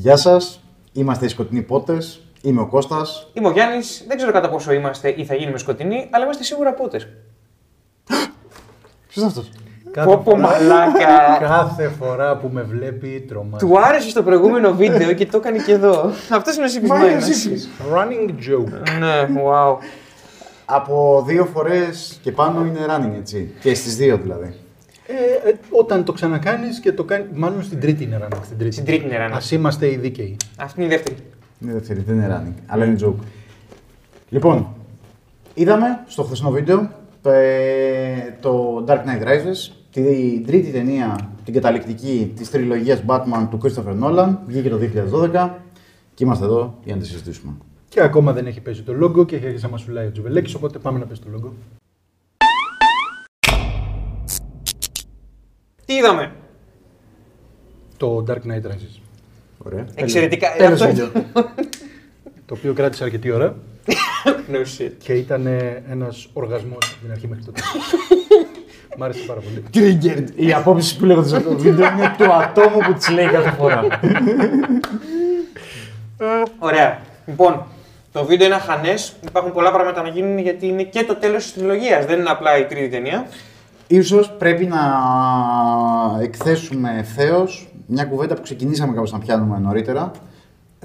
Γεια σας, είμαστε οι Σκοτεινοί Πότες. Είμαι ο Κώστας. Είμαι ο Γιάννης. Δεν ξέρω κατά πόσο είμαστε ή θα γίνουμε σκοτεινοί, αλλά είμαστε σίγουρα πότες. Ποιος είναι αυτός; Κάθε, Πω πω μαλάκα. κάθε φορά που με βλέπει τρομάζει. Του άρεσε στο προηγούμενο βίντεο και το έκανε και εδώ. Αυτός είναι ο συμπισμένος. Running joke. Ναι, wow. Από δύο φορές και πάνω είναι running έτσι. Και στις δύο δηλαδή. Ε, ε, όταν το ξανακάνεις και το κάνει. Μάλλον στην τρίτη είναι running. Στην τρίτη, Στην τρίτη είναι running. Α είμαστε οι δίκαιοι. Αυτή είναι η δεύτερη. Είναι δεύτερη, δεν είναι running, αλλά είναι joke. Λοιπόν, είδαμε στο χθεσινό βίντεο το, ε, το Dark Knight Rises, την τρίτη ταινία, την καταληκτική της τριλογίας Batman του Christopher Nolan, βγήκε το 2012 και είμαστε εδώ για να τη συζητήσουμε. Και ακόμα δεν έχει πέσει το logo και έχει αρχίσει να μας φουλάει ο Τζουβελέκης. Οπότε πάμε να πέσει το logo. Τι είδαμε; Το Dark Knight Rises. Ωραία. Εξαιρετικά. Τέλος Αυτό- βίντεο. Το οποίο κράτησε αρκετή ώρα No shit. και ήταν ένας οργασμός από την αρχή μέχρι το τέλος. Μ' άρεσε πάρα πολύ. Triggered. Οι απόψει που λέγονται σε αυτό το βίντεο είναι του ατόμου που τι λέει κάθε φορά. Ωραία. Λοιπόν, το βίντεο είναι αχανές. Υπάρχουν πολλά πράγματα να γίνουν γιατί είναι και το τέλος της τριλογίας. Δεν είναι απλά η τρίτη ταινία. Ίσως πρέπει να εκθέσουμε ευθέω μια κουβέντα που ξεκινήσαμε κάπως να πιάνουμε νωρίτερα.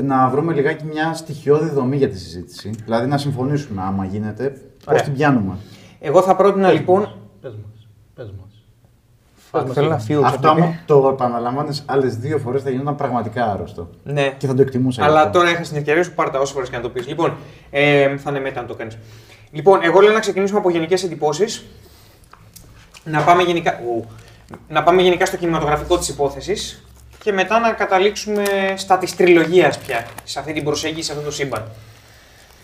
Να βρούμε λιγάκι μια στοιχειώδη δομή για τη συζήτηση. Δηλαδή να συμφωνήσουμε άμα γίνεται πώς Ωραία. την πιάνουμε. Εγώ θα πρότεινα λοιπόν. Πες μας. Πες μας. Fuck, θέλω να φύγω. Αυτό ξαφνικά. άμα το επαναλαμβάνεις άλλες δύο φορές θα γινόταν πραγματικά άρρωστο. Ναι. Και θα το εκτιμούσα. γι' Αλλά αυτό. τώρα είχα την ευκαιρία σου, πάρτα όσε φορέ και να το πεις. Λοιπόν, ε, θα είναι μετά να το κάνεις. Λοιπόν, εγώ λέω να ξεκινήσουμε από γενικές εντυπώσεις. Να πάμε γενικά. Ου. να πάμε γενικά στο κινηματογραφικό της υπόθεσης και μετά να καταλήξουμε στα της τριλογίας πια. Σε αυτή την προσέγγιση, σε αυτό το σύμπαν.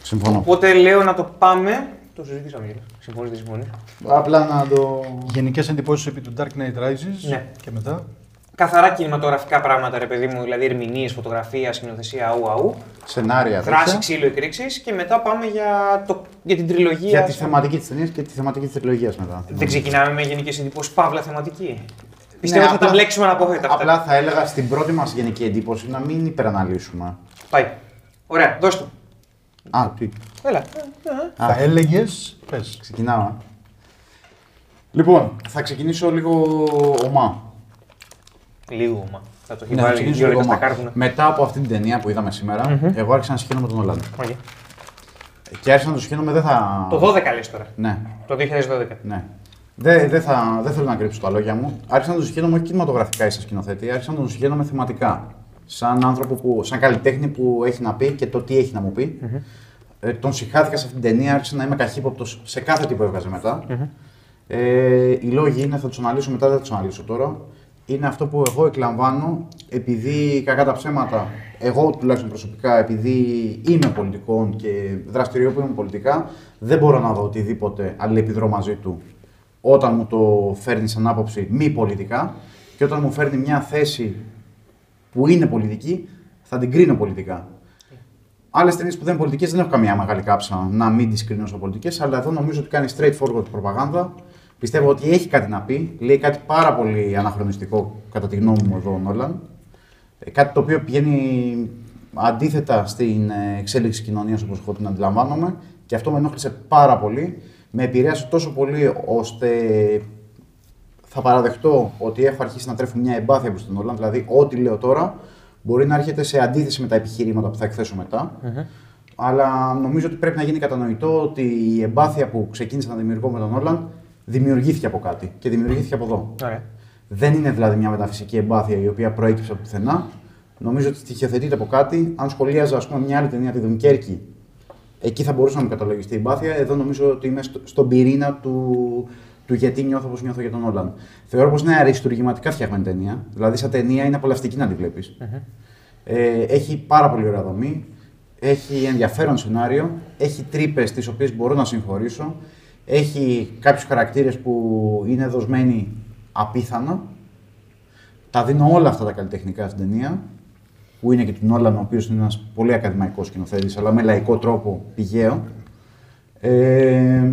Συμφωνώ. Οπότε λέω να το πάμε. Το συζητήσαμε γύρω. Συμφωνείς, δεν συμφωνείς; Απλά να το. Γενικές εντυπώσεις επί του Dark Knight Rises Ναι. και μετά. Καθαρά κινηματογραφικά πράγματα, ρε παιδί μου, δηλαδή ερμηνείες, φωτογραφία, σκηνοθεσία, αού, αού. Σενάρια. Δράση, τέτοια. ξύλο, εκρήξεις και μετά πάμε για, το, για την τριλογία. Για τη θεματική της ταινίας και τη θεματική της τριλογίας μετά. Δεν ξεκινάμε με γενικές εντυπώσεις, παύλα θεματική. Πιστεύω Ναι, θα τα απλά- μπλέξουμε αναπόφευκτα αυτά. Απλά θα έλεγα στην πρώτη μας γενική εντύπωση να μην υπεραναλύσουμε. Πάει. Ωραία, δώσ' το. Α, τι. Έλα. Α. Θα έλεγες. Πες. Ξεκινάω. α. Λοιπόν, θα ξεκινήσω λίγο ομά. Λίγο, μα. Θα το έχει Ναι, θα βάλει ξεκινήσω δύο λίγο λεπτά στα ομά. κάρβουνα. Μετά από αυτή την ταινία που είδαμε σήμερα, εγώ άρχισα να σιχαίνομαι τον Νόλαν. Οκ. Και άρχισα να τον σιχαίνομαι δεν θα. Το 12 λες τώρα. Ναι, Το 2012. ναι. Δεν δεν θα, δεν θέλω να κρύψω τα λόγια μου. Άρχισα να τον σιχαίνομαι όχι κινηματογραφικά ή σαν σκηνοθέτη, άρχισα να τον σιχαίνομαι θεματικά. Σαν άνθρωπο που, σαν καλλιτέχνη που έχει να πει και το τι έχει να μου πει. Ε, τον σιχάθηκα σε αυτήν την ταινία, άρχισα να είμαι καχύποπτος σε κάθε τι που έβγαζε μετά. Ε, οι λόγοι είναι, θα τους αναλύσω μετά, δεν θα τους αναλύσω τώρα. Είναι αυτό που εγώ εκλαμβάνω επειδή κακά τα ψέματα, εγώ τουλάχιστον προσωπικά, επειδή είμαι πολιτικών και δραστηριοποιούμαι πολιτικά, δεν μπορώ να δω οτιδήποτε αλληλεπιδρώ μαζί του όταν μου το φέρνει σαν άποψη μη πολιτικά και όταν μου φέρνει μια θέση που είναι πολιτική, θα την κρίνω πολιτικά. Άλλες ταινίες που δεν είναι πολιτικές δεν έχω καμία μεγάλη κάψα να μην τις κρίνω σαν πολιτικές, αλλά εδώ νομίζω ότι κάνει straightforward προπαγάνδα. Πιστεύω ότι έχει κάτι να πει. Λέει κάτι πάρα πολύ αναχρονιστικό, κατά τη γνώμη μου, εδώ ο Νόλαν. Ε, Κάτι το οποίο πηγαίνει αντίθετα στην ε, εξέλιξη κοινωνίας όπως εγώ την αντιλαμβάνομαι και αυτό με ενόχλησε πάρα πολύ. Με επηρέασε τόσο πολύ ώστε θα παραδεχτώ ότι έχω αρχίσει να τρέφω μια εμπάθεια προς τον Νόλαν. Δηλαδή, ό,τι λέω τώρα μπορεί να έρχεται σε αντίθεση με τα επιχειρήματα που θα εκθέσω μετά. Αλλά νομίζω ότι πρέπει να γίνει κατανοητό ότι η εμπάθεια που ξεκίνησα να δημιουργώ με τον Νόλαν δημιουργήθηκε από κάτι και δημιουργήθηκε από εδώ. Ωραία. Δεν είναι δηλαδή μια μεταφυσική εμπάθεια η οποία προέκυψε από πουθενά. Νομίζω ότι στοιχειοθετείται από κάτι. Αν σχολίαζα ας πούμε, μια άλλη ταινία, τη Δουνκέρκη, εκεί θα μπορούσε να μου καταλογιστεί η εμπάθεια. Εδώ νομίζω ότι είμαι στο, στον πυρήνα του, του γιατί νιώθω όπως νιώθω για τον Όλαν. Θεωρώ πως είναι αριστουργηματικά φτιαγμένη ταινία. Δηλαδή, σαν ταινία είναι απολαυστική να τη βλέπεις. Ε, έχει πάρα πολύ ωραία δομή. Έχει ενδιαφέρον σενάριο. Έχει τρύπες τις οποίες μπορώ να συγχωρήσω. Έχει κάποιους χαρακτήρες που είναι δοσμένοι απίθανα. Τα δίνω όλα αυτά τα καλλιτεχνικά στην ταινία. Που είναι και του Νόλαν, ο οποίος είναι ένας πολύ ακαδημαϊκός σκηνοθέτης, αλλά με λαϊκό τρόπο πηγαίο. Ε,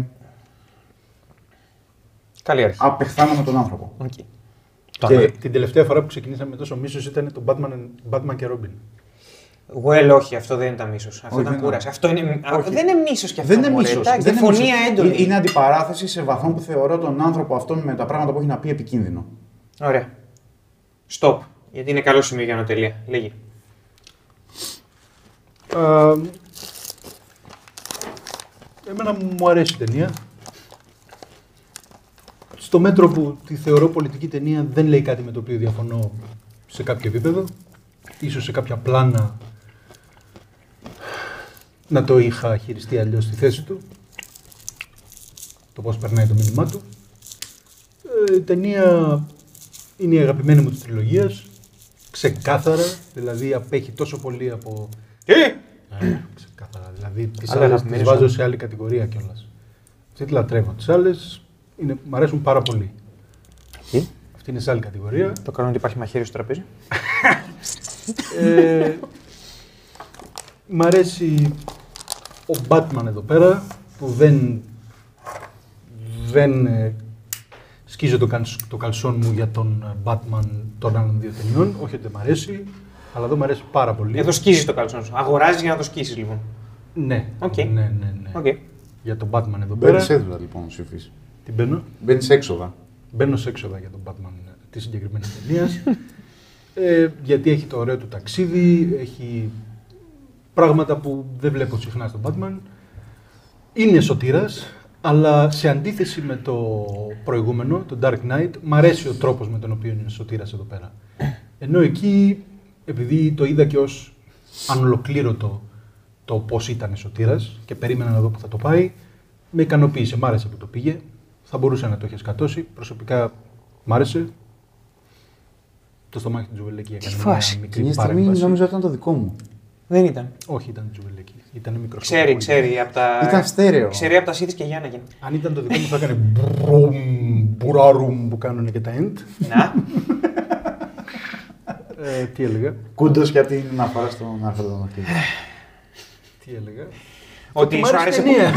Καλή αρχή. απεχθάνομαι τον άνθρωπο. Οκ. Και... Την τελευταία φορά που ξεκινήσαμε με τόσο μίσος ήταν το Batman, Batman και Robin. Well, όχι, αυτό δεν ήταν μίσος. Αυτό Όχι, ήταν δεν κούραση. είναι. Αυτό είναι... α, Όχι. Δεν είναι μίσος κι αυτό. Δεν είναι μωρέ, μίσος. εντάξει, Διαφωνία έντονη. Είναι αντιπαράθεση σε βαθμό που θεωρώ τον άνθρωπο αυτόν με τα πράγματα που έχει να πει επικίνδυνο. Ωραία. Stop. Γιατί είναι καλό σημείο για ανωτελεία. Λέγει. Α, εμένα μου αρέσει η ταινία. Στο μέτρο που τη θεωρώ πολιτική ταινία δεν λέει κάτι με το οποίο διαφωνώ σε κάποιο επίπεδο. Ίσως σε κάποια πλάνα να το είχα χειριστεί αλλιώς στη θέση του. Το πώς περνάει το μήνυμά του. Ε, η ταινία είναι η αγαπημένη μου της τριλογίας. Ξεκάθαρα, δηλαδή απέχει τόσο πολύ από Τι! ναι, ξεκάθαρα. Δηλαδή τις Αλλά άλλες αγαπημένες τι βάζω όλες. σε άλλη κατηγορία κιόλας. Αυτή τη λατρεύω. Τις άλλες μου αρέσουν πάρα πολύ. Τι; Αυτή είναι σε άλλη κατηγορία. Το καλό είναι ότι υπάρχει μαχαίρι στο τραπέζι. ε, μ' αρέσει ο Batman εδώ πέρα που δεν, δεν ε, σκίζω το, καλσ- το καλσόν μου για τον ε, Batman των άλλων δύο ταινιών. Όχι ότι δεν μ' αρέσει, αλλά εδώ μ' αρέσει πάρα πολύ. Εδώ σκίζεις το καλτσόν σου. Αγοράζεις για να το σκίσεις λοιπόν. Ναι, Οκ. ναι, ναι, ναι. Οκ. Για τον Batman εδώ Μπαίνεις πέρα. σε έδρα λοιπόν, ψηφί. Την μπαίνω; Μπαίνεις έξοδα. Μπαίνω σε έξοδα για τον Batman τη συγκεκριμένη ταινία. ε, γιατί έχει το ωραίο του ταξίδι, έχει πράγματα που δεν βλέπω συχνά στον Batman. Είναι σωτήρας, αλλά σε αντίθεση με το προηγούμενο, το Dark Knight, μ' αρέσει ο τρόπος με τον οποίο είναι σωτήρας εδώ πέρα. Ενώ εκεί, επειδή το είδα και ως ανολοκλήρωτο το πώς ήταν σωτήρας και περίμενα να δω που θα το πάει, με ικανοποίησε, μ' άρεσε που το πήγε. Θα μπορούσε να το είχε σκατώσει. Προσωπικά μ' άρεσε. Το στομάχι του Τζουβελέκη έκανε μια φάση. μικρή Μια στιγμή παρέμβαση. νόμιζα ότι ήταν το δικό μου. Δεν ήταν. Όχι, ήταν Τζουβελέκη. Ήταν μικρό. Ξέρει, ξέρει από τα. Ήταν στέρεο. Ξέρει από τα Σίδη και Γιάννα. Αν ήταν το δικό μου θα έκανε μπρουμ, μπουράρουμ που κάνουν και τα end. Να. Ε, τι έλεγα; Κούντος για την αναφορά στον άρθρο των Αχίλων. Τι έλεγα; Ότι Μ' σου άρεσε άρεσε. η ταινία.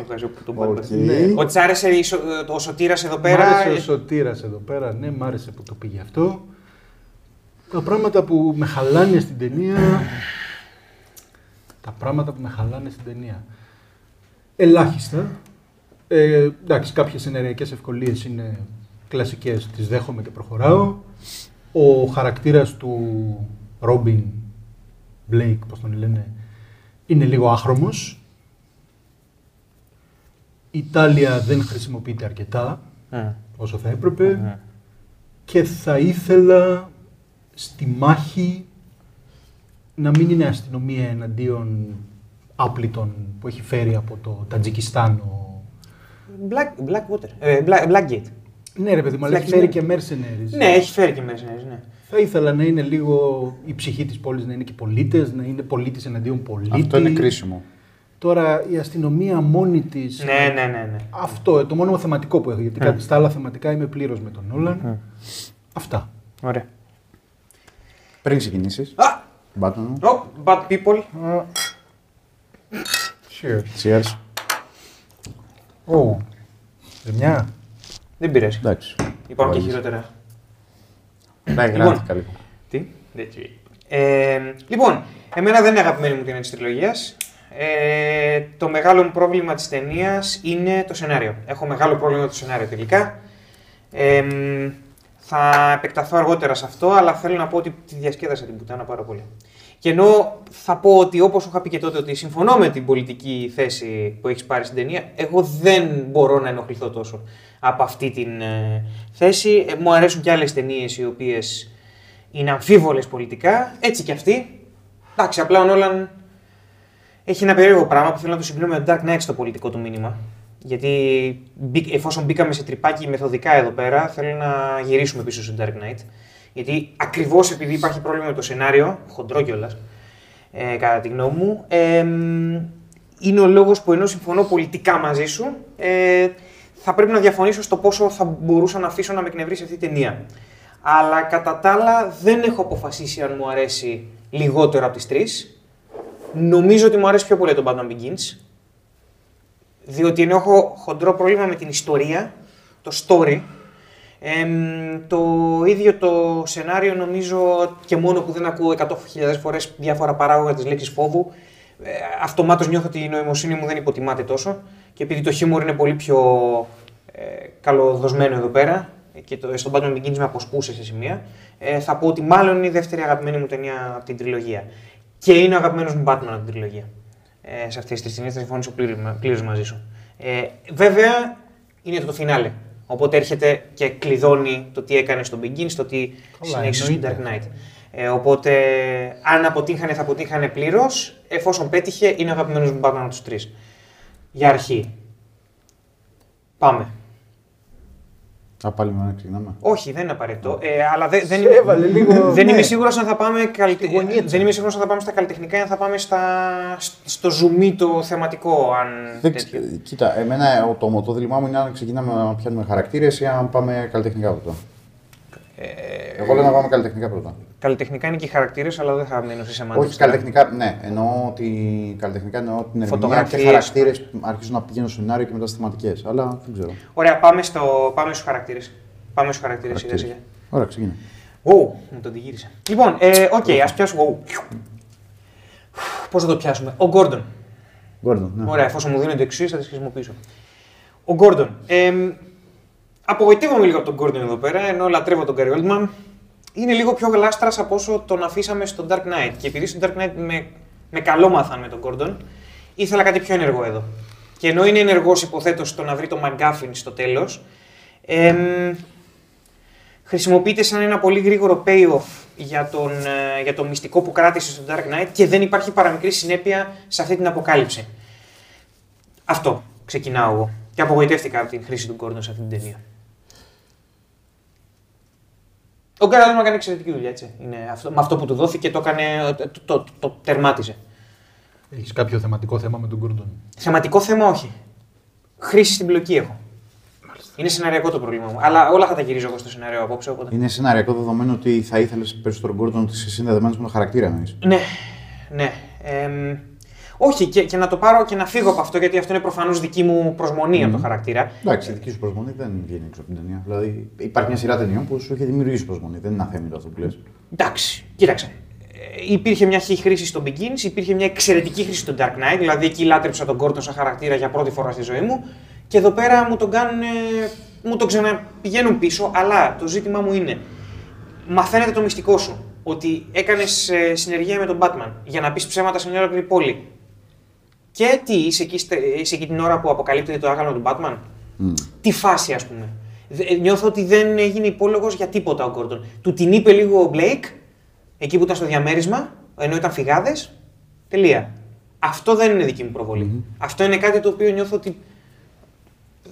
Ευχαριστώ που τον Οκ. πάτε. Ναι. Ότι σ' άρεσε η σο- ο σωτήρας εδώ Μ' πέρα. άρεσε ο ε, Σωτήρας εδώ πέρα, ναι, μ' άρεσε που το πήγε αυτό. Τα πράγματα που με χαλάνε στην ταινία... τα πράγματα που με χαλάνε στην ταινία. Ελάχιστα. Ε, εντάξει, κάποιες ενεργειακές ευκολίες είναι κλασικές, τις δέχομαι και προχωράω. Ο χαρακτήρας του Ρόμπιν Blake, πώς τον λένε, είναι λίγο άχρωμος. Η Ιταλία δεν χρησιμοποιείται αρκετά μ. όσο θα έπρεπε και θα ήθελα στη μάχη να μην είναι αστυνομία εναντίον άπλητων που έχει φέρει από το Τατζικιστάν ο... Black, Blackwater. Ε, Black, Blackgate. Ναι ρε παιδί μου, αλλά έχει Φυλακισμένοι. φέρει και mercenaries. Ναι, έχει φέρει και μέσα. Ναι. Θα ήθελα να είναι λίγο η ψυχή της πόλης να είναι και πολίτες, να είναι πολίτης εναντίον πολίτη. Αυτό είναι κρίσιμο. Τώρα η αστυνομία μόνη της... Ναι, ναι, ναι. ναι. Αυτό το μόνο θεματικό που έχω, γιατί κάτι στα άλλα θεματικά είμαι πλήρως με τον Όλαν. Αυτά. Ωραία. Πριν ξεκινήσεις, Α! μπάτον μου. Oh, bad people. Cheers. Cheers. Oh. Μια. Δεν πειράζει. Εντάξει. Υπάρχουν και Βάλεις. χειρότερα. Ναι, Λοιπόν. γράφτηκα λίγο. Τι; Έτσι. Ε, λοιπόν, εμένα δεν είναι αγαπημένη μου ταινία της τριλογίας. Ε, το μεγάλο μου πρόβλημα της ταινίας είναι το σενάριο. Έχω μεγάλο πρόβλημα με το σενάριο τελικά. Ε, μ, θα επεκταθώ αργότερα σε αυτό, αλλά θέλω να πω ότι τη διασκέδασα την πουτάνα πάρα πολύ. Και ενώ θα πω ότι όπως είχα πει και τότε ότι συμφωνώ με την πολιτική θέση που έχεις πάρει στην ταινία, εγώ δεν μπορώ να ενοχληθώ τόσο από αυτή την ε, θέση. Ε, μου αρέσουν και άλλες ταινίες οι οποίες είναι αμφίβολες πολιτικά, έτσι και αυτή. Εντάξει, απλά ο Νόλαν έχει ένα περίεργο πράγμα που θέλω να το συγκρίνω με το Dark Knight στο πολιτικό του μήνυμα. Γιατί μπή- εφόσον μπήκαμε σε τρυπάκι μεθοδικά εδώ πέρα, θέλω να γυρίσουμε πίσω στο Dark Knight. Γιατί ακριβώς επειδή υπάρχει πρόβλημα με το σενάριο, χοντρό κιόλας, ε, κατά τη γνώμη μου, ε, μ, είναι ο λόγος που ενώ συμφωνώ πολιτικά μαζί σου, ε, θα πρέπει να διαφωνήσω στο πόσο θα μπορούσα να αφήσω να με εκνευρίσει αυτή η ταινία. Αλλά κατά τα άλλα δεν έχω αποφασίσει αν μου αρέσει λιγότερο από τις τρεις. Νομίζω ότι μου αρέσει πιο πολύ το Batman Begins. Διότι ενώ έχω χοντρό πρόβλημα με την ιστορία, το story, Εμ, το ίδιο το σενάριο νομίζω και μόνο που δεν ακούω 100.000 φορές διάφορα παράγωγα της λέξης φόβου, ε, αυτομάτως νιώθω ότι η νοημοσύνη μου δεν υποτιμάται τόσο και επειδή το χιούμορ είναι πολύ πιο ε, καλοδοσμένο εδώ πέρα και το, στον Batman Begins με αποσπούσε σε σημεία, ε, θα πω ότι μάλλον είναι η δεύτερη αγαπημένη μου ταινία από την τριλογία. Και είναι ο αγαπημένος μου Batman από την τριλογία. Ε, σε αυτές τις ταινίες θα συμφωνήσω πλήρως μαζί σου. Ε, βέβαια, είναι το φινάλε. Οπότε έρχεται και κλειδώνει το τι έκανε στο Begins, το τι Καλά, συνέχισε στο εννοείται. Dark Knight. Ε, οπότε, αν αποτύχανε, θα αποτύχανε πλήρως. Εφόσον πέτυχε, είναι ο αγαπημένος μου Batman από τους τρεις. Για αρχή. Πάμε. Α, πάλι με ξεκινάμε. Όχι, δεν είναι απαραίτητο. Ε, αλλά δεν, δεν, Σε έβαλε λίγο, δεν ναι. είμαι σίγουρος αν θα πάμε καλυτε... Στη γωνία της. δεν είμαι σίγουρος αν θα πάμε στα καλλιτεχνικά ή αν θα πάμε στα... στο ζουμί το θεματικό. Αν Δεν τέτοιο. ξε- Κοίτα, εμένα ο- το, το δίλημά μου είναι αν ξεκινάμε να πιάνουμε χαρακτήρες ή αν πάμε καλλιτεχνικά πρώτα. Ε, Εγώ λέω να πάμε καλλιτεχνικά πρώτα. Καλλιτεχνικά είναι και οι χαρακτήρες, αλλά δεν θα μείνω σε σεμάντικες. Όχι καλλιτεχνικά, ναι. Εννοώ ότι καλλιτεχνικά εννοώ την ερμηνεία και Φωτογραφίες. χαρακτήρες αρχίζουν να πηγαίνουν στο σενάριο και μετά στις θεματικές. Αλλά δεν ξέρω. Ωραία, πάμε, στο... πάμε στους χαρακτήρες. Πάμε στους χαρακτήρες σιγά Χαρακτήρες. σιγά. Ωραία, ξεκινά. Wow, μου τον τη γύρισα. Λοιπόν, ε, οκ, ας πιάσουμε. Wow. Πώς θα το πιάσουμε; Ο Γκόρντον. Γκόρντον, ναι. Ωραία, εφόσον μου δίνονται εξουσίε, θα τις χρησιμοποιήσω. Ο Γκόρντον. Ε, απογοητεύομαι λίγο από τον Γκόρντον εδώ πέρα, ενώ λατρεύω τον Gary Oldman. Είναι λίγο πιο γλάστρα από όσο τον αφήσαμε στο Dark Knight. Και επειδή στο Dark Knight με, με καλόμαθαν με τον Γκόρντον, ήθελα κάτι πιο ενεργό εδώ. Και ενώ είναι ενεργός, υποθέτω, στο να βρει το McGuffin στο τέλος, εμ, χρησιμοποιείται σαν ένα πολύ γρήγορο payoff για, τον, ε, για το μυστικό που κράτησε στο Dark Knight και δεν υπάρχει παραμικρή συνέπεια σε αυτή την αποκάλυψη. Αυτό ξεκινάω εγώ. Και απογοητεύτηκα από την χρήση του Gordon σε αυτή την ταινία. Ο Γκάραλ έκανε εξαιρετική δουλειά, έτσι. Είναι αυτό, με αυτό που του δόθηκε το, έκανε, το, το, το, το τερμάτιζε. Έχεις κάποιο θεματικό θέμα με τον Γκόρντον. Θεματικό θέμα όχι. Χρήση στην πλοκή έχω. Είναι σεναριακό το πρόβλημα μου. Αλλά όλα θα τα γυρίζω εγώ στο σενάριο απόψε. Οπότε... Είναι σεναριακό δεδομένο ότι θα ήθελες περισσότερο Γκόρντον ότι είσαι συνδεδεμένο με τον χαρακτήρα εννοείς. Ναι, ναι. Εμ, όχι, και, και να το πάρω και να φύγω από αυτό, γιατί αυτό είναι προφανώς δική μου προσμονή από το χαρακτήρα. Εντάξει, η δική σου προσμονή δεν βγαίνει έξω από την ταινία. Δηλαδή υπάρχει μια σειρά ταινιών που σου έχει δημιουργήσει προσμονή. Δεν είναι αθέμητο αυτό που λες. Εντάξει, κοίταξε. Ε, Υπήρχε μια χή χρήση στο Begins, υπήρχε μια εξαιρετική χρήση στο Dark Knight, δηλαδή εκεί λάτρεψα τον Gordon σαν χαρακτήρα για πρώτη φορά στη ζωή μου. Και εδώ πέρα μου τον κάνουν. μου τον ξαναπηγαίνουν πίσω, αλλά το ζήτημά μου είναι. Μαθαίνετε το μυστικό σου. Ότι έκανες συνεργεία με τον Batman για να πεις ψέματα σε μια ολόκληρη πόλη. Και τι, είσαι εκεί, στε- είσαι εκεί την ώρα που αποκαλύπτεται το άγαλμα του Batman; Τι φάση, ας πούμε. Δε- Νιώθω ότι δεν έγινε υπόλογος για τίποτα ο Γκόρντον. Του την είπε λίγο ο Μπλέικ, εκεί που ήταν στο διαμέρισμα, ενώ ήταν φυγάδες. Τελεία. Αυτό δεν είναι δική μου προβολη Αυτό είναι κάτι το οποίο νιώθω ότι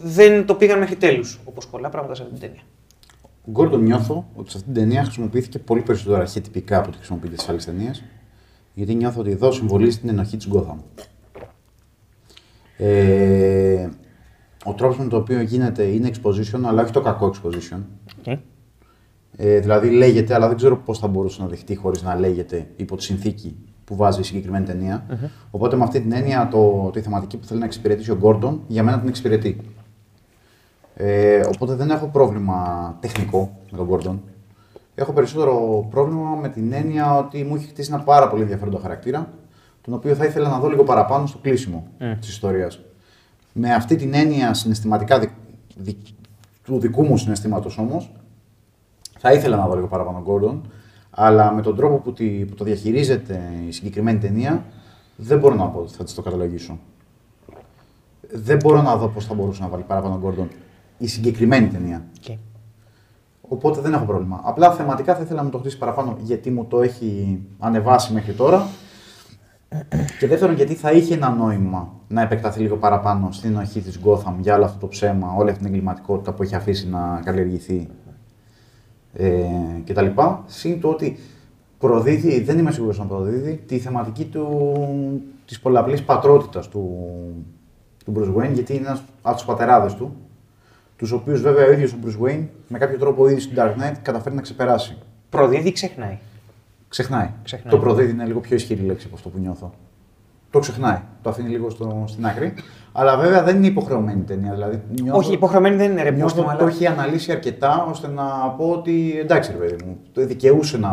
δεν το πήγαν μέχρι τέλους. Όπως πολλά πράγματα σε αυτή την ταινία. Ο Γκόρντον νιώθω ότι σε αυτή την ταινία χρησιμοποιήθηκε πολύ περισσότερο αρχιετυπικά από ό,τι χρησιμοποιείται στι άλλες ταινίες. Γιατί νιώθω ότι εδώ συμβολίζει την ενοχή της Gotham. Ε, ο τρόπος με τον οποίο γίνεται είναι exposition, αλλά όχι το κακό exposition. Ε, δηλαδή λέγεται, αλλά δεν ξέρω πώς θα μπορούσε να δεχτεί χωρίς να λέγεται υπό τη συνθήκη που βάζει η συγκεκριμένη ταινία. Οπότε με αυτή την έννοια, το, τη θεματική που θέλει να εξυπηρετήσει ο Γκόρντον, για μένα την εξυπηρετεί. Ε, οπότε δεν έχω πρόβλημα τεχνικό με τον Gordon. Έχω περισσότερο πρόβλημα με την έννοια ότι μου έχει χτίσει ένα πάρα πολύ ενδιαφέροντα χαρακτήρα, τον οποίο θα ήθελα να δω λίγο παραπάνω στο κλείσιμο Mm. της ιστορίας. Με αυτή την έννοια συναισθηματικά δι- δι- του δικού μου συναισθήματος όμως, θα ήθελα να δω λίγο παραπάνω Gordon, αλλά με τον τρόπο που, τη, που το διαχειρίζεται η συγκεκριμένη ταινία, δεν μπορώ να πω ότι θα της το καταλογίσω. Δεν μπορώ να δω πώς θα μπορούσε να βάλει παραπάνω Gordon η συγκεκριμένη ταινία. Οπότε δεν έχω πρόβλημα. Απλά θεματικά θα ήθελα να μου το χτίσει παραπάνω γιατί μου το έχει ανεβάσει μέχρι τώρα. Και δεύτερον, γιατί θα είχε ένα νόημα να επεκταθεί λίγο παραπάνω στην ενοχή της Gotham για όλο αυτό το ψέμα, όλη αυτή την εγκληματικότητα που έχει αφήσει να καλλιεργηθεί ε, κτλ. Συν το ότι προδίδει, δεν είμαι σίγουρος να προδίδει, τη θεματική του, της πολλαπλής πατρότητας του, του Bruce Wayne, γιατί είναι ένας από τους πατεράδες του, τους οποίους βέβαια ο ίδιος ο Bruce Wayne με κάποιο τρόπο ο ίδιος στην Dark Knight καταφέρει να ξεπεράσει. Προδίδει, ξεχνάει; Ξεχνάει. Ξεχνάει. Το προδίδει είναι λίγο πιο ισχυρή λέξη από αυτό που νιώθω. το ξεχνάει. Το αφήνει λίγο στο, στην άκρη. Αλλά βέβαια δεν είναι υποχρεωμένη η ταινία. Δηλαδή, νιώθω, Όχι, υποχρεωμένη δεν είναι ρε νιώθω πόστιμο, ότι το αλλά. έχει αναλύσει αρκετά ώστε να πω ότι εντάξει, ρε παιδί μου, το δικαιούσε να,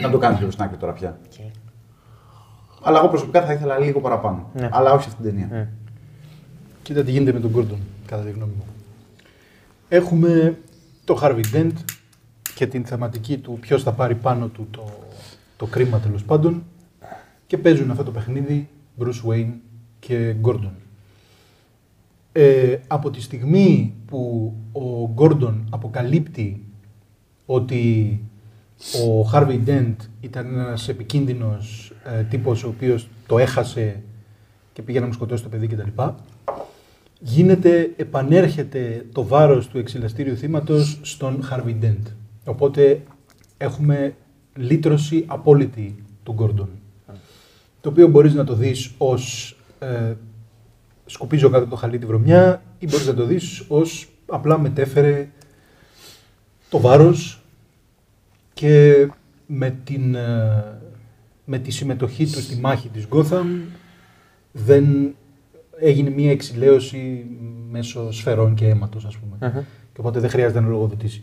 να το κάνει λίγο στην άκρη τώρα πια. Οκ. Αλλά εγώ προσωπικά θα ήθελα λίγο παραπάνω. Ναι. Αλλά όχι σε αυτήν την ταινία. Ναι. Κοίτα τι γίνεται με τον Gordon, κατά τη γνώμη μου. Έχουμε το Harvey Dent και την θεματική του ποιος θα πάρει πάνω του το, το κρίμα τέλος πάντων και παίζουν αυτό το παιχνίδι Bruce Wayne και Gordon. Ε, από τη στιγμή που ο Gordon αποκαλύπτει ότι ο Harvey Dent ήταν ένας επικίνδυνος ε, τύπος ο οποίος το έχασε και πήγε να μου σκοτώσει το παιδί κτλ. Γίνεται, επανέρχεται το βάρος του εξυλαστήριου θύματος στον Harvey Dent. Οπότε έχουμε λύτρωση απόλυτη του Gordon. Το οποίο μπορείς να το δεις ως ε, σκουπίζω κάτω από το χαλί τη βρωμιά ή μπορείς να το δεις ως απλά μετέφερε το βάρος και με, την, ε, με τη συμμετοχή του στη μάχη της Gotham δεν έγινε μια εξηλαίωση μέσω σφαιρών και αίματος ας πούμε. Μμμ. Και οπότε δεν χρειάζεται να λογοδοτήσει.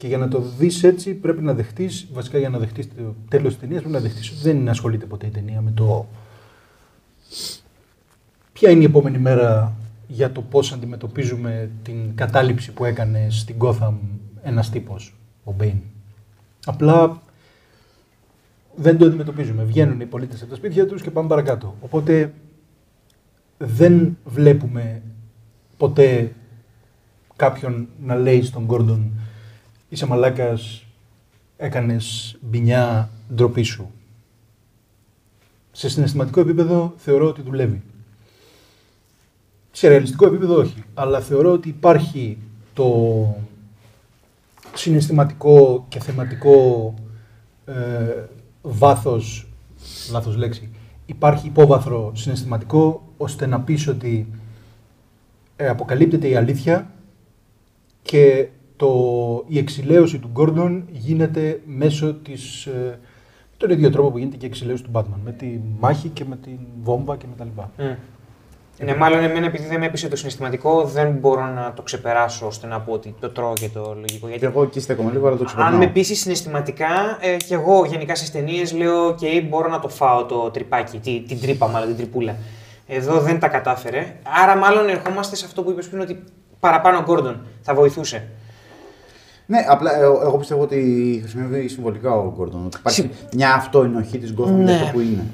Και για να το δεις έτσι πρέπει να δεχτείς, βασικά για να δεχτείς το τέλος της ταινίας πρέπει να δεχτείς ότι δεν ασχολείται ποτέ η ταινία με το ποια είναι η επόμενη μέρα για το πώς αντιμετωπίζουμε την κατάληψη που έκανε στην Gotham ένας τύπος, ο Μπέιν. Απλά δεν το αντιμετωπίζουμε. Βγαίνουν οι πολίτες από τα σπίτια τους και πάμε παρακάτω. Οπότε δεν βλέπουμε ποτέ κάποιον να λέει στον Γκόρντον είσαι μαλάκας, έκανες μπινιά, ντροπή σου. Σε συναισθηματικό επίπεδο θεωρώ ότι δουλεύει. Σε ρεαλιστικό επίπεδο όχι. Αλλά θεωρώ ότι υπάρχει το συναισθηματικό και θεματικό ε, βάθος, λάθος λέξη, υπάρχει υπόβαθρο συναισθηματικό ώστε να πεις ότι ε, αποκαλύπτεται η αλήθεια και το, η εξηλαίωση του Γκόρντον γίνεται μέσω της, ε, με τον ίδιο τρόπο που γίνεται και η εξηλαίωση του Batman, με τη μάχη και με την βόμβα και με τα λοιπά. Μμ. Ναι, μάλλον εμένα επειδή δεν με έπεισε το συναισθηματικό, δεν μπορώ να το ξεπεράσω ώστε να πω ότι το τρώω και το λογικό. Και Γιατί εγώ εκεί στέκομαι λίγο, αλλά το ξεπερνάω. αν με πείσει συναισθηματικά, ε, και εγώ γενικά στι ταινίες λέω: OK, μπορώ να το φάω το τρυπάκι, τη, την τρύπα μάλλον, την τρυπούλα. Εδώ δεν τα κατάφερε. Άρα, μάλλον ερχόμαστε σε αυτό που είπες πριν ότι παραπάνω ο Γκόρντον θα βοηθούσε. Ναι, απλά ε, εγώ πιστεύω ότι χρησιμεύει συμβολικά ο Γκόρντον. Ότι υπάρχει μια αυτοενοχή της Gotham Ναι. για αυτό που είναι.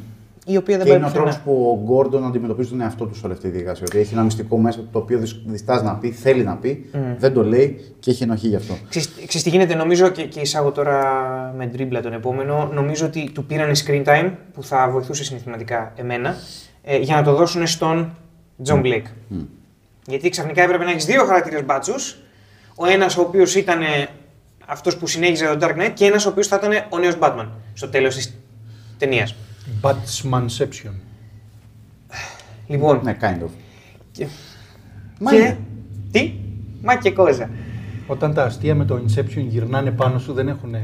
Η οποία δεν Και πάει είναι ο πουθενά. τρόπος που ο Γκόρντον αντιμετωπίζει τον εαυτό του σε όλη αυτή τη διαδικασία. Ότι έχει ένα μυστικό μέσα του το οποίο δυσ- διστάζει να πει, θέλει να πει, δεν το λέει και έχει ενοχή γι' αυτό. Ξέρεις ξέρεις τι γίνεται, νομίζω και, και εισάγω τώρα με τρίμπλα τον επόμενο. Νομίζω ότι του πήραν screen time που θα βοηθούσε συναισθηματικά εμένα ε, για να το δώσουν στον John Blake. Γιατί ξαφνικά έπρεπε να έχεις δύο χαρακτήρες μπάτσους. Ο ένας ο οποίος ήταν αυτός που συνέχιζε το Dark Knight και ένας ο οποίος θα ήταν ο νέος Batman στο τέλος της ταινίας. Batmanception. Λοιπόν. Ναι, kind of. Και... Μα και- είναι. Τι; Μα και κόζα. Όταν τα αστεία με το Inception γυρνάνε πάνω σου δεν έχουν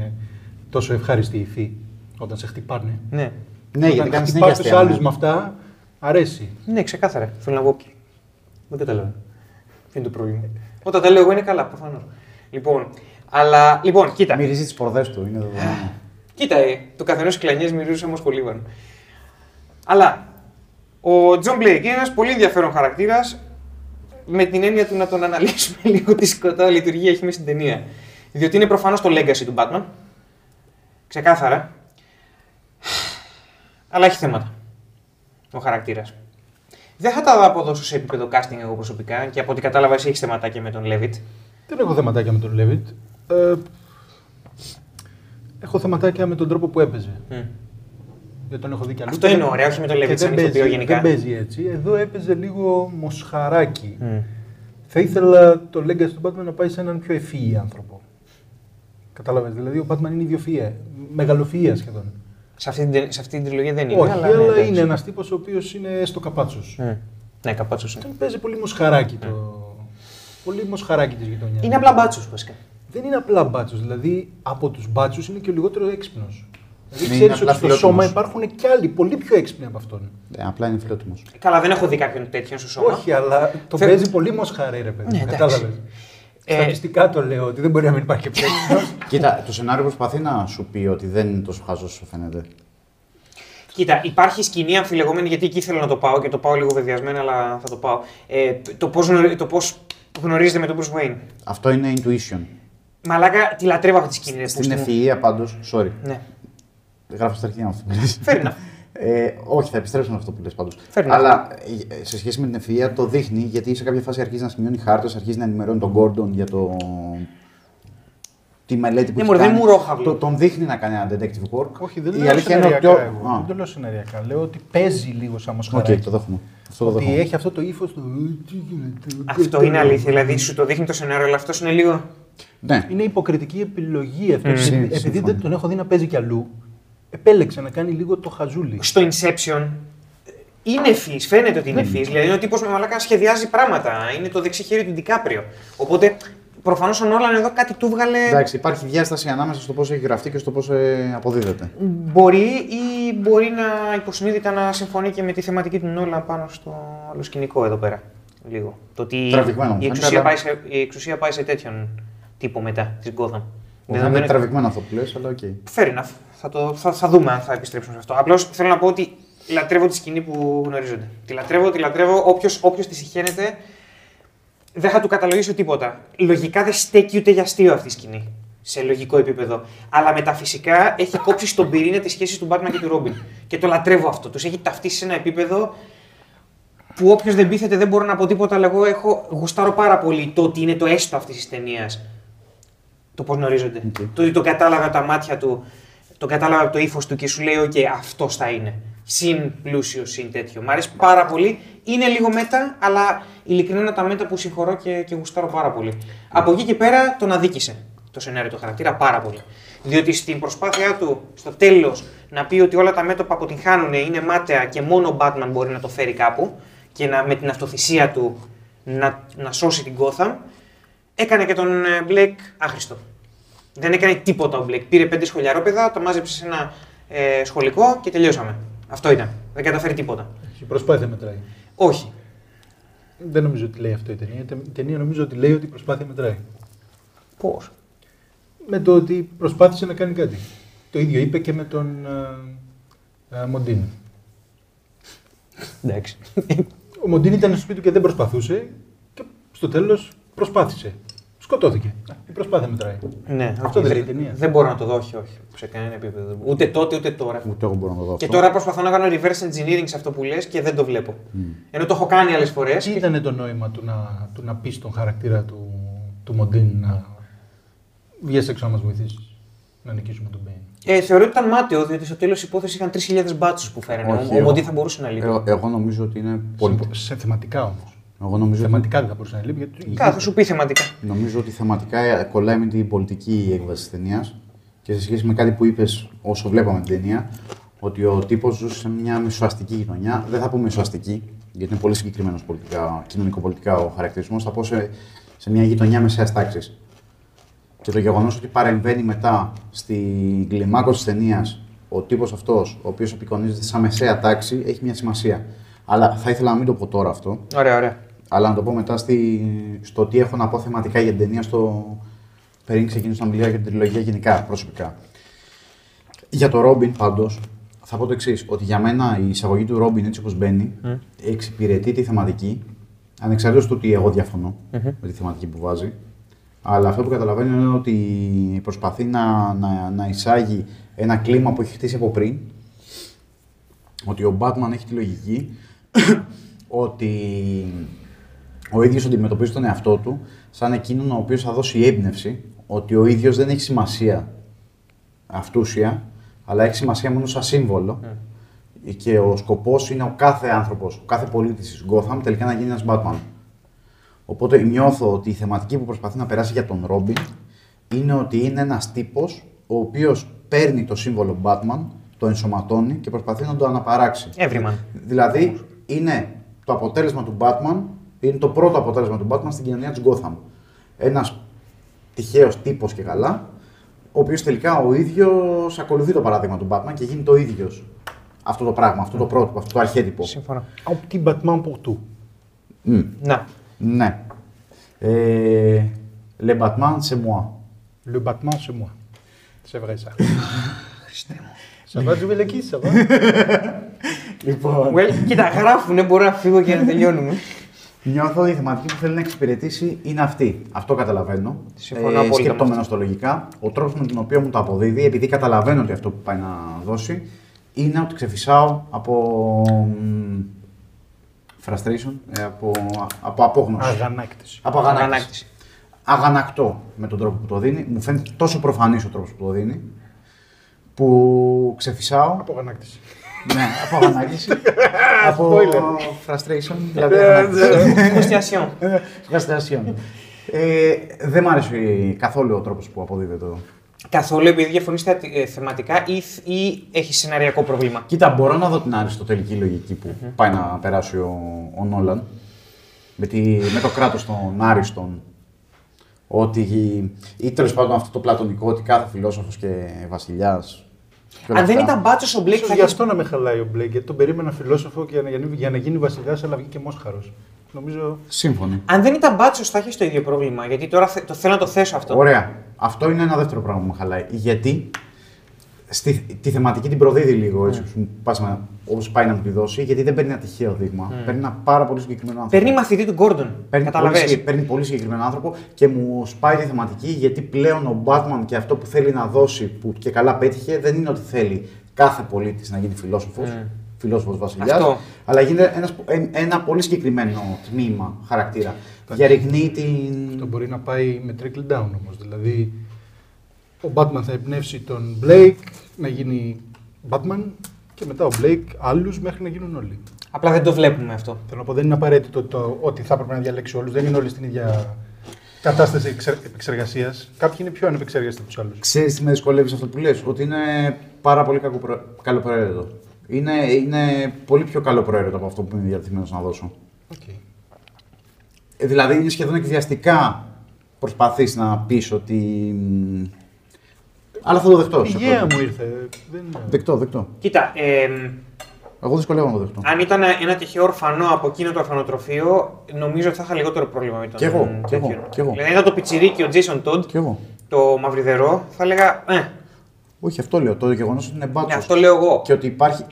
τόσο ευχάριστη υφή όταν σε χτυπάνε. Ναι. Ναι, γιατί όταν κάνεις συνέχεια χτυπάς τους αστεία. άλλους ναι. με αυτά, αρέσει. Ναι, ξεκάθαρα. Θέλω να πω. Δεν καταλαβαίνω. Ποιο είναι το πρόβλημα. Όταν τα λέω εγώ είναι καλά, προφανώς. Λοιπόν, αλλά. Λοιπόν, κοίτα. Μυρίζει τις πορδές του, είναι δεδομένο. Κοίτα, ε, το καθενός κλανιές μυρίζει όμως πολύ βαρύ. Αλλά ο Τζον Μπλέικ είναι ένας πολύ ενδιαφέρον χαρακτήρας με την έννοια του να τον αναλύσουμε λίγο τι σκοτά λειτουργία έχει μέσα στην ταινία. Διότι είναι προφανώς το legacy του Batman. Ξεκάθαρα. Αλλά έχει θέματα. Ο χαρακτήρας. Δεν θα τα αποδώσω σε επίπεδο casting εγώ προσωπικά και από ό,τι κατάλαβα εσύ έχεις θεματάκια με τον Levitt. Δεν έχω θεματάκια με τον Λέβιτ. Ε, έχω θεματάκια με τον τρόπο που έπαιζε. Μμ. Γιατί τον έχω δει κι αλλού. Αυτό και είναι δεν- ωραίο, όχι με τον και Levitt σαν δεν παίζει, ηθοποιό γενικά. δεν παίζει έτσι. Εδώ έπαιζε λίγο μοσχαράκι. Μμ. Θα ήθελα το legacy του Batman να πάει σε έναν πιο ευφύη άνθρωπο. Κατάλαβες, δηλαδή ο Batman είναι ιδιοφυΐα, μεγαλοφυΐα σχεδόν. Σε αυτή, την, σε αυτή την τριλογία δεν είναι. Όχι, αλλά, αλλά, ναι, εντάξει. είναι ένας τύπος ο οποίος είναι στο καπάτσος. Μμ. Ναι, καπάτσος είναι. Τον παίζει πολύ μοσχαράκι το... Πολύ μοσχαράκι της γειτονιάς. Είναι απλά μπάτσος βασικά. Δεν είναι απλά μπάτσος, δηλαδή από τους μπάτσους είναι και ο λιγότερο έξυπνος. Δηλαδή Είναι ξέρεις απλά ότι στο φιλότιμος. σώμα υπάρχουν και άλλοι πολύ πιο έξυπνοι από αυτόν. Ε, απλά είναι φιλότιμος. Καλά, δεν έχω δει κάποιον τέτοιον στο σώμα. Όχι, αλλά το Θε- παίζει πολύ μοσχαρέ, ρε παιδί. Ναι, μου, εντάξει. Κατάλαβες. Ε, Στατιστικά το λέω ότι δεν μπορεί να μην υπάρχει επέκτητο. Κοίτα, το σενάριο προσπαθεί να σου πει ότι δεν είναι τόσο χαζός όσο φαίνεται. Κοίτα, υπάρχει σκηνή αμφιλεγόμενη γιατί εκεί θέλω να το πάω και το πάω λίγο βεβαιασμένα, αλλά θα το πάω. Ε, το πώς το πώς γνωρίζετε με τον Bruce Wayne; Αυτό είναι intuition. Μαλάκα, τη λατρεύω αυτή τη σκηνή. ρε, Στην πούστη μου. ευφυΐα πάντω, sorry. Ναι. Γράφω στα αρχεία αυτό που λες. Fair enough. Ε, όχι, θα επιστρέψω με αυτό που λες πάντως. Fair enough. Αλλά ε, σε σχέση με την ευφυΐα το δείχνει γιατί σε κάποια φάση αρχίζει να σημειώνει χάρτες, αρχίζει να ενημερώνει τον Gordon για το. τη μελέτη που Ναι, έχει μωρέ, δεν κάνει. μου ρόχαυλο. Το- Τον δείχνει να κάνει ένα detective work. Όχι, δεν Η λέω αλήθεια είναι ότι. σεναριακά ο- εγώ. Α, Δεν το λέω σεναριακά. Λέω ότι παίζει λίγο σαν Οκ, μοσχαράκι. το δέχομαι. Αυτό το Ότι δέχομαι. έχει αυτό το ύφος του. «Ε, τι γίνεται, Αυτό δεν είναι το- αλήθεια. Δηλαδή σου το δείχνει το σενάριο, αλλά αυτός είναι λίγο. Ναι, Είναι υποκριτική επιλογή αυτό. Mm. Επειδή- Συμ- Επειδή συμφωνώ. δεν τον έχω δει να παίζει κι αλλού, επέλεξε να κάνει λίγο το χαζούλι. Στο Inception είναι ευφυής, φαίνεται ότι είναι ευφύ. Δηλαδή είναι ο τύπος με μαλάκα σχεδιάζει πράγματα. Είναι το δεξί χέρι του Ντικάπριο. Οπότε προφανώς ο Νόλαν εδώ κάτι του βγάλε. εντάξει, υπάρχει διάσταση ανάμεσα στο πώς έχει γραφτεί και στο πώς ε, αποδίδεται. Μπορεί ή μπορεί να υποσυνείδητα να συμφωνεί και με τη θεματική του Νόλαν πάνω στο άλλο σκηνικό εδώ πέρα. Λίγο. Το ότι Τραβηγμένο μου η φαίνεται, εξουσία, αλλά- πάει σε, η εξουσία πάει σε τέτοιον τύπο μετά της Gotham. Είναι Δεδομένου- τραβηγμένο αυτό που λες, αλλά οκ. Fair enough. Θα, το, θα, θα δούμε αν θα επιστρέψουμε σε αυτό. Απλώς θέλω να πω ότι λατρεύω τη σκηνή που γνωρίζονται. Τη λατρεύω, τη λατρεύω. Όποιο τη σιχαίνεται, δεν θα του καταλογίσω τίποτα. Λογικά δεν στέκει ούτε για αστείο αυτή η σκηνή. Σε λογικό επίπεδο. Αλλά μεταφυσικά έχει κόψει στον πυρήνα τη σχέση του Batman και του Robin. Και το λατρεύω αυτό. Τους έχει ταυτίσει σε ένα επίπεδο που όποιος δεν πείθεται δεν μπορώ να πω τίποτα, αλλά εγώ έχω γουστάρω πάρα πολύ το ότι είναι το έστω αυτής της ταινίας. Το πώς γνωρίζονται. Οκ. Το ότι το κατάλαβα από τα μάτια του, το κατάλαβα από το ύφος του και σου λέει: OK, αυτός θα είναι. Συν πλούσιος, συν τέτοιο. Μ' αρέσει πάρα πολύ. Είναι λίγο meta, αλλά ειλικρινά είναι τα meta που συγχωρώ και, και γουστάρω πάρα πολύ. Από εκεί και πέρα τον αδίκησε το σενάριο του χαρακτήρα πάρα πολύ. Διότι στην προσπάθειά του στο τέλος να πει ότι όλα τα μέτωπα που την χάνουν είναι μάταια και μόνο ο Batman μπορεί να το φέρει κάπου και να, με την αυτοθυσία του να, να σώσει την Gotham, έκανε και τον ε, Blake άχρηστο. Δεν έκανε τίποτα ο Blake. Πήρε πέντε σχολιαρόπαιδα, το μάζεψε σε ένα ε, σχολικό και τελειώσαμε. Αυτό ήταν. Δεν καταφέρει τίποτα. Η προσπάθεια μετράει. Όχι. Δεν νομίζω ότι λέει αυτό η ταινία. Η ταινία νομίζω ότι λέει ότι η προσπάθεια μετράει. Πώς; Με το ότι προσπάθησε να κάνει κάτι. Το ίδιο είπε και με τον ε, ε, Μοντίν. Εντάξει. Ο Μοντίν ήταν στο σπίτι του και δεν προσπαθούσε και στο τέλος προσπάθησε. Σκοτώθηκε. Η προσπάθεια μετράει. ναι, Αυτό όχι, δεν λέει η ταινία. Δεν μπορώ να το δω, όχι, όχι. Σε κανένα επίπεδο. Ούτε τότε ούτε τώρα. Ούτε εγώ μπορώ να το δω Και αυτό. τώρα προσπαθώ να κάνω reverse engineering σε αυτό που λες και δεν το βλέπω. Ενώ το έχω κάνει άλλες φορές. Τι ήταν το νόημα του να, του να πεις στον χαρακτήρα του, του Μοντίν να βγει έξω να μας βοηθήσεις να νικήσουμε τον Μπέιν; Ε, θεωρώ ότι ήταν μάταιο, διότι στο τέλος υπόθεση είχαν 3.000 μπάτσους που φέρανε. Όχι, ο εγώ- Μοντί θα μπορούσε να λείπει. Εγώ, εγώ νομίζω ότι είναι πολύ. Σε, σε θεματικά όμως. Εγώ νομίζω, ότι, Θεματικά δεν θα μπορούσε να λείπει γιατί. Καλά, θα σου πει θεματικά. νομίζω ότι θεματικά ε, κολλάει με την πολιτική έκβαση της ταινίας και σε σχέση με κάτι που είπες όσο βλέπαμε την ταινία, ότι ο τύπος ζούσε σε μια μεσοαστική γειτονιά. Δεν θα πω μεσοαστική, γιατί είναι πολύ συγκεκριμένος κοινωνικοπολιτικά ο χαρακτηρισμός. Θα πω σε, σε μια γειτονιά μεσαίας τάξης. Και το γεγονός ότι παρεμβαίνει μετά στην κλιμάκωση της ταινίας ο τύπος αυτός, ο οποίος απεικονίζεται σαν μεσαία τάξη, έχει μια σημασία. Αλλά θα ήθελα να μην το πω τώρα αυτό, Ωραία, ωραία. Αλλά να το πω μετά στη, στο τι έχω να πω θεματικά για την ταινία στο πριν ξεκινήσω να μιλάω για την τριλογία γενικά, προσωπικά. Για το Ρόμπιν πάντως, θα πω το εξής: Ότι για μένα η εισαγωγή του Ρόμπιν έτσι όπως μπαίνει, εξυπηρετεί τη θεματική, ανεξαρτήτως του ότι εγώ διαφωνώ με τη θεματική που βάζει. Αλλά αυτό που καταλαβαίνω είναι ότι προσπαθεί να, να, να εισάγει ένα κλίμα που έχει χτίσει από πριν. Ότι ο Batman έχει τη λογική ότι ο ίδιος αντιμετωπίζει τον εαυτό του σαν εκείνον ο οποίος θα δώσει έμπνευση ότι ο ίδιος δεν έχει σημασία αυτούσια, αλλά έχει σημασία μόνο σαν σύμβολο. Και ο σκοπός είναι ο κάθε άνθρωπος, ο κάθε πολίτης της Gotham τελικά να γίνει ένας Batman. Οπότε νιώθω ότι η θεματική που προσπαθεί να περάσει για τον Ρόμπιν είναι ότι είναι ένας τύπος ο οποίος παίρνει το σύμβολο Batman, το ενσωματώνει και προσπαθεί να το αναπαράξει. Everyman. Δηλαδή είναι το αποτέλεσμα του Batman, είναι το πρώτο αποτέλεσμα του Batman στην κοινωνία της Gotham. Ένας τυχαίος τύπος και καλά ο οποίος τελικά ο ίδιος ακολουθεί το παράδειγμα του Batman και γίνει το ίδιος. Αυτό το πράγμα, αυτό το πρότυπο, αυτό το αρχέτυπο. Συμφωνώ. Un petit Batman pour tout. Μμ, Να. ναι. Ε, Le Batman, c'est moi. Le Batman, c'est moi. C'est vrai ça. Ça va, Τζουβελεκή, ça va. Λοιπόν, Well, κοίτα, γράφουνε, μπορώ να φύγω και να τελειώνουμε. Νιώθω ότι η θεματική που θέλει να εξυπηρετήσει είναι αυτή. Αυτό καταλαβαίνω. Συμφωνώ απόλυτα με Σκεπτόμενος αυτό. το λογικά. Ο τρόπος με τον οποίο μου το αποδίδει, επειδή καταλαβαίνω ότι αυτό που πάει να δώσει, είναι ότι ξεφυσάω από. μ, frustration, ε, από, από απόγνωση. Αγανάκτηση. Από αγανάκτηση. Αγανάκτηση. Αγανακτώ με τον τρόπο που το δίνει. Μου φαίνεται τόσο προφανής ο τρόπος που το δίνει, που ξεφυσάω. Από αγανάκτηση. Ναι, από αγανάκτηση. από frustration, δηλαδή. Ε, αγανάκτηση. Φρουστιασιόν. Frustration. Ε, δεν μ' άρεσε καθόλου ο τρόπος που αποδίδεται εδώ. Καθόλου επειδή διαφωνείς θεματικά ή, ή έχεις σεναριακό πρόβλημα. Κοίτα, μπορώ να δω την αριστοτελική λογική που πάει να περάσει ο, ο Νόλαν. Με, τη, με το κράτος των άριστων. Ότι. ή τέλος πάντων αυτό το πλατωνικό ότι κάθε φιλόσοφος και βασιλιάς. Αν δεν ήταν μπάτσος ο Μπλέικ Ίσως θα γι' είχε. αυτό να με χαλάει ο Μπλέκ, γιατί τον περίμενα φιλόσοφο για να, γίνει- για να γίνει βασιλιάς, αλλά βγήκε μόσχαρος. Νομίζω. Σύμφωνοι. Αν δεν ήταν μπάτσος θα είχες το ίδιο πρόβλημα. Γιατί τώρα θε- το θέλω να το θέσω αυτό. Ωραία. Αυτό είναι ένα δεύτερο πράγμα που με χαλάει. Γιατί; Στη, τη θεματική την προδίδει λίγο έτσι, όπως πάει να μου τη δώσει, γιατί δεν παίρνει ένα τυχαίο δείγμα. Παίρνει ένα πάρα πολύ συγκεκριμένο άνθρωπο. Παίρνει μαθητή του Γκόρντον. Παίρνει πολύ, Καταλαβες; συγκε- παίρνει πολύ συγκεκριμένο άνθρωπο και μου σπάει τη θεματική γιατί πλέον ο Batman και αυτό που θέλει να δώσει, που και καλά πέτυχε, δεν είναι ότι θέλει κάθε πολίτης να γίνει φιλόσοφος, Mm. φιλόσοφος βασιλιάς, Αυτό. αλλά γίνεται ένας, ε- ένα πολύ συγκεκριμένο τμήμα χαρακτήρα. Διαρριγνύει την. Αυτό μπορεί να πάει με trickle down όμως. Δηλαδή, ο Batman θα εμπνεύσει τον Blake να γίνει Batman και μετά ο Blake άλλους μέχρι να γίνουν όλοι. Απλά δεν το βλέπουμε αυτό. Θέλω να πω, δεν είναι απαραίτητο το ότι θα έπρεπε να διαλέξει όλους. Δεν είναι όλοι στην ίδια κατάσταση επεξεργασίας. Κάποιοι είναι πιο ανεπεξεργαστοί από τους άλλους. Ξέρεις τι με δυσκολεύει σε αυτό που λες, ότι είναι πάρα πολύ κακοπρο... καλοπροαίρετο. Είναι, είναι πολύ πιο καλοπροαίρετο από αυτό που είμαι διατεθειμένος να δώσω. Okay. Ε, δηλαδή είναι σχεδόν εκβιαστικά προσπαθείς να πεις ότι... μ, Αλλά θα το δεχτώ. σε Υγεία αυτό. μου ήρθε. Δεν... Δεκτό, δεκτό. Κοίτα, εμ, Εγώ δυσκολεύομαι να το δεχτώ. αν ήταν ένα τυχαίο ορφανό από εκείνο το ορφανοτροφείο, νομίζω ότι θα είχα λιγότερο πρόβλημα με τον Κι εγώ, κι εγώ, τέτοιον. κι εγώ. Δηλαδή, αν ήταν το πιτσιρίκι ο Jason Todd, Κι εγώ. το μαυριδερό, θα έλεγα. Ε, Όχι, αυτό λέω. Το γεγονός ότι είναι μπάτσος. ναι, αυτό λέω εγώ. Και ότι υπάρχει.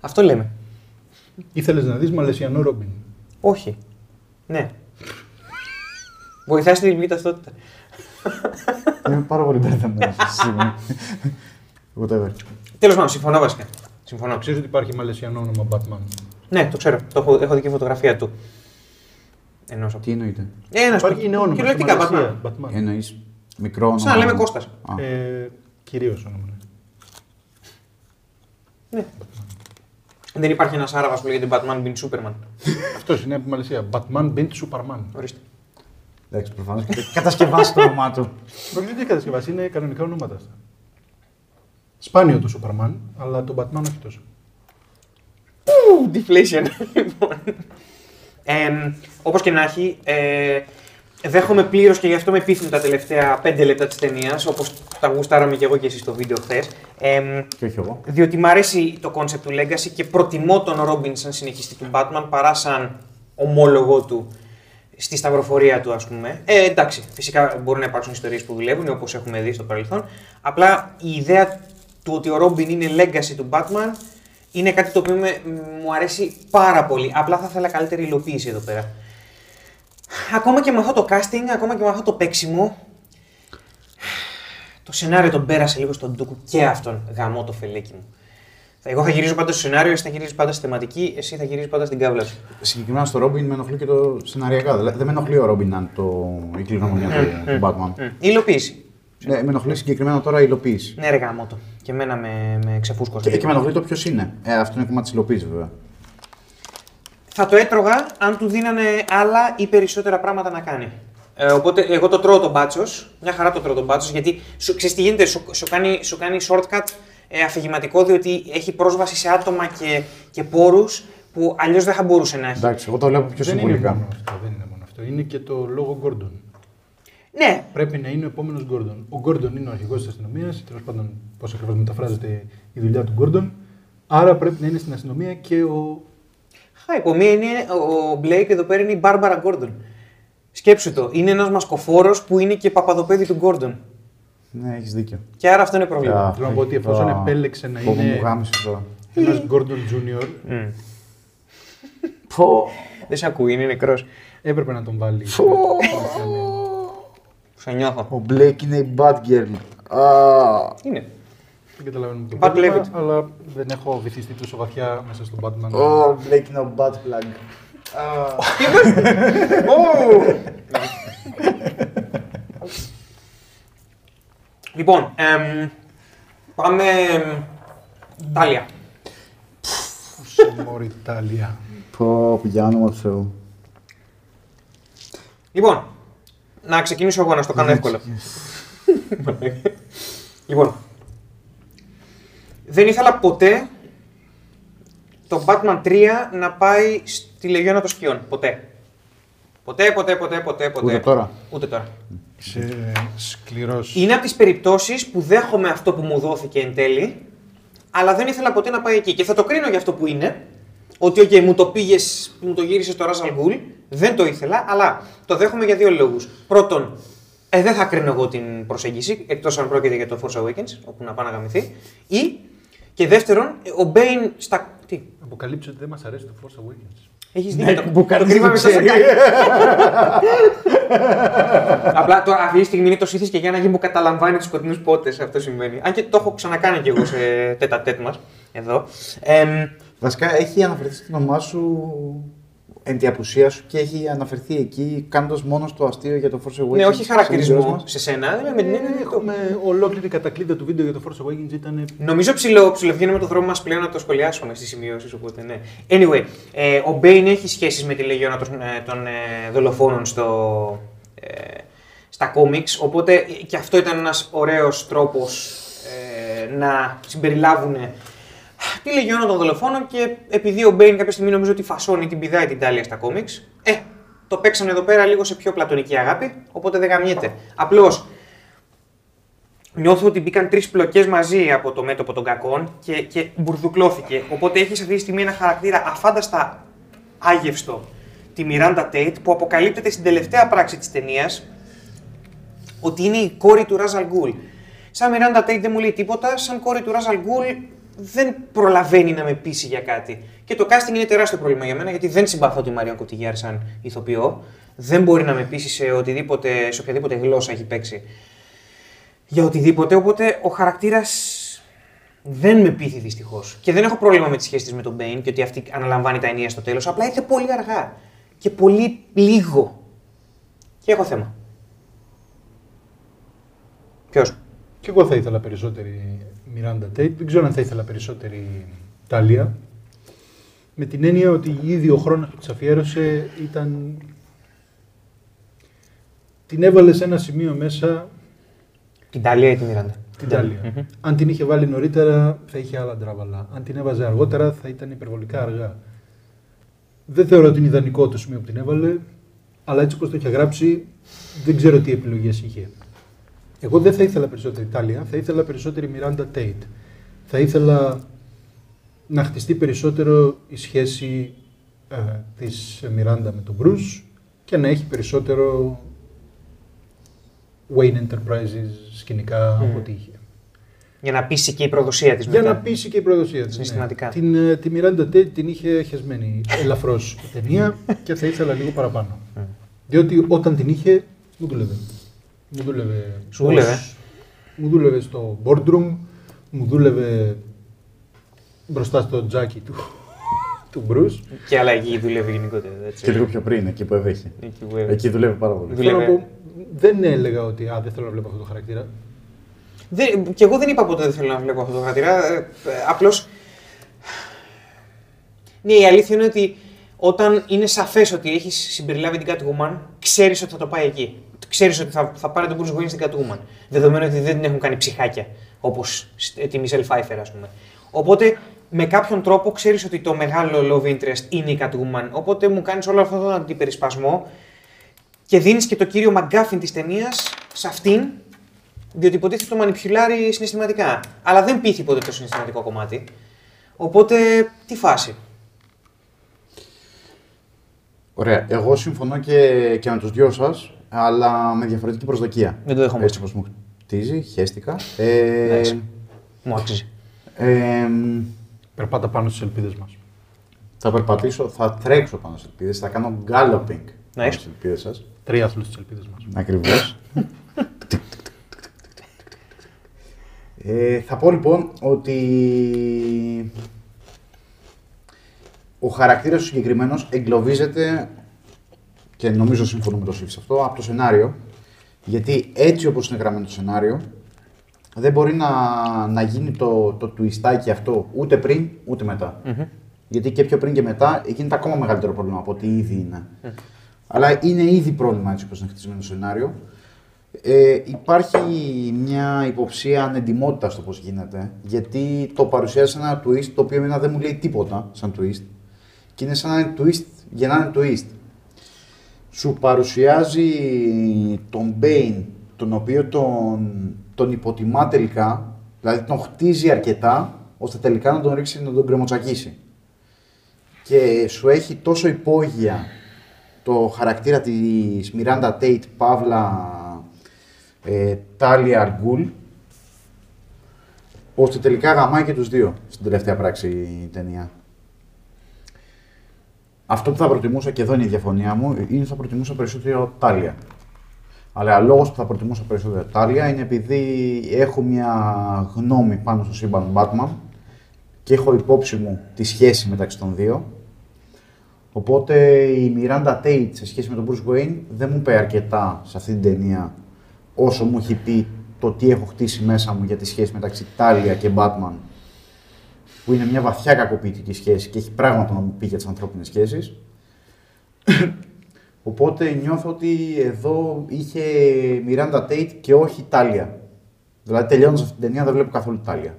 Αυτό λέμε. Ήθελες να δεις Μαλαισιανό Ρόμπιν; Όχι. Ναι. Βοηθάει στην ελληνική ταυτότητα. Είμαι πάρα πολύ μπερδεμένος αυτή τη στιγμή. Whatever. Τέλος πάντων, συμφωνώ βασικά. Συμφωνώ. Ξέρει ότι υπάρχει Μαλαισιανό όνομα Batman. Ναι, το ξέρω. Το έχω, έχω δει και φωτογραφία του. Ενός από. Τι εννοείται; Ένας Υπάρχει, είναι όνομα. στη Κυριολεκτικά, Μαλαισία, Batman. Batman. Εννοείς μικρό όνομα. Σαν να λέμε Κώστας. Α, Ε, Κυρίως όνομα. ναι. Ναι. Δεν υπάρχει ένας Άραβας που λέγεται Batman bin Superman. Αυτός είναι από τη Μαλαισία. Batman Bint Superman. Ορίστε. Εντάξει, προφανώς κατασκευάσει το όνομά του. Πρόκειται για κατασκευάση, είναι κανονικά ονόματα αυτά. Σπάνιο το Superman, αλλά το Batman όχι τόσο. Ου, deflation. λοιπόν. Ε, Όπως και να έχει, ε, δέχομαι πλήρως και γι' αυτό με πείθουν τα τελευταία 5 λεπτά της ταινίας, όπως τα γουστάραμε και εγώ και εσείς στο βίντεο χθες. Ε, Και όχι εγώ. διότι μου αρέσει το concept του Legacy και προτιμώ τον Robin σαν συνεχιστή του Batman παρά σαν ομόλογο του στη σταυροφορία του, ας πούμε. Ε, εντάξει, φυσικά μπορεί να υπάρξουν ιστορίες που δουλεύουν, όπως έχουμε δει στο παρελθόν. Απλά η ιδέα του ότι ο Robin είναι legacy του Batman είναι κάτι το οποίο με- μου αρέσει πάρα πολύ. Απλά θα ήθελα καλύτερη υλοποίηση εδώ πέρα. Ακόμα και με αυτό το casting, ακόμα και με αυτό το παίξιμο, το σενάριο τον πέρασε λίγο στον Ντούκου και αυτόν γαμώ το φελέκι μου. Εγώ θα γυρίζω πάντα στο σενάριο, εσύ θα γυρίζεις πάντα στη θεματική, εσύ θα γυρίζεις πάντα στην κάβλα σου. Συγκεκριμένα στο Ρόμπιν με ενοχλεί και το σεναριακά. Δηλαδή, δεν με ενοχλεί ο Ρόμπιν να είναι το... η κληρονομιά του, του Batman. Μμ. Η υλοποίηση. Ναι, με ενοχλεί συγκεκριμένα τώρα η υλοποίηση. Ναι, ρε γάμο το. Και εμένα με, με ξεφούσκωσε. Και, και με ενοχλεί το ποιος είναι. Ε, αυτό είναι κομμάτι της υλοποίησης βέβαια. Θα το έτρωγα αν του δίνανε άλλα ή περισσότερα πράγματα να κάνει. Ε, οπότε εγώ το τρώω τον μπάτσος. Μια χαρά το τρώω τον μπάτσος γιατί σου, ξέρεις τι γίνεται, σου, σου, κάνει, σου κάνει shortcut ε, αφηγηματικό διότι έχει πρόσβαση σε άτομα και, και πόρους που αλλιώς δεν θα μπορούσε να έχει. Εντάξει, εγώ το βλέπω πιο δεν είναι συμβολικά. μόνο αυτό. Δεν είναι μόνο αυτό. Είναι και το λόγο Gordon. Ναι, Πρέπει να είναι ο επόμενος Γκόρντον. Ο Γκόρντον είναι ο αρχηγός της αστυνομίας, τέλος πάντων πώς ακριβώς μεταφράζεται η δουλειά του Γκόρντον. Άρα πρέπει να είναι στην αστυνομία και ο. Χα, υπό μία είναι ο Μπλέικ εδώ πέρα είναι η Μπάρμπαρα Γκόρντον. Σκέψου το, είναι ένας μασκοφόρος που είναι και παπαδοπέδι του Γκόρντον. Ναι, έχεις δίκιο. Και άρα αυτό είναι πρόβλημα. Α, Θέλω να πω ότι εφόσον α, επέλεξε να πω, είναι- Μου γάμισε τώρα. Ένας Γκόρντον Junior, Μμ. Πω. Δεν σε ακούει, είναι νεκρός. έπρεπε να τον βάλει. Σε νιώθω. Ο Μπλέικ είναι η bad girl. Α, Είναι. Δεν καταλαβαίνω το Bad πρόβλημα, Levitt. αλλά δεν έχω βυθιστεί τόσο βαθιά μέσα στον Batman. Ο Μπλέικ είναι ο bad plug. Α, Λοιπόν, εμ, πάμε. εμ, Τάλια. Σε Μοριτάλια. Πω, για όνομα του Θεού. Λοιπόν, να ξεκινήσω εγώ να στο κάνω εύκολο. λοιπόν, δεν ήθελα ποτέ το Batman 3 να πάει στη Λεγιώνα των Σκιών. Ποτέ. Ποτέ, ποτέ, ποτέ, ποτέ, ποτέ. Ούτε τώρα. Ούτε τώρα. Είσαι σκληρός. Είναι από τις περιπτώσεις που δέχομαι αυτό που μου δόθηκε εν τέλει, αλλά δεν ήθελα ποτέ να πάει εκεί. Και θα το κρίνω για αυτό που είναι, ότι okay, μου το πήγες, μου το γύρισες στο Russell Ghul, δεν το ήθελα, αλλά το δέχομαι για δύο λόγους. Πρώτον, ε, δεν θα κρίνω εγώ την προσέγγιση, εκτός αν πρόκειται για το Force Awakens, όπου να πάει να γαμηθεί. Ή, και δεύτερον, ο Bane στα... Τι, Αποκαλύψει ότι δεν μας αρέσει το Force Awakens. Έχεις Ναι, δίκιο. το- που κανείς το κρύβαμε δεν στο ξέρεις. σακάκι. Απλά το, αυτή τη στιγμή είναι το σύνθη και για να γίνει που καταλαμβάνει τους σκοτεινούς πότες αυτό σημαίνει. Αν και το έχω ξανακάνει κι εγώ σε τέτα τέτ μας εδώ. Εμ, Βασικά έχει αναφερθεί στην όνομά σου εν τη απουσία σου και έχει αναφερθεί εκεί κάνοντας μόνος το αστείο για το Force Awakens. ναι, όχι στις χαρακτηρισμό βίντεος μας. σε σένα, αλλά με την έννοια ότι το- Έχουμε ολόκληρη κατακλείδα του βίντεο για το Force Awakens ήταν. Νομίζω ψηλό, ψηλοβγαίνουμε το δρόμο μας πλέον να το σχολιάσουμε στις σημειώσεις. Οπότε ναι. Anyway, ε, ο Bane έχει σχέσεις με τη Λεγιώνα των, ε, των ε, δολοφόνων στο, ε, στα κόμιξ. Οπότε ε, και αυτό ήταν ένας ωραίος τρόπος ε, να συμπεριλάβουν τη Λεγιώνα των δολοφόνων και επειδή ο Bane κάποια στιγμή νομίζω ότι φασώνει την πηδάει την τάλια στα κόμιξ, ε, το παίξανε εδώ πέρα λίγο σε πιο πλατωνική αγάπη, οπότε δεν γαμιέται. Απλώς νιώθω ότι μπήκαν τρεις πλοκές μαζί από το μέτωπο των κακών και, και μπουρδουκλώθηκε. Οπότε έχεις αυτή τη στιγμή ένα χαρακτήρα αφάνταστα άγευστο, τη Miranda Tate, που αποκαλύπτεται στην τελευταία πράξη της ταινίας ότι είναι η κόρη του Ράζαλ Γκουλ. Σαν Miranda Tate δεν μου λέει τίποτα, σαν κόρη του Ράζαλ Γκουλ δεν προλαβαίνει να με πείσει για κάτι. Και το casting είναι τεράστιο πρόβλημα για μένα γιατί δεν συμπαθώ τη Μαριάν Κωτιγιάρ σαν ηθοποιό. Δεν μπορεί να με πείσει σε, οτιδήποτε, σε οποιαδήποτε γλώσσα έχει παίξει για οτιδήποτε. Οπότε ο χαρακτήρας δεν με πείθει δυστυχώς. Και δεν έχω πρόβλημα με τη σχέση της με τον Μπέιν και ότι αυτή αναλαμβάνει τα ενία στο τέλος. Απλά ήρθε πολύ αργά και πολύ λίγο. Και έχω θέμα. Ποιος; Και εγώ θα ήθελα περισσότερη Miranda Tate. Δεν ξέρω αν θα ήθελα περισσότερη Τάλια. Με την έννοια ότι ήδη ο χρόνος που της αφιέρωσε ήταν... Την έβαλε σε ένα σημείο μέσα Την Ταλία ή τη Μιράντα. την ταλια Αν την είχε βάλει νωρίτερα θα είχε άλλα ντράβαλα. Αν την έβαζε αργότερα θα ήταν υπερβολικά αργά. Δεν θεωρώ ότι είναι ιδανικό το σημείο που την έβαλε, αλλά έτσι όπως το είχε γράψει δεν ξέρω τι επιλογές είχε. Εγώ δεν θα ήθελα περισσότερη Τάλια, θα ήθελα περισσότερη Miranda Tate. Θα ήθελα να χτιστεί περισσότερο η σχέση ε, της Miranda με τον Bruce και να έχει περισσότερο Wayne Enterprises σκηνικά Μμμ. από ό,τι είχε. Για να πείσει και η προδοσία της Για να πείσει και η προδοσία της. Συναισθηματικά. Την, ε, τη Miranda Tate την είχε χεσμένη ελαφρώς η ταινία και θα ήθελα λίγο παραπάνω. Μμ. Διότι όταν την είχε, μου δούλευε. Μου δούλευε. Σου δούλευε. ως- Μου δούλευε στο boardroom, μου δούλευε μπροστά στο τζάκι του, του Bruce. Και αλλά εκεί δουλεύει γενικότερα. Έτσι. Και λίγο πιο πριν, εκεί που έβρεχε. Εκεί που- Εκεί δουλεύει πάρα πολύ. Δουλεύει. Θέλω να πω, δεν έλεγα ότι α, δεν θέλω να βλέπω αυτό το χαρακτήρα. Δεν, και εγώ δεν είπα ποτέ δεν θέλω να βλέπω αυτό το χαρακτήρα. Ε, ε, Απλώς. Ναι, η αλήθεια είναι ότι όταν είναι σαφές ότι έχεις συμπεριλάβει την Catwoman, ξέρεις ότι θα το πάει εκεί. Ξέρεις ότι θα, θα πάρει τον Bruce Wayne στην Catwoman. Δεδομένου ότι δεν την έχουν κάνει ψυχάκια όπως τη Michelle Pfeiffer, ας πούμε. Οπότε με κάποιον τρόπο ξέρεις ότι το μεγάλο love interest είναι η Catwoman. Οπότε μου κάνεις όλο αυτόν τον αντιπερισπασμό και δίνεις και το κύριο μαγκάφιν της ταινίας σε αυτήν, διότι υποτίθεται το μανιπιουλάρει συναισθηματικά. Αλλά δεν πείθει ποτέ το συναισθηματικό κομμάτι. Οπότε, τι φάση. Ωραία. Εγώ συμφωνώ και, και με τους δυο σας, αλλά με διαφορετική προσδοκία. Δεν το δέχομαι. Έτσι όπως μου χτίζει, χαίστηκα. Ε, Εντάξει. Μου άξιζε. ε, Περπάτα πάνω στις ελπίδες μας. θα περπατήσω, θα τρέξω πάνω στις ελπίδες, θα κάνω galloping πάνω στις ελπίδες σας. Τρία άθλου στις ελπίδες μας. Ακριβώς. ε, θα πω λοιπόν ότι ο χαρακτήρας του συγκεκριμένος εγκλωβίζεται και νομίζω συμφωνώ με το Σύφη σε αυτό, από το σενάριο. Γιατί έτσι όπως είναι γραμμένο το σενάριο, δεν μπορεί να, να γίνει το, το twistάκι αυτό ούτε πριν ούτε μετά. Γιατί και πιο πριν και μετά γίνεται ακόμα μεγαλύτερο πρόβλημα από ό,τι ήδη είναι. Αλλά είναι ήδη πρόβλημα έτσι όπως είναι χτισμένο το σενάριο. Ε, υπάρχει μια υποψία ανεντιμότητας στο πώς γίνεται, γιατί το παρουσιάζει σαν ένα twist το οποίο εμένα δεν μου λέει τίποτα σαν twist και είναι σαν να είναι twist για να είναι twist. Σου παρουσιάζει τον Bane, τον οποίο τον, τον υποτιμά τελικά, δηλαδή τον χτίζει αρκετά, ώστε τελικά να τον ρίξει να τον κρεμοτσακίσει. Και σου έχει τόσο υπόγεια το χαρακτήρα της Miranda Tate, Παύλα ε, Τάλια Αργκούλ, ώστε τελικά γαμάει και τους δύο στην τελευταία πράξη η ταινία. Αυτό που θα προτιμούσα και εδώ είναι η διαφωνία μου, είναι ότι θα προτιμούσα περισσότερο Τάλια. Αλλά ο λόγος που θα προτιμούσα περισσότερο Τάλια είναι επειδή έχω μια γνώμη πάνω στο σύμπαν Batman και έχω υπόψη μου τη σχέση μεταξύ των δύο. Οπότε η Miranda Tate σε σχέση με τον Bruce Wayne δεν μου είπε αρκετά σε αυτή την ταινία όσο μου έχει πει το τι έχω χτίσει μέσα μου για τη σχέση μεταξύ Τάλια και Batman που είναι μια βαθιά κακοποιητική σχέση και έχει πράγματα να μου πει για τις ανθρώπινες σχέσεις. Οπότε νιώθω ότι εδώ είχε Miranda Tate και όχι Τάλια. Δηλαδή τελειώνοντας αυτή την ταινία δεν βλέπω καθόλου Τάλια.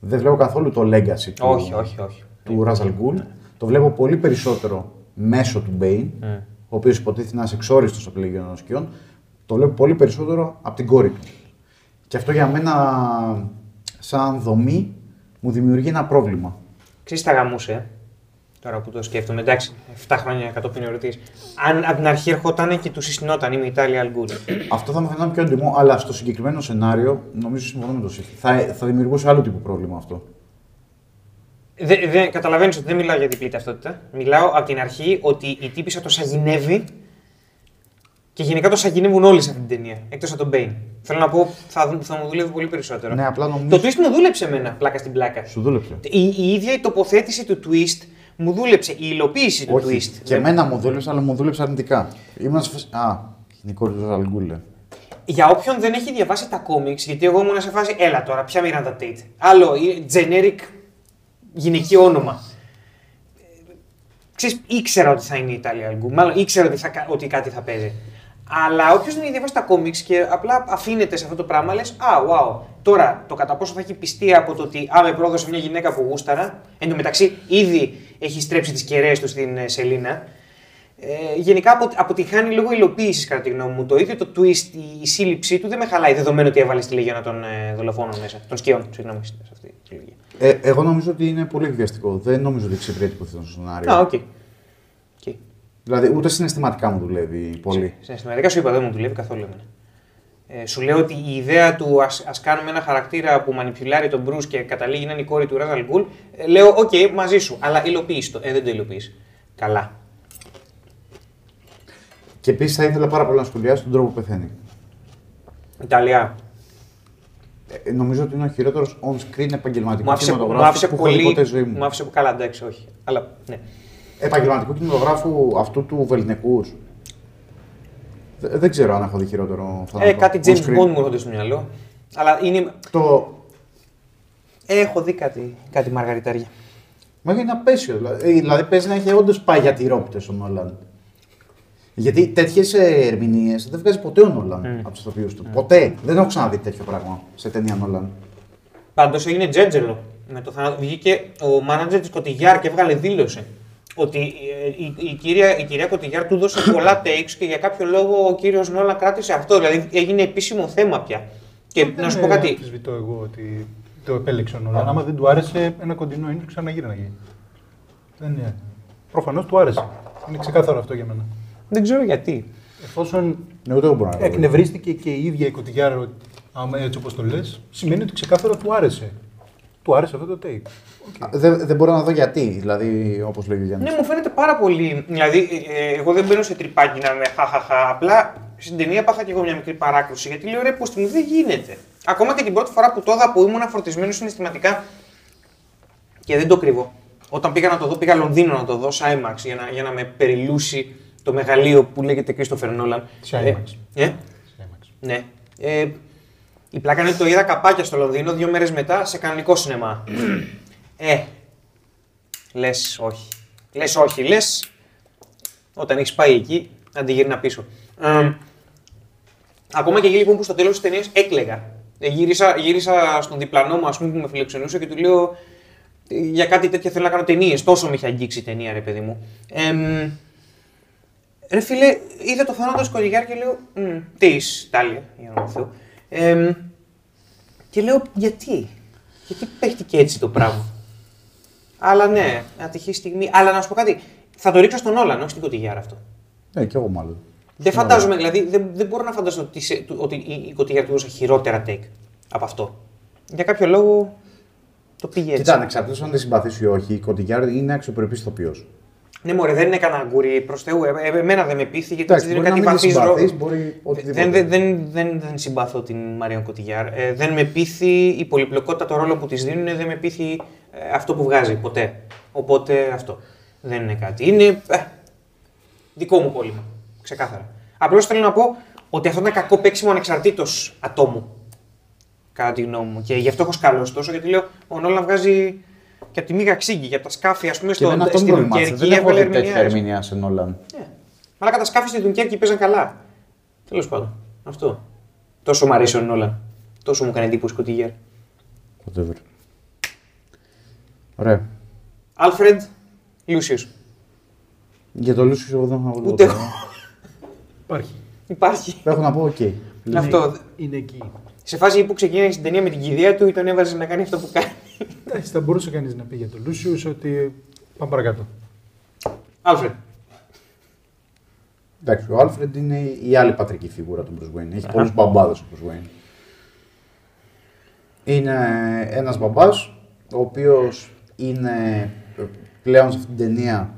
Δεν βλέπω καθόλου το legacy του, Όχι, όχι, όχι. του Ράζαλ Γκουλ. Το βλέπω πολύ περισσότερο μέσω του Μπέιν, Mm. ο οποίος υποτίθεται να είναι εξόριστος από Λεγιόν των Σκιών. Το βλέπω πολύ περισσότερο από την κόρη του. Και αυτό για μένα, σαν δομή, μου δημιουργεί ένα πρόβλημα. Ξέρεις τα γαμούσε, ε; Τώρα που το σκέφτομαι, εντάξει, 7 χρόνια κατόπιν εορτή. Αν από την αρχή ερχόταν και του συστηνόταν, είμαι Ιταλία Αλγκούρ. Αυτό θα μου φαινόταν πιο έντιμο, αλλά στο συγκεκριμένο σενάριο, νομίζω συμφωνώ με το Σύφη, θα, θα δημιουργούσε άλλο τύπο πρόβλημα αυτό. Δεν δε, καταλαβαίνεις ότι δεν μιλάω για διπλή ταυτότητα. Μιλάω από την αρχή ότι η τύπησα το σαγηνεύει και γενικά το σαγηνεύουν όλοι σε αυτήν την ταινία. Εκτός από τον Μπέιν. Θέλω να πω, θα, θα μου δουλεύει πολύ περισσότερο. Ναι, απλά νομίζω. Το twist μου δούλεψε εμένα, πλάκα στην πλάκα. Σου δούλεψε. Η, η ίδια η τοποθέτηση του twist μου δούλεψε. Η υλοποίηση του Όχι, twist. και Δεν- εμένα μου δούλεψε, αλλά μου δούλεψε αρνητικά. Ήμουν σε φάση. Α, είναι η κόρη του Ζαλγκούλε. Για όποιον δεν έχει διαβάσει τα κόμιξ, γιατί εγώ ήμουν σε φάση, έλα τώρα, ποια Miranda Tate. Άλλο, η- generic γυναικείο όνομα. Ε, Ξέρεις, ήξερα ότι θα είναι η Τάλια αλ Γκουλ, μάλλον ήξερα ότι, θα, κα- ότι κάτι θα παίζει. Αλλά όποιος δεν έχει διαβάσει τα κόμιξ και απλά αφήνεται σε αυτό το πράγμα, λες, Α, wow. Τώρα, το κατά πόσο θα έχει πειστεί από το ότι Α, με πρόδωσε μια γυναίκα που γούσταρα. Εν τω μεταξύ, ήδη έχει στρέψει τις κεραίες του στην ε, Σελίνα. Ε, γενικά απο, αποτυχάνει λίγο υλοποίησης κατά τη γνώμη μου. Το ίδιο το twist, η, η σύλληψή του δεν με χαλάει δεδομένου ότι έβαλε στη Λεγιώνα των ε, δολοφόνων μέσα. Των σκιών, συγγνώμη, σε αυτή τη λογική. Ε, εγώ νομίζω ότι είναι πολύ εκβιαστικό. Δεν νομίζω ότι εξυπηρετεί που θέλει στο σενάριο. Α, ok. Ok. Δηλαδή, ούτε συναισθηματικά μου δουλεύει πολύ. Συναισθηματικά σου είπα, δεν μου δουλεύει καθόλου εμένα. Ε, σου λέω ότι η ιδέα του ας, ας κάνουμε ένα χαρακτήρα που μανιπιουλάρει τον Μπρούς και καταλήγει να είναι η κόρη του Ρας αλ Γκουλ, ε, λέω, οκ, μαζί σου, αλλά υλοποίησέ το. Ε, δεν το υλοποιείς. Καλά. Και επίσης θα ήθελα πάρα πολύ να σχολιάσω τον τρόπο που πεθαίνει. Ιταλία. Ε, νομίζω ότι είναι ο χειρότερος on-screen επαγγελματικός Μου άφησε, μου κινηματογράφος άφησε που έχω δει πολύ. ποτέ στη ζωή μου. Μου άφησε καλά, εντάξει, όχι. Αλλά ναι. Επαγγελματικού κινηματογράφου αυτού του Βεληνικούς. Δεν ξέρω αν έχω δει χειρότερο. Ε, θάνατο κάτι on James screen. Bond μου έρχονται στο μυαλό. Αλλά είναι. Το. Έχω δει κάτι, κάτι μαργαριτάρια. Μα είναι απέσιο. Δηλαδή, Ε, δηλαδή παίζει να έχει όντως πάει για τυρόπιτες ο Νόλαν. Γιατί τέτοιες ερμηνείες δεν βγάζει ποτέ ο Νόλαν από τους ηθοποιούς του. Ποτέ. Δεν έχω ξαναδεί τέτοιο πράγμα σε ταινία Νόλαν. Πάντως έγινε τζέτζελο. Με το θάνατο. Βγήκε ο μάνατζερ της Κωτιγιάρ και έβγαλε δήλωση. Ότι ε, η, η, κυρία, η κυρία Κωτηγιάρ του δώσε πολλά takes και για κάποιο λόγο ο κύριος Νόλα κράτησε αυτό. Δηλαδή έγινε επίσημο θέμα πια. Και να σου πω Δεν κάτι. αμφισβητώ εγώ ότι το επέλεξε ο Νόλαν. Άμα δεν του άρεσε, ένα κοντινό είναι ξαναγύρναγε. Δεν είναι. Προφανώς του άρεσε. Είναι ξεκάθαρο αυτό για μένα. Δεν ξέρω γιατί. Εφόσον Ναι, ούτε εγώ μπορώ να το πω. εκνευρίστηκε και η ίδια η Κοτιγιάρ, άμα έτσι όπως το λες, σημαίνει ότι ξεκάθαρα του άρεσε. Του άρεσε αυτό το take. Ok. Δεν, δεν μπορώ να δω γιατί, δηλαδή, όπως λέει ο Γιάννης. Ναι, μου φαίνεται πάρα πολύ. Δηλαδή, ε, εγώ δεν μπαίνω σε τριπάκι να με χαχαχα. Απλά στην ταινία έπαθα και εγώ μια μικρή παράκρουση. Γιατί λέω ρε, πούστη δεν γίνεται. Ακόμα και την πρώτη φορά που το είδα που ήμουν φορτισμένος συναισθηματικά και δεν το κρύβω. Όταν πήγα να το δω, πήγα Λονδίνο να το δω σε IMAX για να, για να με περιλούσει το μεγαλείο που λέγεται Christopher Nolan. Σε Ε, IMAX. Ε, Σε IMAX. ναι. Ε, η πλάκα είναι ότι το είδα καπάκια στο Λονδίνο δύο μέρες μετά σε κανονικό σινεμά. Ε, λες όχι. Λες όχι, λες. Όταν έχεις πάει εκεί, αντιγύρνα πίσω. Ε, ακόμα και εκεί λοιπόν που στο τέλος της ταινίας έκλαιγα. Ε, γύρισα, γύρισα στον διπλανό μου, ας πούμε, που με φιλοξενούσε και του λέω «Ε, για κάτι τέτοιο θέλω να κάνω ταινίες. Τόσο με είχε αγγίξει η ταινία, ρε παιδί μου. Ε, Ρε φίλε, είδα το θάνατο της Κολυγιάρ και λέω. Τι Τάλια, για να Θεού. Ε, και λέω γιατί; Γιατί παίχτηκε έτσι το πράγμα; Αλλά ναι, ατυχή στιγμή. Αλλά να σου πω κάτι. Θα το ρίξω στον Όλαν, όχι στην Κωτιγιάρα αυτό. Ναι, κι εγώ μάλλον. Δεν φαντάζομαι, δηλαδή δεν, δεν μπορώ να φανταστώ ότι, σε- του- ότι η, η Κωτιγιάρα του έδωσε χειρότερα take από αυτό. Για κάποιο λόγο το πήγε έτσι. Κοίτα, ανεξαρτήτω αν τη συμπαθεί ή όχι, η Κοντιγιάρ είναι αξιοπρεπής ηθοποιός. Ναι, μωρέ, δεν είναι κανένα γκουρί προς Θεού. Ε, ε, εμένα δεν με πείθει γιατί Εντάξει, της δίνει μπορεί να κάτι μην τη βαθύ συμπαθείς, ρόλο. μπορεί οτιδήποτε. Δεν, δεν, δεν, δεν, δεν συμπαθώ την Μαριόν Κωτιγιάρ. Ε, δεν με πείθει η πολυπλοκότητα των ρόλων που της δίνουν, δεν με πείθει ε, αυτό που βγάζει ποτέ. Οπότε αυτό. Δεν είναι κάτι. Είναι ε, δικό μου κόλλημα. Ξεκάθαρα. Απλώς θέλω να πω ότι αυτό είναι κακό παίξιμο ανεξαρτήτως ατόμου. Κατά τη γνώμη μου. Και γι' αυτό έχω σκαλώσει τόσο γιατί λέω ο Νόλαν βγάζει και από τη μίγα ξύγκη, για τα σκάφη, ας πούμε, Και στο, εμένα αυτό στη μου προβλημάτισε. Δουνκέρκη Δεν έχω έβαλε δει τέτοια ερμηνείες. ερμηνεία σε Νόλαν. Ναι. Αλλά κατά σκάφη στη Δουνκέρκη παίζαν καλά. Τέλος πάντων. Αυτό. Τόσο μου αρέσει ο Νόλαν. Τόσο μου έκανε εντύπωση Κωτιγέρ. Whatever. Ωραία. Άλφρεντ Λούσιος. Για το Λούσιος εγώ δεν έχω να πω Ούτε τίποτα. εγώ. Υπάρχει. Υπάρχει. Έχω να πω, οκ. Αυτό. Είναι εκεί. Σε φάση που ξεκίνησε την ταινία με την κηδεία του ή τον έβαζε να κάνει αυτό που κάνει. Εντάξει, θα μπορούσε κανείς να πει για τον Λούσιους ότι. Πάμε παρακάτω. Άλφρεντ. Εντάξει, ο Άλφρεντ είναι η άλλη πατρική φιγούρα του Bruce Wayne. Έχει πολλούς μπαμπάδες ο Bruce Wayne. Είναι ένας μπαμπάς ο οποίος είναι ε, πλέον σε αυτήν την ταινία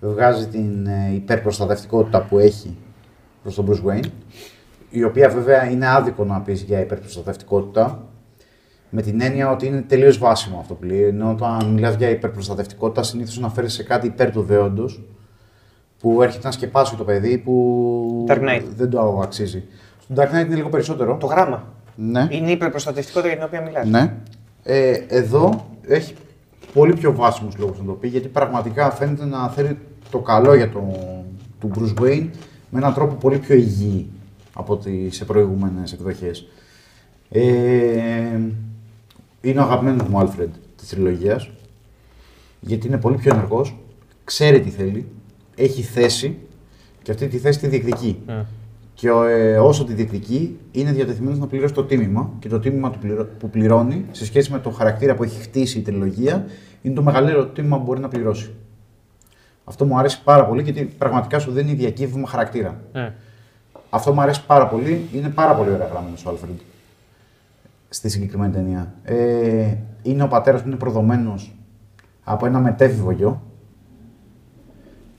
βγάζει την ε, υπερπροστατευτικότητα που έχει προς τον Bruce Wayne. Η οποία βέβαια είναι άδικο να πεις για υπερπροστατευτικότητα. Με την έννοια ότι είναι τελείως βάσιμο αυτό που λέει. Ενώ όταν μιλάς για υπερπροστατευτικότητα, συνήθως αναφέρεις σε κάτι υπέρ του δέοντος που έρχεται να σκεπάσει το παιδί που Dark Knight. δεν το αξίζει. Στο Dark Knight είναι λίγο περισσότερο. Το γράμμα. Ναι. Είναι η υπερπροστατευτικότητα για την οποία μιλάς. ναι. Ε, εδώ έχει πολύ πιο βάσιμους λόγους να το πει γιατί πραγματικά φαίνεται να θέλει το καλό για τον του Bruce Wayne με έναν τρόπο πολύ πιο υγιή από ότι σε προηγούμενες εκδοχές. Ε, είναι ο αγαπημένος μου Alfred της τριλογίας γιατί είναι πολύ πιο ενεργός, ξέρει τι θέλει, έχει θέση και αυτή τη θέση τη διεκδικεί. Και ε, όσο τη διεκδικεί, είναι διατεθειμένος να πληρώσει το τίμημα και το τίμημα του πληρω- που πληρώνει σε σχέση με το χαρακτήρα που έχει χτίσει η τριλογία είναι το μεγαλύτερο τίμημα που μπορεί να πληρώσει. Αυτό μου αρέσει πάρα πολύ γιατί πραγματικά σου δίνει διακύβημα χαρακτήρα. Αυτό μου αρέσει πάρα πολύ. Είναι πάρα πολύ ωραία γραμμένο ο Άλφρεντ στη συγκεκριμένη ταινία. Ε, είναι ο πατέρας που είναι προδομένος από ένα μετέφηβο γιο.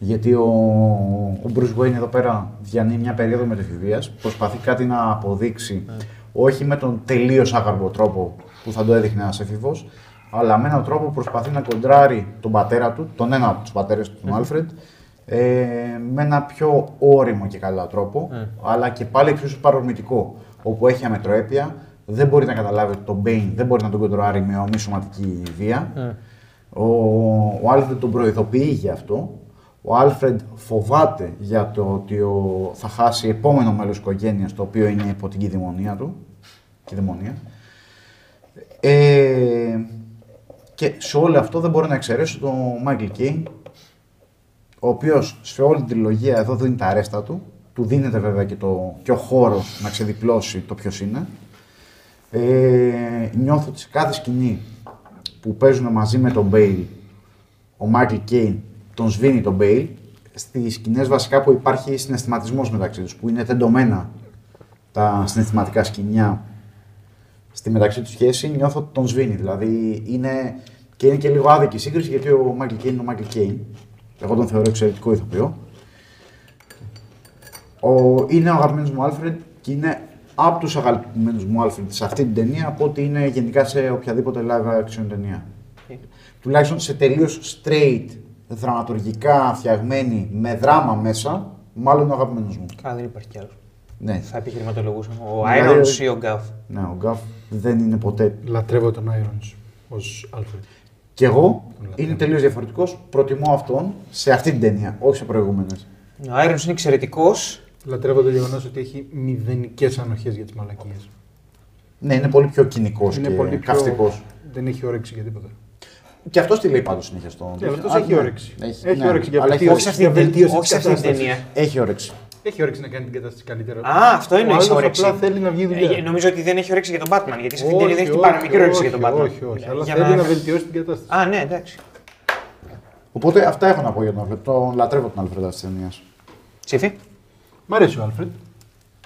Γιατί ο, ο Bruce Wayne εδώ πέρα διανύει μια περίοδο μετεφηβείας, προσπαθεί κάτι να αποδείξει, όχι με τον τελείως άγαρμπο τρόπο που θα το έδειχνε ένας έφηβος, αλλά με έναν τρόπο που προσπαθεί να κοντράρει τον πατέρα του, τον ένα από τους πατέρες του, τον Άλφρεντ, ε, με ένα πιο όριμο και καλά τρόπο, αλλά και πάλι εξίσου παρορμητικό, όπου έχει αμετροέπεια, δεν μπορεί να καταλάβει ότι τον Bane δεν μπορεί να τον κοντράρει με ωμή σωματική βία. Ο, ο Άλφρεντ τον προειδοποιεί για αυτό. Ο Άλφρεντ φοβάται για το ότι ο, θα χάσει επόμενο μέλος της οικογένειας, το οποίο είναι υπό την κηδεμονία του. Κηδεμονία. Ε, και σε όλο αυτό δεν μπορεί να εξαιρέσει τον Μάικλ Κέιν, ο οποίος σε όλη την τριλογία εδώ δίνει τα ρέστα του. Του δίνεται βέβαια και, το, και ο χώρος να ξεδιπλώσει το ποιος είναι. Ε, νιώθω ότι σε κάθε σκηνή που παίζουν μαζί με τον Μπέιλ, ο Μάικλ Κέιν τον σβήνει τον Μπέιλ. Στις σκηνές βασικά που υπάρχει συναισθηματισμός μεταξύ τους, που είναι τεντωμένα τα συναισθηματικά σκοινιά στη μεταξύ τους σχέση, νιώθω ότι τον σβήνει. Δηλαδή είναι και είναι και λίγο άδικη η σύγκριση γιατί ο Μάικλ Κέιν είναι ο Μάικλ Κέιν. Εγώ τον θεωρώ εξαιρετικό ηθοποιό. Ο, είναι ο αγαπημένος μου Άλφρεντ και είναι από τους αγαπημένους μου Άλφρεντ σε αυτή την ταινία από ότι είναι γενικά σε οποιαδήποτε live action ταινία. Τουλάχιστον σε τελείως straight, δραματουργικά φτιαγμένη, με δράμα μέσα, μάλλον ο αγαπημένος μου. Καλά, δεν υπάρχει κι άλλο. Ναι. Θα επιχειρηματολογούσα. Ο Δηλαδή- Irons ή ο Γκάφ. ναι, ο Γκάφ δεν είναι ποτέ. Λατρεύω τον Irons ως Alfred. Κι εγώ Τον λατρεύω. είναι τελείως διαφορετικός. Προτιμώ αυτόν σε αυτή την ταινία, όχι σε προηγούμενες. Ο Irons είναι εξαιρετικός. Λατρεύω το γεγονός ότι έχει μηδενικές ανοχές για τις μαλακίες. Ναι, είναι πολύ πιο κοινικός και Είναι πολύ πιο. καυστικός. Δεν έχει όρεξη για τίποτα. Και αυτό τι λέει πάντως συνέχεια στο. Και αυτός Α, έχει ναι. όρεξη. Έχει, Έχει ναι. όρεξη για Αλλά έχει βελτίωση. Όχι σε όρεξη. αυτή την βελτίωση ταινία. της Όχι σε αυτή την κατάστασης. ταινία. Έχει όρεξη. Έχει όρεξη να κάνει την κατάσταση καλύτερα. Α, αυτό είναι Ο έχει άλλος όρεξη. απλά θέλει να βγει δουλειά. Ε, νομίζω ότι δεν έχει όρεξη για τον Batman. Γιατί σε αυτή την ταινία δεν Όχι, έχει πάρει μικρή όρεξη όχι, για τον Batman. Όχι, όχι. Αλλά Για θέλει να βελτιώσει την κατάσταση. Α, ναι, εντάξει. Οπότε αυτά έχω να πω για τον Αλφρέντ. Τον λατρεύω τον Αλφρέντ αυτής της ταινίας. Ψήφι. Μ' αρέσει ο Άλφρεντ.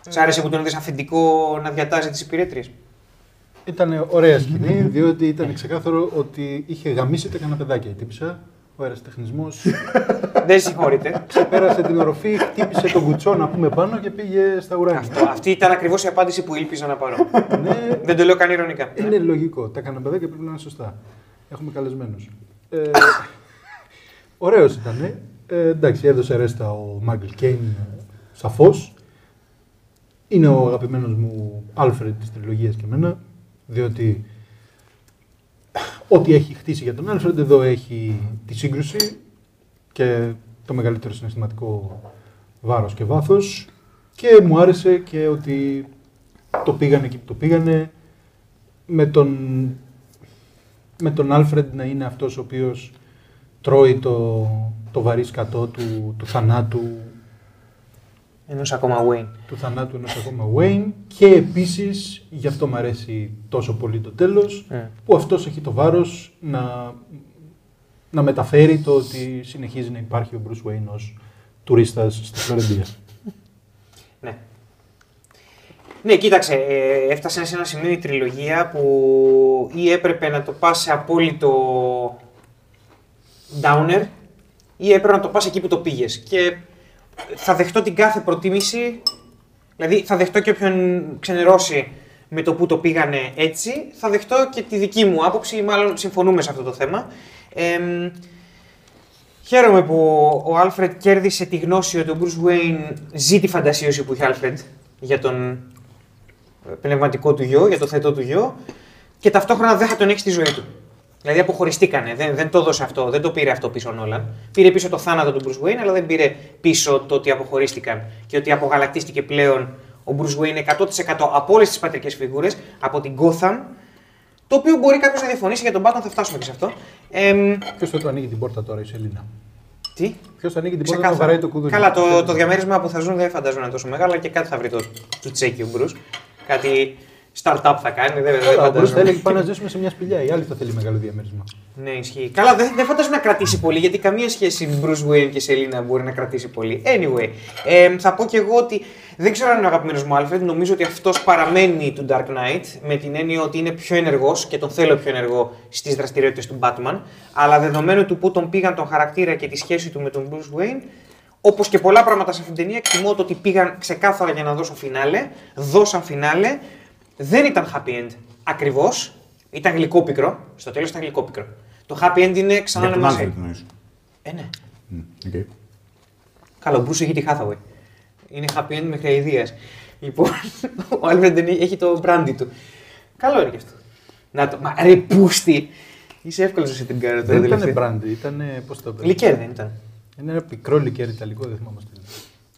Σ' άρεσε που τον είδες αφεντικό να διατάζει τις υπηρέτριες. Ήταν ωραία σκηνή, διότι ήταν ξεκάθαρο ότι είχε γαμίσει τα καναπεδάκια η τύπησα. Ο αεραστεχνισμός δεν συγχωρείτε. πέρασε την οροφή, χτύπησε τον κουτσό να πούμε πάνω και πήγε στα ουράνια. Αυτό, αυτή ήταν ακριβώς η απάντηση που ήλπιζα να πάρω. ναι, δεν το λέω καν ηρωνικά. είναι λογικό. Τα καναπεδάκια πρέπει να είναι σωστά. Έχουμε καλεσμένους. Ε, Ωραίος ήταν. Ε, εντάξει, έδωσε ρέστα ο Μάγκλ Κέιν σαφώς. Είναι ο αγαπημένος μου Άλφρεντ της τριλογίας και εμένα. Διότι ό,τι έχει χτίσει για τον Άλφρεντ εδώ έχει τη σύγκρουση και το μεγαλύτερο συναισθηματικό βάρος και βάθος. Και μου άρεσε και ότι το πήγανε εκεί που το πήγανε με τον, με τον Άλφρεντ να είναι αυτός ο οποίος τρώει το, το βαρύ σκατό του, του θανάτου Ενός ακόμα Wayne. του θανάτου ενός ακόμα Wayne και επίσης, γι' αυτό μου αρέσει τόσο πολύ το τέλος, Mm. που αυτός έχει το βάρος να, να μεταφέρει το ότι συνεχίζει να υπάρχει ο Bruce Wayne ως τουρίστας στη Φλωρεντία. Ναι. Ναι, κοίταξε, ε, έφτασε σε ένα σημείο η τριλογία που ή έπρεπε να το πας σε απόλυτο downer ή έπρεπε να το πας εκεί που το πήγες. Και θα δεχτώ την κάθε προτίμηση, δηλαδή θα δεχτώ και όποιον ξενερώσει με το που το πήγανε έτσι, θα δεχτώ και τη δική μου άποψη, μάλλον συμφωνούμε σε αυτό το θέμα. Εμ, Χαίρομαι που ο Άλφρεντ κέρδισε τη γνώση ότι ο Bruce Wayne ζει τη φαντασίωση που είχε Άλφρεντ για τον ε, πνευματικό του γιο, για το θετό του γιο και ταυτόχρονα δεν θα τον έχει στη ζωή του. Δηλαδή αποχωριστήκανε, δεν, δεν το έδωσε αυτό, δεν το πήρε αυτό πίσω ο Νόλαν. Πήρε πίσω το θάνατο του Bruce Wayne, αλλά δεν πήρε πίσω το ότι αποχωρίστηκαν και ότι απογαλακτίστηκε πλέον ο Bruce Wayne 100% από όλες τις πατρικές φιγούρες, από την Gotham, το οποίο μπορεί κάποιος να διαφωνήσει για τον Batman, θα φτάσουμε και σε αυτό. Εμ, Ποιος θα του ανοίγει την πόρτα τώρα, η Σελίνα; τι; Ποιος θα ανοίγει την πόρτα να Ξεκάθαρα. βαράει το κουδούνι. Καλά, το, το διαμέρισμα που θα ζουν δεν φαντάζομαι να είναι τόσο μεγάλο, αλλά και κάτι θα βρει το, το τσέκι ο Μπρους. Κάτι startup θα κάνει, δεν, δεν Καλά, ο Bruce θα φαντάζομαι. έλεγε πάμε να ζήσουμε σε μια σπηλιά. Η άλλη θα θέλει μεγάλο διαμέρισμα. Ναι, ισχύει. Καλά, δεν, δεν φαντάζομαι να κρατήσει πολύ, γιατί καμία σχέση Bruce Wayne και Σελίνα μπορεί να κρατήσει πολύ. Anyway, ε, θα πω και εγώ ότι δεν ξέρω αν είναι ο αγαπημένος μου Alfred. Νομίζω ότι αυτός παραμένει του Dark Knight με την έννοια ότι είναι πιο ενεργός και τον θέλω πιο ενεργό στις δραστηριότητες του Batman. Αλλά δεδομένου του που τον πήγαν τον χαρακτήρα και τη σχέση του με τον Bruce Wayne, Όπως και πολλά πράγματα σε αυτήν την ταινία, εκτιμώ το ότι πήγαν ξεκάθαρα για να δώσουν φινάλε. Δώσαν φινάλε. Δεν ήταν happy end ακριβώς. Ήταν γλυκόπικρο. Στο τέλος ήταν γλυκόπικρο. Το happy end είναι ξανά Για να τον μας... Άλφρεντ εννοείς. Ε, ναι. Μμ, οκ. Καλά, ο Bruce έχει τη Hathaway. Είναι happy end μέχρι αηδίας. Λοιπόν, ο Alfred δεν έχει το brandy του. Καλό είναι και αυτό. Να το. Μα ρε πούστη! Είσαι εύκολος να σε την κάνω τώρα Δεν ήταν τελευταία. μπράντι, ήταν. Πώς το πες; Λικέρ δεν ήταν. Είναι ένα πικρό λικέρ ιταλικό, δεν θυμάμαι τι είναι.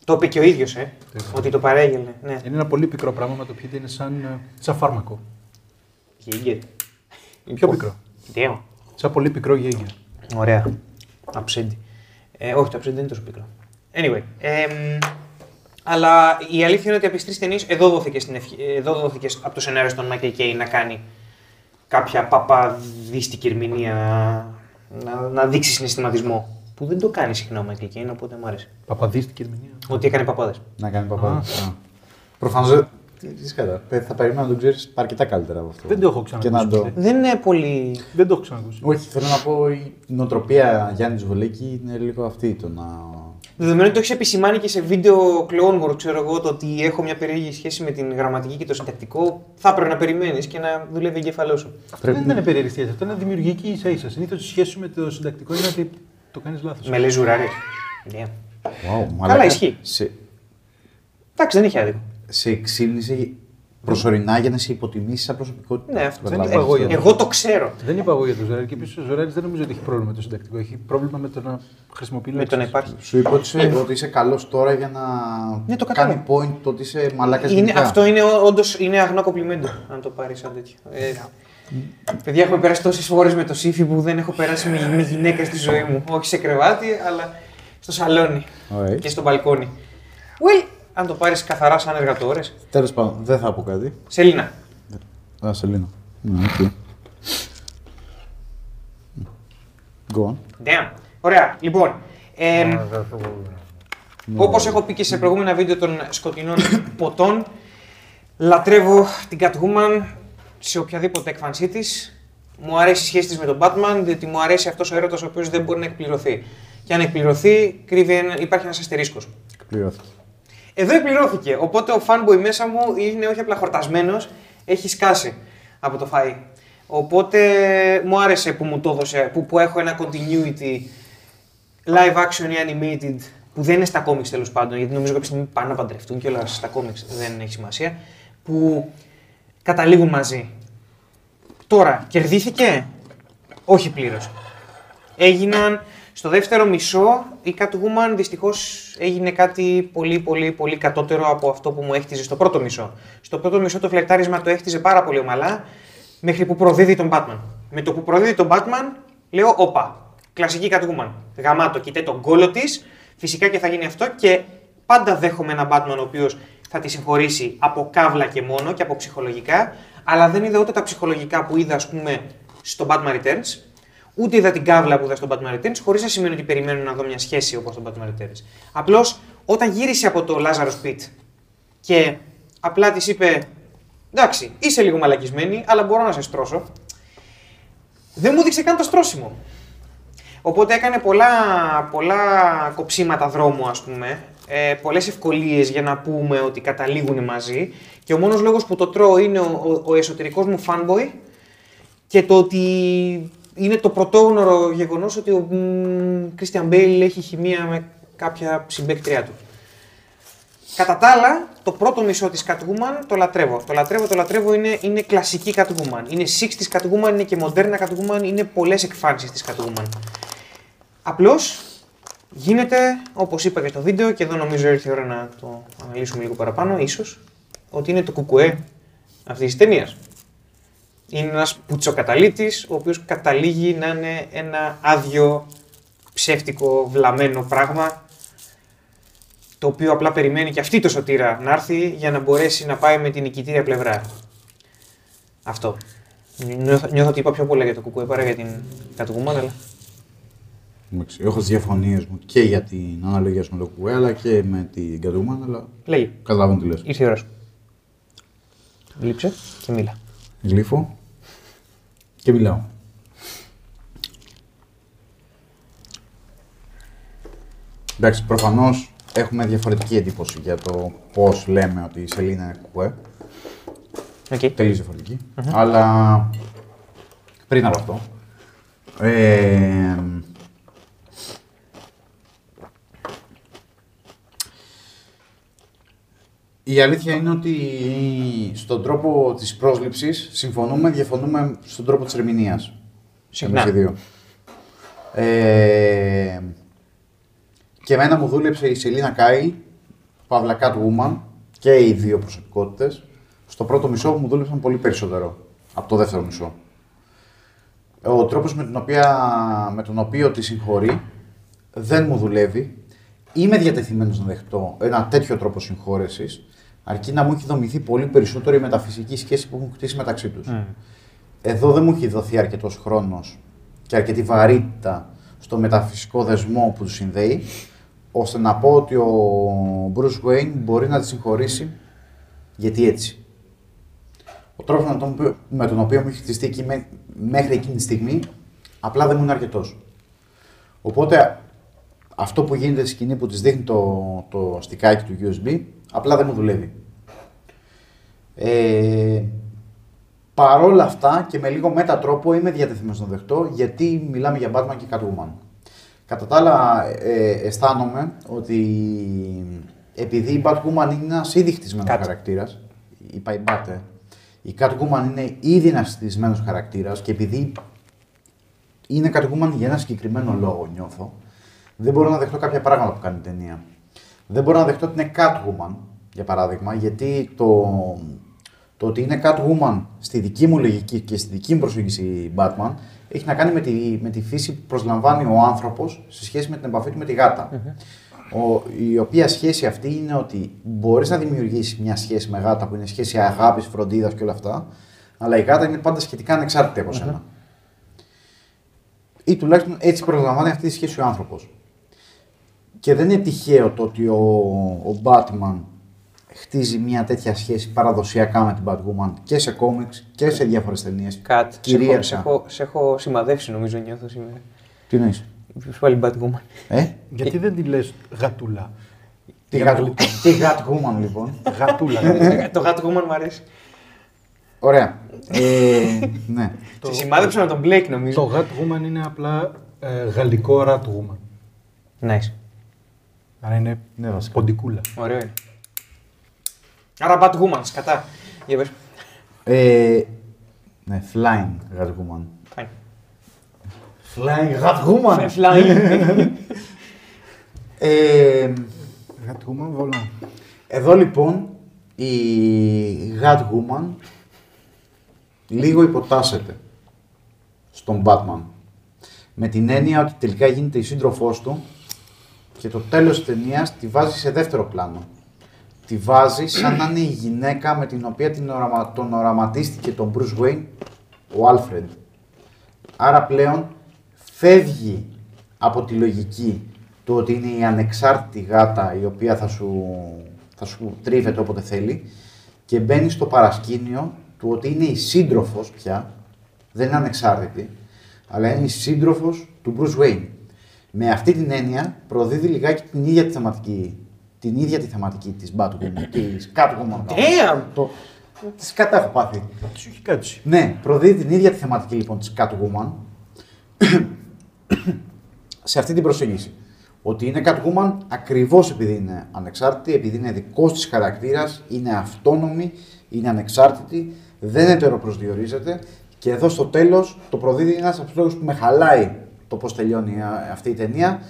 Το είπε και ο ίδιος, ε. Το ότι το παρέγελνε. Ναι. Είναι ένα πολύ πικρό πράγμα με το οποίο είναι σαν, ε, σαν φάρμακο. Γίγκερ. Πιο πικρό. Δέο. Σαν πολύ πικρό γέγγερ. Ωραία. Αψέντη. Ε, όχι, το upset δεν είναι τόσο πικρό. Anyway. εμ, αλλά η αλήθεια είναι ότι από τις τρεις ταινίες εδώ δόθηκε, στην ευχ... εδώ δόθηκε από το σενάριο στον Michael Κέι να κάνει κάποια παπαδίστικη ερμηνεία, να, να δείξει συναισθηματισμό. Που δεν το κάνει συχνά ο Michael Κέι, οπότε μου άρεσε. Παπαδίστηκε ερμηνεία. Ότι έκανε παπάδες. Να κάνει παπά. Προφανώς. Θα περίμενα να τον ξέρεις αρκετά καλύτερα από αυτό. Δεν το έχω Και να ξανακούσει. το. Δεν είναι πολύ. Δεν το έχω ξανακούσει. Όχι, θέλω να πω η νοοτροπία Γιάννη Τζουβελίκη είναι λίγο αυτή το να. Δεδομένου ότι το έχεις επισημάνει και σε βίντεο Clone Wars, ξέρω εγώ, το ότι έχω μια περίεργη σχέση με την γραμματική και το συντακτικό, θα έπρεπε να περιμένεις και να δουλεύει ο εγκέφαλό σου. Αυτό δεν είναι περίεργη σχέση. Αυτό είναι δημιουργική ίσα ίσα. Συνήθως η σχέση σου με το συντακτικό είναι ότι το κάνεις λάθος. Με λέει ζουράρι. Yeah. Wow, μαλάκα. ισχύει. Σε, Εντάξει, δεν έχει άδικο. σε ξύλινησε προσωρινά για να σε υποτιμήσει σαν προσωπικότητα. Ναι, αυτό δεν Καταλαβαίνεις είπα εγώ το. για Εγώ το ξέρω. Δεν είπα εγώ για τον Ζωράρη και επίσης ο Ζωράρη δεν νομίζω ότι έχει πρόβλημα με το συντακτικό. Έχει πρόβλημα με το να χρησιμοποιεί Με το να λέξεις. υπάρχει. Σου είπα ότι είσαι, ότι είσαι καλός τώρα για να Ναι, το κάνει κατάλαβα. point το ότι είσαι μαλάκας Είναι, αυτό είναι όντως είναι αγνό κομπλιμέντο, αν το πάρεις σαν τέτοιο. Ε, παιδιά, έχουμε περάσει τόσες φορές με τον Σήφη που δεν έχω περάσει με, με γυναίκα στη ζωή μου. Όχι σε κρεβάτι, αλλά στο σαλόνι Ωραία. και στο μπαλκόνι. Well, αν το πάρεις καθαρά σαν εργατοώρες. Τέλος πάντων, δεν θα πω κάτι. Σελίνα. Α, Σελίνα. Ναι, οκ. Go on. Damn. Ωραία. Λοιπόν, ε, Όπως έχω πει και σε προηγούμενα βίντεο των σκοτεινών ποτών, λατρεύω την Catwoman σε οποιαδήποτε έκφανσή της. Μου αρέσει η σχέση της με τον Batman, διότι μου αρέσει αυτός ο έρωτας ο οποίος δεν μπορεί να εκπληρωθεί. Και αν εκπληρωθεί, κρύβει ένα, υπάρχει ένας αστερίσκος. Εκπληρώθηκε. Εδώ εκπληρώθηκε. Οπότε ο fanboy μέσα μου είναι όχι απλά χορτασμένος, έχει σκάσει από το φαΐ. Οπότε μου άρεσε που μου το έδωσε, που, που έχω ένα continuity live action ή animated που δεν είναι στα comics τέλος πάντων, γιατί νομίζω κάποια στιγμή πάνε να παντρευτούν και όλα στα comics δεν έχει σημασία. Που καταλήγουν μαζί. Τώρα, κερδίθηκε; Όχι πλήρως. Έγιναν στο δεύτερο μισό η Catwoman δυστυχώς έγινε κάτι πολύ πολύ πολύ κατώτερο από αυτό που μου έχτιζε στο πρώτο μισό. Στο πρώτο μισό το φλερτάρισμα το έχτιζε πάρα πολύ ομαλά μέχρι που προδίδει τον Batman. Με το που προδίδει τον Batman λέω όπα, κλασική Catwoman. Γαμάτο, κοιτάει τον κόλο της, φυσικά και θα γίνει αυτό και πάντα δέχομαι έναν Batman ο οποίος θα τη συγχωρήσει από κάβλα και μόνο και από ψυχολογικά, αλλά δεν είδα ούτε τα ψυχολογικά που είδα, ας πούμε, στο Batman Returns, ούτε είδα την κάβλα που είδα στο Batman Returns, χωρίς να σημαίνει ότι περιμένω να δω μια σχέση όπως στο Batman Returns. Απλώς όταν γύρισε από το Lazarus Pit και απλά της είπε: Εντάξει, είσαι λίγο μαλακισμένη, αλλά μπορώ να σε στρώσω. Δεν μου δείξε καν το στρώσιμο. Οπότε έκανε πολλά, πολλά κοψίματα δρόμου, ας πούμε, ε, πολλές ευκολίες για να πούμε ότι καταλήγουν μαζί και ο μόνος λόγος που το τρώω είναι ο, ο, ο εσωτερικός μου fanboy και το ότι είναι το πρωτόγνωρο γεγονός ότι ο Κρίστιαν Μπέιλ έχει χημεία με κάποια συμπαίκτριά του. Κατά τα άλλα, το πρώτο μισό της Catwoman το λατρεύω. Το λατρεύω, το λατρεύω, είναι, είναι κλασική Catwoman. Είναι 60's Catwoman, είναι και μοντέρνα Catwoman, είναι πολλές εκφάνσεις της Catwoman. Απλώς γίνεται, όπως είπα και στο βίντεο, και εδώ νομίζω ήρθε η ώρα να το αναλύσουμε λίγο παραπάνω, ίσως, ότι είναι το κουκουέ αυτής της ταινίας. Είναι ένας πουτσοκαταλήτης, ο οποίος καταλήγει να είναι ένα άδειο, ψεύτικο, βλαμμένο πράγμα, το οποίο απλά περιμένει και αυτή το σωτήρα να έρθει για να μπορέσει να πάει με την νικητήρια πλευρά. Αυτό. Νιώθω, νιώθω ότι είπα πιο πολλά για το κουκουέ παρά για την Catwoman, αλλά... Εντάξει, Έχω τι διαφωνίες μου και για την αναλογία σου με το κουέ, αλλά και με την Catwoman, αλλά Λέγει. καταλαβαίνω τι λες. Ήρθε η ώρα σου. Λείψε και μίλα. Γλύφω και μιλάω. Εντάξει, προφανώς έχουμε διαφορετική εντύπωση για το πώς λέμε ότι η Σελίνα είναι κουκουέ. Okay. Τελείως διαφορετική. Αλλά πριν από αυτό. Ε, η αλήθεια είναι ότι στον τρόπο της πρόσληψης συμφωνούμε, διαφωνούμε στον τρόπο της ερμηνείας. Συχνά. Εμείς οι δύο. Ε, και εμένα μου δούλεψε η Σελίνα Κάιλ, παύλα Catwoman και οι δύο προσωπικότητες. Στο πρώτο μισό μου δούλεψαν πολύ περισσότερο από το δεύτερο μισό. Ο τρόπος με, την οποία, με τον οποίο τη συγχωρεί δεν μου δουλεύει. Είμαι διατεθειμένος να δεχτώ ένα τέτοιο τρόπο συγχώρεσης, αρκεί να μου έχει δομηθεί πολύ περισσότερο η μεταφυσική σχέση που έχουν χτίσει μεταξύ τους. Εδώ δεν μου έχει δοθεί αρκετός χρόνος και αρκετή βαρύτητα στο μεταφυσικό δεσμό που τους συνδέει, ώστε να πω ότι ο Bruce Wayne μπορεί να τη συγχωρήσει γιατί έτσι. Ο τρόπος με τον, οποίο- με τον οποίο μου έχει χτιστεί εκεί μέ- μέχρι εκείνη τη στιγμή απλά δεν μου είναι αρκετός. Οπότε αυτό που γίνεται στη σκηνή που της δείχνει το, το στικάκι του USB απλά δεν μου δουλεύει. Ε, παρόλα αυτά και με λίγο μέτατρόπο είμαι διατεθειμένος να δεχτώ γιατί μιλάμε για Batman και Catwoman. Κατά τα άλλα, ε, αισθάνομαι ότι επειδή η Batwoman είναι ένας ήδη χτισμένος Cat. χαρακτήρας, είπα η Bat, ε, η Catwoman είναι ήδη ένας χτισμένος χαρακτήρας και επειδή είναι Catwoman για ένα συγκεκριμένο λόγο, νιώθω, δεν μπορώ να δεχτώ κάποια πράγματα που κάνει η ταινία. Δεν μπορώ να δεχτώ ότι είναι Catwoman, για παράδειγμα, γιατί το, το ότι είναι Catwoman στη δική μου λογική και στη δική μου προσέγγιση Batman έχει να κάνει με τη, με τη φύση που προσλαμβάνει ο άνθρωπος σε σχέση με την επαφή του με τη γάτα. Ο, η οποία σχέση αυτή είναι ότι μπορείς να δημιουργήσεις μια σχέση με γάτα που είναι σχέση αγάπης, φροντίδας και όλα αυτά, αλλά η γάτα είναι πάντα σχετικά ανεξάρτητη από σένα. Ή τουλάχιστον έτσι προσλαμβάνει αυτή τη σχέση ο άνθρωπος. Και δεν είναι τυχαίο το ότι ο, ο Batman χτίζει μια τέτοια σχέση παραδοσιακά με την Batwoman και σε κόμιξ και σε διάφορες ταινίες. Κατ. Σε έχω, Κυρίαρχα. σε, έχω, σε έχω σημαδεύσει νομίζω νιώθω σήμερα. Τι εννοείς, Ποιος πάλι Batwoman. ε; Γιατί δεν τη λες γατούλα; Τη, Για να Gat- γλιτώνεις. τη Batwoman λοιπόν. Γατούλα. το Batwoman μου αρέσει. Ωραία. Ε, ναι. Σε σημάδεψα με τον Blake νομίζω. Το Gatwoman είναι απλά ε, γαλλικό Ratwoman. Nice. Άρα είναι Ναι, βασικά. ποντικούλα. Ωραίο είναι. Άρα Batwoman, κατά. Για πες. Ε, ναι, Flying Batwoman. Fine. Flying Batwoman. Flying. Ε, Gatwoman βολά. Εδώ λοιπόν η Woman λίγο υποτάσσεται στον Batman. Με την έννοια ότι τελικά γίνεται η σύντροφός του και το τέλος της ταινίας τη βάζει σε δεύτερο πλάνο. Τη βάζει σαν να είναι η γυναίκα με την οποία την οραμα... τον οραματίστηκε τον Bruce Wayne ο Alfred. Άρα πλέον φεύγει από τη λογική του ότι είναι η ανεξάρτητη γάτα η οποία θα σου, θα σου τρίβεται όποτε θέλει και μπαίνει στο παρασκήνιο του ότι είναι η σύντροφος πια, δεν είναι ανεξάρτητη, αλλά είναι η σύντροφος του Bruce Wayne. Με αυτή την έννοια προδίδει λιγάκι την ίδια τη θεματική, την ίδια τη θεματική της Batwoman, της Catwoman. Damn! Το, της κατά έχω πάθει. Τι σου έχει κάτσει. Ναι, προδίδει την ίδια τη θεματική λοιπόν της Catwoman σε αυτή την προσέγγιση. Ότι είναι Catwoman ακριβώς επειδή είναι ανεξάρτητη, επειδή είναι δικός της χαρακτήρας, είναι αυτόνομη, είναι ανεξάρτητη, δεν ετεροπροσδιορίζεται και εδώ στο τέλος το προδίδει ένας από τους λόγους που με χαλάει το πώς τελειώνει α, αυτή η ταινία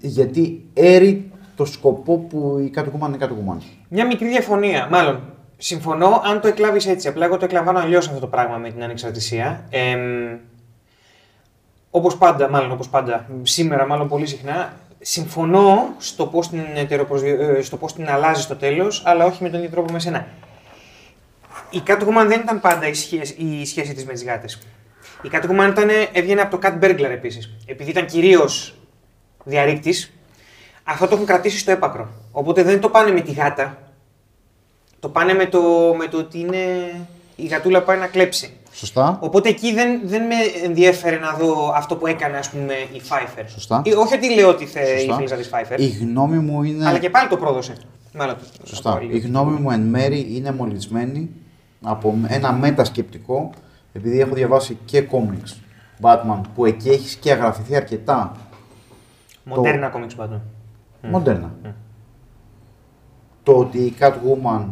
γιατί έρει το σκοπό που η Catwoman είναι Catwoman. Μια μικρή διαφωνία. Μάλλον, συμφωνώ αν το εκλάβεις έτσι. Απλά εγώ το εκλαμβάνω αλλιώς αυτό το πράγμα με την ανεξαρτησία. Ε, όπως πάντα, μάλλον όπως πάντα, σήμερα μάλλον πολύ συχνά, συμφωνώ στο πώς την, ετεροπροσδιο- ε, στο πώς την αλλάζει στο τέλος, αλλά όχι με τον ίδιο τρόπο με σένα. Η Catwoman δεν ήταν πάντα η σχέση, η σχέση της με τις γάτες. Η Catwoman ήταν, έβγαινε από το Cat Burglar επίσης. Επειδή ήταν κυρίως διαρρήκτης, αυτό το έχουν κρατήσει στο έπακρο. Οπότε δεν το πάνε με τη γάτα. Το πάνε με το, με το ότι είναι η γατούλα που πάει να κλέψει. Σωστά. Οπότε εκεί δεν, δεν με ενδιέφερε να δω αυτό που έκανε ας πούμε η Pfeiffer. Σωστά. Ή, όχι ότι λέω ότι θε, Σωστά. ήθελες να δεις Pfeiffer, Η γνώμη μου είναι... αλλά και πάλι το πρόδωσε. Μάλλον, να πω Σωστά. λίγο. Η γνώμη μου εν μέρη είναι μολυσμένη από ένα μετασκεπτικό, επειδή έχω διαβάσει και κόμιξ Batman, που εκεί έχεις και αγραφηθεί αρκετά Μοντέρνα κόμιξ πάντων. μοντέρνα. Το ότι η Catwoman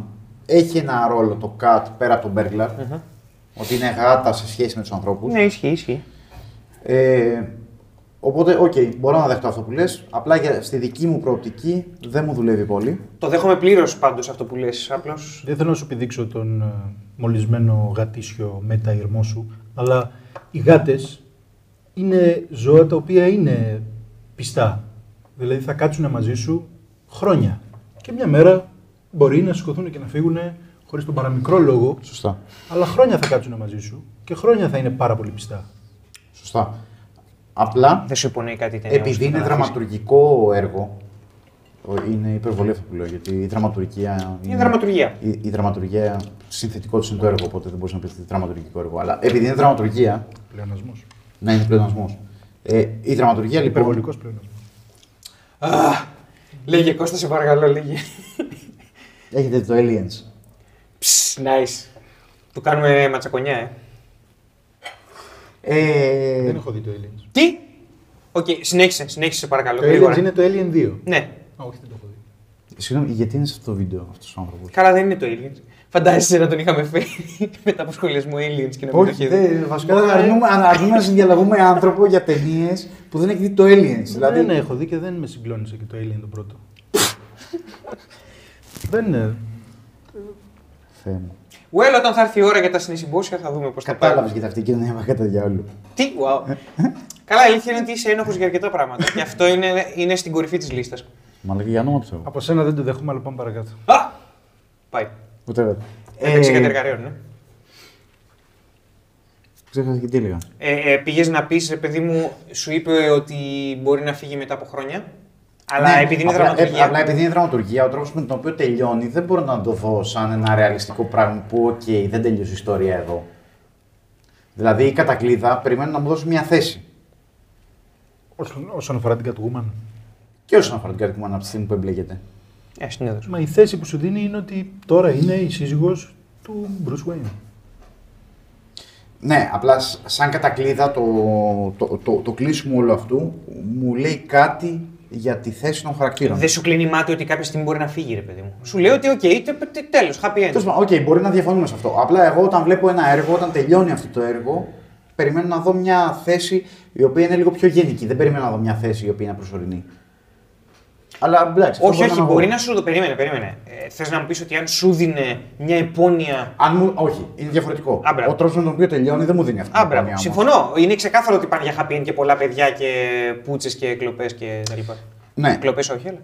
έχει ένα ρόλο το Cat πέρα από τον Burglar, ότι είναι γάτα σε σχέση με τους ανθρώπους. Ναι, ισχύει, ισχύει. Ε, οπότε, οκ, μπορώ να δεχτώ αυτό που λες, απλά για, στη δική μου προοπτική δεν μου δουλεύει πολύ. Το δέχομαι πλήρως πάντως αυτό που λες. Απλώς. Δεν θέλω να σου επιδείξω τον ε, μολυσμένο γατήσιο μεταϊρμό σου, αλλά οι γάτες είναι ζώα τα οποία είναι πιστά Δηλαδή θα κάτσουν μαζί σου χρόνια. Και μια μέρα μπορεί να σηκωθούν και να φύγουν χωρίς τον παραμικρό λόγο, Σωστά. αλλά χρόνια θα κάτσουν μαζί σου και χρόνια θα είναι πάρα πολύ πιστά. Σωστά. Απλά Δεν σου υπονοεί κάτι τέτοιο. επειδή είναι δραματουργικό έργο. Ο- Είναι υπερβολή αυτό που λέω, γιατί η δραματουργία. Είναι δραματουργία. Η, η δραματουργία συνθετικό της είναι το έργο, οπότε δεν μπορείς να πεις ότι είναι δραματουργικό έργο. Αλλά επειδή είναι δραματουργία, Πλεονασμός. να είναι πλεονασμός. Ε, η δραματουργία λοιπόν. Υπερβολικός πλεονασμός. Λέγε Κώστα, σε παρακαλώ, λέγε. Έχετε το Aliens. Ψ, nice. Του κάνουμε ματσακονιά, ε. Ε, Δεν έχω δει το Aliens. Τι! Οκ, συνέχισε, συνέχισε, σε παρακαλώ. Το γρήγορα. Aliens είναι το Alien 2. Ναι. Α, όχι, δεν το έχω δει. Συγγνώμη, γιατί είναι σε αυτό το βίντεο αυτός ο άνθρωπος; Καλά, δεν είναι το Aliens. Φαντάζεσαι να τον είχαμε φέρει μετά από σχολιασμό Aliens και να μην το Όχι, είχε δει. δεν, βασικά δεν αρνούμε, αρνούμε να συνδιαλαγούμε άνθρωπο για ταινίες που δεν έχει δει το Aliens. Δηλαδή, Δεν έχω δει και δεν με συγκλώνησε και το Alien το πρώτο. δεν είναι. Θεέ μου. Well, όταν θα έρθει η ώρα για τα συνεισυμπόσια θα δούμε πώς θα Κατάλαβες πάει. γιατί αυτή η κοινωνία μα κατά διάολου. Τι, wow. Καλά, η αλήθεια είναι ότι είσαι ένοχος για αρκετά πράγματα. και αυτό είναι, είναι στην κορυφή της λίστας. Μαλάκα για όνομα ψεύω. Από σένα δεν το δέχομαι, αλλά πάμε παρακάτω. Α! Πάει. Whatever. Εντάξει Ε, κατεργαρίων, ναι. Ξέχασα και τι έλεγα. Ε, ε, Πήγες να πεις, παιδί μου, σου είπε ότι μπορεί να φύγει μετά από χρόνια. Αλλά Ναι, επειδή είναι απλά, δραματουργία. ε, απλά επειδή είναι δραματουργία, ο τρόπος με τον οποίο τελειώνει δεν μπορώ να το δω σαν ένα ρεαλιστικό πράγμα που, οκ, δεν τελειώσει η ιστορία εδώ. Δηλαδή η κατακλείδα περιμένω να μου δώσει μια θέση. Όσον, όσον αφορά την Catwoman. Και όσον αφορά την κατοικούμενα από τη στιγμή που εμπλέκεται. Ε, συνέδριο. Μα η θέση που σου δίνει είναι ότι τώρα είναι η σύζυγος του Bruce Wayne. Ναι, απλά σ- σαν κατακλείδα το, το, το, το, κλείσιμο όλου αυτού μου λέει κάτι για τη θέση των χαρακτήρων. Δεν σου κλείνει μάτι ότι κάποια στιγμή μπορεί να φύγει, ρε παιδί μου. Σου λέει ότι, οκ, τέλος, happy end. Τέλος πάντων, οκ, μπορεί να διαφωνούμε σε αυτό. Απλά εγώ όταν βλέπω ένα έργο, όταν τελειώνει αυτό το έργο, περιμένω να δω μια θέση η οποία είναι λίγο πιο γενική. Δεν περιμένω να δω μια θέση η οποία είναι προσωρινή. Αλλά εντάξει. αυτό όχι, όχι, να μπορεί δω. να σου το περίμενε, περίμενε. Ε, Θες να μου πεις ότι αν σου δίνε μια υπόνοια. Αν μου... Όχι, είναι διαφορετικό. Α, μπράβο. Ο τρόπος με τον οποίο τελειώνει δεν μου δίνει αυτή Α, την μπράβο. υπόνοια όμως. Συμφωνώ. Είναι ξεκάθαρο ότι πάνε για happy end και πολλά παιδιά και πούτσες και κλοπές και τα λοιπά. Ναι. Κλοπές όχι, αλλά.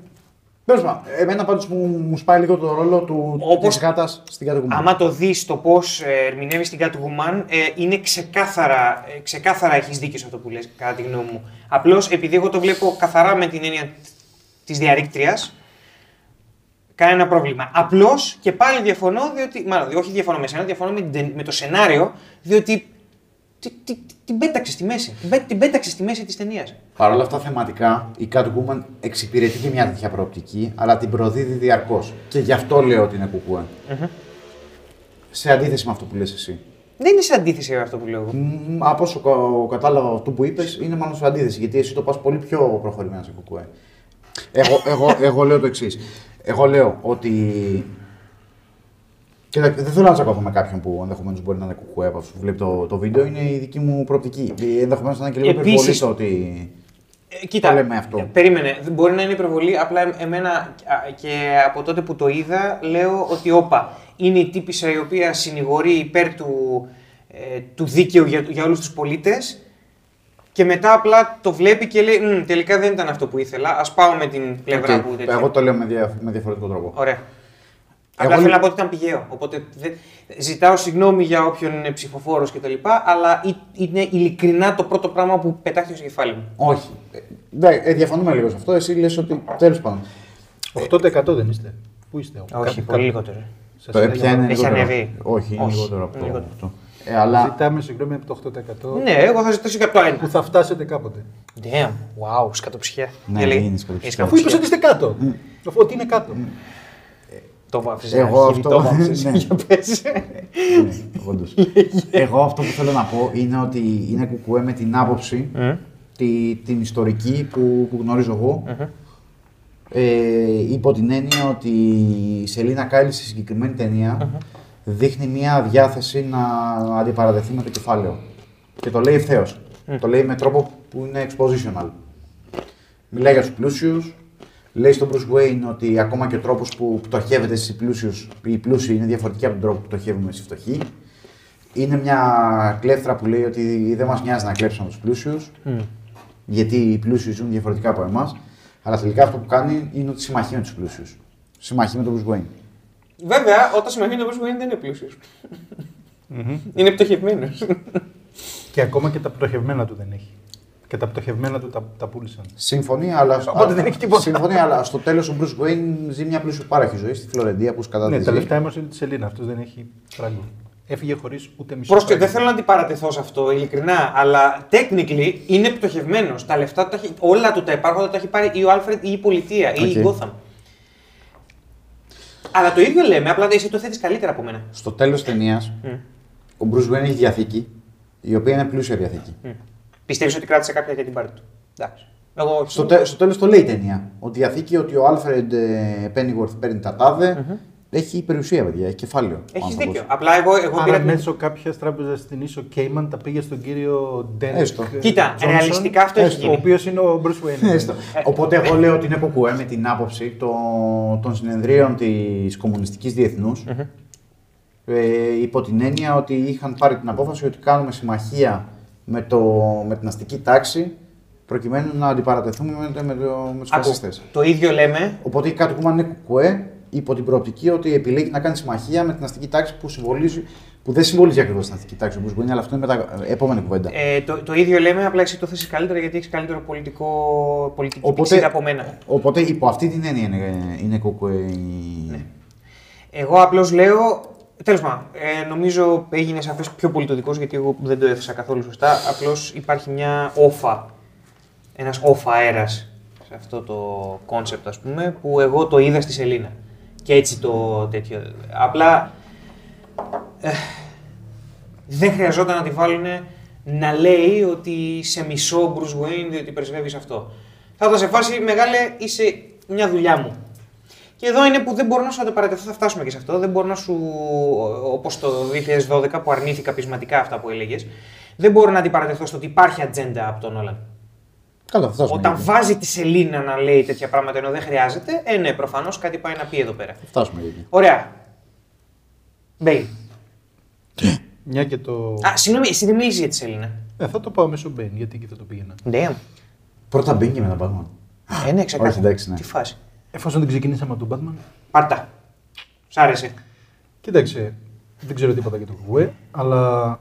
Τέλος πάντων, εμένα πάντως μου, μου σπάει λίγο το ρόλο του Όπως- της γάτας στην κατοικούμενη. Άμα το δεις το πώς ερμηνεύεις την Catwoman, ε, είναι ξεκάθαρα, ε, ξεκάθαρα έχεις δίκιο σε αυτό που λες, κατά τη γνώμη μου. Απλώς επειδή εγώ το βλέπω καθαρά με την έννοια της διαρρήκτρια, κανένα πρόβλημα. Απλώς και πάλι διαφωνώ, διότι. Μάλλον, όχι διαφωνώ με σένα, διαφωνώ με, την- με το σενάριο, διότι. τι- τι- τι- Την πέταξε στη μέση. Την πέ- Την πέταξε στη μέση της ταινίας. Παρ' όλα αυτά, θεματικά η Catwoman εξυπηρετεί και μια τέτοια προοπτική, αλλά την προδίδει διαρκώς. Και γι' αυτό λέω ότι είναι κουκουέ. Σε αντίθεση με αυτό που λες εσύ. Δεν είναι σε αντίθεση με αυτό που λέω εγώ. Μ, Από όσο κα- κατάλαβα αυτό που είπες, είναι μάλλον σε αντίθεση. Γιατί εσύ το πας πολύ πιο προχωρημένα σε κουκουέ. Εγώ, εγώ, εγώ λέω το εξής. Εγώ λέω ότι. Κοίτα, δεν θέλω να τσακωθώ με κάποιον που ενδεχομένως μπορεί να είναι κουκουέ από αυτούς που βλέπει το, το βίντεο. Είναι η δική μου προοπτική. Ενδεχομένως να είναι και λίγο Επίσης- υπερβολής το ότι. Ε, κοίτα, Το λέμε αυτό. ε, περίμενε. Δεν Μπορεί να είναι υπερβολή. Απλά ε- εμένα α, και από τότε που το είδα, λέω ότι όπα. Είναι η τύπισσα η οποία συνηγορεί υπέρ του, ε, του δίκαιου για, για όλους τους πολίτες και μετά απλά το βλέπει και λέει «Μμ, τελικά δεν ήταν αυτό που ήθελα, ας πάω με την πλευρά Οκ, που τέτοια». εγώ το λέω με, δια, με διαφορετικό τρόπο. Ωραία. Εγώ Απλά θέλω λέ- να πω ότι ήταν πηγαίο. Οπότε δεν... ζητάω συγγνώμη για όποιον είναι ψηφοφόρος κτλ. Αλλά ή- είναι ειλικρινά το πρώτο πράγμα που πετάχτηκε στο κεφάλι μου. Όχι. Ε, ναι, ε, διαφωνούμε λίγο σε αυτό. Εσύ λες ότι τέλος πάντων. 8% δεν είστε. Πού είστε, Όχι, κάπου- πολύ λιγότερο. Σας Το ε, έλεγα, ποια είναι Έχει λιγότερο. ανέβει. Όχι, είναι Όχι, λιγότερο από είναι το λιγότερο. αυτό. Ε, αλλά Ζητάμε συγγνώμη από το 8% Ναι, εγώ θα ζητήσω και από το που ένα. θα φτάσετε κάποτε. Damn, wow, σκατοψυχιά. Ναι, Για λέει, είναι σκατοψυχιά. Αφού είπες ότι είστε κάτω. Αφού ότι είναι κάτω. Το βάφεις, Εγώ αρχίδι, αυτό- Το βάφεις. ναι. Για πες. Ναι, όντως. Εγώ αυτό που θέλω να πω είναι ότι είναι κουκουέ με την άποψη, τη, την ιστορική που, που γνωρίζω εγώ. Ε, υπό την έννοια ότι η Σελίνα Κάιλ στη συγκεκριμένη ταινία δείχνει μια διάθεση να αντιπαρατεθεί με το κεφάλαιο. Και το λέει ευθέως. Το λέει με τρόπο που είναι expositional. Μιλάει για τους πλούσιους. Λέει στον Bruce Wayne ότι ακόμα και ο τρόπος που πτωχεύεται στις πλούσιους, οι πλούσιοι είναι διαφορετικοί από τον τρόπο που πτωχεύουμε στις φτωχοί. Είναι μια κλέφτρα που λέει ότι δεν μας νοιάζει να κλέψουμε τους πλούσιους, γιατί οι πλούσιοι ζουν διαφορετικά από εμάς. Αλλά τελικά αυτό που κάνει είναι ότι συμμαχεί με τους πλούσιους. Συμμαχεί με τον Bruce Wayne. Βέβαια, όταν συμμαχεί με τον Bruce Wayne δεν είναι πλούσιος. είναι πτωχευμένος. Και ακόμα και τα πτωχευμένα του δεν έχει. Και τα πτωχευμένα του τα, τα πούλησαν. Συμφωνεί, αλλά. Οπότε δεν έχει τίποτα. Συμφωνεί, αλλά στο τέλος ο Bruce Wayne ζει μια πλουσιοπάροχη ζωής στη Φλωρεντία που Ναι, σκαταδίζει. τα λεφτά όμως είναι της Σελίνα. Αυτός δεν έχει φράγκο. Έφυγε χωρίς ούτε μισό. Πρόσκειται, δεν φράγκο. θέλω να αντιπαρατεθώ σε αυτό, ειλικρινά, αλλά technically είναι πτωχευμένος. Τα λεφτά του τα έχει, όλα του τα υπάρχοντα τα έχει πάρει ή ο Άλφρεντ ή η πολιτεία ή η Οκ. Gotham. Αλλά το ίδιο λέμε, απλά εσύ το θέτεις καλύτερα από μένα. Στο τέλος της ταινίας, ο Bruce Wayne έχει διαθήκη, η οποία είναι πλούσια διαθήκη. Πιστεύεις ότι κράτησε κάποια για την πάρτη του; Εντάξει. Εγώ όχι. Στο, τε, στο τέλος το λέει η ταινία. Ότι διαθήκη ότι ο Άλφρεντ ε, Pennyworth παίρνει τα τάδε. Έχει περιουσία, παιδιά, έχει κεφάλαιο. ο Έχεις άνθρωπος. δίκιο. Απλά εγώ, εγώ πήρα. Άρα την- μέσω κάποια τράπεζα στην ίσο Κέιμαν τα πήγε στον κύριο Ντέρεκ. Έστω. Κοίτα, Τζόνσον, ρεαλιστικά αυτό έχει έστω, γίνει. Ο οποίος είναι ο Bruce Wayne. Έστω. Οπότε εγώ λέω ότι είναι κοκουέ με την άποψη των, των συνεδρίων της Κομμουνιστικής Διεθνούς, ε, υπό την έννοια ότι είχαν πάρει την απόφαση ότι κάνουμε συμμαχία με, το, με την αστική τάξη προκειμένου να αντιπαρατεθούμε με, το- με, το, με τους Άκου, φασίστες. το ίδιο λέμε. Οπότε η Κάτω Κούμαν είναι κουκουέ υπό την προοπτική ότι επιλέγει να κάνει συμμαχία με την αστική τάξη που, συμβολίζει, που δεν συμβολίζει ακριβώς την αστική τάξη όπως μπορεί, αλλά αυτό είναι μετα... επόμενη κουβέντα. Ε, το, το ίδιο λέμε, απλά εσύ το θέσει καλύτερα γιατί έχεις καλύτερο πολιτικό, πολιτική Οπότε- πηξίδα από μένα. Οπότε υπό αυτή την έννοια είναι, είναι κουκουέ. η- Ναι. Εγώ απλώς λέω. Τέλος πάντων, ε, νομίζω έγινε σαφές πιο πολιτικό γιατί εγώ δεν το έθεσα καθόλου σωστά. Απλώς υπάρχει μια όφα. Ένας όφα αέρας σε αυτό το concept, ας πούμε, που εγώ το είδα στη Σελίνα. Και έτσι το τέτοιο. Απλά. ε, δεν χρειαζόταν να τη βάλουν να λέει ότι σε μισώ Bruce Wayne διότι πρεσβεύεις αυτό. Θα ήταν σε φάση μεγάλε, είσαι μια δουλειά μου. Και εδώ είναι που δεν μπορώ να σου αντιπαρατεθώ, θα φτάσουμε και σε αυτό. Δεν μπορώ να σου, όπως το 2012 που αρνήθηκα πεισματικά αυτά που έλεγες, δεν μπορώ να αντιπαρατεθώ στο ότι υπάρχει ατζέντα από τον Όλαν. Καλά, θα φτάσουμε. Όταν εκεί. βάζει τη σελίνα να λέει τέτοια πράγματα ενώ δεν χρειάζεται, ε, ναι, προφανώς κάτι πάει να πει εδώ πέρα. Θα φτάσουμε εκεί. Ωραία. Μπέιν. Μια και το. Α, συγγνώμη, εσύ δεν μίλησες για τη σελίνα. Ε, θα το πάω μέσω Μπέιν, γιατί εκεί θα το πήγαινα. Damn. Πρώτα μπήκε με τον Batman. Ε, ναι, ξεκάθαρα. Όχι, εντάξει, ναι. Τι φάση. Εφόσον δεν ξεκινήσαμε από τον Batman. Πάρτα. Σ' άρεσε. Κοίταξε, δεν ξέρω τίποτα για το κουκουέ, αλλά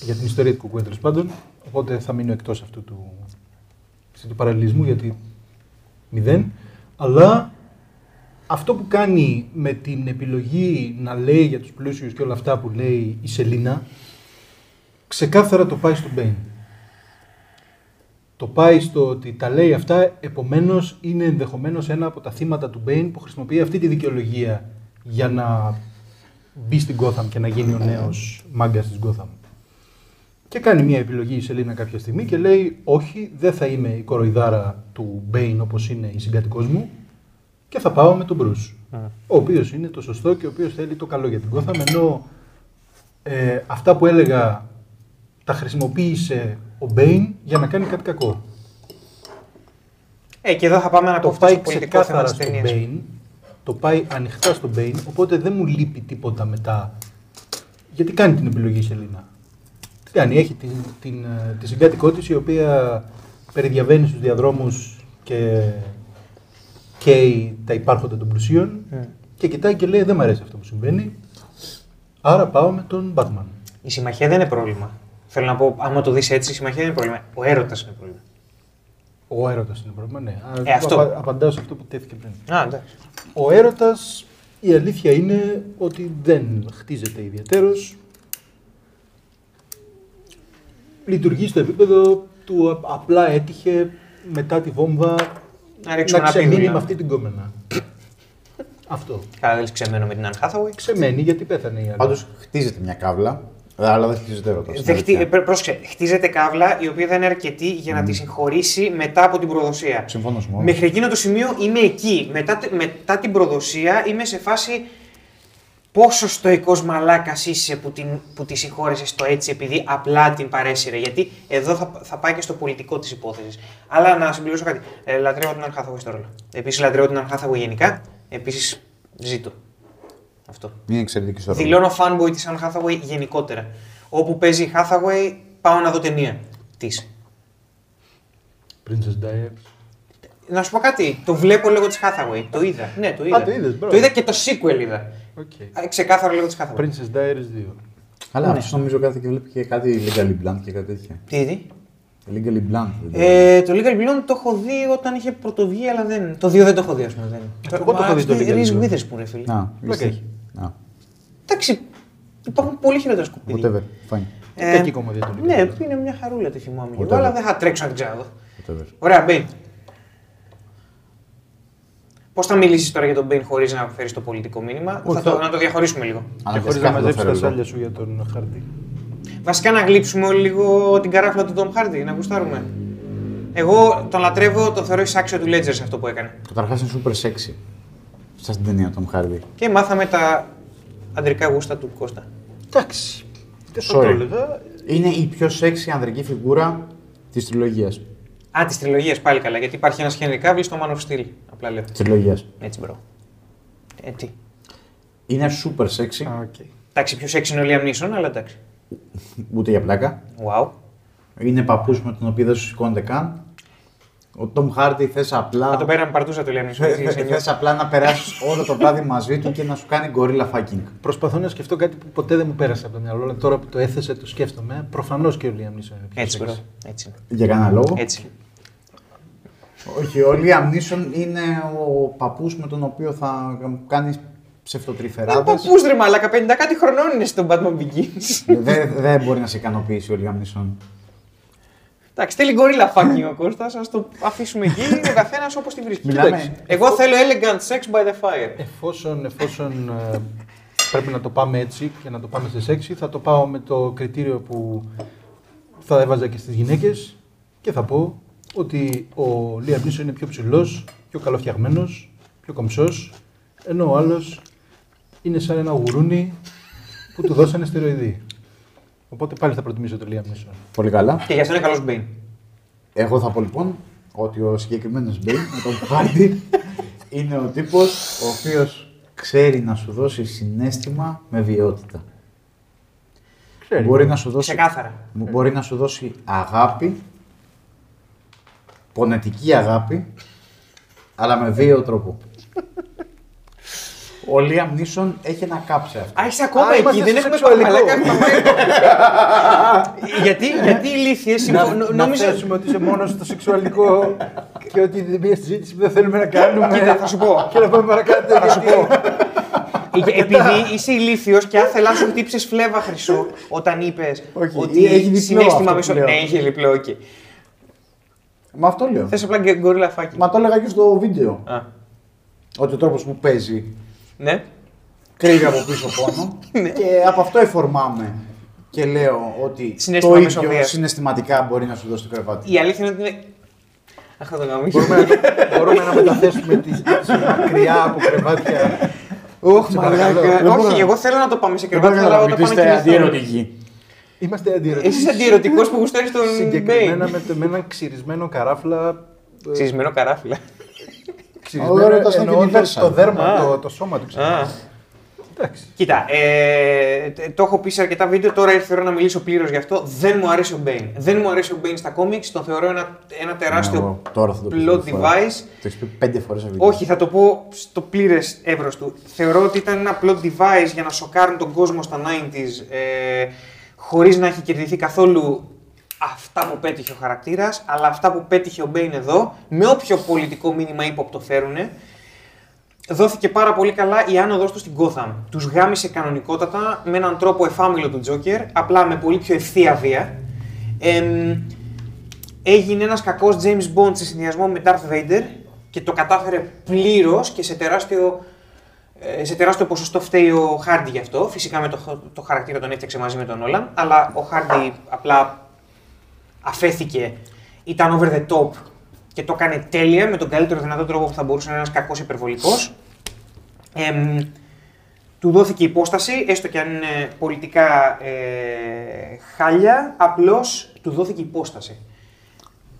για την ιστορία του κουκουέ τέλος πάντων. Οπότε θα μείνω εκτός αυτού του, αυτού του παραλληλισμού γιατί μηδέν. Αλλά αυτό που κάνει με την επιλογή να λέει για τους πλούσιους και όλα αυτά που λέει η Σελίνα, ξεκάθαρα το πάει στο Μπέιν. Το πάει στο ότι τα λέει αυτά, επομένως είναι ενδεχομένως ένα από τα θύματα του Μπέιν που χρησιμοποιεί αυτή τη δικαιολογία για να μπει στην Gotham και να γίνει ο νέος μάγκας της Gotham. Και κάνει μια επιλογή η Σελίνα κάποια στιγμή και λέει όχι, δεν θα είμαι η κοροϊδάρα του Μπέιν όπως είναι η συγκατοικός μου και θα πάω με τον Bruce. Ο οποίος είναι το σωστό και ο οποίος θέλει το καλό για την Gotham ενώ ε, αυτά που έλεγα τα χρησιμοποίησε ο Μπέιν για να κάνει κάτι κακό. Ε, και εδώ θα πάμε να Το κοφτώ πάει στο πολιτικό θέμα ξεκάθαρα τη στο ταινία. Μπέιν, το πάει ανοιχτά στο Μπέιν, οπότε δεν μου λείπει τίποτα μετά. Γιατί κάνει την επιλογή η Σελίνα. Τι κάνει, έχει την, την, ε, τη συγκάτοικό της η οποία περιδιαβαίνει στους διαδρόμους και καίει τα υπάρχοντα των πλουσίων και κοιτάει και λέει δεν μου αρέσει αυτό που συμβαίνει, άρα πάω με τον Batman. Η συμμαχία δεν είναι πρόβλημα. Θέλω να πω, άμα το δεις έτσι, η συμμαχία δεν είναι πρόβλημα. Ο έρωτας είναι πρόβλημα. Ο έρωτας είναι πρόβλημα, ναι. Α, Ε, αυτό. απα- απαντάω σε αυτό που τέθηκε πριν. Α, εντάξει. Ο έρωτας, η αλήθεια είναι ότι δεν χτίζεται ιδιαίτερος. Λειτουργεί στο επίπεδο του α- απλά έτυχε μετά τη βόμβα Να ρίξουμε να ένα ξεμείνει πίδουλα. με αυτή την κόμενα. Αυτό. Καλά, δεν λες ξεμένω με την Anne Hathaway. Ξεμένει γιατί πέθανε η άλλη. Πάντως χτίζεται μια κάβλα, αλλά δεν χτίζεται έρωτα. Δεν χτί... ε, πρέ- πρόσεξε, χτίζεται κάβλα η οποία δεν είναι αρκετή για να τη συγχωρήσει μετά από την προδοσία. Συμφωνώ σε μόνο. Μέχρι εκείνο το σημείο είμαι εκεί. Μετά, τε- μετά την προδοσία είμαι σε φάση πόσο στοικός μαλάκας είσαι που, την, που τη συγχώρεσες το έτσι επειδή απλά την παρέσυρε. Γιατί εδώ θα, θα πάει και στο πολιτικό της υπόθεσης. Αλλά να συμπληρώσω κάτι. Ε, λατρεύω την Anne Hathaway στο ρόλο. Επίσης λατρεύω την Anne Hathaway γενικά. Επίσης ζήτω. Αυτό. Είναι εξαιρετική στο ρόλο. Δηλώνω fanboy της Anne Hathaway γενικότερα. Όπου παίζει η Hathaway, πάω να δω ταινία της. Princess Diaries. Να σου πω κάτι. Το βλέπω λόγω της Hathaway. Το είδα. Ναι, το είδα. το είδες, μπράβο. το είδα και το sequel είδα. Okay. Α, Ξεκάθαρο λόγω της Hathaway. Princess Diaries 2. Αλλά αυτός νομίζω κάτι και βλέπει και κάτι Legally Blonde και κάτι τέτοια. Τι είδη. Legally Blonde. δεν το- Ε, το Legal Blonde το έχω δει όταν είχε πρωτοβγεί, αλλά δεν. Το 2 δεν το έχω δει, ας πούμε. Δεν. Εγώ το έχω δει το Legal Reese Blonde. Witherspoon, ρε φίλε. Να, Πλάκα είστε. έχει. Να, Εντάξει, υπάρχουν πολύ χειρότερα σκουπίδια. whatever, fine. Ε, Κακή κωμωδία το Legal Ναι, Blonde. είναι μια χαρούλα τη θυμάμαι. Whatever. Εγώ, αλλά δεν θα τρέξω να την ξαναδώ. Whatever. Ωραία, Μπέιν. Πώς θα μιλήσεις τώρα για τον Μπέιν χωρίς να φέρεις το πολιτικό μήνυμα, Όχι, θα το, θα- να το διαχωρίσουμε λίγο. Και χωρίς Αναγκαστικά να θα το μαζέψεις φέρω τα λίγο. σάλια σου για τον Χάρντι. Βασικά να γλύψουμε όλοι λίγο την καράφλα του Tom Hardy, να γουστάρουμε. Εγώ τον λατρεύω, τον θεωρώ εισάξιο του Ledger σε αυτό που έκανε. Καταρχάς είναι super sexy. Σα την ταινία Tom Hardy. Και μάθαμε τα αντρικά γούστα του Κώστα. Εντάξει. Δεν θα Sorry. το έλεγα. Είναι η πιο sexy ανδρική φιγούρα της τριλογίας. Α, τη τριλογία πάλι καλά, γιατί υπάρχει ένας Henry Cavill στο Man of Steel. Απλά λέω. Τριλογία. Έτσι, bro. Ε, τι. Είναι super sexy, Α, οκ. Εντάξει, πιο sexy είναι ο Liam Neeson, αλλά εντάξει. ούτε για πλάκα. Wow. Είναι παππούς με τον οποίο δεν σου σηκώνεται καν. Ο Tom Hardy θες απλά. Θα τον πέραμε παρτούσα το Liam Neeson. έτσι, σε νιώθω. Θες απλά να περάσεις όλο το βράδυ μαζί του και να σου κάνει gorilla fucking. Προσπαθώ να σκεφτώ κάτι που ποτέ δεν μου πέρασε από το μυαλό, αλλά τώρα που το έθεσε το σκέφτομαι. Προφανώς και ο Liam Neeson είναι πιο Έτσι, sexy. bro. Έτσι. είναι. Για κανένα λόγο. Έτσι. Όχι, ο Liam Neeson είναι ο παππούς με τον οποίο θα κάνεις Είναι ψευτοτριφεράδε. παππούς ρε μαλάκα, 50 κάτι χρονών είναι στον Batman Begins. Δεν δεν μπορεί να σε ικανοποιήσει ο Liam Neeson. Εντάξει, θέλει γκορίλα fucking ο Κώστας, ας το αφήσουμε εκεί, ο καθένας όπως τη βρίσκει. Μιλάμε- Εντάξει. Εγώ θέλω elegant sex by the fire. Εφόσον, εφόσον ε, πρέπει να το πάμε έτσι και να το πάμε σε σεξι, θα το πάω με το κριτήριο που θα έβαζα και στις γυναίκες και θα πω ότι ο Liam Neeson είναι πιο ψηλός, πιο καλοφτιαγμένος, πιο κομψός, ενώ ο άλλος είναι σαν ένα γουρούνι που του δώσανε στεροειδή. Οπότε πάλι θα προτιμήσω τον Liam Neeson. Πολύ καλά. Και για αυτό είναι καλός Bane. Εγώ θα πω λοιπόν ότι ο συγκεκριμένος Μπέιν με τον Χάρντι είναι ο τύπος ο οποίος ξέρει να σου δώσει συνέστημα με βιαιότητα. Ξέρει. Μπορεί να σου δώσει, Ξεκάθαρα. μπορεί να σου δώσει αγάπη, πονετική αγάπη, αλλά με βίαιο τρόπο. Ο Λίαμ Νίσον έχει ένα κάψε αυτό. Α, είσαι ακόμα Α, εκεί, είμαστε δεν στο έχουμε σεξουαλικό. μαλάκα. γιατί, γιατί ηλίθιες, Να, συμφω- νο- να νόμιζα... θέσουμε ότι είσαι μόνος στο σεξουαλικό και ότι είναι μια συζήτηση που δεν θέλουμε να κάνουμε. Κοίτα, θα σου πω. Και να πάμε παρακάτω. Θα σου γιατί- πω. Ε, Επειδή είσαι ηλίθιος και άθελα σου χτύπησες φλέβα χρυσό όταν είπες Όχι, ότι έχει διπλό συναίσθημα αυτό μισό... που λέω. Ναι, είχε διπλό, οκ. Μα αυτό λέω. Θες απλά και gorilla fucking. Μα το έλεγα και στο βίντεο. Α, Ότι ο τρόπος που παίζει ναι. κρύβει από πίσω πόνο. Ναι. και από αυτό εφορμάμαι και λέω ότι Συναίσθημα το ίδιο μεσοβίας. συναισθηματικά μπορεί να σου δώσει το κρεβάτι. Η αλήθεια είναι ότι είναι... Αχ, θα το γαμήσω. Μπορούμε, να, μπορούμε να μεταθέσουμε τη συζήτηση μακριά από κρεβάτια. Ωχ, Σε παρακαλώ. μαλάκα. Δεν μπορώ Όχι, να- εγώ θέλω να το πάμε σε Δεν κρεβάτι, μπορώ αλλά να όταν πάμε ρωτήσετε να κοιμηθώ. αντιερωτική. Είμαστε αντιερωτικοί. Εσύ είσαι αντιερωτικός που γουστάρεις τον Συγκεκριμένα Μπέιν. με, το- με έναν ξυρισμένο καράφλα. ε, Ξυσμένο καράφιλα. Ξυρισμένο Ωραία, το εννοώ Snake το, Universal. το δέρμα, Α. το, το σώμα του Α. ξυρισμένο. Εντάξει. Κοίτα, ε, τε- το έχω πει σε αρκετά βίντεο, τώρα ήρθε η ώρα να μιλήσω πλήρως γι' αυτό. Δεν μου αρέσει ο Bane. Δεν μου αρέσει ο Bane στα κόμιξ, τον θεωρώ ένα, ένα τεράστιο Εγώ τώρα θα το πεις plot άλλη φορά. device. Το έχεις πει πέντε φορές σε βίντεο. Όχι, θα το πω στο πλήρες εύρος του. Θεωρώ ότι ήταν ένα plot device για να σοκάρουν τον κόσμο στα 90s ε, χωρίς να έχει κερδιθεί καθόλου αυτά που πέτυχε ο χαρακτήρας, αλλά αυτά που πέτυχε ο Bane εδώ, με όποιο πολιτικό μήνυμα ύποπτο φέρουν, δόθηκε πάρα πολύ καλά η άνοδος του στην Gotham. Τους γάμισε κανονικότατα με έναν τρόπο εφάμιλο του Joker, απλά με πολύ πιο ευθεία βία. Εμ, έγινε ένας κακός James Bond σε συνδυασμό με Darth Vader και το κατάφερε πλήρως και σε τεράστιο, ε, σε τεράστιο ποσοστό φταίει ο Hardy γι' αυτό. Φυσικά με το, το χαρακτήρα τον έφτιαξε μαζί με τον Nolan, αλλά ο Hardy απλά αφέθηκε, ήταν over the top και το έκανε τέλεια με τον καλύτερο δυνατό τρόπο που θα μπορούσε να είναι ένας κακός υπερβολικός. Εμ, του δόθηκε υπόσταση, έστω και αν είναι πολιτικά ε, χάλια, απλώς του δόθηκε υπόσταση.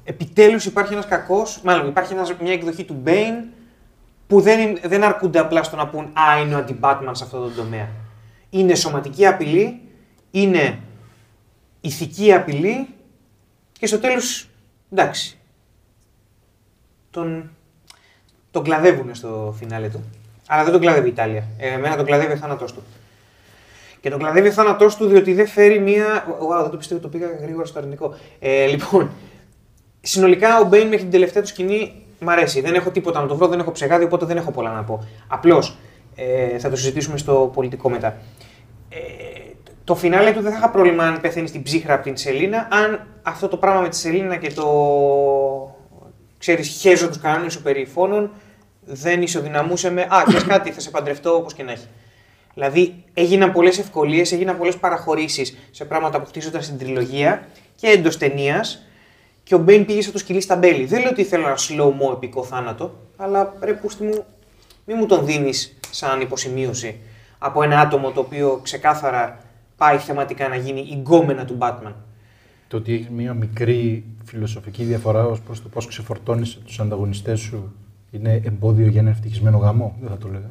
Επιτέλους υπάρχει ένας κακός, μάλλον υπάρχει ένας, μια εκδοχή του Bane που δεν, είναι- δεν αρκούνται απλά στο να πούν «Α, είναι ο αντι-Batman σε αυτό το τομέα». Είναι σωματική απειλή, είναι ηθική απειλή και στο τέλος, εντάξει, τον τον κλαδεύουν στο φινάλε του. Αλλά δεν τον κλαδεύει η Ιταλία. Ε, εμένα τον κλαδεύει ο θάνατός του. Και τον κλαδεύει ο θάνατός του διότι δεν φέρει μία. Wow, δεν το πιστεύω, το πήγα γρήγορα στο αρνητικό. Ε, λοιπόν, συνολικά ο Μπέιν μέχρι την τελευταία του σκηνή μ' αρέσει. Δεν έχω τίποτα να το βρω, δεν έχω ψεγάδι, οπότε δεν έχω πολλά να πω. Απλώς ε, θα το συζητήσουμε στο πολιτικό μετά. Ε, το φινάλε του δεν θα είχα πρόβλημα αν πεθαίνει στην ψύχρα από την Σελίνα, αν αυτό το πράγμα με τη Σελίνα και το. ξέρεις, χέζω τους κανόνες σου περί φόνων δεν ισοδυναμούσε με. Α, ξέρει κάτι, θα σε παντρευτώ όπως και να έχει. Δηλαδή έγιναν πολλές ευκολίες, έγιναν πολλές παραχωρήσεις σε πράγματα που χτίζονταν στην τριλογία και εντός ταινίας. Και ο Μπέιν πήγε σαν το σκυλί στα μπέλη. Δεν λέω ότι θέλω ένα slow mo επικό θάνατο, αλλά ρε πούστη μου, μη μου τον δίνεις σαν υποσημείωση από ένα άτομο το οποίο ξεκάθαρα πάει θεματικά να γίνει η γκόμενα του Batman. Το ότι έχεις μια μικρή φιλοσοφική διαφορά ως προς το πώς ξεφορτώνεις τους ανταγωνιστές σου είναι εμπόδιο για ένα ευτυχισμένο γαμό, δεν θα το λέγα.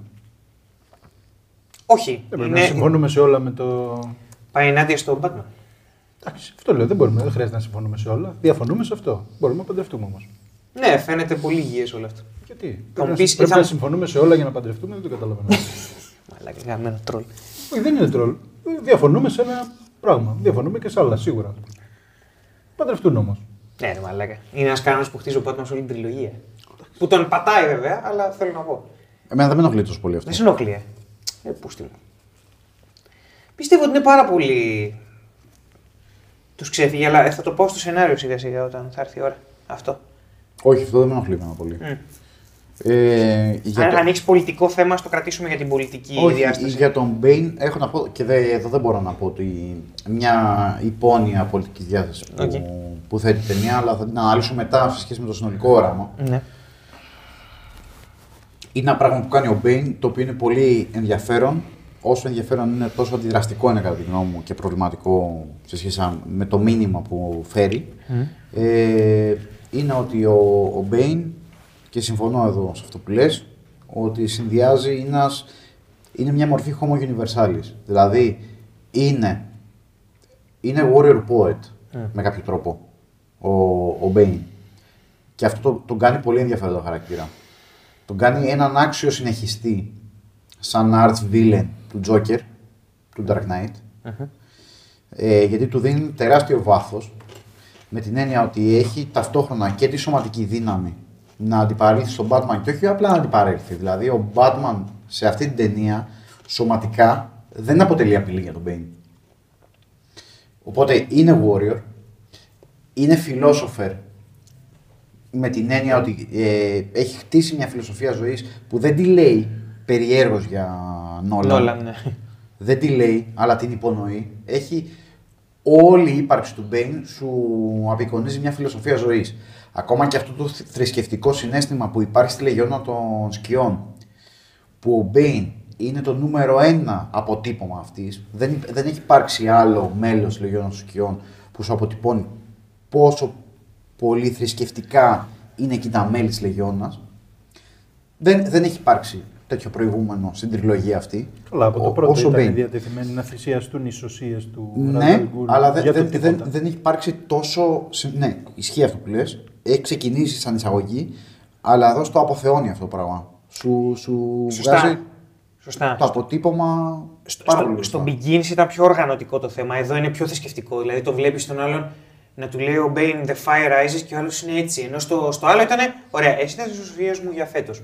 Όχι. Δεν πρέπει να συμφωνούμε σε όλα με το. Πάει ενάντια στον Batman. Εντάξει, αυτό λέω. Δεν, μπορούμε, δεν χρειάζεται να συμφωνούμε σε όλα. Διαφωνούμε σε αυτό. Μπορούμε να παντρευτούμε όμως. Ναι, φαίνεται πολύ υγιές όλο αυτό. Γιατί; Θα μου Πρέπει, πεις, να, πρέπει θα- να συμφωνούμε σε όλα για να παντρευτούμε, δεν το καταλαβαίνω. Μαλάκα, γαμμένο τρόλ. Όχι, δεν είναι τρόλ. Διαφωνούμε σε ένα πράγμα. Διαφωνούμε και σε άλλα, σίγουρα. Παντρευτούν όμως. Ναι, ρε μαλάκα. Είναι ένας κανόνας που χτίζει ο Batman σε όλη την τριλογία. Που τον πατάει βέβαια, αλλά θέλω να πω. Εμένα δεν με ενοχλεί τόσο πολύ αυτό. Δεν σε ενοχλεί, ε. ε πούστη μου. Πιστεύω ότι είναι πάρα πολύ. Τους ξέφυγε, αλλά ε, θα το πω στο σενάριο σιγά σιγά όταν θα έρθει η ώρα. Αυτό. Όχι, αυτό δεν με ενοχλεί εμένα πολύ. Μμ. Ε, για Αν, το- αν έχει πολιτικό θέμα, ας το κρατήσουμε για την πολιτική Όχι, διάσταση. για τον Μπέιν έχω να πω και δε, εδώ δεν μπορώ να πω ότι μια υπόνοια πολιτική διάθεση που, Οκ. που θέτει η ταινία, αλλά θα την αναλύσω μετά σε σχέση με το συνολικό όραμα. Ναι. Είναι ένα πράγμα που κάνει ο Μπέιν το οποίο είναι πολύ ενδιαφέρον. Όσο ενδιαφέρον είναι, τόσο αντιδραστικό είναι κατά τη γνώμη μου και προβληματικό σε σχέση με το μήνυμα που φέρει. Ε, είναι ότι ο, ο Μπέιν, και συμφωνώ εδώ σε αυτό που λες, ότι συνδυάζει ένας, είναι μια μορφή homo universalis. Δηλαδή είναι, είναι warrior poet με κάποιο τρόπο ο, ο Μπέιν. Και αυτό το, τον κάνει πολύ ενδιαφέροντα χαρακτήρα. Τον κάνει έναν άξιο συνεχιστή σαν arch villain του Joker, του Dark Knight. Ε, γιατί του δίνει τεράστιο βάθος με την έννοια ότι έχει ταυτόχρονα και τη σωματική δύναμη να αντιπαρέλθει στον Batman και όχι απλά να αντιπαρέλθει. Δηλαδή ο Batman σε αυτή την ταινία σωματικά δεν αποτελεί απειλή για τον Bane. Οπότε είναι warrior, είναι philosopher με την έννοια ότι ε, έχει χτίσει μια φιλοσοφία ζωής που δεν τη λέει περιέργως για Νόλαν. Νόλαν, ναι. Δεν τη λέει, αλλά την υπονοεί. Έχει όλη η ύπαρξη του Μπέιν σου απεικονίζει μια φιλοσοφία ζωής. Ακόμα και αυτό το θ- θρησκευτικό συναίσθημα που υπάρχει στη Λεγιώνα των Σκιών, που ο Μπέιν είναι το νούμερο ένα αποτύπωμα αυτής, δεν, υ- δεν έχει υπάρξει άλλο μέλος της Λεγιώνα των Σκιών που σου αποτυπώνει πόσο πολύ θρησκευτικά είναι εκεί τα μέλη της Λεγιώνας. Δεν, δεν έχει υπάρξει τέτοιο προηγούμενο στην τριλογία αυτή. Καλά, από το Ο- πρώτο όσο ήταν Bane. διατεθειμένοι να θυσιαστούν οι σωσίες του Ναι, Ra's al Ghul αλλά δεν, για το δεν, δεν, τίποτα. δεν έχει υπάρξει τόσο. συ- Ναι, ισχύει αυτό που λες. Έχει ξεκινήσει σαν εισαγωγή, αλλά εδώ στο αποθεώνει αυτό το πράγμα. Σου, σου Σωστά. βγάζει Σωστά. το αποτύπωμα Στο, πάρα στο, πολύ στο μπροστά. Begins ήταν πιο οργανωτικό το θέμα. Εδώ είναι πιο θρησκευτικό. Δηλαδή το βλέπεις τον άλλον να του λέει ο Bane The Fire Rises και ο άλλος είναι έτσι. Ενώ στο, στο άλλο ήταν Ωραία, εσύ ήταν στι σοφίε μου για φέτος.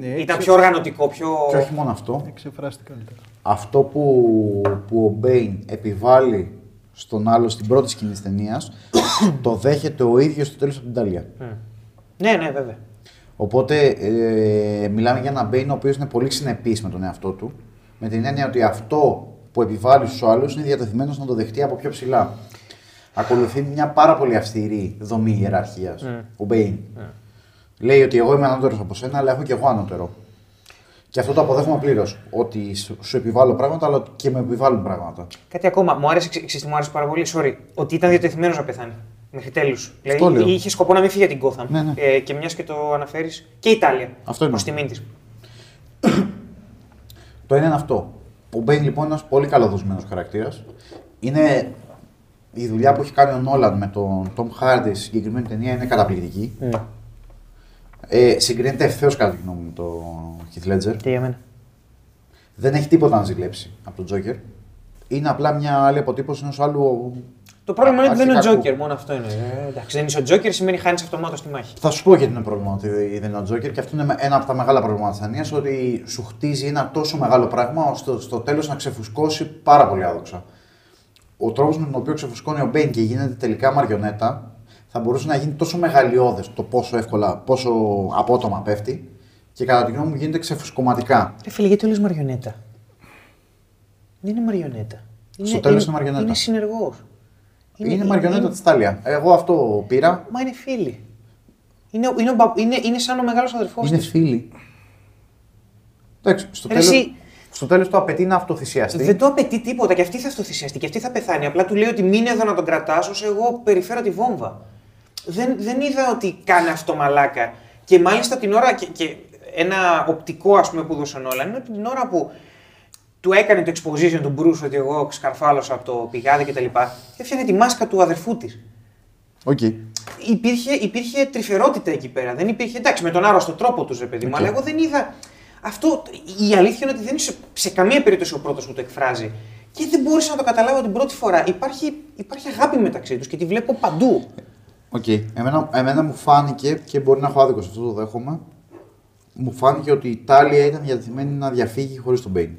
Ναι, Ήταν εξε- πιο οργανωτικό, πιο. Και όχι μόνο αυτό. Εξεφράστηκε καλύτερα. Αυτό που, που ο Μπέιν επιβάλλει στον άλλο στην πρώτη σκηνή της ταινίας, το δέχεται ο ίδιος στο τέλος από την Ταλία. Ναι, ναι, βέβαια. Οπότε ε, μιλάμε για έναν Μπέιν ο οποίος είναι πολύ συνεπής με τον εαυτό του, με την έννοια ότι αυτό που επιβάλλει στους άλλους είναι διατεθειμένος να το δεχτεί από πιο ψηλά. Ακολουθεί μια πάρα πολύ αυστηρή δομή ιεραρχίας, ο Μπέιν. Λέει ότι εγώ είμαι ανώτερος από σένα, αλλά έχω και εγώ ανώτερο. Και αυτό το αποδέχομαι πλήρως. Ότι σου σου επιβάλλω πράγματα, αλλά και με επιβάλλουν πράγματα. Κάτι ακόμα. Μου άρεσε, ξε- ξέρεις τι μου άρεσε πάρα πολύ; Sorry. Ότι ήταν διατεθειμένος να πεθάνει. Μέχρι τέλους. Αυτό λέω. είχε σκοπό να μην φύγει από την Gotham. Ναι, ναι. Ε, και μιας και το αναφέρεις. Και η Ιταλία. Αυτό εννοώ. Ω τιμήν της. Το ένα είναι αυτό. Ο Μπέιν λοιπόν είναι ένας πολύ καλοδοσμένος χαρακτήρας. Είναι η δουλειά που έχει κάνει ο Νόλαν με τον Τόμ Χάρντι στη συγκεκριμένη ταινία είναι καταπληκτική. Ε, συγκρίνεται ευθέως κατά τη γνώμη μου το Heath Ledger. Και για μένα; Δεν έχει τίποτα να ζηλέψει από τον Joker. Είναι απλά μια άλλη αποτύπωση ενός άλλου. Το πρόβλημα είναι ότι δεν είναι ο αρχικακού. Τζόκερ, μόνο αυτό είναι. Ε, εντάξει, δεν είσαι ο Τζόκερ σημαίνει χάνεις αυτομάτως τη μάχη. Θα σου πω γιατί είναι πρόβλημα ότι δεν είναι ο Τζόκερ και αυτό είναι ένα από τα μεγάλα προβλήματα της ταινίας. Ότι σου χτίζει ένα τόσο μεγάλο πράγμα ώστε στο τέλος να ξεφουσκώσει πάρα πολύ άδοξα. Ο τρόπος με τον οποίο ξεφουσκώνει ο Μπέιν και γίνεται τελικά μαριονέτα θα μπορούσε να γίνει τόσο μεγαλειώδες το πόσο εύκολα, πόσο απότομα πέφτει και κατά τη γνώμη μου γίνεται ξεφουσκωματικά. Ρε φίλε, γιατί όλες μαριονέτα; Δεν είναι μαριονέτα. Στο τέλος είναι μαριονέτα. Είναι συνεργός. Είναι, μαριονέτα της Τάλια. Εγώ αυτό πήρα. Μα είναι φίλοι. Είναι, ο- είναι, ο μπα- είναι, είναι σαν ο μεγάλος αδερφός Είναι της. φίλοι. Εντάξει, στο Ρε, τέλος, εσύ- στο τέλος το απαιτεί να αυτοθυσιαστεί. Δεν το απαιτεί τίποτα και αυτή θα αυτοθυσιαστεί και αυτή θα πεθάνει. Απλά του λέει ότι μείνε εδώ να τον κρατάς όσο εγώ περιφέρω τη βόμβα. Δεν, δεν είδα ότι κάνει αυτό μαλάκα. Και μάλιστα την ώρα. Και, και ένα οπτικό ας πούμε που έδωσε ο Νόλαν είναι ότι την ώρα που του έκανε το exposition του Bruce ότι εγώ σκαρφάλωσα από το πηγάδι κτλ. Έφτιαχνε τη μάσκα του αδερφού της. Οκ. Υπήρχε, υπήρχε τρυφερότητα εκεί πέρα. Δεν υπήρχε. Εντάξει, με τον άρρωστο τρόπο τους, ρε παιδί μου, Οκ. αλλά εγώ δεν είδα. Αυτό η αλήθεια είναι ότι δεν είναι σε, σε καμία περίπτωση ο πρώτος που το εκφράζει. Και δεν μπόρεσα να το καταλάβω την πρώτη φορά. Υπάρχει, υπάρχει αγάπη μεταξύ τους και τη βλέπω παντού. Οκ. Εμένα, εμένα μου φάνηκε και μπορεί να έχω άδικο σε αυτό το δέχομαι. Μου φάνηκε ότι η Ταλία ήταν διατεθειμένη να διαφύγει χωρίς τον Μπέιν.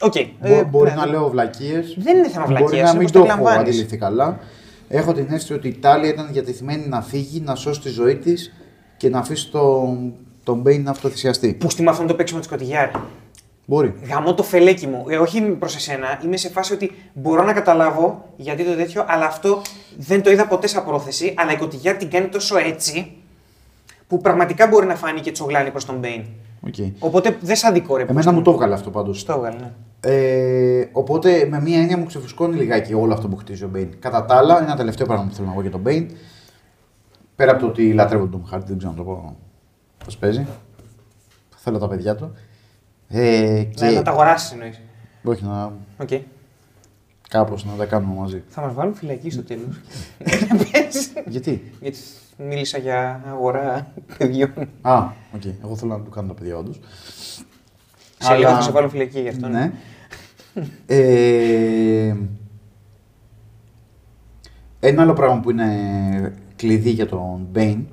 Οκ. Μπο- ε, μπορεί ναι, να ναι. λέω βλακίες. Δεν είναι θέμα Μπορεί βλακείας, να μην όπως το το έχω εκλαμβάνεις. αντιληφθεί καλά. Έχω την αίσθηση ότι η Ταλία ήταν διατεθειμένη να φύγει, να σώσει τη ζωή της και να αφήσει τον, τον Μπέιν να αυτοθυσιαστεί. Που στη με αυτό το παίξιμο τη Κοτιγιάρ. Μπορεί. Γαμώ το φελέκι μου. Ε, όχι προς εσένα. Είμαι σε φάση ότι μπορώ να καταλάβω γιατί το τέτοιο, αλλά αυτό δεν το είδα ποτέ σαν πρόθεση. Αλλά η Κοτιγιάρ την κάνει τόσο έτσι που πραγματικά μπορεί να φανεί και τσογλάνι προς τον Μπέιν. Okay. Οπότε δεν σαν δικό ρε. Εμένα μου το έβγαλε αυτό πάντως. Το έβγαλε, ναι. Ε, οπότε με μία έννοια μου ξεφουσκώνει λιγάκι όλο αυτό που χτίζει ο Μπέιν. Κατά τα άλλα, ένα τελευταίο πράγμα που θέλω να πω για τον Μπέιν. Πέρα από το ότι λατρεύω τον Tom Hardy, δεν ξέρω να το πω πώς παίζει. Θέλω τα παιδιά του. Ε, και... Να, να τα αγοράσεις εννοείς. Όχι, να Οκ. κάπως να τα κάνουμε μαζί. Θα μας βάλουν φυλακή στο τέλος. Γιατί; Γιατί μίλησα για αγορά παιδιών. Α, οκ. Εγώ θέλω να του κάνω τα παιδιά όντως. Σε λίγο θα σε βάλουν φυλακή γι' αυτό. Ναι. ε, ένα άλλο πράγμα που είναι κλειδί για τον Μπέιν,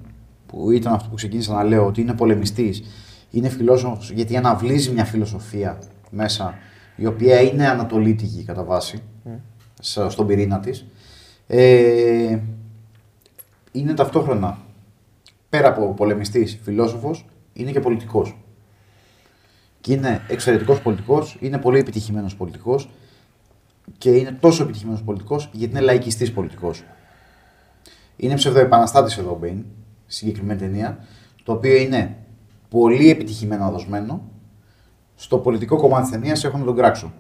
που ήταν αυτό που ξεκίνησα να λέω, ότι είναι πολεμιστής, είναι φιλόσοφος, γιατί αναβλύζει μια φιλοσοφία μέσα, η οποία είναι ανατολίτικη κατά βάση, στο- στον πυρήνα της. Ε, είναι ταυτόχρονα, πέρα από πολεμιστής, φιλόσοφος, είναι και πολιτικός. Και είναι εξαιρετικός πολιτικός, είναι πολύ επιτυχημένος πολιτικός και είναι τόσο επιτυχημένος πολιτικός γιατί είναι λαϊκιστής πολιτικός. Είναι ψευδοεπαναστάτης εδώ ο Μπέιν, στη συγκεκριμένη ταινία, το οποίο είναι πολύ επιτυχημένο δοσμένο. Στο πολιτικό κομμάτι της ταινίας έχω να τον κράξω.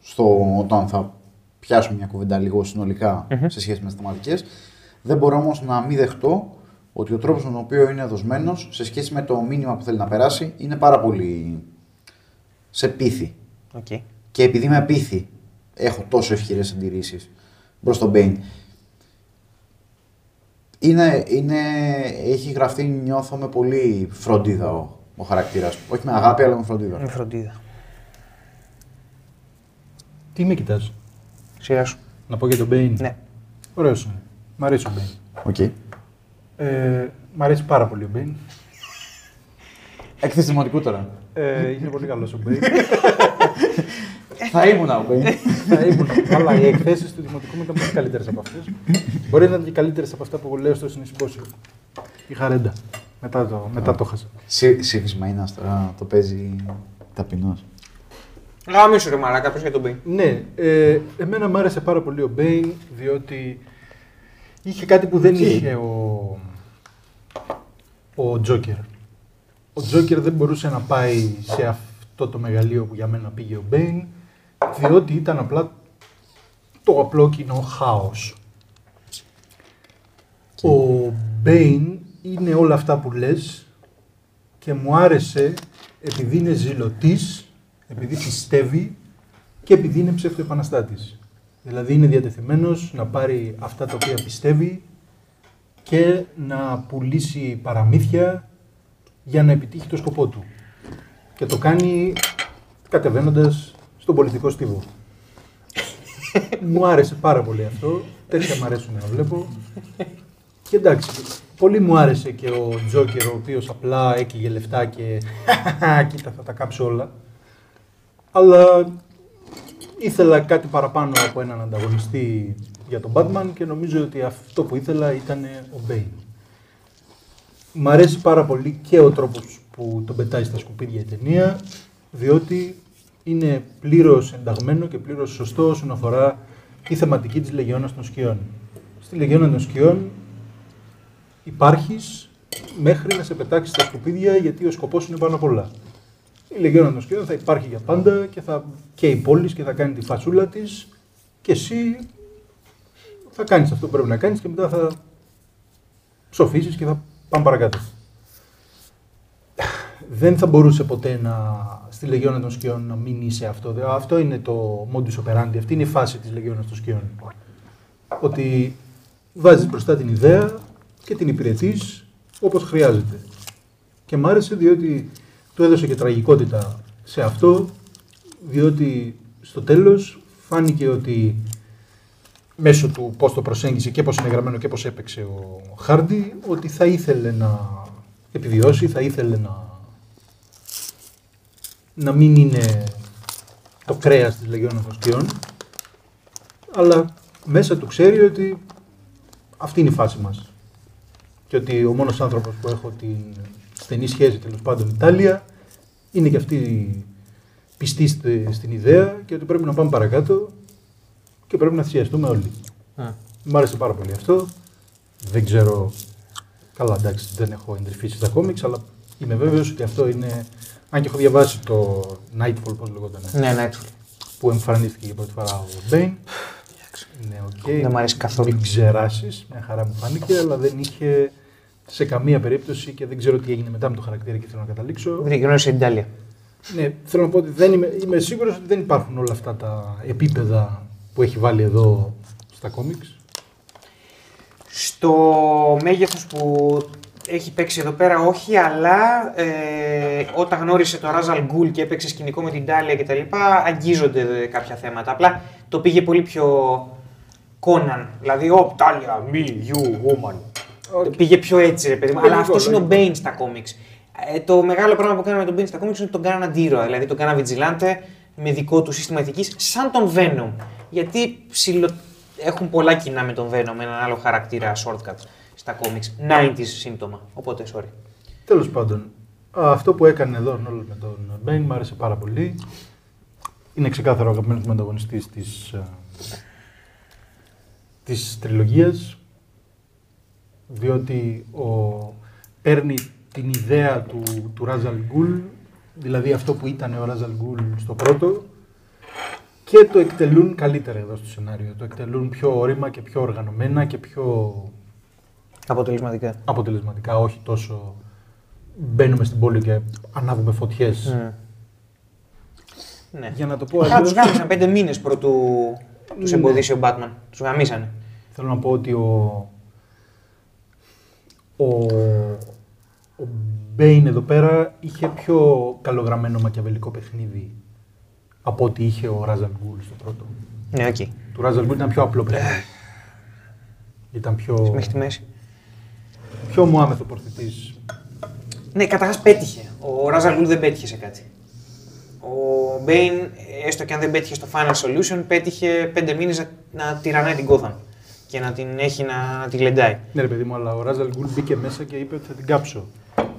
Στο, όταν θα πιάσουμε μια κουβέντα λίγο συνολικά σε σχέση με τις θεματικές. Δεν μπορώ όμως να μην δεχτώ ότι ο τρόπος με τον οποίο είναι δοσμένος σε σχέση με το μήνυμα που θέλει να περάσει είναι πάρα πολύ σε πίθη. Οκ. Και επειδή με πείθει, έχω τόσο ισχυρές αντιρρήσεις προς τον Μπέιν. Είναι, είναι, έχει γραφτεί, νιώθω με πολύ φροντίδα ο, ο χαρακτήρας του. Όχι με αγάπη, αλλά με φροντίδα. Με φροντίδα. Τι με κοιτάς; Σειρά σου. Να πω για τον Μπέιν. Ναι. Ωραίος είναι. Μ' αρέσει ο Μπέιν. Οκ. Ε, μ' αρέσει πάρα πολύ ο Μπέιν. Έκθεση δημοτικού τώρα. Ε, είναι πολύ καλός ο Μπέιν. Θα ήμουν ο Μπέιν. Θα ήμουν. Καλά, οι εκθέσεις του δημοτικού μου ήταν πολύ καλύτερες από αυτές. Μπορεί να ήταν και καλύτερες από αυτά που λέω στο συνεισπόσιο. Είχα ρέντα. Μετά το, μετά το χάσα. Σύγχυσμα είναι τώρα, το παίζει ταπεινός. Γαμήσου ρε μαλάκα, πες για τον Μπέιν. Ναι, ε, εμένα μου άρεσε πάρα πολύ ο Μπέιν, διότι είχε κάτι που δεν είχε ο, ο Τζόκερ. Ο Τζόκερ δεν μπορούσε να πάει σε αυτό το μεγαλείο που για μένα πήγε ο Μπέιν, διότι ήταν απλά το απλό κοινό χάος. Ο Μπέιν είναι όλα αυτά που λες και μου άρεσε επειδή είναι ζηλωτής, επειδή πιστεύει και επειδή είναι ψευτοεπαναστάτης. Δηλαδή είναι διατεθειμένος να πάρει αυτά τα οποία πιστεύει και να πουλήσει παραμύθια για να επιτύχει το σκοπό του. Και το κάνει κατεβαίνοντας στον πολιτικό στίβο. μου άρεσε πάρα πολύ αυτό. Τέτοια μου αρέσουν να βλέπω. Και εντάξει, πολύ μου άρεσε και ο Τζόκερ, ο οποίος απλά έκυγε λεφτά και κοίτα θα τα κάψω όλα. Αλλά ήθελα κάτι παραπάνω από έναν ανταγωνιστή για τον Batman και νομίζω ότι αυτό που ήθελα ήταν ο Bane. Μ' αρέσει πάρα πολύ και ο τρόπος που τον πετάει στα σκουπίδια η ταινία, διότι είναι πλήρως ενταγμένο και πλήρως σωστό όσον αφορά τη θεματική της Λεγιώνας των Σκιών. Στη Λεγιώνα των Σκιών υπάρχεις μέχρι να σε πετάξεις στα σκουπίδια γιατί ο σκοπός είναι πάνω απ' όλα. Η Λεγιώνα των Σκιών θα υπάρχει για πάντα και, θα, και η πόλη και θα κάνει τη φασούλα της και εσύ θα κάνεις αυτό που πρέπει να κάνεις και μετά θα ψοφήσεις και θα πάμε παρακάτω. Δεν θα μπορούσε ποτέ να, στη Λεγιώνα των Σκιών να μην είσαι αυτό. Αυτό είναι το modus operandi, αυτή είναι η φάση της Λεγιώνα των Σκιών. Ότι βάζεις μπροστά την ιδέα και την υπηρετείς όπως χρειάζεται. Και μ' άρεσε διότι του έδωσε και τραγικότητα σε αυτό, διότι στο τέλος φάνηκε ότι μέσω του πώς το προσέγγισε και πώς είναι γραμμένο και πώς έπαιξε ο Χάρντι, ότι θα ήθελε να επιβιώσει, θα ήθελε να, να μην είναι το κρέας της Λεγιών των αλλά μέσα του ξέρει ότι αυτή είναι η φάση μας. Και ότι ο μόνος άνθρωπος που έχω την στενή σχέση τέλος πάντων Ιταλία είναι και αυτή πιστή στην ιδέα και ότι πρέπει να πάμε παρακάτω και πρέπει να θυσιαστούμε όλοι. Mm. Μ' άρεσε πάρα πολύ αυτό. Δεν ξέρω. Καλά, εντάξει, δεν έχω εντρυφήσει στα κόμιξ, αλλά είμαι βέβαιος ότι αυτό είναι. Αν και έχω διαβάσει το Nightfall, πώς λεγόταν. Ναι, Nightfall. Που εμφανίστηκε για πρώτη φορά ο Μπέιν. Ναι, okay. Δεν μου αρέσει καθόλου. Μην ξεράσεις, μια χαρά μου φάνηκε, αλλά δεν είχε σε καμία περίπτωση και δεν ξέρω τι έγινε μετά με το χαρακτήρα και θέλω να καταλήξω. Δεν γνώρισε την Ιταλία. Ναι, θέλω να πω ότι δεν είμαι, είμαι σίγουρος ότι δεν υπάρχουν όλα αυτά τα επίπεδα που έχει βάλει εδώ στα κόμιξ. Στο μέγεθος που έχει παίξει εδώ πέρα όχι, αλλά ε, όταν γνώρισε το Ράζαλ Γκουλ και έπαιξε σκηνικό με την Τάλια και τα λοιπά, αγγίζονται κάποια θέματα. Απλά το πήγε πολύ πιο Κόναν. Δηλαδή, ο Τάλια, me, you, woman. Okay. Πήγε πιο έτσι, ρε παιδί μου. Αλλά αυτός είναι ο Μπέιν στα κόμιξ. Ε, το μεγάλο πράγμα που κάναμε με τον Μπέιν στα κόμιξ είναι ότι τον κάνανε αντιήρωα. Δηλαδή τον κάνανε vigilante με δικό του σύστημα ηθικής, σαν τον Venom. Γιατί ψιλο... έχουν πολλά κοινά με τον Venom, με έναν άλλο χαρακτήρα shortcut στα κόμιξ. 90s σύμπτωμα. Οπότε, sorry. Τέλος πάντων, αυτό που έκανε εδώ όλο με τον Μπέιν μου άρεσε πάρα πολύ. Είναι ξεκάθαρο ο αγαπημένος μου ανταγωνιστής της της τριλογίας διότι ο, παίρνει την ιδέα του, του Ράζαλ Γκουλ, δηλαδή αυτό που ήταν ο Ράζαλ Γκουλ στο πρώτο, και το εκτελούν καλύτερα εδώ στο σενάριο. Το εκτελούν πιο όρημα και πιο οργανωμένα και πιο... Αποτελεσματικά. Αποτελεσματικά, όχι τόσο μπαίνουμε στην πόλη και ανάβουμε φωτιές. Mm. Ναι. Για να το πω αλλιώς... τους γάμισαν πέντε μήνες πρωτού τους ναι. εμποδίσει ο Batman. Τους γαμίσανε. Θέλω να πω ότι ο, ο, ο Μπέιν εδώ πέρα είχε πιο καλογραμμένο μακιαβελικό παιχνίδι από ό,τι είχε ο Ράζαλ Γκουλ στο πρώτο. Ναι, okay. Του Ράζαλ Γκουλ ήταν πιο απλό παιχνίδι. ήταν πιο. Μέχρι τη μέση. Πιο Μωάμεθ ο Πορθητής; Ναι, καταρχάς πέτυχε. Ο Ράζαλ Γκουλ δεν πέτυχε σε κάτι. Ο Μπέιν, έστω και αν δεν πέτυχε στο Final Solution, πέτυχε πέντε μήνες να, να τυρανάει την Gotham και να την έχει να, να τη γλεντάει. Ναι, ρε παιδί μου, αλλά ο Ράζαλ Γκουλ μπήκε μέσα και είπε ότι θα την κάψω.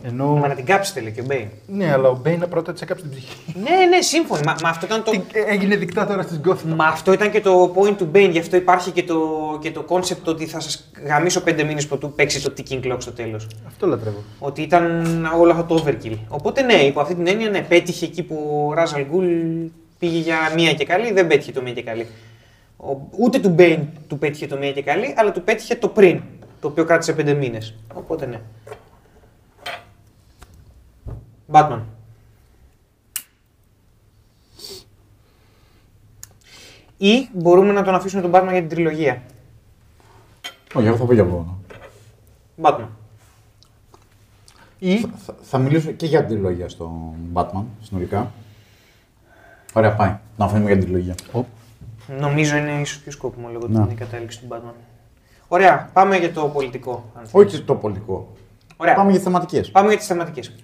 Ενώ... Μα να την κάψεις θέλει και ο Μπέιν. Ναι, αλλά ο Μπέιν πρώτα της έκαψε την ψυχή. ναι, ναι, σύμφωνοι. Μα, μα αυτό ήταν το. Έγινε δικτάτορα τη Gotham. Μα αυτό ήταν και το point του Μπέιν. Γι' αυτό υπάρχει και το, και το concept ότι θα σας γαμίσω πέντε μήνες πρωτού παίξει το ticking clock στο τέλος. Αυτό λατρεύω. Ότι ήταν όλο αυτό το overkill. Οπότε ναι, υπό αυτή την έννοια ναι, πέτυχε εκεί που ο Ράζαλ Γκουλ πήγε για μία και καλή, δεν πέτυχε το μία και καλή. Ούτε του Μπέιν του πέτυχε το μία και καλή, αλλά του πέτυχε το πριν, το οποίο κράτησε πέντε μήνες. Οπότε ναι. Batman. Ή μπορούμε να τον αφήσουμε τον Batman για την τριλογία. Όχι, εγώ θα πω για μόνο. Batman. Ή Θα, θα μιλήσω και για την τριλογία στο Batman, συνολικά. Ωραία, πάει. Να αφήνουμε για την τριλογία. Νομίζω είναι ίσως πιο σκόπιμο λόγω Να. την κατάληξη του Batman. Ωραία, πάμε για το πολιτικό. Αν Όχι θέλεις. το πολιτικό. Ωραία. Πάμε για θεματικές. Πάμε για τις θεματικές.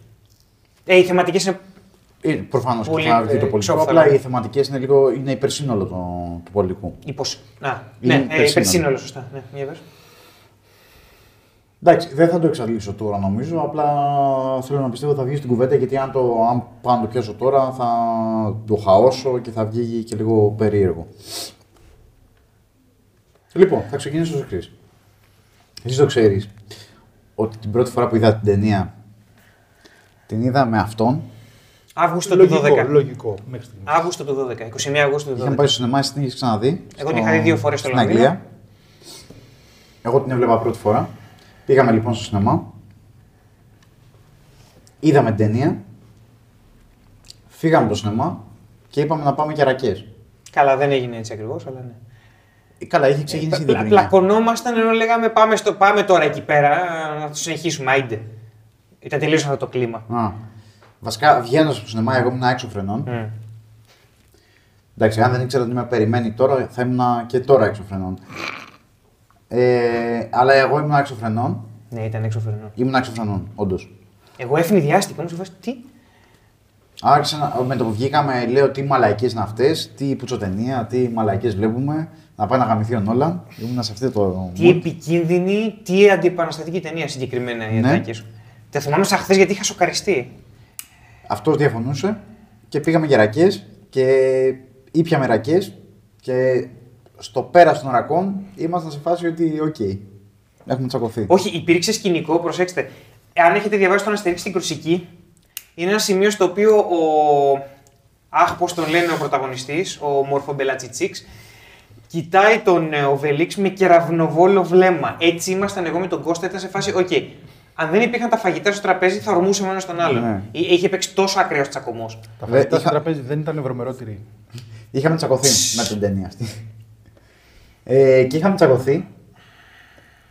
Ε, οι θεματικές είναι. Προφανώς και Πολύ, θα βγει ε, το πολιτικό. ξόφθαλα. Απλά οι θεματικές είναι λίγο είναι υπερσύνολο του, του πολιτικού. Υποσ... Α, Είναι ναι, ε, υπερσύνολο. υπερσύνολο, σωστά. Ναι, για πες. Εντάξει, δεν θα το εξαντλήσω τώρα νομίζω. Απλά θέλω να πιστεύω ότι θα βγει στην κουβέντα γιατί αν, το, αν πάω να το πιάσω τώρα θα το χαώσω και θα βγει και λίγο περίεργο. Λοιπόν, θα ξεκινήσω ω εξής. Εσύ το ξέρεις ότι την πρώτη φορά που είδα την ταινία την είδα με αυτόν. Αύγουστο του λογικό, 12. λογικό μέχρι στιγμής. Αύγουστο του 12. 21 Αυγούστου του 12. Είχαμε πάει στο σινεμά, εσύ την είχες ξαναδεί. Εγώ την είχα δει δύο φορές στο στην Λονδίνο. Αγγλία. Εγώ την έβλεπα πρώτη φορά. Πήγαμε λοιπόν στο σινεμά. Είδαμε την ταινία. Φύγαμε από το σινεμά και είπαμε να πάμε για ρακές. Καλά, δεν έγινε έτσι ακριβώς, αλλά ναι. Ε, Καλά, είχε ξεκινήσει ήδη η Πλα, ταινία. πλακωνόμασταν ενώ λέγαμε πάμε, στο, πάμε τώρα εκεί πέρα να το συνεχίσουμε. Άιντε. Ήταν τελείως αυτό το κλίμα. Α. Βασικά, βγαίνοντας από το σινεμά, εγώ ήμουν έξω φρενών. Μμ. Εντάξει, αν δεν ήξερα ότι με περιμένει τώρα, θα ήμουν και τώρα έξω φρενών. Ε, αλλά εγώ ήμουν έξω φρενών. Ναι, ήταν έξω φρενών. Ήμουν έξω φρενών, όντως. Εγώ ευνηδιάστηκα, ήμουν σε φάση τι; Άρχισα να, με το που βγήκαμε, λέω τι μαλαϊκές είναι αυτές, τι πουτσοτενία, τι μαλαϊκές βλέπουμε. Να πάει να γαμηθεί ο Νόλαν. Ήμουν σε αυτό το. Τι επικίνδυνη, τι αντιεπαναστατική ταινία συγκεκριμένα οι Ναι. ατάκες σου. Τα θυμάμαι σαν χθες γιατί είχα σοκαριστεί. Αυτός διαφωνούσε και πήγαμε για ρακές και ήπιαμε ρακές και στο πέρας των ρακών ήμασταν σε φάση ότι, οκ, έχουμε τσακωθεί. Όχι, υπήρξε σκηνικό, προσέξτε. Αν έχετε διαβάσει τον Αστερίξ στην Κορσική, είναι ένα σημείο στο οποίο ο. Αχ, πώς τον λένε ο πρωταγωνιστής, ο Μορφομπελατσιτσίξ, κοιτάει τον ε, Οβελίξ με κεραυνοβόλο βλέμμα. Έτσι ήμασταν εγώ με τον Κώστα, ήταν σε φάση, οκ. Αν δεν υπήρχαν τα φαγητά στο τραπέζι, θα ορμούσαμε ένας τον άλλον. Ναι. Ε, Είχε παίξει τόσο ακραίο τσακωμός. Τα Δε- φαγητά στο είχα- τραπέζι δεν ήταν ευρωμερότεροι. Είχαμε τσακωθεί με την ταινία αυτή. Ε, και είχαμε τσακωθεί.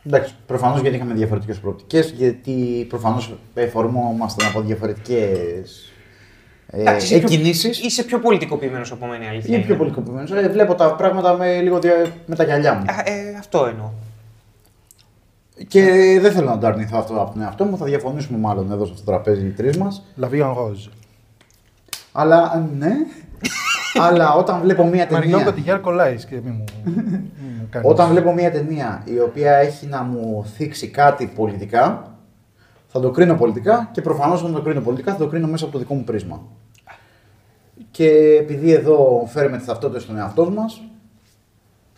Εντάξει, προφανώς γιατί είχαμε διαφορετικές προοπτικές, γιατί προφανώς εφορμόμασταν από διαφορετικές ε, Εντάξει, είσαι πιο- εκκινήσεις. Είσαι πιο πολιτικοποιημένος από μένα, η αλήθεια. Είναι πιο είναι. πολιτικοποιημένος. Ε, βλέπω τα πράγματα με λίγο δια... με τα γυαλιά μου. Α, ε, αυτό εννοώ. Και δεν θέλω να το αρνηθώ αυτό από τον εαυτό μου. Θα διαφωνήσουμε μάλλον εδώ στο τραπέζι οι τρεις μας. La vie en rose. Αλλά ναι. Αλλά όταν βλέπω μία Μαρινό ταινία. Κωτιγιάρ κολλάει και μη μου, μη μου κάνεις. Όταν βλέπω μια ταινία η οποία έχει να μου θίξει κάτι πολιτικά, θα το κρίνω πολιτικά και προφανώς όταν το κρίνω πολιτικά θα το κρίνω μέσα από το δικό μου πρίσμα. Και επειδή εδώ φέρουμε τη ταυτότητα στον εαυτό μας,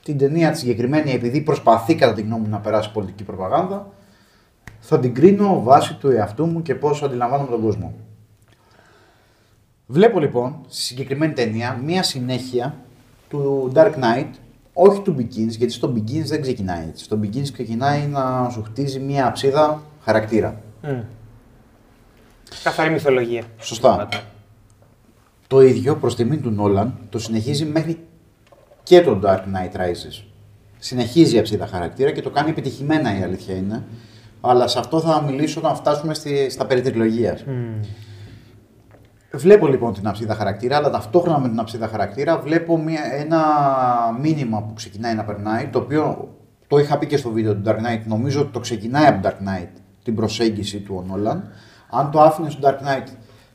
την ταινία της συγκεκριμένη, επειδή προσπαθεί κατά τη γνώμη μου να περάσει πολιτική προπαγάνδα, θα την κρίνω βάσει του εαυτού μου και πώς αντιλαμβάνομαι τον κόσμο. Βλέπω λοιπόν στη συγκεκριμένη ταινία μία συνέχεια του Dark Knight, όχι του Begins, γιατί στο Begins δεν ξεκινάει έτσι. Στο Begins ξεκινάει να σου χτίζει μία αψίδα χαρακτήρα. Μμ. Καθαρή μυθολογία. Σωστά. Το ίδιο προς τιμή του Νόλαν το συνεχίζει μέχρι και το Dark Knight Rises. Συνεχίζει η αψίδα χαρακτήρα και το κάνει επιτυχημένα η αλήθεια είναι. Αλλά σε αυτό θα μιλήσω όταν φτάσουμε στη, στα περί τριλογίας. Μμ. Βλέπω λοιπόν την αψίδα χαρακτήρα, αλλά ταυτόχρονα με την αψίδα χαρακτήρα βλέπω μια, ένα μήνυμα που ξεκινάει να περνάει, το οποίο το είχα πει και στο βίντεο του Dark Knight, νομίζω ότι το ξεκινάει από Dark Knight την προσέγγιση του ο Nolan. Αν το άφηνες στο Dark Knight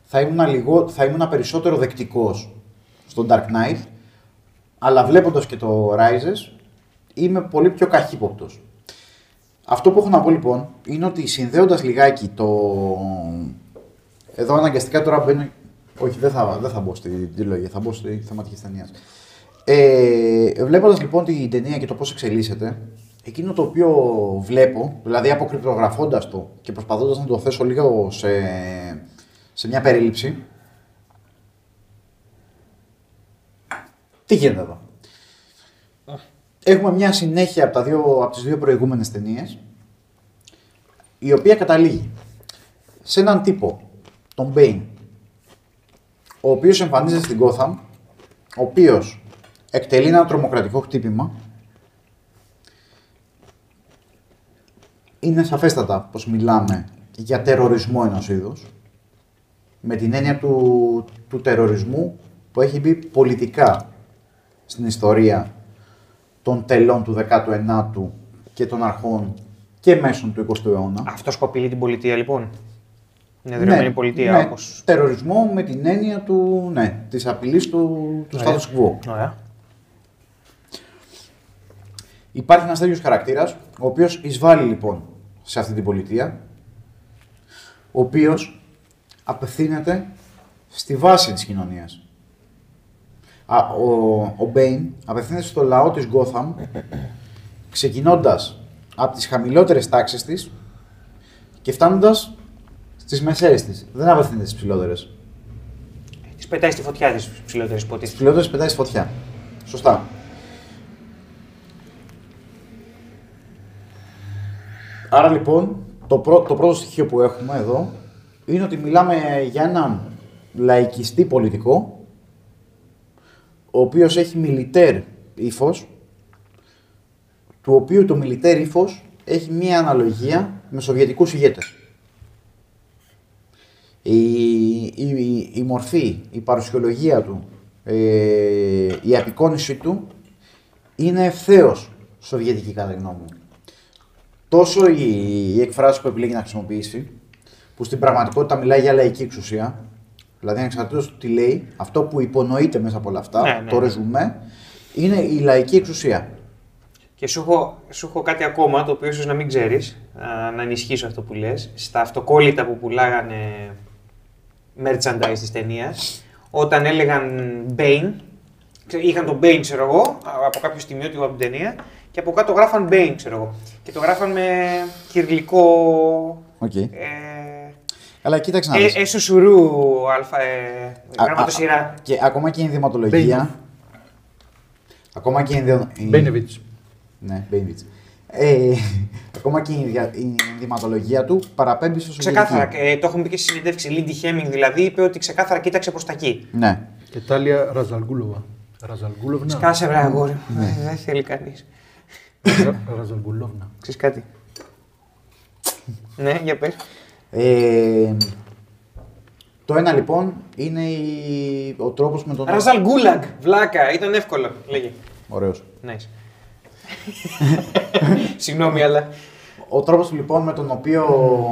θα ήμουν, λιγό, θα ήμουν περισσότερο δεκτικός στο Dark Knight, αλλά βλέποντας και το Rises είμαι πολύ πιο καχύποπτος. Αυτό που έχω να πω λοιπόν είναι ότι συνδέοντας λιγάκι το, εδώ αναγκαστικά τώρα μπαίνω. Όχι, δεν θα, δεν θα μπω στην τριλογία, θα μπω στη θεματική ταινίας. Ε, Βλέποντας λοιπόν την ταινία και το πώς εξελίσσεται, εκείνο το οποίο βλέπω, δηλαδή αποκρυπτογραφώντας το και προσπαθώντας να το θέσω λίγο σε, σε μια περίληψη. Τι γίνεται εδώ; Έχουμε μια συνέχεια από, τα δύο, από τις δύο προηγούμενες ταινίες, η οποία καταλήγει σε έναν τύπο, τον Bane, ο οποίος εμφανίζεται στην Gotham, ο οποίος εκτελεί ένα τρομοκρατικό χτύπημα είναι σαφέστατα πως μιλάμε για τερορισμό ενός είδους, με την έννοια του, του τερορισμού που έχει μπει πολιτικά στην ιστορία των τελών του 19ου και των αρχών και μέσων του 20ου αιώνα. Αυτό που απειλεί την πολιτεία λοιπόν. Είναι εδραιωμένη πολιτεία ναι, όπως... τερορισμό με την έννοια του, ναι, της απειλής του, του Ωραία. status quo. Ωραία. Υπάρχει ένας τέτοιος χαρακτήρας, ο οποίος εισβάλλει λοιπόν σε αυτή την πολιτεία, ο οποίος απευθύνεται στη βάση της κοινωνίας. Α, ο, ο Μπέιν απευθύνεται στο λαό της Γκόθαμ, ξεκινώντας από τις χαμηλότερες τάξεις της και φτάνοντας στις μεσαίες της. Δεν απευθύνεται στις ψηλότερες. Τη πετάει στη φωτιά τη ψηλότερη Στις υποτίθεται. ψηλότερες πετάει στη φωτιά. Σωστά. Άρα λοιπόν, το, πρω- το πρώτο στοιχείο που έχουμε εδώ είναι ότι μιλάμε για έναν λαϊκιστή πολιτικό, ο οποίος έχει μιλιτέρ ύφος, του οποίου το μιλιτέρ ύφος έχει μία αναλογία με σοβιετικούς ηγέτες. Η, η, η μορφή, η παρουσιολογία του, ε, η απεικόνιση του είναι ευθέως σοβιετική κατά τη γνώμη μου. Τόσο η, η εκφράση που επιλέγει να χρησιμοποιήσει, που στην πραγματικότητα μιλάει για λαϊκή εξουσία, δηλαδή ανεξαρτήτως του τι λέει, αυτό που υπονοείται μέσα από όλα αυτά, Ναι, ναι, το ναι. ρεζουμέ, είναι η λαϊκή εξουσία. Και σου έχω, σου έχω κάτι ακόμα το οποίο ίσως να μην ξέρεις, να ενισχύσω αυτό που λες. Στα αυτοκόλλητα που πουλάγανε merchandise της ταινίας, όταν έλεγαν Bane, ξέ- είχαν τον Bane, ξέρω εγώ, από κάποιο στιγμιότυπο από την ταινία, και από κάτω γράφαν Bane, ξέρω εγώ. Και το γράφαν με κυρλικό. Οκ. Ε, Αλλά κοίταξε να ε, δεις. έσω σουρού αλφα, ε, Α- γραμματοσυρά. α- Και ακόμα και η ενδυματολογία. Ακόμα και η, ενδυ- η- Μπένεβιτς. Ναι, Μπέιβιτς. Ε, ακόμα και η, δια- η ενδυματολογία του παραπέμπει στο σοβιετική. Ξεκάθαρα, ε, το έχουμε πει και στη συνέντευξη. Λίντι Χέμινγκ δηλαδή είπε ότι ξεκάθαρα κοίταξε προς τα εκεί. Ναι. Και Τάλια Ραζαλγκούλοβα. Ραζαλγκούλοβνα. Σκάσε βρε αγόρι. Ε, Δεν θέλει κανείς. Ρα- Ραζαλγκουλόβνα. Ξέρεις κάτι; ναι, για πες. Ε, το ένα λοιπόν είναι η, ο τρόπος με τον... Ραζαλ Γκούλαγκ. Βλάκα, ήταν εύκολο. Λέγε. Ωραίος. Nice. Συγγνώμη, αλλά. Ο τρόπος λοιπόν με τον οποίο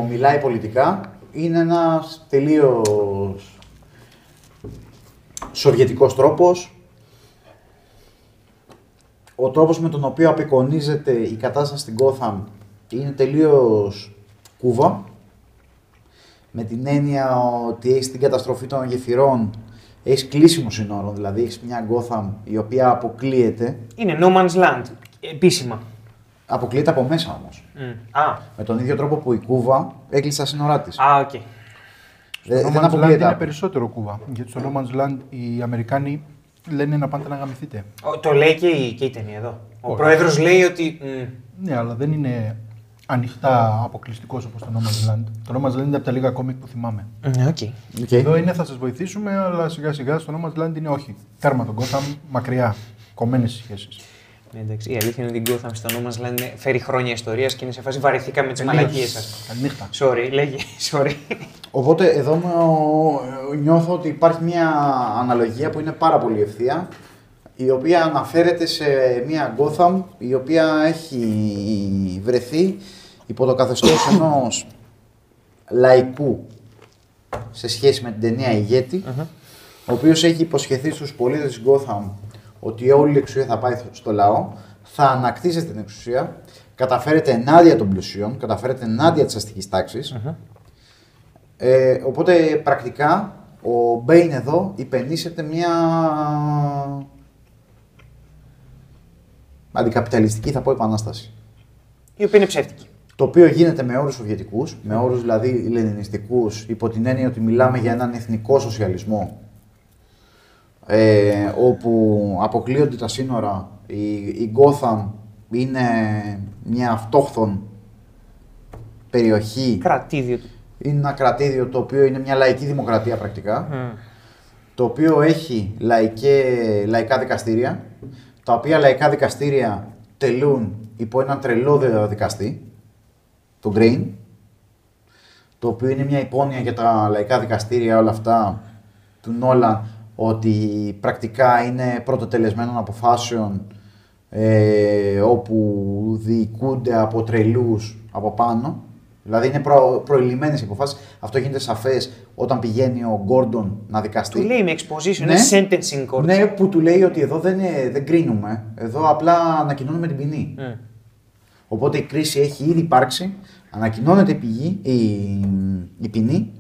μιλάει πολιτικά είναι ένας τελείως σοβιετικός τρόπος. Ο τρόπος με τον οποίο απεικονίζεται η κατάσταση στην Gotham είναι τελείως Κούβα. Με την έννοια ότι έχεις την καταστροφή των γεφυρών, έχεις κλείσιμο συνόρων, δηλαδή έχεις μια Gotham η οποία αποκλείεται, Είναι No Man's Land. Επίσημα. αποκλείεται από μέσα όμως. Μμ. Α, Με τον ίδιο τρόπο που η Κούβα έκλεισε τα σύνορά της. α, οκ. Δεν, Στο δεν No Man's Land αποκλείεται. είναι περισσότερο Κούβα. Γιατί στο No Man's Land οι Αμερικάνοι λένε να πάτε να γαμηθείτε. Ο- Το λέει και η, και η ταινία εδώ. Ο Όχι. πρόεδρος λέει ότι. μ, Ναι, αλλά δεν είναι ανοιχτά αποκλειστικός όπως το No Man's Land. Το No Man's Land είναι από τα λίγα κόμικ που θυμάμαι. Ναι, OK. OK. Εδώ είναι θα σας βοηθήσουμε, αλλά σιγά σιγά στο No Man's Land είναι όχι. Τέρμα τον Gotham, μακριά. Κομμένες σχέσεις. Ναι, εντάξει, η αλήθεια είναι ότι την Gotham στο No Man's Land είναι- φέρει χρόνια ιστορίας και είναι σε φάση βαρεθήκαμε τις μαλακίες σας. Καληνύχτα. Sorry, λέγε, sorry. Οπότε εδώ με- νιώθω ότι υπάρχει μια αναλογία που είναι πάρα πολύ ευθεία η οποία αναφέρεται σε μια Gotham η οποία έχει βρεθεί υπό το καθεστώς ενός λαϊκού σε σχέση με την ταινία ηγέτη ο οποίος έχει υποσχεθεί στους πολίτες της Gotham ότι όλη η εξουσία θα πάει στο λαό, θα ανακτήσετε την εξουσία, καταφέρετε ενάντια των πλουσίων, καταφέρετε ενάντια της αστικής τάξης. Ε, οπότε πρακτικά ο Μπέιν εδώ υπενήσεται μια αντικαπιταλιστική θα πω επανάσταση. Η οποία είναι ψεύτικη. Το οποίο γίνεται με όρους σοβιετικούς, με όρους δηλαδή λενινιστικούς, υπό την έννοια ότι μιλάμε για έναν εθνικό σοσιαλισμό, ε, όπου αποκλείονται τα σύνορα, η, η Gotham είναι μια αυτόχθον περιοχή, Κρατήδιο του. είναι ένα κρατήδιο το οποίο είναι μια λαϊκή δημοκρατία πρακτικά, Μμ. το οποίο έχει λαϊκέ, λαϊκά δικαστήρια, τα οποία λαϊκά δικαστήρια τελούν υπό έναν τρελό δικαστή, το Green, το οποίο είναι μια υπόνοια για τα λαϊκά δικαστήρια, όλα αυτά του Νόλαν, ότι πρακτικά είναι πρωτοτελεσμένων αποφάσεων ε, όπου διοικούνται από τρελούς από πάνω. Δηλαδή είναι προ, προηλημένε οι αποφάσεις. Αυτό γίνεται σαφές όταν πηγαίνει ο Γκόρντον να δικαστεί. Του λέει με exposition, Ναι. είναι sentencing court. Ναι, που του λέει ότι εδώ δεν, είναι- δεν κρίνουμε. Εδώ απλά ανακοινώνουμε την ποινή. Mm. Οπότε η κρίση έχει ήδη υπάρξει, ανακοινώνεται η, πηγή, η, η ποινή.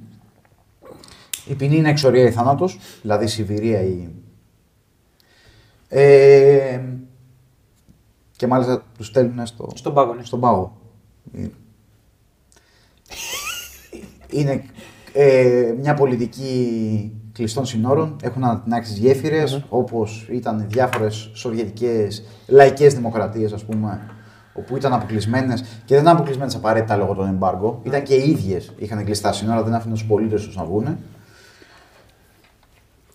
Η ποινή είναι εξορία ή θάνατος, δηλαδή Σιβηρία ή... Ε, και μάλιστα τους στέλνουν στο, Στον πάγο, ναι. στον πάγο. Ε, Είναι ε, μια πολιτική κλειστών συνόρων. Έχουν ανατινάξεις γέφυρες, όπως ήταν οι διάφορες σοβιετικές λαϊκές δημοκρατίες, ας πούμε, όπου ήταν αποκλεισμένες και δεν ήταν αποκλεισμένες απαραίτητα λόγω των εμπάργκο. Ήταν και οι ίδιες είχαν κλειστά σύνορα, δεν άφηναν τους πολίτες τους να βγουν.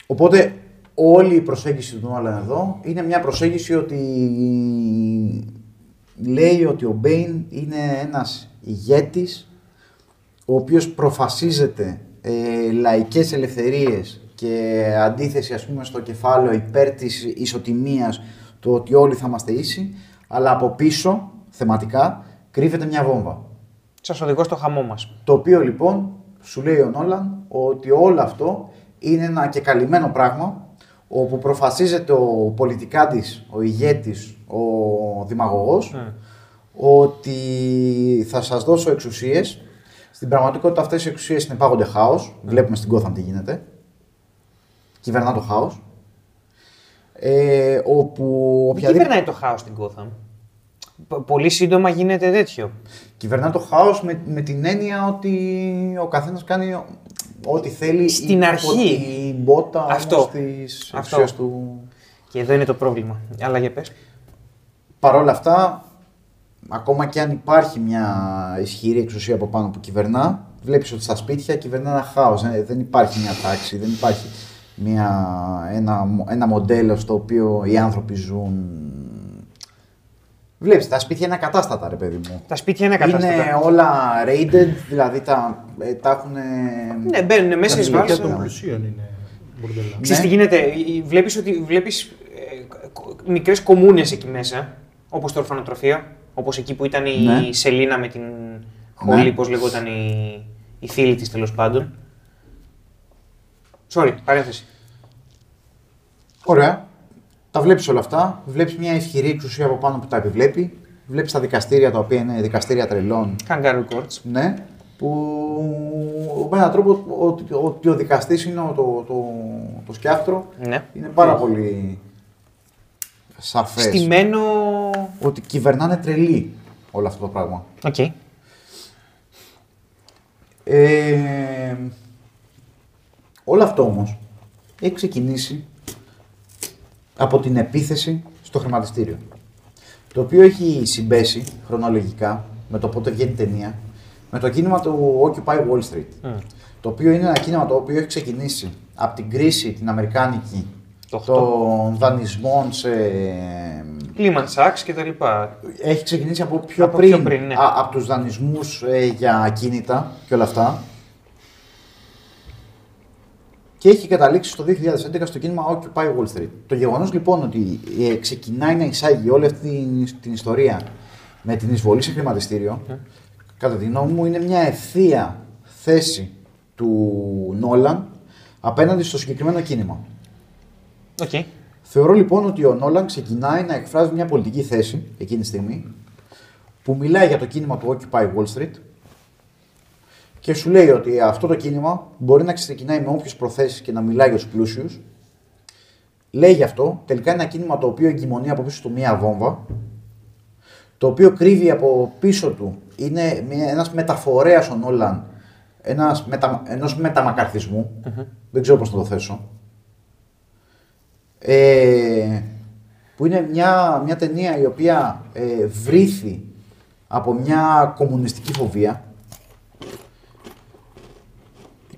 Οπότε όλη η προσέγγιση του Νόλαν εδώ είναι μια προσέγγιση ότι λέει ότι ο Μπέιν είναι ένας ηγέτης ο οποίος προφασίζεται ε, λαϊκές ελευθερίες και αντίθεση ας πούμε στο κεφάλαιο υπέρ της ισοτιμίας το ότι όλοι θα είμαστε ίσοι αλλά από πίσω θεματικά κρύβεται μια βόμβα. Σας οδηγώ στο χαμό μας. Το οποίο λοιπόν σου λέει ο Νόλαν ότι όλο αυτό είναι ένα και καλυμμένο πράγμα όπου προφασίζεται ο πολιτικάντης, ο ηγέτης, ο δημαγωγός ότι θα σας δώσω εξουσίες. Στην πραγματικότητα αυτές οι εξουσίες συνεπάγονται χάος. Βλέπουμε στην Gotham τι γίνεται. Κυβερνά το χάος. Ε, όπου Δεν οποιαδήποτε... κυβερνάει το χάος στην Gotham. Π- Πολύ σύντομα γίνεται τέτοιο. Κυβερνά το χάος με, με την έννοια ότι ο καθένας κάνει ό,τι θέλει Στην υπό αρχή. την μπότα Αυτό. όμως της Αυτό. εξουσίας του. Και εδώ είναι το πρόβλημα. Αλλά για πες. Παρ' όλα αυτά, ακόμα και αν υπάρχει μια ισχυρή εξουσία από πάνω που κυβερνά, βλέπεις ότι στα σπίτια κυβερνά ένα χάος. Ε, Δεν υπάρχει μια τάξη, δεν υπάρχει μια, ένα, μο- ένα μοντέλο στο οποίο οι άνθρωποι ζουν. Βλέπεις, τα σπίτια είναι ακατάστατα, ρε παιδί μου. Τα σπίτια είναι ακατάστατα. Είναι όλα raided, δηλαδή τα, ε, τα έχουν. Ναι, μπαίνουν μέσα Τα εις βιβλία βάρος. Για Ναι. των πλουσίων είναι μπουρδέλα. Ξέρεις τι γίνεται, ε, βλέπεις ότι βλέπεις ε, κο- μικρές κομμούνες εκεί μέσα, όπως το ορφανοτροφείο, όπως εκεί που ήταν η Ναι. Σελίνα με την Χόλι, Ναι. πώς λεγόταν η, η φίλη της τέλος πάντων. Sorry, παρένθεση. Ωραία. Τα βλέπεις όλα αυτά. Βλέπεις μια ισχυρή εξουσία από πάνω που τα επιβλέπει. Βλέπεις τα δικαστήρια τα οποία είναι δικαστήρια τρελών. Kangaroo Courts. Ναι. Που με έναν τρόπο ότι, ότι ο δικαστής είναι ο- το, το, το σκιάχτρο. Ναι. Είναι πάρα πολύ σαφές. Στημένο... Ότι κυβερνάνε τρελοί όλο αυτό το πράγμα. Οκ. Ε, όλο αυτό όμως έχει ξεκινήσει από την επίθεση στο χρηματιστήριο. Το οποίο έχει συμπέσει χρονολογικά με το πότε βγαίνει η ταινία με το κίνημα του Occupy Wall Street. Το οποίο είναι ένα κίνημα το οποίο έχει ξεκινήσει από την κρίση την Αμερικάνικη Το των δανεισμών σε Lehman Sachs και τα λοιπά. έχει ξεκινήσει από πιο Από πριν, πιο πριν, ναι. α, από τους δανεισμούς ε, για ακίνητα και όλα αυτά. Και έχει καταλήξει στο 2011 στο κίνημα Occupy Wall Street. Το γεγονός λοιπόν ότι ε, ξεκινάει να εισάγει όλη αυτή την, την ιστορία με την εισβολή σε χρηματιστήριο, κατά τη γνώμη μου είναι μια ευθεία θέση του Νόλαν απέναντι στο συγκεκριμένο κίνημα. Οκ. Θεωρώ λοιπόν ότι ο Νόλαν ξεκινάει να εκφράζει μια πολιτική θέση εκείνη τη στιγμή που μιλάει για το κίνημα του Occupy Wall Street και σου λέει ότι αυτό το κίνημα μπορεί να ξεκινάει με όποιες προθέσεις και να μιλάει για τους πλούσιους. Λέει γι' αυτό, τελικά είναι ένα κίνημα το οποίο εγκυμονεί από πίσω του μία βόμβα, το οποίο κρύβει από πίσω του, είναι μια- ένας μεταφορέας ο Νόλαν ένας μετα, ενός μεταμακαρθισμού, δεν ξέρω πώς να το θέσω, ε, που είναι μια, μια ταινία η οποία ε, βρήθη από μια κομμουνιστική φοβία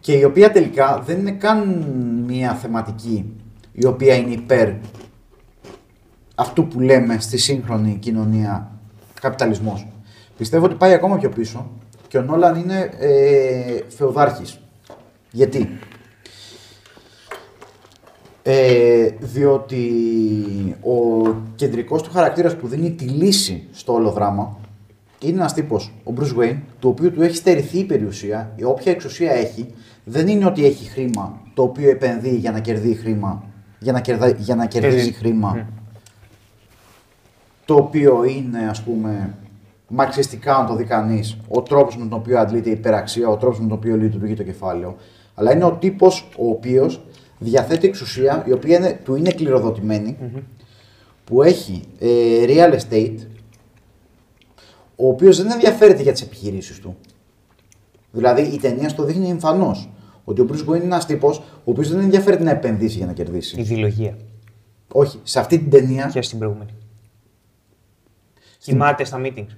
και η οποία τελικά δεν είναι καν μια θεματική η οποία είναι υπέρ αυτού που λέμε στη σύγχρονη κοινωνία καπιταλισμός. Πιστεύω ότι πάει ακόμα πιο πίσω και ο Νόλαν είναι ε, φεουδάρχης. Γιατί; Ε, διότι ο κεντρικός του χαρακτήρας που δίνει τη λύση στο όλο δράμα είναι ένας τύπος, ο Bruce Wayne, του οποίου του έχει στερηθεί η περιουσία, η όποια εξουσία έχει, δεν είναι ότι έχει χρήμα το οποίο επενδύει για να κερδίσει χρήμα, για να, κερδά, για να κερδίζει Κερδίζει. χρήμα, το οποίο είναι ας πούμε μαρξιστικά να το δει κανείς, ο τρόπος με τον οποίο αντλείται η υπεραξία, ο τρόπος με τον οποίο λειτουργεί το κεφάλαιο. Αλλά είναι ο τύπος ο οποίος διαθέτει εξουσία η οποία είναι, του είναι κληροδοτημένη, που έχει ε, real estate, ο οποίος δεν ενδιαφέρεται για τις επιχειρήσεις του. Δηλαδή η ταινία στο δείχνει εμφανώς ότι ο Bruce Wayne είναι ένας τύπος ο οποίος δεν ενδιαφέρεται να επενδύσει για να κερδίσει. Ιδεολογία. Όχι, σε αυτή την ταινία Και στην προηγούμενη. Κοιμάται στα meetings.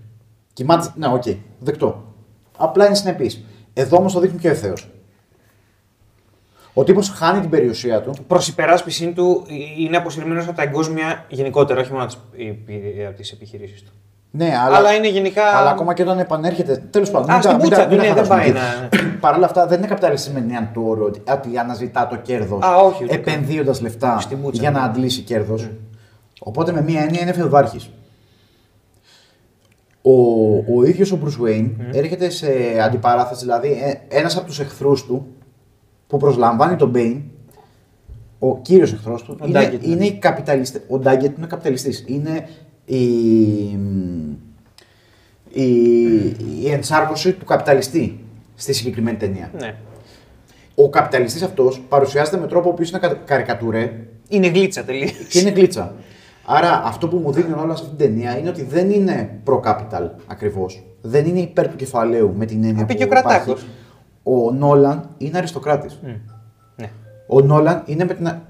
Κοιμάται. Ναι, οκ, δεκτό. Απλά είναι συνεπής. Εδώ όμως το δείχνει πιο ευθέω. Ο τύπος χάνει την περιουσία του. Προς υπεράσπιση του είναι αποσυρμένος από τα εγκόσμια γενικότερα, όχι μόνο από τις επιχειρήσεις του. Ναι, αλλά, Αλλά είναι γενικά- Αλλά ακόμα και όταν επανέρχεται. Τέλος πάντων. Α, μην στην τα- μην πουτσα τα- του, μην τα ναι, δεν χαλάσουμε πάει εκεί. να- Παρ' όλα αυτά δεν είναι καπιταλιστή με την έννοια του όρου ότι, ότι αναζητά το κέρδος Α, όχι, ούτε καν. επενδύοντα λεφτά Στην πουτσα, για ναι. να αντλήσει κέρδος. Οπότε με μία έννοια είναι φεουδάρχη. Ο, ο ίδιος ο Bruce Wayne έρχεται σε αντιπαράθεση, δηλαδή ένας από τους εχθρούς του που προσλαμβάνει τον Bane, ο κύριος εχθρός του, Ο είναι, Daggett, ναι. είναι η καπιταλιστή. Ο Daggett είναι καπιταλιστής. Είναι η, η, η ενσάρκωση του καπιταλιστή στη συγκεκριμένη ταινία. Ναι. Ο καπιταλιστής αυτός παρουσιάζεται με τρόπο που είναι κα- καρικατουρέ Είναι γλίτσα τελείως. και είναι γλίτσα. Άρα αυτό που μου δείχνει όλα σε αυτήν την ταινία είναι ότι δεν είναι pro-capital ακριβώς. Δεν είναι υπέρ του κεφαλαίου με την έννοια που Πήγε ο Κρατάκος. υπάρχει. Ο Νόλαν είναι αριστοκράτης. Ναι. Ο Νόλαν είναι με την. α-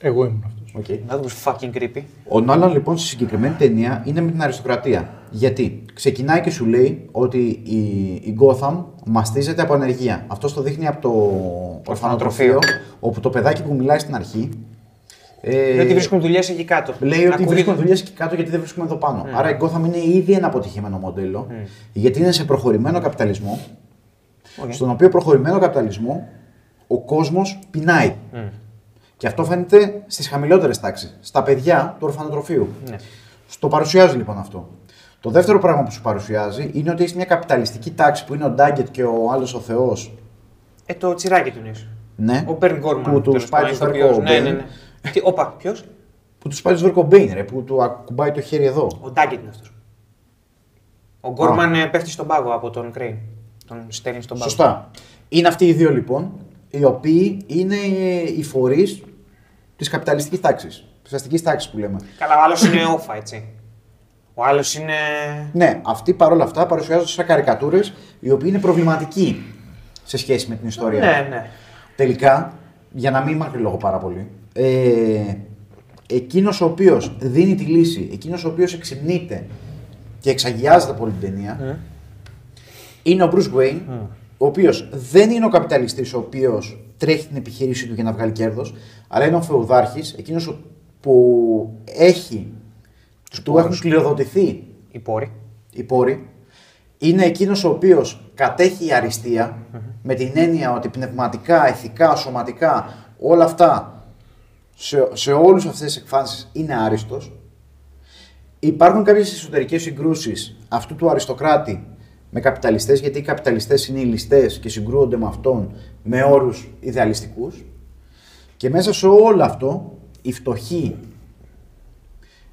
Εγώ ήμουν αυτός. Οκ. That was fucking creepy. Ο Νόλαν λοιπόν στη συγκεκριμένη ταινία είναι με την αριστοκρατία. Γιατί; Ξεκινάει και σου λέει ότι η, η Gotham μαστίζεται από ανεργία. Αυτό το δείχνει από το ορφανοτροφείο, όπου το παιδάκι που μιλάει στην αρχή. ε, Λέει ότι βρίσκουν δουλειές εκεί κάτω. Λέει ότι Ακούγεται- βρίσκουν δουλειές εκεί κάτω γιατί δεν βρίσκουμε εδώ πάνω. Άρα η Gotham είναι ήδη ένα αποτυχημένο μοντέλο, γιατί είναι σε προχωρημένο καπιταλισμό, Οκ. στον οποίο προχωρημένο καπιταλισμό ο κόσμος πεινάει. Και αυτό φαίνεται στις χαμηλότερες τάξεις, στα παιδιά του ορφανοτροφείου. Ναι. Στο παρουσιάζει λοιπόν αυτό. Το δεύτερο πράγμα που σου παρουσιάζει είναι ότι έχεις μια καπιταλιστική τάξη που είναι ο Ντάγκετ και ο άλλος ο Θεός. Ε, το τσιράκι του είναι. Ναι, Ο Μπέρν Γκόρμαν. Που τους τέλος σπάει πάντων, το ηθοποιός. σβέρκο Ναι, ο ναι, Μπέιν. ναι. Τι, όπα, ποιος; που τους πάει το Σβέρκο ρε, που του ακουμπάει το χέρι εδώ. Ο Ντάγκετ είναι αυτός. Ο Γκόρμαν ε, πέφτει στον πάγο από τον Κρέιν. Τον στέλνει στον πάγο. Σωστά. Είναι αυτοί οι δύο λοιπόν, οι οποίοι είναι οι φορείς της καπιταλιστικής τάξης. Της αστικής τάξης που λέμε. Καλά, ο άλλος είναι όφα, έτσι. Ο άλλος είναι. Ναι, αυτοί παρόλα αυτά παρουσιάζονται σαν καρικατούρες οι οποίοι είναι προβληματικοί σε σχέση με την ιστορία. Ναι, ναι. Τελικά, για να μην μακρυλόγω πάρα πολύ, ε, εκείνος ο οποίος δίνει τη λύση, εκείνος ο οποίος εξυμνείται και εξαγιάζεται από όλη την ταινία, είναι ο Bruce Wayne, ο οποίος δεν είναι ο καπιταλιστής ο οποίος τρέχει την επιχείρησή του για να βγάλει κέρδος, αλλά είναι ο φεουδάρχης, εκείνος ο- που έχει, τους πόρους. έχουν κληροδοτηθεί Οι πόροι. οι πόροι, είναι εκείνος ο οποίος κατέχει η αριστεία με την έννοια ότι πνευματικά, ηθικά, σωματικά, όλα αυτά σε, σε όλους αυτές τις εκφάνσεις είναι άριστος. Υπάρχουν κάποιες εσωτερικές συγκρούσεις αυτού του αριστοκράτη με καπιταλιστές, γιατί οι καπιταλιστές είναι οι ληστές και συγκρούονται με αυτόν με όρους ιδεαλιστικούς. Και μέσα σε όλο αυτό, οι φτωχοί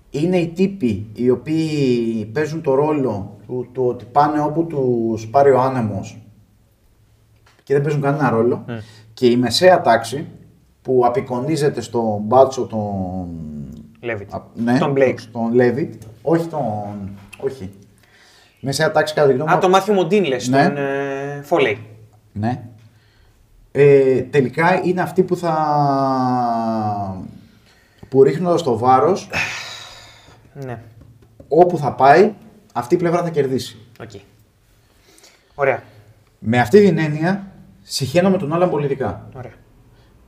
είναι οι τύποι οι οποίοι παίζουν το ρόλο του, του ότι πάνε όπου τους πάρει ο άνεμος και δεν παίζουν κανένα ρόλο και η μεσαία τάξη που απεικονίζεται στον μπάτσο τον... Λέβιτ. Α, ναι, Τον Blake. Τον Λέβιτ. Όχι τον... Όχι. Η μεσαία τάξη κατά τη γνώμη Α, μου... τον Μάθιο Μοντίν λες, Ναι. τον ε, Φόλεϊ. Ναι. Ε, τελικά είναι αυτοί που θα... που ρίχνοντας το βάρος Ναι. όπου θα πάει, αυτή η πλευρά θα κερδίσει. Οκ. Ωραία. Με αυτή την έννοια, σιχαίνομαι τον Νόλαν πολιτικά. Ωραία.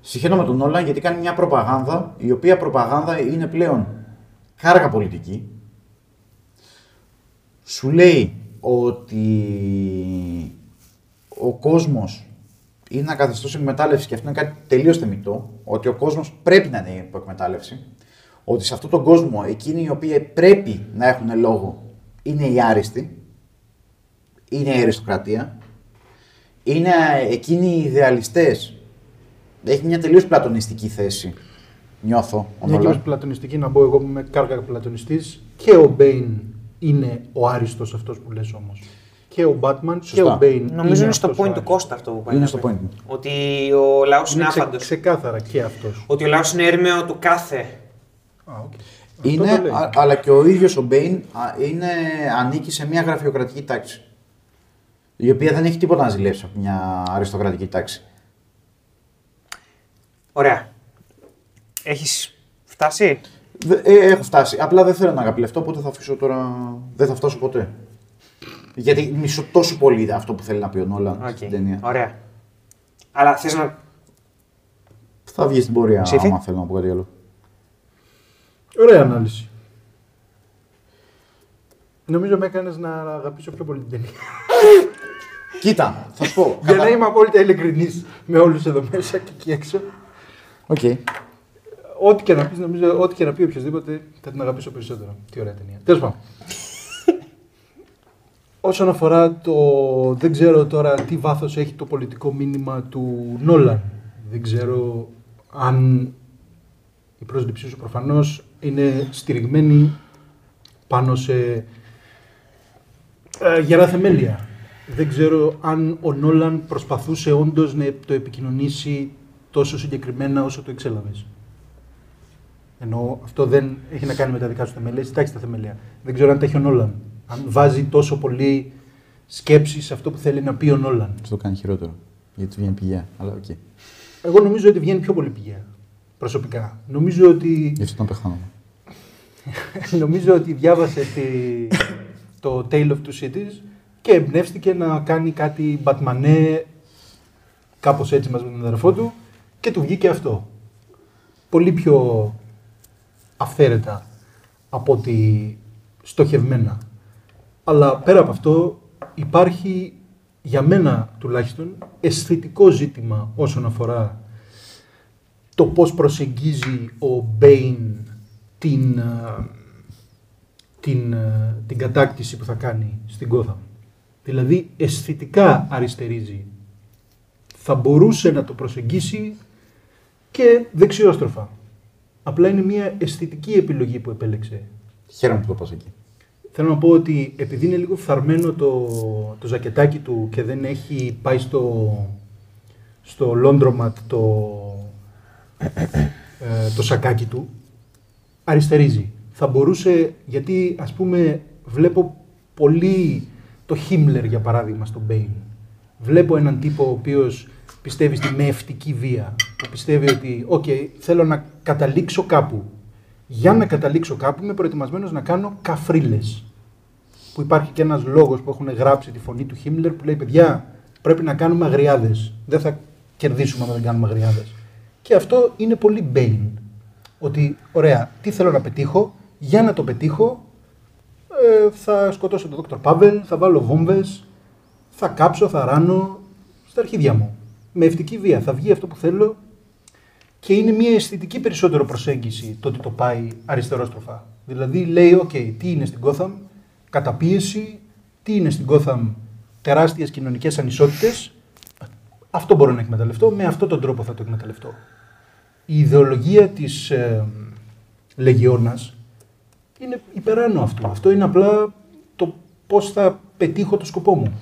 Σιχαίνομαι τον Νόλαν γιατί κάνει μια προπαγάνδα, η οποία προπαγάνδα είναι πλέον κάργα πολιτική. Σου λέει ότι ο κόσμος είναι ένα καθεστώ εκμετάλλευση και αυτό είναι κάτι τελείως θεμητό. Ότι ο κόσμος πρέπει να είναι υπό εκμετάλλευση. Ότι σε αυτόν τον κόσμο εκείνοι οι οποίοι πρέπει να έχουν λόγο είναι οι άριστοι. Είναι η αριστοκρατία. Είναι εκείνοι οι ιδεαλιστές. Έχει μια τελείως πλατωνιστική θέση. Νιώθω. ο Μια Νόλαν. και πλατωνιστική να μπω εγώ που είμαι κάρκα πλατωνιστής και ο Μπέιν είναι ο άριστος αυτός που λες όμως. Και ο Batman και Σωστά. ο Μπέιν. Νομίζω είναι στο αυτός ο point του άριστος. Κώστα αυτό που πάει. Είναι να στο πει. point μου. Ότι ο λαός είναι Είναι ξε, άφαντο. ξεκάθαρα και αυτός. Ότι ο λαός είναι έρμεο του κάθε. Α, οκ. Αυτό Είναι, το λέει. α- αλλά και ο ίδιος ο Μπέιν α, είναι, ανήκει σε μια γραφειοκρατική τάξη. Η οποία δεν έχει τίποτα να ζηλέψει από μια αριστοκρατική τάξη. Ωραία. Έχεις φτάσει; Δε- ε, έχω φτάσει. Απλά δεν θέλω να καπηλευτώ, οπότε θα αφήσω τώρα. Δεν θα φτάσω ποτέ. Γιατί μισώ τόσο πολύ αυτό που θέλει να πει ο Νόλαν Οκ. στην ταινία. Ωραία. Αλλά θες να. Θα βγει στην πορεία, Ψήφι. άμα θέλω να πω κάτι άλλο. Ωραία ανάλυση. Νομίζω με έκανες να αγαπήσω πιο πολύ την ταινία. Κοίτα, θα σου πω. Για να είμαι απόλυτα ειλικρινής με όλους εδώ μέσα και εκεί έξω. Οκ. Ό,τι και να πεις, νομίζω, ό,τι και να πει οποιοδήποτε θα την αγαπήσω περισσότερο. Τι ωραία ταινία. Τέλος πάντων. Όσον αφορά το. Δεν ξέρω τώρα τι βάθος έχει το πολιτικό μήνυμα του Νόλαν. Δεν ξέρω αν η πρόσληψή σου προφανώς είναι στηριγμένη πάνω σε ε, γερά θεμέλια. Δεν ξέρω αν ο Νόλαν προσπαθούσε όντως να το επικοινωνήσει τόσο συγκεκριμένα όσο το εξέλαβες. Ενώ αυτό δεν έχει να κάνει με τα δικά σου θεμέλια, έχεις εντάξει τα θεμέλια. Δεν ξέρω αν τα έχει ο Νόλαν. Αν βάζει τόσο πολύ σκέψη σε αυτό που θέλει να πει ο Νόλαν. Αυτό το κάνει χειρότερο. Γιατί βγαίνει πηγαία. Αλλά οκ. Εγώ νομίζω ότι βγαίνει πιο πολύ πηγαία. Προσωπικά. Νομίζω ότι, Γι' αυτό τον πεθάνω. νομίζω ότι διάβασε τη, το Tale of Two Cities και εμπνεύστηκε να κάνει κάτι μπατμανέ κάπως έτσι μαζί με τον αδερφό του και του βγήκε αυτό. Πολύ πιο αυθαίρετα από ότι στοχευμένα. Αλλά πέρα από αυτό υπάρχει για μένα τουλάχιστον αισθητικό ζήτημα όσον αφορά το πώς προσεγγίζει ο Μπέιν την, α, την, α, την κατάκτηση που θα κάνει στην Gotham. Δηλαδή αισθητικά αριστερίζει. Θα μπορούσε να το προσεγγίσει και δεξιόστροφα. Απλά είναι μια αισθητική επιλογή που επέλεξε. Χαίρομαι που το πας εκεί. Θέλω να πω ότι επειδή είναι λίγο φθαρμένο το, το ζακετάκι του και δεν έχει πάει στο, στο laundromat το, ε, το σακάκι του, αριστερίζει. Θα μπορούσε, γιατί ας πούμε βλέπω πολύ το Χίμλερ για παράδειγμα στον Μπέιν. Βλέπω έναν τύπο ο οποίος πιστεύει στη μαιευτική βία. Που πιστεύει ότι, οκ, θέλω να καταλήξω κάπου. Για να καταλήξω κάπου είμαι προετοιμασμένος να κάνω καφρίλες. Που υπάρχει και ένας λόγος που έχουν γράψει τη φωνή του Χίμλερ που λέει παιδιά πρέπει να κάνουμε αγριάδες. Δεν θα κερδίσουμε αν δεν κάνουμε αγριάδες. Και αυτό είναι πολύ Μπέιν. Ότι ωραία, τι θέλω να πετύχω, για να το πετύχω ε, θα σκοτώσω τον Δόκτωρ Πάβελ, θα βάλω βόμβες, θα κάψω, θα γράψω στα αρχίδια μου. Με ευτική βία θα βγει αυτό που θέλω και είναι μια αισθητική περισσότερο προσέγγιση το ότι το πάει αριστερόστροφα. Δηλαδή λέει, οκ, τι είναι στην Gotham, καταπίεση, τι είναι στην Gotham, τεράστιες κοινωνικές ανισότητες, αυτό μπορώ να εκμεταλλευτώ, με αυτόν τον τρόπο θα το εκμεταλλευτώ. Η ιδεολογία της ε, Λεγιώνας είναι υπεράνω αυτού. Αυτό είναι απλά το πώς θα πετύχω το σκοπό μου.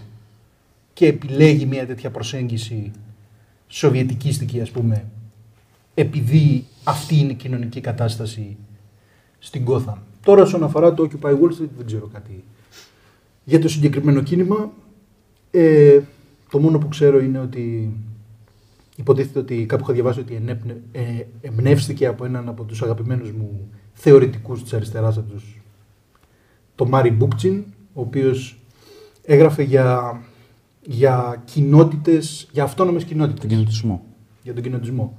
Και επιλέγει μια τέτοια προσέγγιση σοβιετικίστικη, ας πούμε, επειδή αυτή είναι η κοινωνική κατάσταση στην Gotham. Τώρα, όσον αφορά το Occupy Wall Street, δεν ξέρω κάτι για το συγκεκριμένο κίνημα. Ε, το μόνο που ξέρω είναι ότι υποτίθεται ότι κάπου είχα διαβάσει ότι ενέπνε, ε, εμπνεύστηκε από έναν από τους αγαπημένους μου θεωρητικούς της αριστεράς από τους, το Μάρι Μπούκτσιν, ο οποίος έγραφε για, για κοινότητες, για αυτόνομες κοινότητες Τον κοινοτισμό. για τον κοινοτισμό.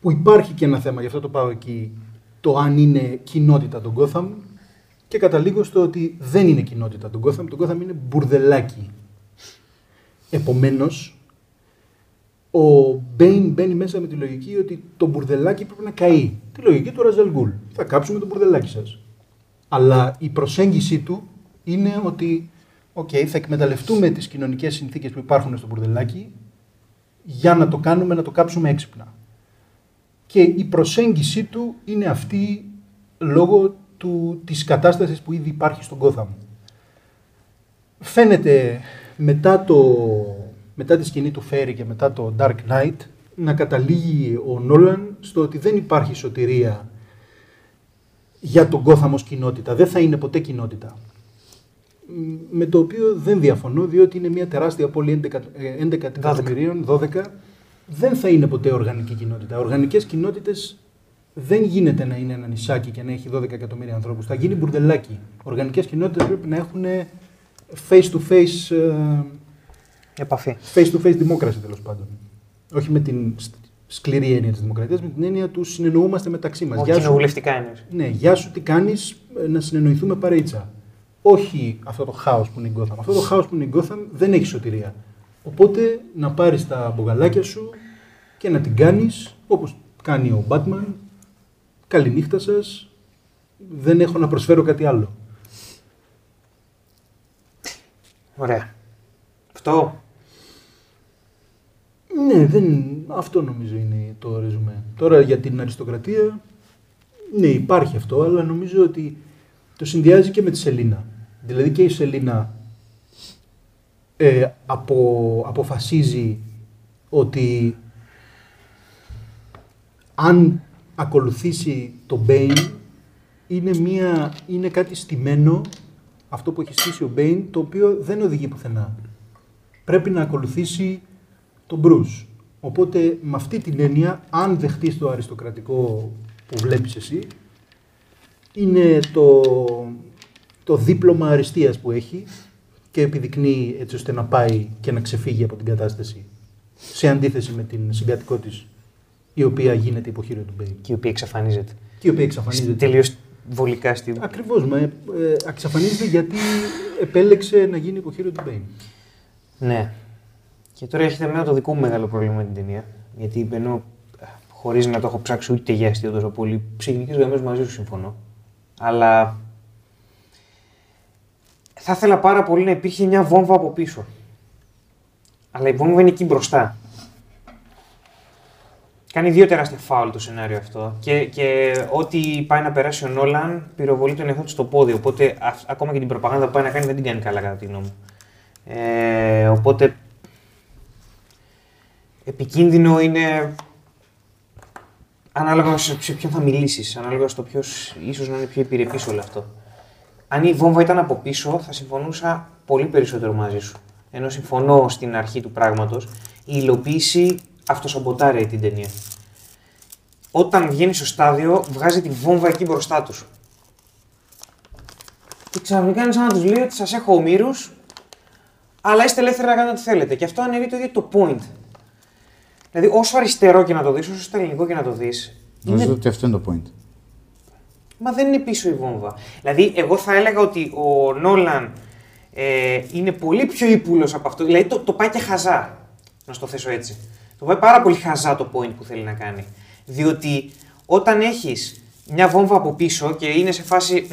Που υπάρχει και ένα θέμα, γι' αυτό το πάω εκεί, το αν είναι κοινότητα των Gotham και καταλήγω στο ότι δεν είναι κοινότητα τον Gotham, τον Gotham είναι μπουρδελάκι. Επομένως, ο Μπέιν μπαίνει μέσα με τη λογική ότι το μπουρδελάκι πρέπει να καεί. Τη λογική του Ραζαλγκούλ. Θα κάψουμε το μπουρδελάκι σας. Αλλά η προσέγγιση του είναι ότι okay, θα εκμεταλλευτούμε τις κοινωνικές συνθήκες που υπάρχουν στο μπουρδελάκι για να το κάνουμε, να το κάψουμε έξυπνα. Και η προσέγγιση του είναι αυτή λόγω του, της κατάστασης που ήδη υπάρχει στον Gotham. Φαίνεται μετά, το, μετά τη σκηνή του Φέρι και μετά το Dark Knight να καταλήγει ο Νόλαν στο ότι δεν υπάρχει σωτηρία για τον Gotham ως κοινότητα. Δεν θα είναι ποτέ κοινότητα. Με το οποίο δεν διαφωνώ, διότι είναι μια τεράστια πόλη 11, 11 εκατομμυρίων, 12. Δεν θα είναι ποτέ οργανική κοινότητα. Οργανικές κοινότητες δεν γίνεται να είναι ένα νησάκι και να έχει 12 εκατομμύρια ανθρώπους. Θα γίνει μπουρδελάκι. Οργανικές κοινότητες πρέπει να έχουν face to face. Ε, Επαφή. Face to face δημόκραση τέλος πάντων. Όχι με την σκληρή έννοια της δημοκρατίας, με την έννοια του συνεννοούμαστε μεταξύ μας. Όχι κοινοβουλευτικά έννοια. Ναι, γεια σου, τι κάνεις, ε, να συνεννοηθούμε παρείτσα. Όχι αυτό το χάος που είναι η Gotham. Αυτό το χάος που είναι η Gotham δεν έχει σωτηρία. Οπότε να πάρεις τα μπογαλάκια σου και να την κάνεις όπως κάνει ο Batman Καληνύχτα σας. Δεν έχω να προσφέρω κάτι άλλο. Ωραία. Αυτό. Ναι, δεν... αυτό νομίζω είναι το ρεζουμέ. Τώρα για την αριστοκρατία, ναι υπάρχει αυτό, αλλά νομίζω ότι το συνδυάζει και με τη Σελίνα. Δηλαδή και η Σελίνα ε, απο, αποφασίζει ότι αν ακολουθήσει το Μπέιν είναι, μια, είναι κάτι στημένο, αυτό που έχει στήσει ο Μπέιν, το οποίο δεν οδηγεί πουθενά. Πρέπει να ακολουθήσει τον Μπρούς. Οπότε με αυτή την έννοια, αν δεχτείς το αριστοκρατικό που βλέπεις εσύ, είναι το, το δίπλωμα αριστείας που έχει και επιδεικνύει έτσι ώστε να πάει και να ξεφύγει από την κατάσταση σε αντίθεση με την συγκατοικό της η οποία γίνεται υποχείριο του Μπέιν. Και η οποία εξαφανίζεται. Και η οποία εξαφανίζεται. Τελείως βολικά. Ακριβώς. Ε, ε, εξαφανίζεται γιατί επέλεξε να γίνει υποχείριο του Μπέιν. Ναι. Και τώρα έχετε εμένα το δικό μου μεγάλο πρόβλημα με την ταινία. Γιατί ενώ χωρίς να το έχω ψάξει ούτε για αστείο τόσο πολύ, ψυχικέ γραμμές μαζί σου συμφωνώ. Αλλά θα ήθελα πάρα πολύ να υπήρχε μια βόμβα από πίσω. Αλλά η βόμβα είναι εκεί μπροστά. Κάνει δύο τεράστια φάουλ το σενάριο αυτό. Και, και ό,τι πάει να περάσει ο Νόλαν πυροβολεί τον εαυτό του στο πόδι. Οπότε α, ακόμα και την προπαγάνδα που πάει να κάνει δεν την κάνει καλά, κατά τη γνώμη μου. Ε, οπότε επικίνδυνο είναι ανάλογα σε, σε ποιον θα μιλήσεις, ανάλογα στο ποιος ίσως να είναι πιο επιρρεπής όλο αυτό. Αν η βόμβα ήταν από πίσω, θα συμφωνούσα πολύ περισσότερο μαζί σου. Ενώ συμφωνώ στην αρχή του πράγματος, η υλοποίηση αυτοσαμποτάρει την ταινία. Όταν βγαίνει στο στάδιο, βγάζει τη βόμβα εκεί μπροστά τους. Και ξαφνικά είναι σαν να τους λέει ότι σας έχω ομήρους, αλλά είστε ελεύθεροι να κάνετε ό,τι θέλετε. Και αυτό αναιρεί το ίδιο το point. Δηλαδή, όσο αριστερό και να το δεις, όσο στα ελληνικό και να το δεις. Νομίζω είναι... ότι αυτό είναι το point. Μα δεν είναι πίσω η βόμβα. Δηλαδή, εγώ θα έλεγα ότι ο Νόλαν ε, είναι πολύ πιο ύπουλο από αυτό. Δηλαδή, το, το πάει και χαζά. Να στο θέσω έτσι. Το πάει πάρα πολύ χαζά το point που θέλει να κάνει. Διότι όταν έχεις μια βόμβα από πίσω και είναι σε φάση.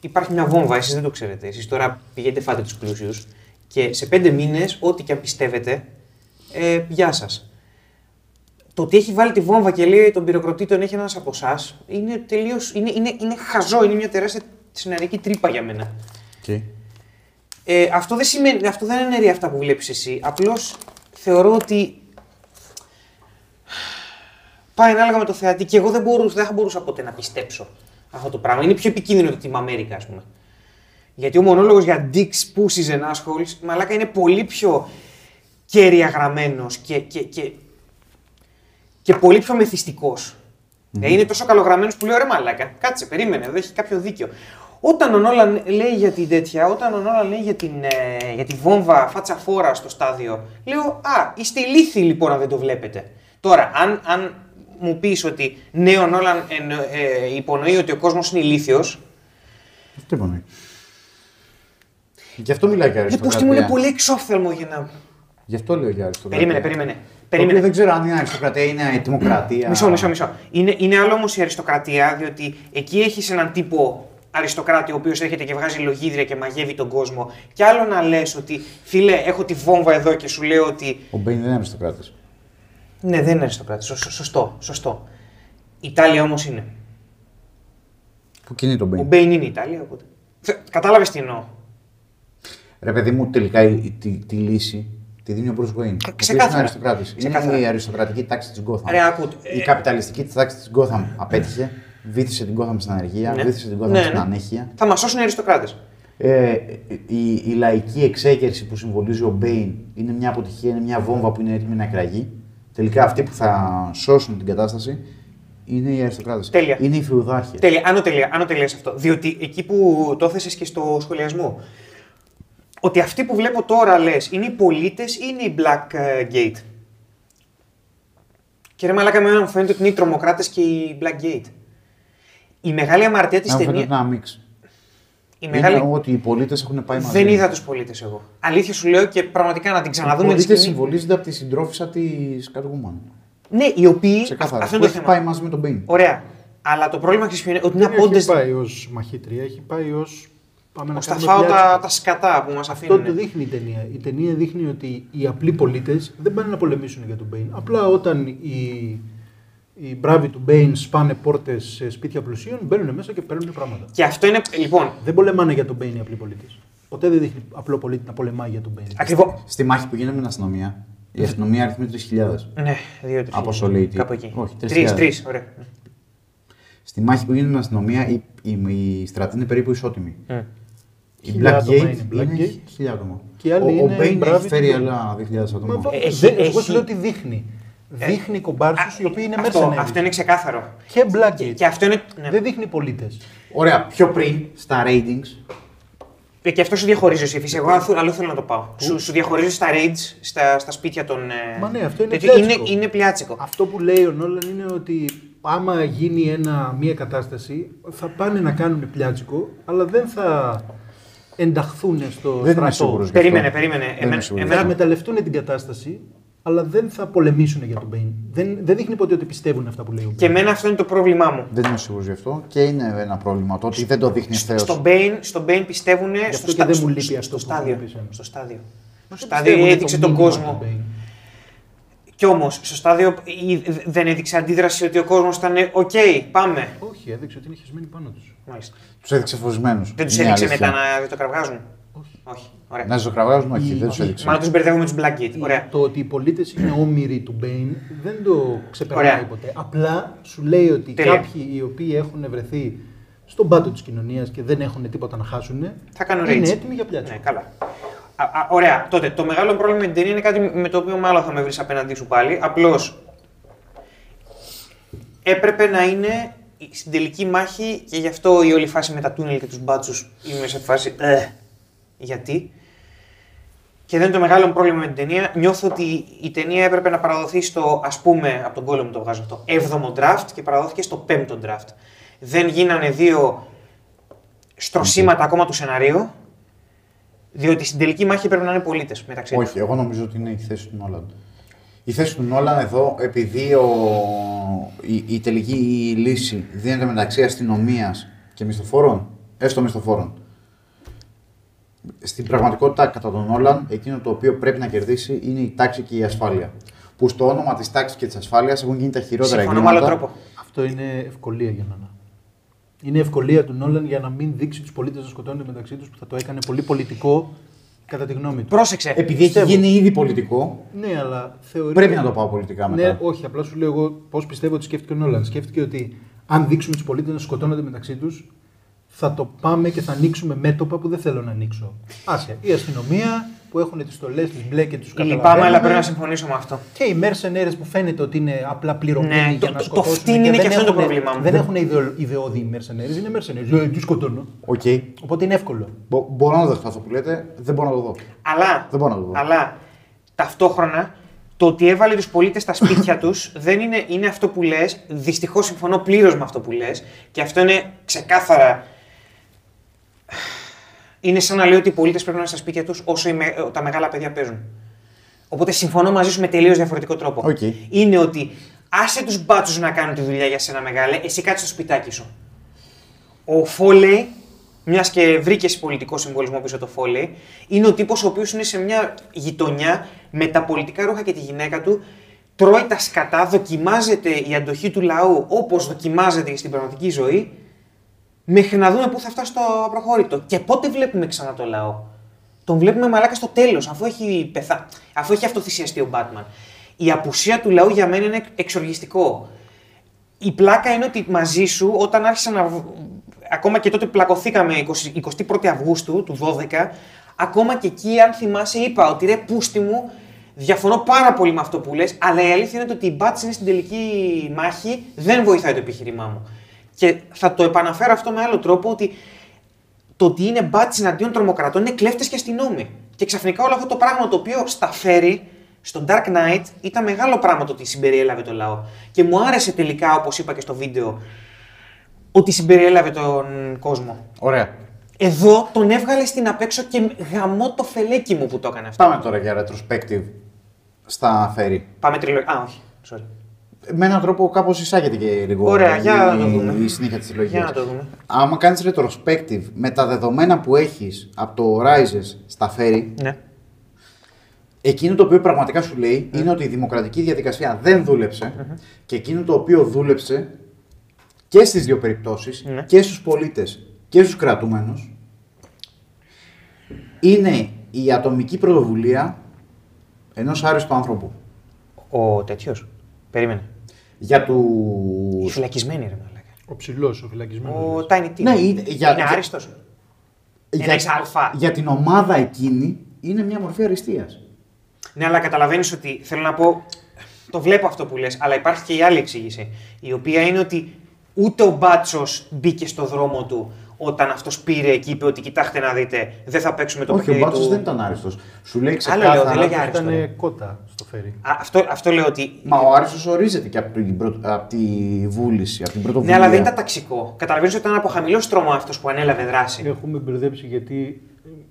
υπάρχει μια βόμβα, εσείς δεν το ξέρετε. Εσείς τώρα πηγαίνετε φάτε τους πλούσιους και σε πέντε μήνες, ό,τι και αν πιστεύετε, ε, γεια σας. Το ότι έχει βάλει τη βόμβα και λέει τον πυροκροτή τον έχει ένας από εσάς είναι τελείως. Είναι, είναι, είναι χαζό, είναι μια τεράστια σεναρική τρύπα για μένα. Okay. Ε, αυτό, δεν σημαίνει, αυτό δεν είναι αυτά που βλέπεις εσύ. Απλώς θεωρώ ότι πάει ανάλογα με το θεατή και εγώ δεν, μπορούσα, δεν θα μπορούσα ποτέ να πιστέψω αυτό το πράγμα. Είναι πιο επικίνδυνο το Team America, ας πούμε. Γιατί ο μονόλογος για Dicks, Pussies and Assholes, μαλάκα είναι πολύ πιο κέρια γραμμένο και, και, και, και πολύ πιο μεθυστικό. Mm. Δηλαδή είναι τόσο καλογραμμένος που λέει: Ωραία, μαλάκα, κάτσε, περίμενε, δεν έχει κάποιο δίκιο. Όταν ο Νόλαν λέει για την τέτοια, όταν ο Νόλαν λέει για, την, ε, για τη βόμβα φάτσα φόρα στο στάδιο, λέω Α, είστε ηλίθιοι λοιπόν αν δεν το βλέπετε. Τώρα, αν, αν μου πεις ότι ναι, ο Νόλαν ε, υπονοεί ότι ο κόσμος είναι ηλίθιος, Τι υπονοεί. Γι' αυτό μιλάει και Ναι, αριστοκρατία. που μου είναι πολύ εξόφθαλμο για να. Γι' αυτό λέω για αριστοκρατία. Περίμενε, περίμενε. Το οποίο περίμενε. δεν ξέρω αν είναι αριστοκρατία ή είναι η δημοκρατία. Μισό, μισό, μισό. Είναι, είναι άλλο όμως η αριστοκρατία, διότι εκεί έχεις έναν τύπο αριστοκράτη ο οποίος έρχεται και βγάζει λογίδρια και μαγεύει τον κόσμο. Και άλλο να λες ότι φίλε, έχω τη βόμβα εδώ και σου λέω ότι. Ο Μπέιν δεν είναι αριστοκράτης. Ναι, δεν είναι αριστοκράτης. Σω- Σωστό, σωστό. Η Τάλια όμως είναι. Που κινεί τον Ο Μπέιν; Μπέιν είναι η Τάλια, οπότε. Κατάλαβες τι εννοώ. Ρε παιδί μου, τελικά η, η- τη, τη λύση τη δίνει ο Bruce Wayne. Ο οποίος ξεκάθαρα. Είναι αριστοκράτης. Είναι Ξεκάθαρα. η αριστοκρατική τάξη της Gotham. Ρε, ακούτε. Η καπιταλιστική τάξη της Gotham απέτυχε. Βύθισε την Gotham στην ανεργία, Ναι. βύθισε την Gotham Ναι, στην ναι. ανέχεια. Θα μας σώσουν οι αριστοκράτες. Ε, η, η λαϊκή εξέγερση που συμβολίζει ο Μπέιν είναι μια αποτυχία, είναι μια βόμβα που είναι έτοιμη να εκραγεί. Τελικά αυτοί που θα σώσουν την κατάσταση είναι οι αριστοκράτες. Τέλεια. Είναι οι φεουδάρχε. Τέλεια, άνω τελεία, άνω τελεία σε αυτό. Διότι εκεί που το έθεσες και στο σχολιασμό, ότι αυτοί που βλέπω τώρα λες είναι οι πολίτες ή είναι οι Black ε, Gate; Και ρε μαλάκα με μου φαίνεται ότι είναι οι τρομοκράτες και οι Black Gate. Η μεγάλη αμαρτία της Να μου φαίνεται ταινία. ένα μίξ. Η μεγάλη... Είναι ότι οι πολίτες έχουν πάει μαζί. Δεν είδα τους πολίτες εγώ. Αλήθεια σου λέω και πραγματικά να την Οι ξαναδούμε τη πολίτες σκηνή. συμβολίζονται από τη συντρόφισσα της Catwoman. Ναι, οι οποίοι. Ξεκάθαρα. Αυτό Που είναι το έχει θέμα. πάει μαζί με τον Μπέιν. Ωραία. Αλλά το πρόβλημα ξέρεις ποιο είναι; Ότι είναι Δεν έχει απόντε. πάει ως μαχήτρια, έχει πάει ως. Πάμε να Θα κάνουμε φάω τα, πλιάτσικο. τα σκατά που μας Αυτό αφήνουν. το δείχνει η ταινία. Η ταινία δείχνει ότι οι απλοί πολίτες δεν πάνε να πολεμήσουν για τον Μπέιν. Απλά όταν οι, οι μπράβοι του Μπέιν σπάνε πόρτες σε σπίτια πλουσίων, μπαίνουν μέσα και παίρνουν πράγματα. Και αυτό είναι. Λοιπόν, Δεν πολεμάνε για τον Μπέιν οι απλοί πολίτες. Ποτέ δεν δείχνει απλό πολίτη να πολεμάει για τον Μπέιν. ακριβώς. Στη μάχη που γίνεται με την αστυνομία, η αστυνομία αριθμεί 3.000. Ναι, δύο-τρει. Από όσο λέει τι. Κάπου εκεί. Όχι, τρεις τρεις, χιλιάδες. τρεις, ωραία. Στη μάχη που γίνεται με την αστυνομία, η, η, η στρατή είναι περίπου ισότιμη. Mm. Η Χιλιά Black άτομα Gate είναι Black είναι Gate. χιλιά άτομα. Και οι άλλοι ο, ο είναι Bane μπράβοι έχει φέρει του άλλα 2.000 άτομα. Μα, Έχει- δεν, εγώ έχει- σου λέω ότι δείχνει. Δείχνει κομπάρσους οι οποίοι είναι αυτό, mercenaries. αυτό είναι ξεκάθαρο. Και Black Gate. Και αυτό είναι. Ναι. Δεν δείχνει πολίτες. Ωραία, πιο πριν στα ratings, Ε, Και αυτό σου διαχωρίζει εσύ. Φυσικά, εγώ αλλού- αλλού θέλω να το πάω. Σου, σου διαχωρίζει στα raids, στα, στα σπίτια των. ε, Μα ναι, αυτό είναι τέτοιο. είναι, πλιάτσικο. είναι πλιάτσικο. Αυτό που λέει ο Νόλαν είναι ότι άμα γίνει ένα, μια κατάσταση θα πάνε να κάνουν πλιάτσικο, αλλά δεν θα ενταχθούν στο δεν είμαι στρατό. σίγουρος. γι' Περίμενε, αυτό. περίμενε. Δεν Εμένα- είμαι σίγουρος. Θα εμένα- εκμεταλλευτούν την κατάσταση, αλλά δεν θα πολεμήσουν για τον Μπέιν. Δεν, δεν δείχνει ποτέ ότι πιστεύουν αυτά που λέει ο Και Bane. εμένα αυτό είναι το πρόβλημά μου. Δεν είμαι σίγουρος γι' αυτό και είναι ένα πρόβλημα το ότι δεν το δείχνει ευθέω. Στον Bane, στον Bane πιστεύουν στο, αυτό και στα- δεν μου στο- λείπει στο, αυτό στο που μου στάδιο. είπες εμένα. Στο στάδιο. Στο Δεν στάδιο πιστεύουν έδειξε το τον μήνυμα κόσμο. Του Bane. Κι όμως, στο στάδιο ε, δεν έδειξε αντίδραση ότι ο κόσμος ήταν ε, οκ, πάμε. Όχι, έδειξε ότι είναι χεσμένοι πάνω τους. Μάλιστα. Τους έδειξε φωτισμένου. Δεν τους έδειξε μετά να το κραυγάζουν; Όχι. Όχι. Ωραία. Να ζωκραβάζουν, όχι, Η- δεν τους η- έδειξε. Μάλλον τους μπερδεύουμε με τους Black Gate. Ωραία. Το ότι οι πολίτες είναι όμοιροι του Μπέιν δεν το ξεπερνάει Ωραία. ποτέ. Απλά σου λέει ότι Τέλεια. κάποιοι οι οποίοι έχουν βρεθεί στον πάτο της κοινωνίας και δεν έχουν τίποτα να χάσουν, Θα κάνουν είναι rage. έτοιμοι για πλάτσο. Ναι, καλά. Α, α, ωραία. Τότε, το μεγάλο πρόβλημα με την ταινία είναι κάτι με το οποίο μάλλον θα με βρεις απέναντί σου πάλι. Απλώς έπρεπε να είναι στην τελική μάχη και γι' αυτό η όλη φάση με τα τούνελ και τους μπάτσους είμαι σε φάση. Ε, γιατί. Και δεν είναι το μεγάλο πρόβλημα με την ταινία. Νιώθω ότι η ταινία έπρεπε να παραδοθεί στο, ας πούμε, από τον κόλλο μου το βγάζω αυτό, 7ο draft και παραδόθηκε στο 5ο draft. Δεν γίνανε δύο στρωσίματα ακόμα του σεναρίου, διότι στην τελική μάχη πρέπει να είναι πολίτες μεταξύ τους. Όχι, εγώ νομίζω ότι είναι η θέση του Νόλαν. Η θέση του Νόλαν εδώ, επειδή ο, η, η τελική λύση δίνεται μεταξύ αστυνομίας και μισθοφόρων, έστω μισθοφόρων. Στην πραγματικότητα, κατά τον Νόλαν, εκείνο το οποίο πρέπει να κερδίσει είναι η τάξη και η ασφάλεια. Που στο όνομα της τάξης και της ασφάλειας έχουν γίνει τα χειρότερα Συμφωνώ με άλλο εγκλήματα. τρόπο. Αυτό είναι ευκολία για μένα. Είναι ευκολία του Νόλαν για να μην δείξει τους πολίτες να σκοτώνονται μεταξύ τους που θα το έκανε πολύ πολιτικό κατά τη γνώμη του. Πρόσεξε. Επειδή έχει Πιστεύω. γίνει ήδη πολιτικό, Ναι, αλλά θεωρεί. πρέπει να το πάω πολιτικά μετά. Ναι, όχι, απλά σου λέω εγώ πώς πιστεύω ότι σκέφτηκε ο Νόλαν. Σκέφτηκε ότι αν δείξουμε τους πολίτες να σκοτώνονται μεταξύ τους, θα το πάμε και θα ανοίξουμε μέτωπα που δεν θέλω να ανοίξω. Άσε, η αστυνομία που έχουν τις στολές τη μπλε και τους Λυπάμαι, αλλά πρέπει να συμφωνήσω με αυτό. Και οι mercenaries που φαίνεται ότι είναι απλά πληρωμένοι Ναι, για το- να το- το σκοτώσουν. φτύν είναι δεν και αυτό το έχουν- πρόβλημά μου. Δεν έχουν ιδεο- ιδεώδη οι mercenaries, είναι mercenaries. Ε, τι σκοτώνω. Οκ. Οπότε είναι εύκολο. Μπο- Μπορώ να το δεχτώ αυτό που λέτε, δεν μπορώ να το δω. Αλλά, Δεν μπορώ να το δω. αλλά ταυτόχρονα το ότι έβαλε τους πολίτες στα σπίτια τους δεν είναι, είναι αυτό που λες. Δυστυχώς συμφωνώ πλήρως με αυτό που λες. Και αυτό είναι ξεκάθαρα είναι σαν να λέει ότι οι πολίτες πρέπει να είναι στα σπίτια τους όσο οι με- τα μεγάλα παιδιά παίζουν. Οπότε συμφωνώ μαζί σου με τελείως διαφορετικό τρόπο. Οκ. Είναι ότι άσε τους μπάτσους να κάνουν τη δουλειά για σένα μεγάλε, εσύ κάτσε στο σπιτάκι σου. Ο Φόλεϊ, μιας και βρήκες πολιτικό συμβολισμό πίσω το Φόλεϊ, είναι ο τύπος ο οποίος είναι σε μια γειτονιά με τα πολιτικά ρούχα και τη γυναίκα του, τρώει τα σκατά, δοκιμάζεται η αντοχή του λαού όπως δοκιμάζεται και στην πραγματική ζωή, μέχρι να δούμε πού θα φτάσει το απροχώρητο. Και πότε βλέπουμε ξανά το λαό. Τον βλέπουμε μαλάκα στο τέλος, αφού έχει, πεθα... αφού έχει αυτοθυσιαστεί ο Batman. Η απουσία του λαού για μένα είναι εξοργιστικό. Η πλάκα είναι ότι μαζί σου, όταν άρχισα να. β- Ακόμα και τότε που πλακωθήκαμε 20, 21 Αυγούστου του 12, ακόμα και εκεί, αν θυμάσαι, είπα ότι ρε πούστη μου, διαφωνώ πάρα πολύ με αυτό που λες, αλλά η αλήθεια είναι ότι η Bats είναι στην τελική μάχη, δεν βοηθάει το επιχείρημά μου. Και θα το επαναφέρω αυτό με άλλο τρόπο ότι το ότι είναι μπάτσι εναντίον τρομοκρατών είναι κλέφτες και αστυνόμοι. Και ξαφνικά όλο αυτό το πράγμα το οποίο στα φέρει στο Dark Knight ήταν μεγάλο πράγμα το ότι συμπεριέλαβε το λαό. Και μου άρεσε τελικά, όπως είπα και στο βίντεο, ότι συμπεριέλαβε τον κόσμο. Ωραία. Εδώ τον έβγαλε στην απέξω και γαμώ το φελέκι μου που το έκανε αυτό. Πάμε τώρα για retrospective στα φέρι. Πάμε τριλογία. Α, όχι. Sorry. Με έναν τρόπο κάπως εισάγεται και λίγο Ωραία, για να το η, δούμε. η συνέχεια της συλλογής. Για να το δούμε. Άμα κάνεις retrospective με τα δεδομένα που έχεις από το Rises στα φέρι, Ναι. εκείνο το οποίο πραγματικά σου λέει είναι ότι η δημοκρατική διαδικασία δεν δουλεψε και εκείνο το οποίο δούλεψε και στις δύο περιπτώσεις Ναι. και στους πολίτες και στους κρατούμενους είναι η ατομική πρωτοβουλία ενός άριστου άνθρωπου. Ο τέτοιος. Περίμενε. Για Οι του. φυλακισμένοι, ρε μαλάκα. Ο ψηλός, ο φυλακισμένος. Ο Tiny Tim. Ναι, είναι- για- είναι για- άριστος. Για, Ένας εξάλφα. για την ομάδα εκείνη είναι μια μορφή αριστείας. Ναι, αλλά καταλαβαίνεις ότι θέλω να πω. Το βλέπω αυτό που λες, αλλά υπάρχει και η άλλη εξήγηση. Η οποία είναι ότι ούτε ο Μπάτσος μπήκε στο δρόμο του όταν αυτός πήρε και είπε ότι κοιτάξτε να δείτε, δεν θα παίξουμε το Όχι, ο παιχνίδι Μπάτσος του. δεν ήταν άριστος. Σου λέει Άλλο λέω, ξεκάθαρα. δεν λέγει άριστο. Ήταν ρε. κότα στο φέρι. Α, αυτό, αυτό λέω ότι. Μα ο Άριστος ορίζεται και από την, πρω... από τη βούληση, από την Ναι, πρωτοβουλία. αλλά δεν ήταν ταξικό. Καταλαβαίνεις ότι ήταν από χαμηλός στρώμα αυτός που ανέλαβε δράση. Έχουμε μπερδέψει γιατί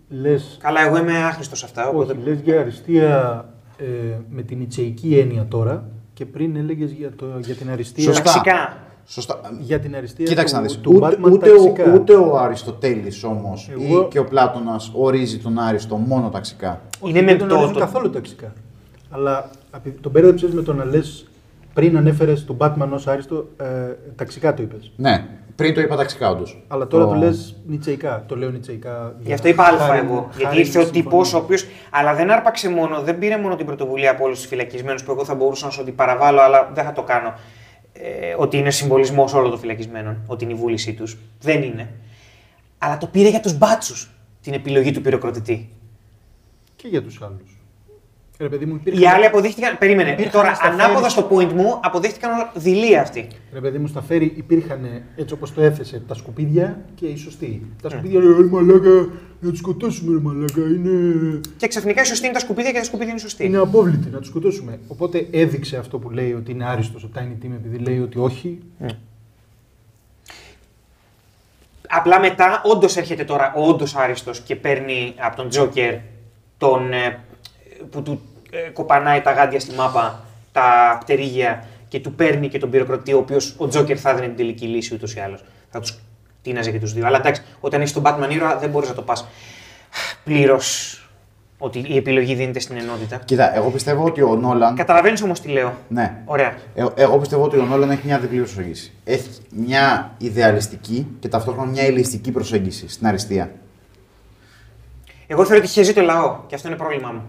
λε. Καλά, εγώ είμαι άχρηστος σε αυτά. Οπότε... Όχι, λες για αριστεία ε, με την ιτσεϊκή έννοια τώρα και πριν έλεγες για, το, για την αριστεία. Σωστά. Ταξικά. Σωστά. Για την αριστεία Κοίταξε του, να δεις. του Ούτε, Batman ούτε, ταξικά. ο, ούτε ο Αριστοτέλης όμως Εγώ- ή και ο Πλάτωνας ορίζει τον Άριστο μόνο ταξικά. Όχι, Είναι δεν με τον το- ορίζουν το- καθόλου ταξικά. Αλλά απει- τον μπέρδεψε με το να λες πριν ανέφερες τον Batman ως άριστο, ε, ταξικά το είπες. Ναι, πριν το είπα ταξικά όντως. Αλλά τώρα το λες νιτσεϊκά. Το λέω νιτσεϊκά. Γι' αυτό είπα αλφα χάρη- εγώ. Γιατί χάρη ήρθε ο συμφωνία. τύπο ο οποίο. Αλλά δεν άρπαξε μόνο, δεν πήρε μόνο την πρωτοβουλία από όλους τους φυλακισμένους που εγώ θα μπορούσα να σου ότι παραβάλω, αλλά δεν θα το κάνω. Ε, ότι είναι συμβολισμός όλων των φυλακισμένων, ότι είναι η βούλησή τους. Δεν είναι. Αλλά το πήρε για τους μπάτσους την επιλογή του πυροκροτητή. Και για τους άλλους. Ρε παιδί μου, υπήρχαν, Οι άλλοι αποδείχτηκαν. Περίμενε. Υπήρχαν Τώρα, στα ανάποδα φέρι- στο point μου, αποδείχτηκαν δειλοί αυτοί. ρε παιδί μου, στα φέρι υπήρχαν έτσι όπως το έθεσε τα σκουπίδια και οι σωστοί. Τα Ναι. σκουπίδια λέει μαλάκα, να τους σκοτώσουμε, ρε μαλάκα. Είναι, Και ξαφνικά οι σωστοί είναι τα σκουπίδια και τα σκουπίδια είναι σωστοί. είναι απόβλητοι, να τους σκοτώσουμε. Οπότε έδειξε αυτό που λέει ότι είναι άριστος ο Tiny Tim επειδή λέει ότι όχι. Απλά μετά, όντως έρχεται τώρα ο όντως άριστος και παίρνει από τον Τζόκερ τον, ε, που του ε, κοπανάει τα γάντια στη μάπα, τα πτερίγια και του παίρνει και τον πυροκροτή, ο οποίος ο Τζόκερ θα έδινε την τελική λύση ούτως ή άλλως. Θα τους τίναζε και τους δύο. Αλλά εντάξει, όταν έχεις τον Batman ήρωα δεν μπορείς να το πας πλήρως ότι η επιλογή δίνεται στην ενότητα. Κοίτα, εγώ πιστεύω ότι ο Νόλαν. Καταλαβαίνεις όμως τι λέω. Ναι. Ωραία. Ε, εγώ πιστεύω ότι ο Νόλαν έχει μια διπλή προσέγγιση. Έχει μια ιδεαλιστική και ταυτόχρονα μια ελιστική προσέγγιση στην αριστεία. Εγώ θεωρώ ότι χέζει το λαό και αυτό είναι πρόβλημά μου.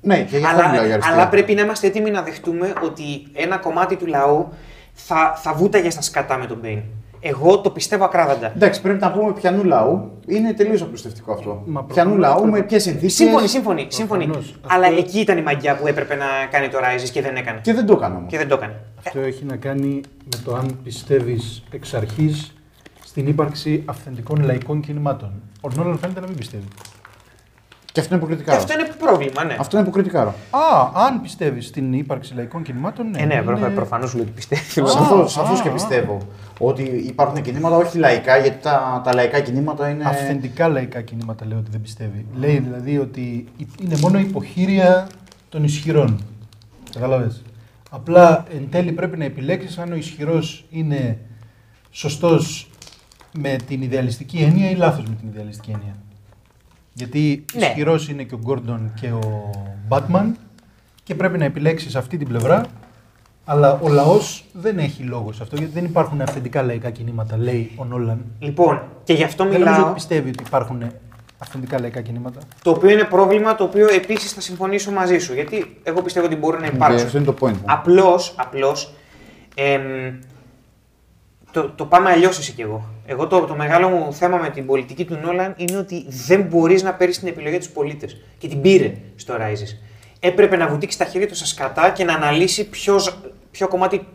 Ναι, και γι' αυτό Αλλά, μιλάω για αριστεία. αλλά πρέπει να είμαστε έτοιμοι να δεχτούμε ότι ένα κομμάτι του λαού θα, θα βούταγε στα σκατά με τον Μπέιν. Εγώ το πιστεύω ακράδαντα. Εντάξει, πρέπει να πούμε πιανού λαού. Είναι τελείως απλουστευτικό αυτό. Μα πιανού προφανώς λαού πρέπει. με ποιες συνθήκε. Σύμφωνοι, σύμφωνοι, σύμφωνοι. Προφανώς. Αλλά Αυτό- εκεί ήταν η μαγιά που έπρεπε να κάνει το Rises και δεν έκανε. Και δεν το έκανα όμως. Και δεν το έκανε. Αυτό έχει να κάνει με το αν πιστεύεις εξ αρχής στην ύπαρξη αυθεντικών λαϊκών κινημάτων. Ο Νόλαν φαίνεται να μην πιστεύει. Και αυτό είναι Και υποκριτικά. αυτό είναι πρόβλημα, ναι. Αυτό είναι υποκριτικά. Α, αν πιστεύεις στην ύπαρξη λαϊκών κινημάτων, ναι. Ε, ναι, είναι- προφανώς σου λέω ότι πιστεύω. Σαφώς σαφώς και α, πιστεύω ότι υπάρχουν κινήματα όχι λαϊκά, γιατί τα, τα λαϊκά κινήματα είναι. Αυθεντικά λαϊκά κινήματα λέει ότι δεν πιστεύει. Λέει δηλαδή ότι είναι μόνο υποχείρια των ισχυρών. Κατάλαβες. Απλά εν τέλει πρέπει να επιλέξεις αν ο ισχυρός είναι σωστός με την ιδεαλιστική έννοια ή λάθος με την ιδεαλιστική έννοια. Γιατί Ναι. ισχυρός είναι και ο Γκόρντον και ο Batman και πρέπει να επιλέξεις αυτή την πλευρά αλλά ο λαός δεν έχει λόγο σε αυτό γιατί δεν υπάρχουν αυθεντικά λαϊκά κινήματα, λέει ο Νόλαν. Λοιπόν, και γι' αυτό Δεν νομίζω μιλάω. ότι πιστεύει ότι υπάρχουν αυθεντικά λαϊκά κινήματα. Το οποίο είναι πρόβλημα το οποίο επίσης θα συμφωνήσω μαζί σου. Γιατί εγώ πιστεύω ότι μπορεί να Και υπάρξουν. αυτό είναι το point μου. Απλώς, απλώς, εμ, το, το πάμε αλλιώς εσύ και εγώ. Εγώ το, το μεγάλο μου θέμα με την πολιτική του Νόλαν είναι ότι δεν μπορείς να παίρνεις την επιλογή τους πολίτες. Και την πήρε στο Rises. Έπρεπε να βουτήξει τα χέρια του στα σκατά και να αναλύσει ποιος, ποιο κομμάτι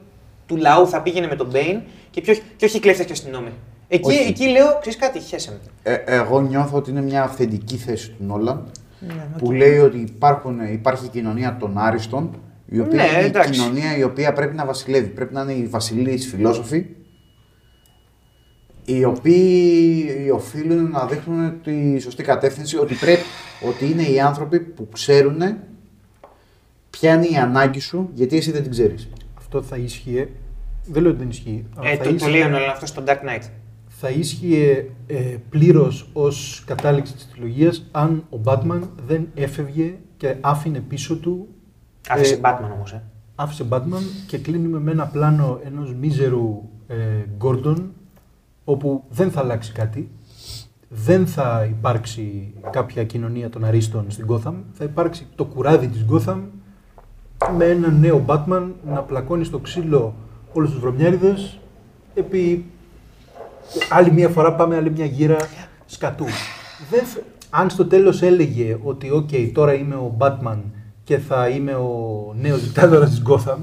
του λαού θα πήγαινε με τον Μπέιν και, ποιο, και όχι κλέφτες και αστυνόμοι. Εκεί, Όχι. εκεί λέω, ξέρεις κάτι, χέσε με. Ε, εγώ νιώθω ότι είναι μια αυθεντική θέση του Νόλαν Ναι, που λέει ότι υπάρχουν, υπάρχει η κοινωνία των άριστων, η οποία Ναι, είναι εντάξει. η κοινωνία η οποία πρέπει να βασιλεύει. Πρέπει να είναι οι βασιλείς φιλόσοφοι, οι οποίοι οφείλουν να δείχνουν τη σωστή κατεύθυνση, ότι, πρέπει, ότι είναι οι άνθρωποι που ξέρουν ποια είναι η ανάγκη σου, γιατί εσύ δεν την ξέρεις. Αυτό θα ίσχυε. Δεν λέω ότι δεν ισχύει. αλλά Ε, θα, το, το ίσχυε, λέει ο Νόλαν αυτό στο Dark Knight. θα ίσχυε ε, πλήρως ως κατάληξη της τριλογίας αν ο Batman δεν έφευγε και άφηνε πίσω του. Άφησε ε, Batman όμως. Ε. άφησε Batman και κλείνουμε με ένα πλάνο ενός μίζερου ε, Gordon όπου δεν θα αλλάξει κάτι, δεν θα υπάρξει κάποια κοινωνία των αρίστων στην Gotham, θα υπάρξει το κουράδι της Gotham με έναν νέο Batman να πλακώνει στο ξύλο όλους τους βρωμιάριδες επί άλλη μια φορά πάμε άλλη μια γύρα σκατού. Δεν, θ- αν στο τέλος έλεγε ότι οκ, τώρα είμαι ο Batman και θα είμαι ο νέος δικτάτορας της Gotham,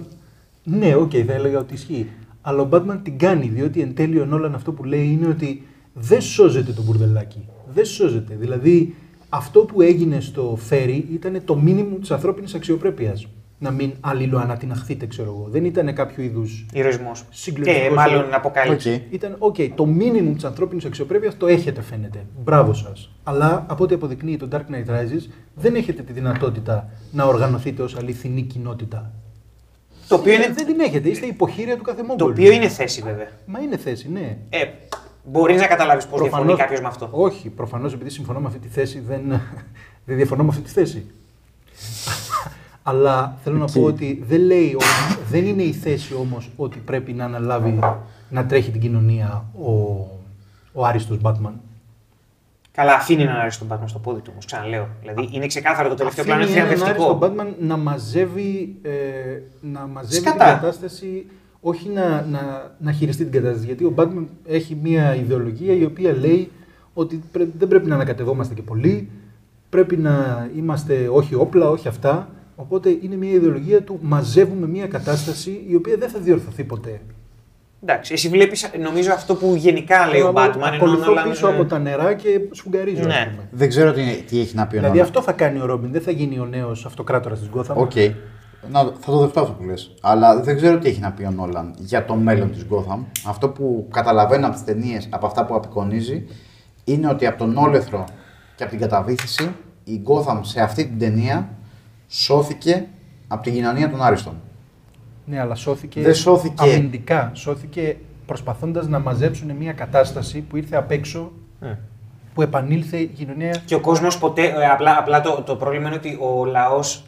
ναι, οκ, θα έλεγα ότι ισχύει. Αλλά ο Batman την κάνει, διότι εν τέλει ο Νόλαν αυτό που λέει είναι ότι δεν σώζεται το μπουρδελάκι. Δεν σώζεται. Δηλαδή, αυτό που έγινε στο Φέρι ήταν το μίνιμουμ της ανθρώπινης αξιοπρέπειας. Να μην αλληλοανατιναχθείτε, ξέρω εγώ. Δεν ήταν κάποιου είδους Ηρωισμός. Συγκλονιστικός Και μάλλον ηρωισμός. αποκάλυψη. Οκ. ήταν, οκ, το μίνιμουμ της ανθρώπινης αξιοπρέπειας το έχετε φαίνεται. Μπράβο σας. Αλλά από ό,τι αποδεικνύει το Dark Knight Rises, δεν έχετε τη δυνατότητα να οργανωθείτε ως αληθινή κοινότητα. Το οποίο είναι, Δεν την έχετε, είστε υποχείρια του κάθε το μόγκολου. οποίο είναι θέση βέβαια. Μα είναι θέση, ναι. Ε, Μπορείς να καταλάβεις πώς διαφωνεί Προφανώς- κάποιος με αυτό. Όχι, προφανώς επειδή συμφωνώ με αυτή τη θέση, δεν, δεν διαφωνώ με αυτή τη θέση. Αλλά θέλω να πω ότι δεν λέει, όμως- δεν είναι η θέση όμως ότι πρέπει να αναλάβει να τρέχει την κοινωνία ο, ο άριστος Batman. Καλά, αφήνει να αρέσει τον Batman στο πόδι του όμως. Ξαναλέω. Δηλαδή είναι ξεκάθαρο το τελευταίο πλάνο είναι Αφήνει έναν άριστο θριαμβευτικό. Batman να μαζεύει, ε, να μαζεύει την Σκατά. κατάσταση, όχι να, να, να χειριστεί την κατάσταση. Γιατί ο Batman έχει μια ιδεολογία η οποία λέει ότι πρέ- δεν πρέπει να ανακατευόμαστε και πολύ, πρέπει να είμαστε όχι όπλα, όχι αυτά. Οπότε είναι μια ιδεολογία του μαζεύουμε μια κατάσταση η οποία δεν θα διορθωθεί ποτέ. Εντάξει, εσύ βλέπεις νομίζω αυτό που γενικά λέει ο Εγώ Batman. ενώ Ακολουθώ όλα- πίσω από τα νερά και σφουγγαρίζω. ας Ναι. πούμε. Δεν ξέρω τι, τι έχει να πει ο Δηλαδή Νόλαν. αυτό θα κάνει ο Ρόμπιν, δεν θα γίνει ο νέος αυτοκράτορας της Gotham. OK. Να, θα το δεχτώ αυτό που λες. Αλλά δεν ξέρω τι έχει να πει ο Νόλαν για το μέλλον της Gotham. Αυτό που καταλαβαίνω από τις ταινίες, από αυτά που απεικονίζει, είναι ότι από τον όλεθρο και από την καταβύθιση, η Gotham σε αυτή την ταινία σώθηκε από την κοινωνία των άριστων. Ναι, αλλά σώθηκε, Δεν σώθηκε. αμυντικά. Σώθηκε προσπαθώντας να μαζέψουν μια κατάσταση που ήρθε απ' έξω, Ε. που επανήλθε η κοινωνία. Και ο κόσμος ποτέ. ε, απλά απλά το, το πρόβλημα είναι ότι ο λαός,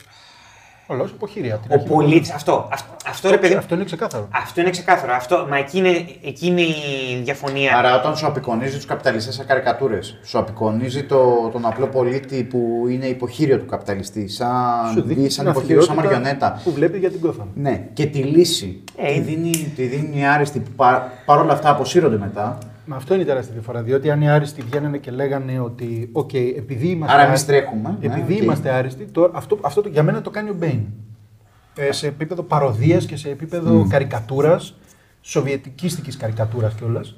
Ο λαός υποχείρια. από την ο αρχή. πολίτης. Αυτό, αυτό, αυτό ρε παιδί. Αυτό είναι ξεκάθαρο. Αυτό είναι ξεκάθαρο. Αυτό, μα εκεί είναι, εκεί είναι η διαφωνία. Άρα, όταν σου απεικονίζει τους καπιταλιστές σαν καρικατούρες, σου απεικονίζει το, τον απλό πολίτη που είναι υποχείριο του καπιταλιστή, σαν, Σου δείχνει σαν την υποχείριο, σαν αυστηρότητα μαριονέτα. Που βλέπει για την Gotham. Ναι, και τη λύση Ε, τη, δίνει, τη δίνει οι άριστοι που πα, παρόλα αυτά αποσύρονται μετά. Μα αυτό είναι η τεράστια διαφορά. Διότι αν οι άριστοι βγαίνανε και λέγανε ότι, OK, επειδή είμαστε, Άρα εμείς άριστοι- τρέχουμε, ναι, επειδή οκ. είμαστε άριστοι, τώρα, αυτό, αυτό το, για μένα το κάνει ο Μπέιν. Ε, σε επίπεδο παροδίας και σε επίπεδο καρικατούρας, σοβιετικίστικης καρικατούρας κιόλας.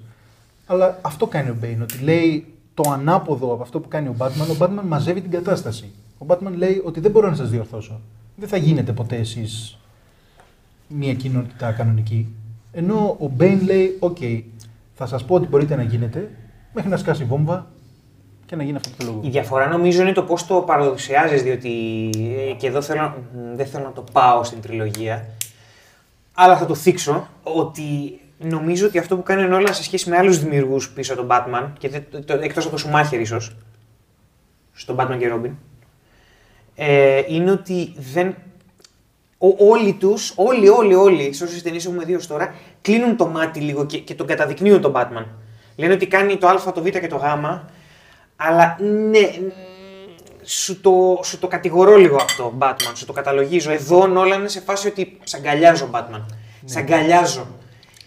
Αλλά αυτό κάνει ο Μπέιν, ότι λέει το ανάποδο από αυτό που κάνει ο Batman. Ο Batman μαζεύει την κατάσταση. Ο Batman λέει ότι δεν μπορώ να σας διορθώσω. Δεν θα γίνετε ποτέ εσείς μια κοινότητα κανονική. Ενώ ο Bane λέει: Οκ, θα σας πω ότι μπορείτε να γίνετε μέχρι να σκάσει βόμβα και να γίνει αυτό που θέλω Η εγώ. διαφορά νομίζω είναι το πώς το παρουσιάζεις, διότι ε, και εδώ θέλω, μ, δεν θέλω να το πάω στην τριλογία, αλλά θα το θίξω ότι νομίζω ότι αυτό που κάνει ο Νόλαν σε σχέση με άλλους δημιουργούς πίσω από τον Batman, και δεν- το, το, εκτός από το Σουμάχερ ίσως, στον Batman και Robin, ε, είναι ότι δεν. Ο, όλοι τους, όλοι, όλοι, όλοι, σε όσε ταινίες έχουμε δει ως τώρα, κλείνουν το μάτι λίγο και, και τον καταδεικνύουν τον Batman. Λένε ότι κάνει το Α, το Β και το Γ, αλλά ναι, μ, σου το, σου το κατηγορώ λίγο αυτό, Batman, σου το καταλογίζω. Εδώ όλα είναι σε φάση ότι σ' αγκαλιάζω, Batman. Σ' αγκαλιάζω.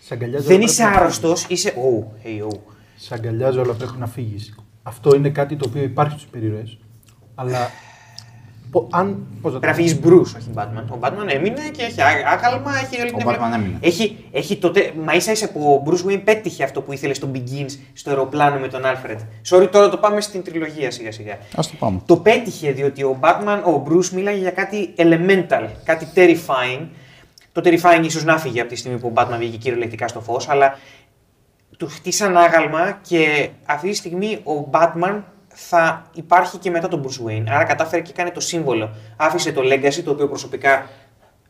Σ' αγκαλιάζω, Δεν αλλά είσαι πρέπει να άρρωστος, είσαι. Oh, hey, oh. Σε αγκαλιάζω, αλλά πρέπει να φύγεις. Αυτό είναι κάτι το οποίο υπάρχει στους υπερηρωέ. Αλλά. Πο- αν. Πώς να το Πρέπει να πω; φύγει Bruce, όχι Batman. Ο Batman έμεινε και έχει α- άγαλμα, έχει όλη Ο την Batman εμπειρία. έμεινε. Έχει, έχει τότε, μα ίσα ίσα που ο Bruce Wayne πέτυχε αυτό που ήθελε στο Begins, στο αεροπλάνο με τον Alfred. Sorry, τώρα το πάμε στην τριλογία σιγά σιγά. Α το πάμε. Το πέτυχε διότι ο Batman, ο Bruce μίλαγε για κάτι elemental, κάτι terrifying. Το terrifying ίσως να φύγει από τη στιγμή που ο Batman βγήκε κυριολεκτικά στο φως, αλλά του χτίσαν άγαλμα και αυτή τη στιγμή ο Batman θα υπάρχει και μετά τον Bruce Wayne. Άρα κατάφερε και έκανε το σύμβολο. Άφησε το legacy, το οποίο προσωπικά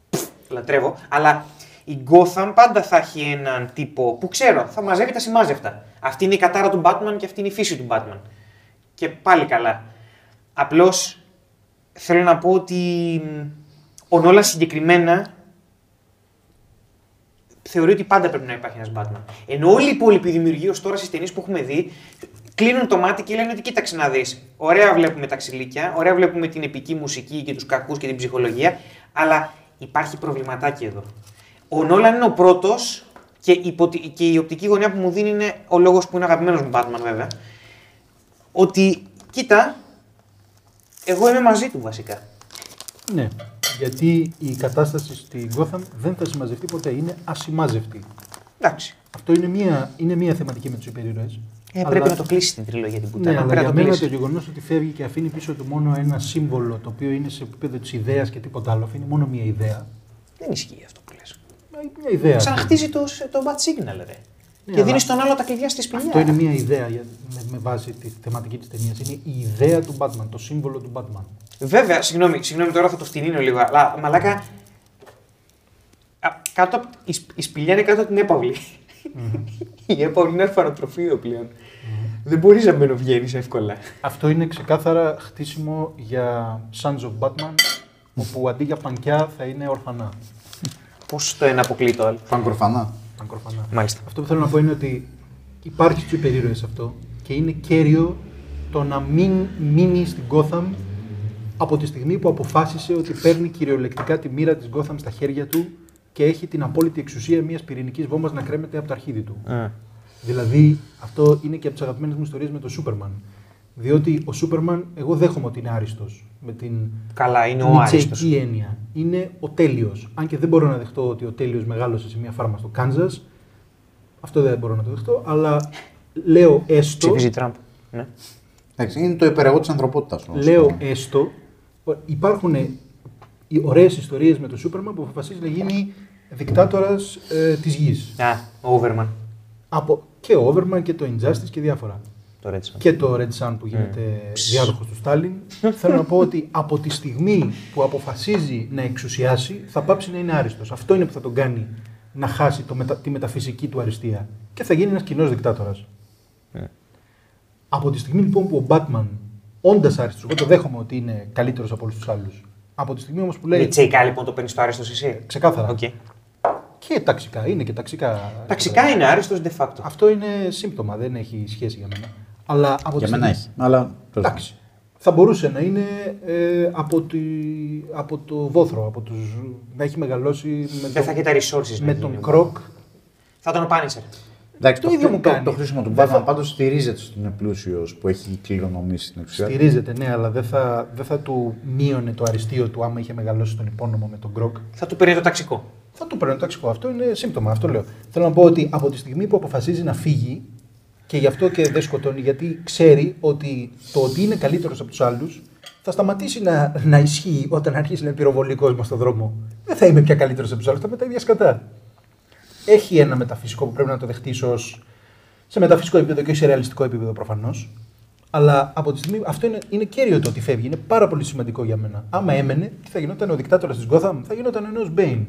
πφ, λατρεύω, αλλά η Gotham πάντα θα έχει έναν τύπο που ξέρω, θα μαζεύει τα σημάζευτα. Αυτή είναι η κατάρα του Batman και αυτή είναι η φύση του Batman. Και πάλι καλά. Απλώς θέλω να πω ότι μ, ο Νόλας συγκεκριμένα θεωρεί ότι πάντα πρέπει να υπάρχει ένας Batman. Ενώ όλοι οι υπόλοιποι δημιουργοί ως τώρα στις ταινίες που έχουμε δει κλείνουν το μάτι και λένε ότι κοίταξε να δεις. Ωραία βλέπουμε τα ξυλίκια, ωραία βλέπουμε την επική μουσική και τους κακούς και την ψυχολογία, αλλά υπάρχει προβληματάκι εδώ. Ο Νόλαν είναι ο πρώτος και, υπό τη- και η οπτική γωνία που μου δίνει είναι ο λόγος που είναι αγαπημένος μου Batman βέβαια. Ότι κοίτα, εγώ είμαι μαζί του βασικά. Ναι. Γιατί η κατάσταση στην Gotham δεν θα συμμαζευτεί ποτέ. Είναι ασημάζευτη. Εντάξει. Αυτό είναι μία, είναι μία θεματική με του υπερηρωές. Ε, πρέπει να το κλείσει την τριλογία την πουτάνα. Ναι, αλλά πρέπει για να το μένα κλείσει. το γεγονός ότι φεύγει και αφήνει πίσω του μόνο ένα σύμβολο το οποίο είναι σε επίπεδο της ιδέας και τίποτα άλλο, αφήνει μόνο μία ιδέα. Δεν ισχύει αυτό που λες. Ε, Μια ιδέα. Ξαναχτίζει το, το bad signal, ρε. και αλλά- δίνεις στον άλλο τα κλειδιά στη σπηλιά. Αυτό είναι μία ιδέα για, με, με βάση τη θεματική της ταινίας. Είναι η ιδέα του Batman, το σύμβολο του Batman. Βέβαια, συγγνώμη, συγγνώμη τώρα θα το φτηνίνω λίγο, αλλά μαλάκα. Α, κάτω, απ- η, σπ- η σπηλιά είναι κάτω από την έπαυλη. η έπαυλη είναι αρφανοτροφείο πλέον. Δεν μπορείς να μπαινοβγαίνει εύκολα. Αυτό είναι ξεκάθαρα χτίσιμο για Sons of Batman, όπου αντί για πανκιά θα είναι ορφανά. Πώς το ένα αποκλεί το άλλο; Πανκορφανά. Πανκορφανά. Μάλιστα. Αυτό που θέλω να πω είναι ότι υπάρχει στου υπερήρωε αυτό και είναι κέριο το να μην μείνει στην Gotham από τη στιγμή που αποφάσισε ότι παίρνει κυριολεκτικά τη μοίρα της Gotham στα χέρια του και έχει την απόλυτη εξουσία μιας πυρηνικής βόμβας να κρέμεται από το αρχίδι του. Δηλαδή, αυτό είναι και από τις αγαπημένες μου ιστορίες με τον Σούπερμαν. Διότι ο Σούπερμαν, εγώ δέχομαι ότι είναι άριστος. Με την Καλά, είναι ο νητσαϊκή άριστος. έννοια. Είναι ο τέλειος. Αν και δεν μπορώ να δεχτώ ότι ο τέλειος μεγάλωσε σε μια φάρμα στο Κάνζας. Αυτό δεν μπορώ να το δεχτώ. Αλλά λέω έστω. Ψηφίζει Τραμπ. Ναι. Εντάξει, είναι το υπερεγώ της ανθρωπότητας. Λέω έστω. Υπάρχουν οι ωραίες ιστορίες με τον Σούπερμαν που αποφασίζει να γίνει δικτάτορας ε, της γης. Α, Overman. Από και ο Overman και το Injustice και διάφορα. Το Red Sun. και το Red Sun που γίνεται διάδοχος του Στάλιν. Θέλω να πω ότι από τη στιγμή που αποφασίζει να εξουσιάσει, θα πάψει να είναι άριστος. Αυτό είναι που θα τον κάνει να χάσει το μετα... τη μεταφυσική του αριστεία. Και θα γίνει ένας κοινός δικτάτορας. Από τη στιγμή λοιπόν που ο Batman, όντας άριστος, εγώ το δέχομαι ότι είναι καλύτερος από όλους τους άλλους. Από τη στιγμή όμως που λέει. Μιτσέικα λοιπόν το παίρνεις στο άριστος εσύ. Ξεκάθαρα. Οκ. Και ταξικά, είναι και ταξικά. Ταξικά είναι άριστος de facto. Αυτό είναι σύμπτωμα, δεν έχει σχέση για μένα. Αλλά από Για τη μένα στιγμή- έχει. Αλλά. Εντάξει. Θα μπορούσε να είναι ε, από, τη, από το βόθρο, από τους, να έχει μεγαλώσει με, Δεν τον- θα έχει τα resources με να τον γίνει. Κρόκ. Θα τον Punisher. Εντάξει, Το το, ίδιο το, μου το, κάνει. το χρήσιμο του Δεν Batman θα- πάντως στηρίζεται στον είναι πλούσιος που έχει κληρονομήσει την εξουσία. Στηρίζεται, ναι, αλλά δεν θα, δεν θα του μείωνε το αριστείο του άμα είχε μεγαλώσει τον υπόνομο με τον Κρόκ. Θα του παίρνει το ταξικό. Θα του παίρνει το ταξικό. Αυτό είναι σύμπτωμα, αυτό λέω. Θέλω να πω ότι από τη στιγμή που αποφασίζει να φύγει, Και γι' αυτό και δεν σκοτώνει, γιατί ξέρει ότι το ότι είναι καλύτερος από τους άλλους θα σταματήσει να, να ισχύει όταν αρχίσει να πυροβολεί κόσμο στον δρόμο. Δεν θα είμαι πια καλύτερος από τους άλλους, θα είμαι τα ίδια σκατά. Έχει ένα μεταφυσικό που πρέπει να το δεχτεί ως. σε μεταφυσικό επίπεδο και όχι σε ρεαλιστικό επίπεδο προφανώς. Αλλά από τη στιγμή αυτό είναι, είναι κέριο το ότι φεύγει. Είναι πάρα πολύ σημαντικό για μένα. Άμα έμενε, τι θα γινόταν ο δικτάτορας της Gotham, θα γινόταν ο νέο Μπέιν.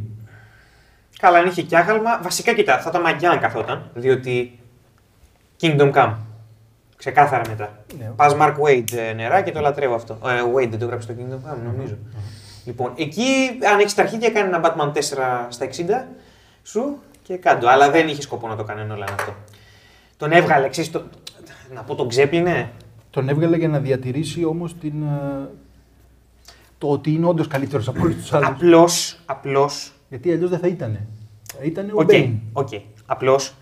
Καλά, αν είχε κι άγαλμα, βασικά κοιτά, θα ήταν μαγιά αν καθόταν. Διότι Kingdom Come. Ξεκάθαρα μετά. Ναι. Πας Mark Wade ε, νερά και το λατρεύω αυτό. Ε, Wade δεν το έγραψε στο Kingdom Come, νομίζω. Λοιπόν, εκεί αν έχεις τα αρχίδια, κάνει ένα Batman 4 στα 60 σου και κάτω. Αλλά δεν είχε σκοπό να το κάνει όλα αυτό. Τον έβγαλε, ξέρεις, το... να πω τον ξέπλυνε; Τον έβγαλε για να διατηρήσει όμως την. ε, το ότι είναι όντως καλύτερος από όλους τους άλλους. Απλώς, απλώς. Γιατί αλλιώς δεν θα ήταν. Θα ήταν ο Οκ, Μπέιν. οκ. Απλώς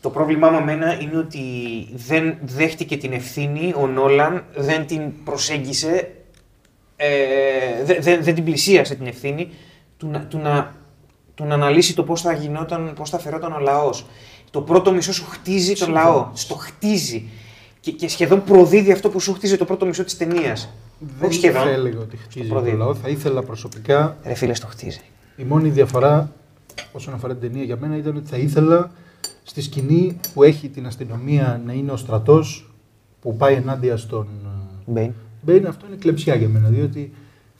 το πρόβλημά με μένα είναι ότι δεν δέχτηκε την ευθύνη ο Νόλαν, δεν την προσέγγισε, ε, δεν, δεν, δεν την πλησίασε την ευθύνη του να, του να, του να αναλύσει το πώς θα γινόταν, πώς θα φερόταν ο λαός. Το πρώτο μισό σου χτίζει τον Συμφωνώ. λαό, στο χτίζει. Και, και σχεδόν προδίδει αυτό που σου χτίζει το πρώτο μισό της ταινίας. Δεν Όχι σχεδόν. θα έλεγα ότι χτίζει Στο το προδίδει. λαό. Θα ήθελα προσωπικά. Ρε φίλε, στο χτίζει. Η μόνη διαφορά όσον αφορά την ταινία για μένα ήταν ότι θα ήθελα στη σκηνή που έχει την αστυνομία να είναι ο στρατός που πάει ενάντια στον ε, Μπέιν. Μπέιν. Αυτό είναι κλεψιά για μένα. Διότι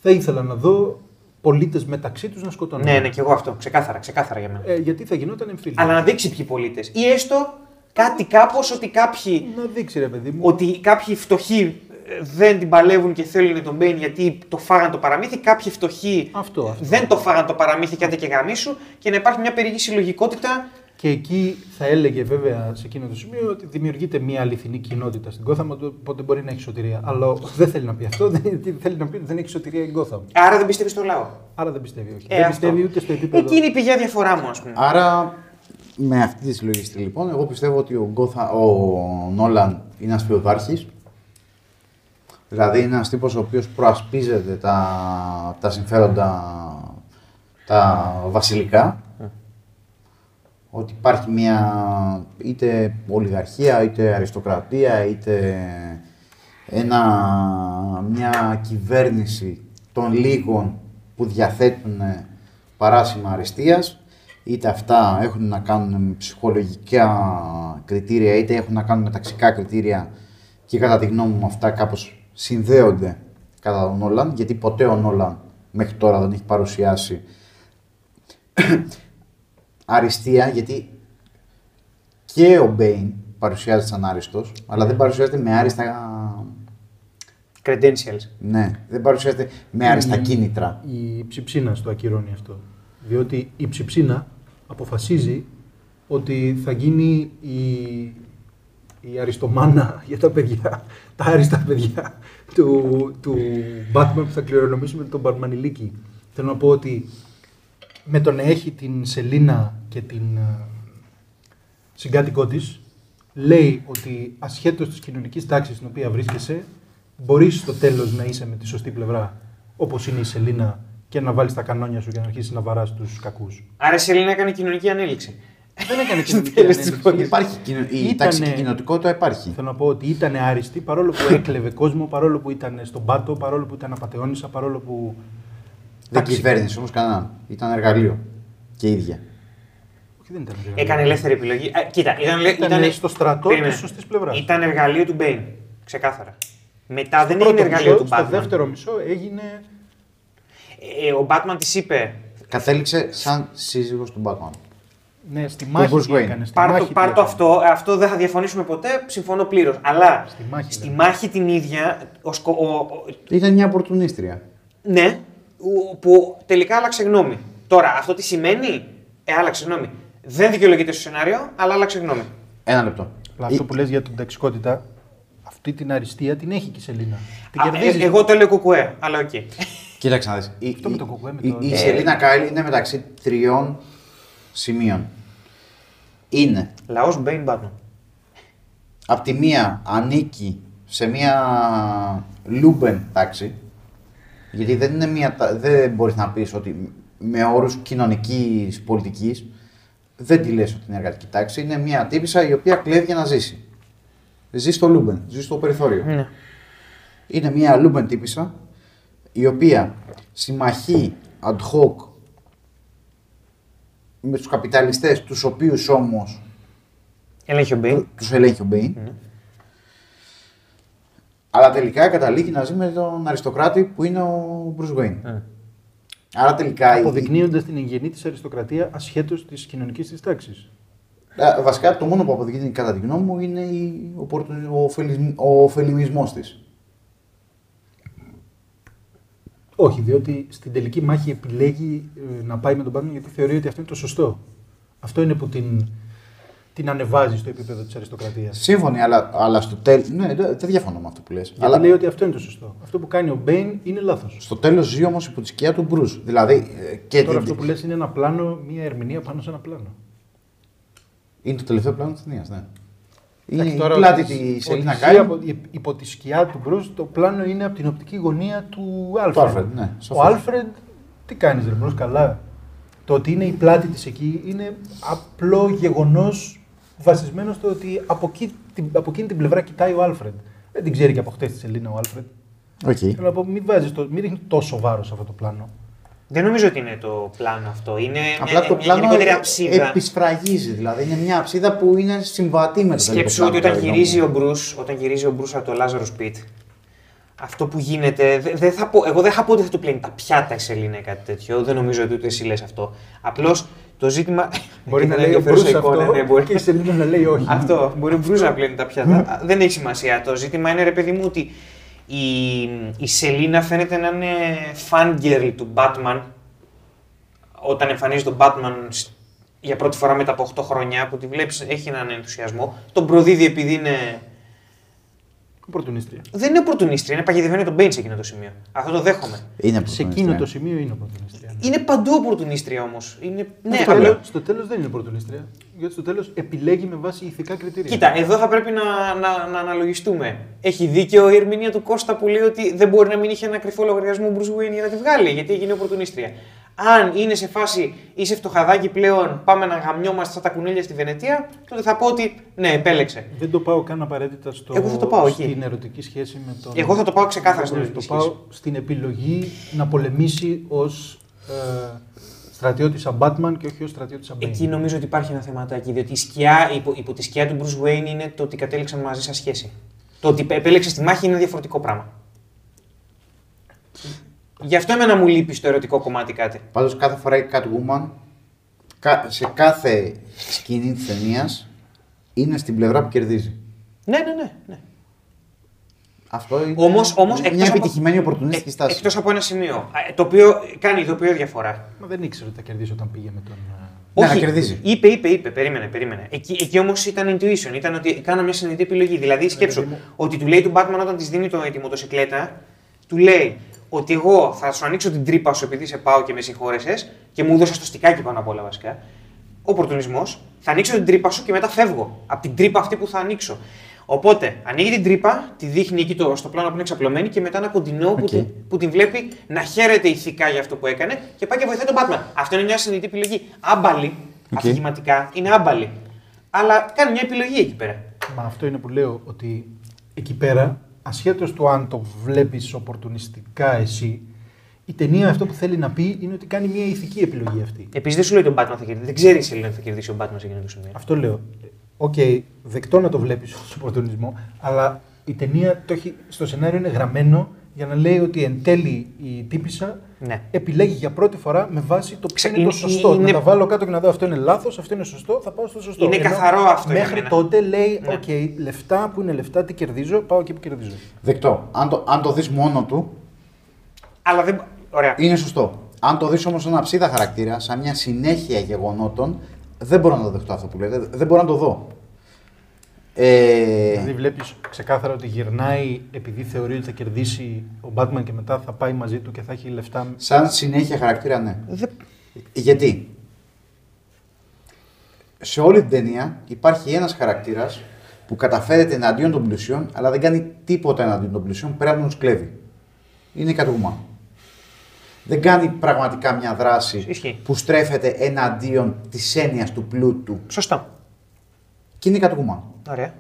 θα ήθελα να δω πολίτες μεταξύ τους να σκοτώνουν. Ναι, ναι, και εγώ αυτό. Ξεκάθαρα, ξεκάθαρα για μένα. Ε, γιατί θα γινόταν εμφύλιο. Αλλά να δείξει ποιοι πολίτες. Ή έστω κάτι κάπως ότι κάποιοι, Να δείξει ρε παιδί μου. ότι κάποιοι φτωχοί ε, δεν την παλεύουν και θέλουν τον Μπέιν γιατί το φάγαν το παραμύθι. Κάποιοι φτωχοί Αυτό, αυτό. δεν το φάγαν το παραμύθι και άντε και γαμίσου και να υπάρχει μια περίεργη συλλογικότητα. Και εκεί θα έλεγε βέβαια σε εκείνο το σημείο ότι δημιουργείται μια αληθινή κοινότητα στην Gotham, οπότε μπορεί να έχει σωτηρία. Αλλά δεν θέλει να πει αυτό, δεν, θέλει να πει ότι δεν έχει σωτηρία η Gotham. Άρα δεν πιστεύει στο λαό. Άρα δεν πιστεύει, όχι. Ε, δεν αυτό. πιστεύει ούτε στο επίπεδο. Εκεί είναι η πηγαία διαφορά μου, ας πούμε. Άρα, με αυτή τη συλλογιστή λοιπόν, εγώ πιστεύω ότι ο, Γκόθα, ο Νόλαν είναι ένας φιωδάρχη. Δηλαδή είναι ένας τύπος ο οποίος προασπίζεται τα, τα συμφέροντα τα βασιλικά. Ότι υπάρχει μια είτε ολιγαρχία, είτε αριστοκρατία, είτε ένα, μια κυβέρνηση των λίγων που διαθέτουν παράσημα αριστείας, είτε αυτά έχουν να κάνουν με ψυχολογικά κριτήρια, είτε έχουν να κάνουν με ταξικά κριτήρια και κατά τη γνώμη μου αυτά κάπως συνδέονται κατά τον Νόλαν, γιατί ποτέ ο Νόλαν μέχρι τώρα δεν έχει παρουσιάσει αριστεία, γιατί και ο Μπέιν παρουσιάζεται σαν άριστος, αλλά δεν παρουσιάζεται με άριστα... Credentials. Ναι, δεν παρουσιάζεται με άριστα κίνητρα. Η ψιψίνα το ακυρώνει αυτό. Διότι η ψιψίνα αποφασίζει ότι θα γίνει η, η αριστομάνα για τα παιδιά, τα άριστα παιδιά του, του Batman που θα κληρονομήσουμε τον Batmanιλίκι. Θέλω να πω ότι με το να έχει την Σελίνα και την ε, συγκάτοικό της, λέει ότι ασχέτως της κοινωνικής τάξης στην οποία βρίσκεσαι, μπορείς στο τέλος να είσαι με τη σωστή πλευρά, όπως είναι η Σελίνα, και να βάλεις τα κανόνια σου και να αρχίσεις να βαράς τους κακούς. Άρα η Σελήνα έκανε κοινωνική ανέλυξη. Δεν έκανε κοινωνική τέλος της ανέλυξη. πόλης. Υπάρχει, κοινο- η Ήτανε- ταξική κοινοτικότητα υπάρχει. Θέλω να πω ότι ήταν άριστη παρόλο που έκλεβε κόσμο, παρόλο που ήταν στον πάτο, παρόλο που ήταν απαταιώνισσα, παρόλο που. Δεν Εντάξει. κυβέρνησε όμως κανέναν. Ήταν εργαλείο. Και ίδια. Όχι, δεν ήταν. Έκανε ελεύθερη επιλογή. Α, κοίτα, ήταν, Ήταν ήτανε- στο στρατό Περίμενε. της σωστής πλευράς. Ήταν εργαλείο του Μπέιν. Ξεκάθαρα. Μετά δεν Πρώτο έγινε εργαλείο μισό, του στο Batman. δεύτερο μισό έγινε. Ε, ο Batman τη είπε. Κατέληξε σαν σύζυγος του Batman. Ναι, στη μάχη Bruce τι Wayne. έκανε. Στη Πάρ' το, μάχη τι πάρ' το έκανε. αυτό, αυτό δεν θα διαφωνήσουμε ποτέ, συμφωνώ πλήρως. Αλλά Στη μάχη, στη λέμε. μάχη την ίδια, ο, σκο- ο- ο- Ήταν μια οπορτουνίστρια. ναι, ο- που τελικά άλλαξε γνώμη. Τώρα, αυτό τι σημαίνει, ε, άλλαξε γνώμη. Δεν δικαιολογείται στο σενάριο, αλλά άλλαξε γνώμη. Ένα λεπτό. Αλλά αυτό που λες για την ταξικότητα, αυτή την αριστεία την έχει και η Σελίνα. Την Α, κερδίζεις. ε, εγώ το λέω κουκουέ, αλλά οκ. Κοίταξε να δεις. Η, Αυτό η- με το κουκουέ, με η- το- η Ε. Σελίνα Κάιλ είναι μεταξύ τριών σημείων. Είναι Λαός Μπέιν Batman. απ' τη μία ανήκει σε μία λούμπεν τάξη, γιατί δεν, είναι μία, τα- δεν μπορείς να πεις ότι με όρους κοινωνικής πολιτικής δεν τη λες ότι είναι εργατική τάξη, είναι μία τύπισσα η οποία κλέβει για να ζήσει. ζει στο Λούμπεν, ζει στο περιθώριο. Ναι. Είναι μια Λούμπεν τύπισσα η οποία συμμαχεί ad hoc με τους καπιταλιστές, τους οποίους όμως Ελέγχει ο Μπέιν. τους ελέγχει ο Μπέιν. Ναι. Αλλά τελικά καταλήγει να ζει με τον αριστοκράτη που είναι ο Bruce Wayne. Ναι. Άρα τελικά. η- Αποδεικνύοντας την εγγενή της αριστοκρατία ασχέτως της κοινωνικής της τάξης. Ε, Βασικά το μόνο που αποδεικνύει κατά τη γνώμη μου είναι η- ο, πορτο- ο, ωφελισμ- ο ωφελημισμός της. Όχι, διότι στην τελική μάχη επιλέγει ε, να πάει με τον Batman γιατί θεωρεί ότι αυτό είναι το σωστό. Αυτό είναι που την, την ανεβάζει στο επίπεδο της αριστοκρατίας. Σύμφωνοι, αλλά, αλλά στο τέλο. Ναι, δεν δεν διαφωνώ με αυτό που λες. Γιατί Αλλά λέει ότι αυτό είναι το σωστό. Αυτό που κάνει ο Μπέιν είναι λάθος. στο τέλος ζει όμως υπό τη σκιά του Bruce. Δηλαδή. ε, Και Τώρα την- αυτό που λες είναι ένα πλάνο, μια ερμηνεία πάνω σε ένα πλάνο. Είναι το τελευταίο πλάνο της ταινίας, ναι. Είναι Εντάξει, η τώρα πλάτη ότι- της ότι Σελίνα ζει Κάιλ. από- Υπό τη σκιά του Μπρους, το πλάνο είναι από την οπτική γωνία του Άλφρεντ. Alfred, ναι, Ο σαφώς. Άλφρεντ, τι κάνεις, ρε Μπρους, καλά. Το ότι είναι η πλάτη της εκεί είναι απλό γεγονός βασισμένος στο ότι από, εκεί, την- από εκείνη την πλευρά κοιτάει ο Άλφρεντ. Δεν την ξέρει και από χτες τη Σελίνα ο Άλφρεντ. Οκ. Θέλω να πω, μην, βάζεις το, μην ρίχνει τόσο βάρος αυτό το πλάνο. Δεν νομίζω ότι είναι το πλάνο αυτό. Είναι Απλά μια, το μια πλάνο γενικότερη ε- αψίδα. επισφραγίζει. Δηλαδή είναι μια αψίδα που είναι συμβατή με το τελικό Σκέψου ότι πλάνο, όταν κατά τη γυρίζει ο γνώμη μου. Μπρους, όταν γυρίζει ο Μπρους από το Lazarus Pit, αυτό που γίνεται, δε- δεν θα πω, εγώ δεν θα πω ότι θα του πλένει τα πιάτα η Σελίνα ή κάτι τέτοιο, δεν νομίζω ότι ούτε εσύ λες αυτό. Απλώς το ζήτημα... Μπορεί να Ήταν λέει ο ενδιαφέρουσα Μπρουζ εικόνα, αυτό ναι, μπορεί. και η Σελίνα να λέει όχι. Αυτό. Μπορεί ο Μπρους να πλένει τα πιάτα. Α, Δεν έχει σημασία. Το ζήτημα είναι, ρε παιδί μου, ότι η, η Σελίνα φαίνεται να είναι fangirl του Batman όταν εμφανίζει τον Batman σ- για πρώτη φορά μετά από 8 χρόνια που τη βλέπεις έχει έναν ενθουσιασμό. Τον προδίδει επειδή είναι... Οπορτουνίστρια. Δεν είναι οπορτουνίστρια, είναι παγιδευμένη τον Bane σε εκείνο το σημείο. Αυτό το δέχομαι. Είναι Σε οπορτουνίστρια. εκείνο το σημείο είναι οπορτουνίστρια. ναι. Είναι παντού οπορτουνίστρια όμως. Είναι... Ναι, στο, απλά- τέλος, στο τέλος δεν είναι οπορτουνίστρια. Γιατί στο τέλος επιλέγει με βάση ηθικά κριτήρια. Κοίτα, εδώ θα πρέπει να, να, να αναλογιστούμε. Έχει δίκιο η ερμηνεία του Κώστα που λέει ότι δεν μπορεί να μην είχε ένα κρυφό λογαριασμό ο Bruce Wayne για να τη βγάλει, γιατί έγινε οπορτουνίστρια. Αν είναι σε φάση είσαι φτωχαδάκι πλέον, πάμε να γαμιόμαστε στα τα κουνέλια στη Βενετία, τότε θα πω ότι ναι, επέλεξε. Δεν το πάω καν απαραίτητα στο, Εγώ θα το πάω εκεί. στην ερωτική σχέση με τον. Εγώ θα το πάω ξεκάθαρα στην Το ερωτική πάω στην επιλογή να πολεμήσει ως ε, στρατιώτης σαν Batman και όχι ως στρατιώτης σαν Bane. Εκεί νομίζω ότι υπάρχει ένα θεματάκι, διότι η σκιά, υπό, υπό τη σκιά του Bruce Wayne είναι το ότι κατέληξαν μαζί σε σχέση. Το ότι επέλεξε τη μάχη είναι διαφορετικό πράγμα. Γι' αυτό εμένα μου λείπει στο ερωτικό κομμάτι κάτι. Πάντως κάθε φορά η Catwoman κα- σε κάθε σκηνή της ταινίας είναι στην πλευρά που κερδίζει. Ναι, ναι, ναι. ναι. Αυτό είναι Όμως, όμως, μια εκτός από- επιτυχημένη οπορτουνίστικη Ε, στάση. Εκτός από ένα σημείο, ε, το οποίο κάνει ειδοποιώ διαφορά. Μα δεν ήξερε ότι θα κερδίσει όταν πήγε με τον. ε, Ναι, να κερδίζει. Είπε, είπε, είπε, περίμενε, περίμενε. Εκεί, εκεί όμως ήταν intuition, ήταν ότι κάνα μια συνειδητή επιλογή. Δηλαδή, σκέψου παιδί μου. ότι του λέει του Batman όταν της δίνει το, τη μοτοσυκλέτα, του λέει ότι εγώ θα σου ανοίξω την τρύπα σου επειδή σε πάω και με συγχώρεσες και μου έδωσε το στικάκι πάνω απ' όλα βασικά. Οπορτουνισμός, θα ανοίξω την τρύπα σου και μετά φεύγω. Από την τρύπα αυτή που θα ανοίξω. Οπότε ανοίγει την τρύπα, τη δείχνει εκεί το, στο πλάνο που είναι εξαπλωμένη και μετά ένα κοντινό που, Οκ. την, που την βλέπει να χαίρεται ηθικά για αυτό που έκανε και πάει και βοηθάει τον Batman. Αυτό είναι μια συνειδητή επιλογή. Άμπαλη, Οκ. αφηγηματικά, είναι άμπαλη. Αλλά κάνει μια επιλογή εκεί πέρα. Μα αυτό είναι που λέω ότι εκεί πέρα, ασχέτως του αν το βλέπεις οπορτουνιστικά εσύ, η ταινία αυτό που θέλει να πει είναι ότι κάνει μια ηθική επιλογή αυτή. Επίσης δεν σου λέει τον Batman θα κερδίσει. Δεν ξέρει η Σελίνα ότι θα κερδίσει ο Batman σε εκείνο το σημείο. Αυτό λέω. Οκ, δεκτό να το βλέπεις ως οπορτουνισμό, αλλά η ταινία το έχει, στο σενάριο είναι γραμμένο για να λέει ότι εν τέλει η τύπισσα Ναι. επιλέγει για πρώτη φορά με βάση το ποιο Ξε- είναι, το είναι- σωστό. είναι- Να τα βάλω κάτω και να δω αυτό είναι λάθος, αυτό είναι σωστό, θα πάω στο σωστό. Είναι καθαρό αυτό για Μέχρι μένα. τότε λέει: Ναι. Οκ, λεφτά που είναι λεφτά, τι κερδίζω, πάω εκεί που κερδίζω. Δεκτό. Αν το, αν το δεις μόνο του, Αλλά δεν. Ωραία. είναι σωστό. Αν το δεις όμως σαν ένα ψίδα χαρακτήρα, σαν μια συνέχεια γεγονότων, δεν μπορώ να το δεχτώ αυτό που λέτε. Δεν μπορώ να το δω. Ε, Δηλαδή, βλέπεις ξεκάθαρα ότι γυρνάει επειδή θεωρεί ότι θα κερδίσει ο Batman και μετά θα πάει μαζί του και θα έχει λεφτά. σαν συνέχεια χαρακτήρα, ναι. Δεν- Γιατί; Σε όλη την ταινία υπάρχει ένας χαρακτήρας που καταφέρεται εναντίον των πλουσιών, αλλά δεν κάνει τίποτα εναντίον των πλουσιών πέρα από να τους κλέβει. Είναι η Catwoman. Δεν κάνει πραγματικά μια δράση Ισχύει. που στρέφεται εναντίον της έννοιας του πλούτου. Σωστό. Και είναι η Catwoman. Ωραία.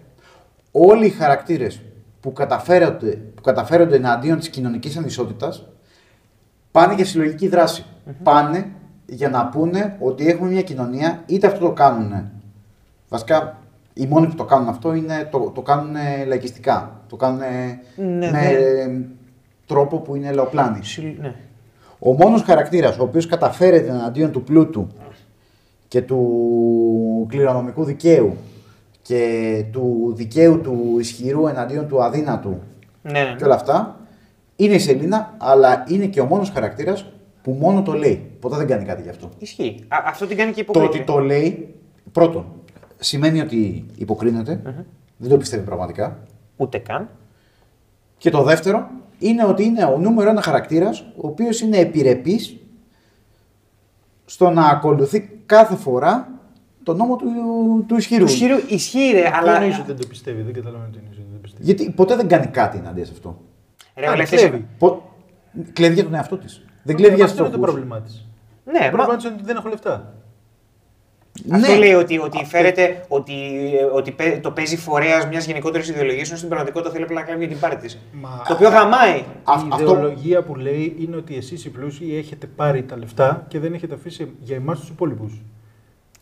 όλοι οι χαρακτήρες που καταφέρονται, που καταφέρονται εναντίον της κοινωνικής ανισότητας πάνε για συλλογική δράση. Πάνε για να πούνε ότι έχουμε μια κοινωνία, είτε αυτό το κάνουν. Βασικά, οι μόνοι που το κάνουν αυτό είναι, το, το κάνουν λαϊκιστικά. Το κάνουν Ναι, με ναι. ε, τρόπο που είναι λαοπλάνη. Συλλ- Ναι. Ο μόνος χαρακτήρας ο οποίος καταφέρεται εναντίον του πλούτου και του κληρονομικού δικαίου και του δικαίου του ισχυρού εναντίον του αδύνατου Ναι, ναι. και όλα αυτά είναι η Σελίνα, αλλά είναι και ο μόνος χαρακτήρας που μόνο το λέει. Ποτέ δεν κάνει κάτι γι' αυτό. Ισχύει. Α, αυτό την κάνει και Το υποκριτή. ότι το λέει, πρώτον, σημαίνει ότι υποκρίνεται, δεν το πιστεύει πραγματικά. Ούτε καν. Και το δεύτερο είναι ότι είναι ο νούμερο ένα χαρακτήρας, ο οποίος είναι επιρρεπής στο να ακολουθεί κάθε φορά το νόμο του, του ισχυρού. Του ισχυρού ισχύει, ρε, Αλλά... αλλά. εννοείς ότι δεν το πιστεύει, δεν καταλαβαίνω τι εννοείς ότι δεν το πιστεύει. Γιατί ποτέ δεν κάνει κάτι εναντίον σε αυτό. Ρε, Α, ο Λευτής- κλέβει. Πο... Κλέβει για τον εαυτό της. Δεν κλέβει για Αυτό του είναι το πρόβλημά της. Ναι, Το μα... πρόβλημά της είναι ότι δεν έχω λεφτά. Αυτό Ναι. λέει ότι, ότι φέρεται ότι, ότι παι- το παίζει φορέας μιας γενικότερης ιδεολογίας, ενώ στην πραγματικότητα θέλει απλά να κάνει για την πάρη της. Μα- Το οποίο γαμάει. Α- η αυτό- ιδεολογία που λέει είναι ότι εσείς οι πλούσιοι έχετε πάρει τα λεφτά και δεν έχετε αφήσει για εμάς τους υπόλοιπους.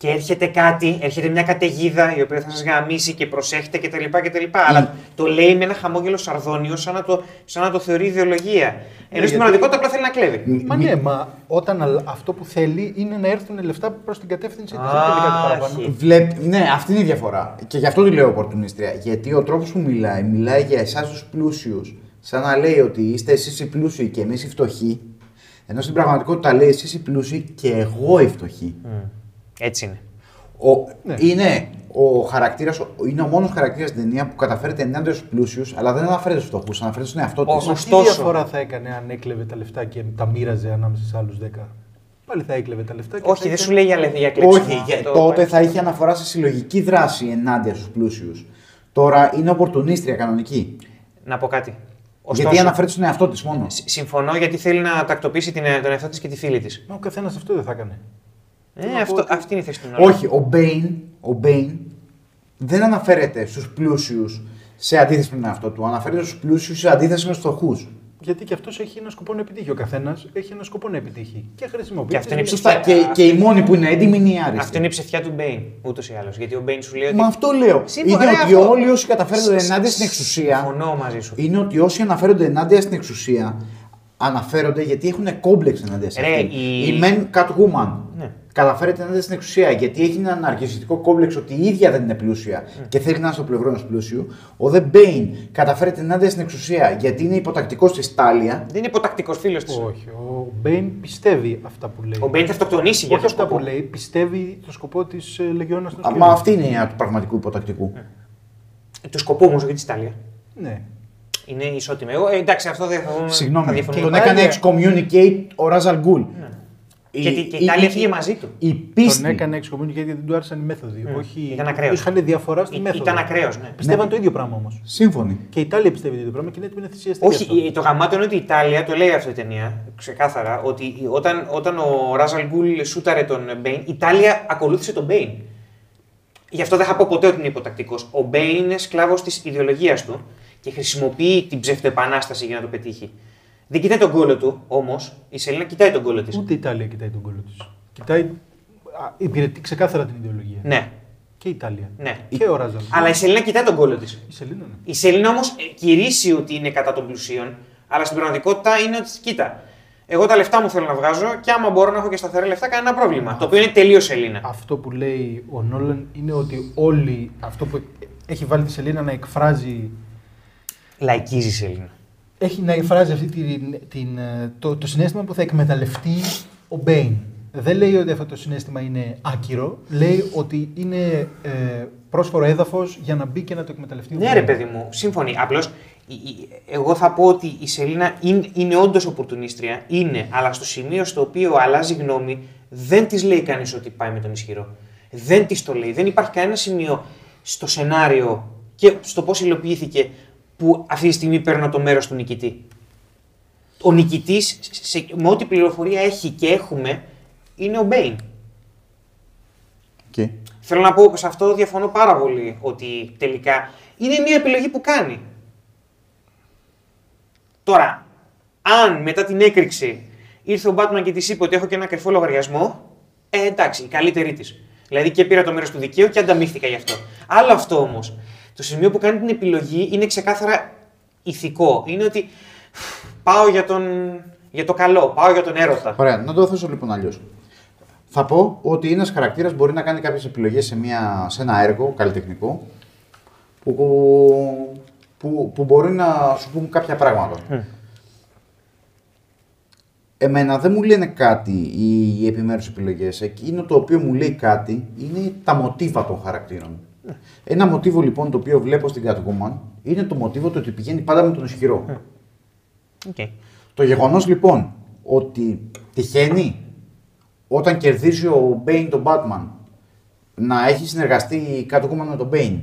Και έρχεται κάτι, έρχεται μια καταιγίδα η οποία θα σας γαμίσει και προσέχετε κτλ. κτλ. Αλλά το λέει με ένα χαμόγελο σαρδόνιο, σαν να το, σαν να το θεωρεί ιδεολογία. Ενώ στην γιατί- πραγματικότητα απλά θέλει να κλέβει. Μα ναι, μα όταν αλ- αυτό που θέλει είναι να έρθουν λεφτά προς την κατεύθυνση τη. Α, Δεν θέλει κάτι παραπάνω. έχει. Βλέπ... Ναι, αυτή είναι η διαφορά. Και γι' αυτό τη λέω οπορτουνίστρια. Γιατί ο τρόπος που μιλάει, μιλάει για εσάς τους πλούσιους, σαν να λέει ότι είστε εσείς οι πλούσιοι και εμείς οι φτωχοί. Ενώ στην πραγματικότητα λέει εσείς οι πλούσιοι και εγώ οι φτωχοί. Έτσι είναι. Ο... Ναι. Είναι ο χαρακτήρας, είναι ο μόνος χαρακτήρας στην ταινία που καταφέρεται ενάντια στου πλούσιου, αλλά δεν αναφέρεται στους φτωχούς, αναφέρεται στον εαυτό Ο- της. Μα Ωστόσο- τι διαφορά θα έκανε αν έκλεβε τα λεφτά και τα μοίραζε ανάμεσα σε άλλους 10. Πάλι θα έκλεβε τα λεφτά και Όχι, θα δεν έκανε- σου λέει για, λε- για κλέψιμο. Όχι, για- Αυτό τότε πάει. θα είχε αναφορά σε συλλογική δράση ενάντια στους πλούσιους. Τώρα είναι οπορτουνίστρια κανονική. Να πω κάτι. Γιατί Ωστόσο, αναφέρεται στον εαυτό της μόνο. σ- συμφωνώ γιατί θέλει να τακτοποιήσει την, τον εαυτό της και τη φίλη της. Μα ο καθένας αυτό δεν θα έκανε. Ε, Θέλω να αυτό, πω ότι- αυτή είναι η θέση του νόμου. Όχι, ο Μπέιν, ο Μπέιν δεν αναφέρεται στους πλούσιους σε αντίθεση με τον εαυτό του. Αναφέρεται στους πλούσιους σε αντίθεση με τους φτωχούς. Γιατί και αυτός έχει ένα σκοπό να επιτύχει. Ο καθένας έχει ένα σκοπό να επιτύχει. Και χρησιμοποιεί. Και αυτό είναι τις ψηφιακό. Σωστά. Και, και οι μόνοι που είναι έντιμοι είναι οι άριστοι. Αυτό είναι η ψευτιά του Μπέιν, ούτως ή άλλως. Γιατί ο Μπέιν σου λέει ότι. Μα αυτό λέω. Σύμφωνα, είναι ρε, ότι αυτό. όλοι όσοι καταφέρονται Σ- ενάντια σ- στην εξουσία. Συμφωνώ μαζί σου. Είναι ότι όσοι αναφέρονται ενάντια στην εξουσία αναφέρονται γιατί έχουν κόμπλεξ ενάντια σε Ρε, αυτήν. η- Η μεν Catwoman Ναι. Καταφέρεται ενάντια στην εξουσία γιατί έχει ένα ναρκισσιστικό κόμπλεξ ότι η ίδια δεν είναι πλούσια και θέλει να είναι στο πλευρό ενός πλούσιου. Ο δε Bane καταφέρεται ενάντια στην εξουσία γιατί είναι υποτακτικός της Τάλια. Δεν είναι υποτακτικός φίλος της. Όχι. Ο Μπέιν πιστεύει αυτά που λέει. Ο Μπέιν θα αυτοκτονήσει για Όχι αυτό αυτά που λέει, πιστεύει το σκοπό της Λεγιώνας των Α, Μα αυτή είναι η έννοια του πραγματικού υποτακτικού. Του σκοπού όμως, όχι της Τάλια. Ναι. Είναι ισότιμη. Εγώ, ε, εντάξει, αυτό δεν θα, θα Συγγνώμη. διαφωνούμε. Τον έκανε Τάλια- excommunicate ο Ράζαλ Γκούλ. Και, τη- και η Τάλια φύγε μαζί του. Η Τον πίστη. έκανε excommunicate γιατί δεν του άρεσαν οι μέθοδοι. Όχι... Ήταν ακραίος. Είχαν διαφορά στη Ή- μέθοδο. Ήταν ακραίος, ναι. Πιστεύαν το ίδιο πράγμα όμως. Σύμφωνοι. Και η Τάλια πιστεύει το ίδιο πράγμα και είναι έτοιμη να θυσιαστεί. γι' αυτό. Όχι, η- το γαμάτο είναι ότι η Τάλια, το λέει αυτή η ταινία, ξεκάθαρα, ότι η- όταν, όταν ο Ράζαλ Γκούλ σούταρε τον Μπέιν, η Τάλια ακολούθησε τον Μπέιν. Γι' αυτό δεν θα πω ποτέ ότι είναι υποτακτικός. Ο Μπέιν είναι σκλάβος της ιδεολογίας του και χρησιμοποιεί την ψευτοεπανάσταση για να το πετύχει. Δεν κοιτάει τον κώλο του, όμως η Σελίνα κοιτάει τον κώλο της. Ούτε η Τάλια κοιτάει τον κώλο της. Κοιτάει. α, Υπηρετεί ξεκάθαρα την ιδεολογία. Ναι, Και η Τάλια. ναι. Και ο Ράζαλ. Αλλά η Σελίνα κοιτάει τον κώλο της. Η Σελίνα, ναι. Η Σελίνα όμως κηρύσσει ότι είναι κατά των πλουσίων, αλλά στην πραγματικότητα είναι ότι κοίτα. Εγώ τα λεφτά μου θέλω να βγάζω και άμα μπορώ να έχω και σταθερά λεφτά, κανένα πρόβλημα. Το οποίο είναι τελείως Σελίνα. Αυτό που λέει ο Νόλαν είναι ότι όλοι. Αυτό που έχει βάλει τη Σελίνα να εκφράζει. Λαϊκίζει η Σελίνα. Έχει να εκφράζει αυτή την, την, ε, το, το συναίσθημα που θα εκμεταλλευτεί ο Μπέιν. Δεν λέει ότι αυτό το συναίσθημα είναι άκυρο. Λέει ότι είναι ε, πρόσφορο έδαφος για να μπει και να το εκμεταλλευτεί ο Ναι, Μπέιν. ρε παιδί μου, σύμφωνοι. Απλώς εγώ θα πω ότι η Σελίνα είναι, είναι όντως οπορτουνίστρια. Είναι, αλλά στο σημείο στο οποίο αλλάζει γνώμη, δεν της λέει κανείς ότι πάει με τον ισχυρό. Δεν της το λέει. Δεν υπάρχει κανένα σημείο στο σενάριο και στο πώς υλοποιήθηκε που αυτή τη στιγμή παίρνω το μέρος του νικητή. Ο νικητής, με ό,τι πληροφορία έχει και έχουμε, είναι ο Μπέιν. Και. Θέλω να πω σε αυτό διαφωνώ πάρα πολύ ότι τελικά είναι μια επιλογή που κάνει. Τώρα, αν μετά την έκρηξη ήρθε ο Batman και της είπε ότι έχω και ένα κρυφό λογαριασμό, ε, εντάξει, η καλύτερη της. Δηλαδή και πήρα το μέρος του δικαίου και ανταμείφθηκα γι' αυτό. Άλλο αυτό όμως. Το σημείο που κάνει την επιλογή είναι ξεκάθαρα ηθικό. Είναι ότι πάω για, τον, για το καλό, πάω για τον έρωτα. Ωραία, να το θέσω λοιπόν αλλιώς. Θα πω ότι ένας χαρακτήρας μπορεί να κάνει κάποιες επιλογές σε, μια, σε ένα έργο καλλιτεχνικό που, που, που μπορεί να σου πούν κάποια πράγματα. Εμένα δεν μου λένε κάτι οι, οι επιμέρους επιλογές. Εκείνο το οποίο μου λέει κάτι είναι τα μοτίβα των χαρακτήρων. Ένα μοτίβο λοιπόν το οποίο βλέπω στην Catwoman είναι το μοτίβο το ότι πηγαίνει πάντα με τον ισχυρό. Okay. Το γεγονός λοιπόν ότι τυχαίνει όταν κερδίζει ο Bane τον Batman να έχει συνεργαστεί η Catwoman με τον Bane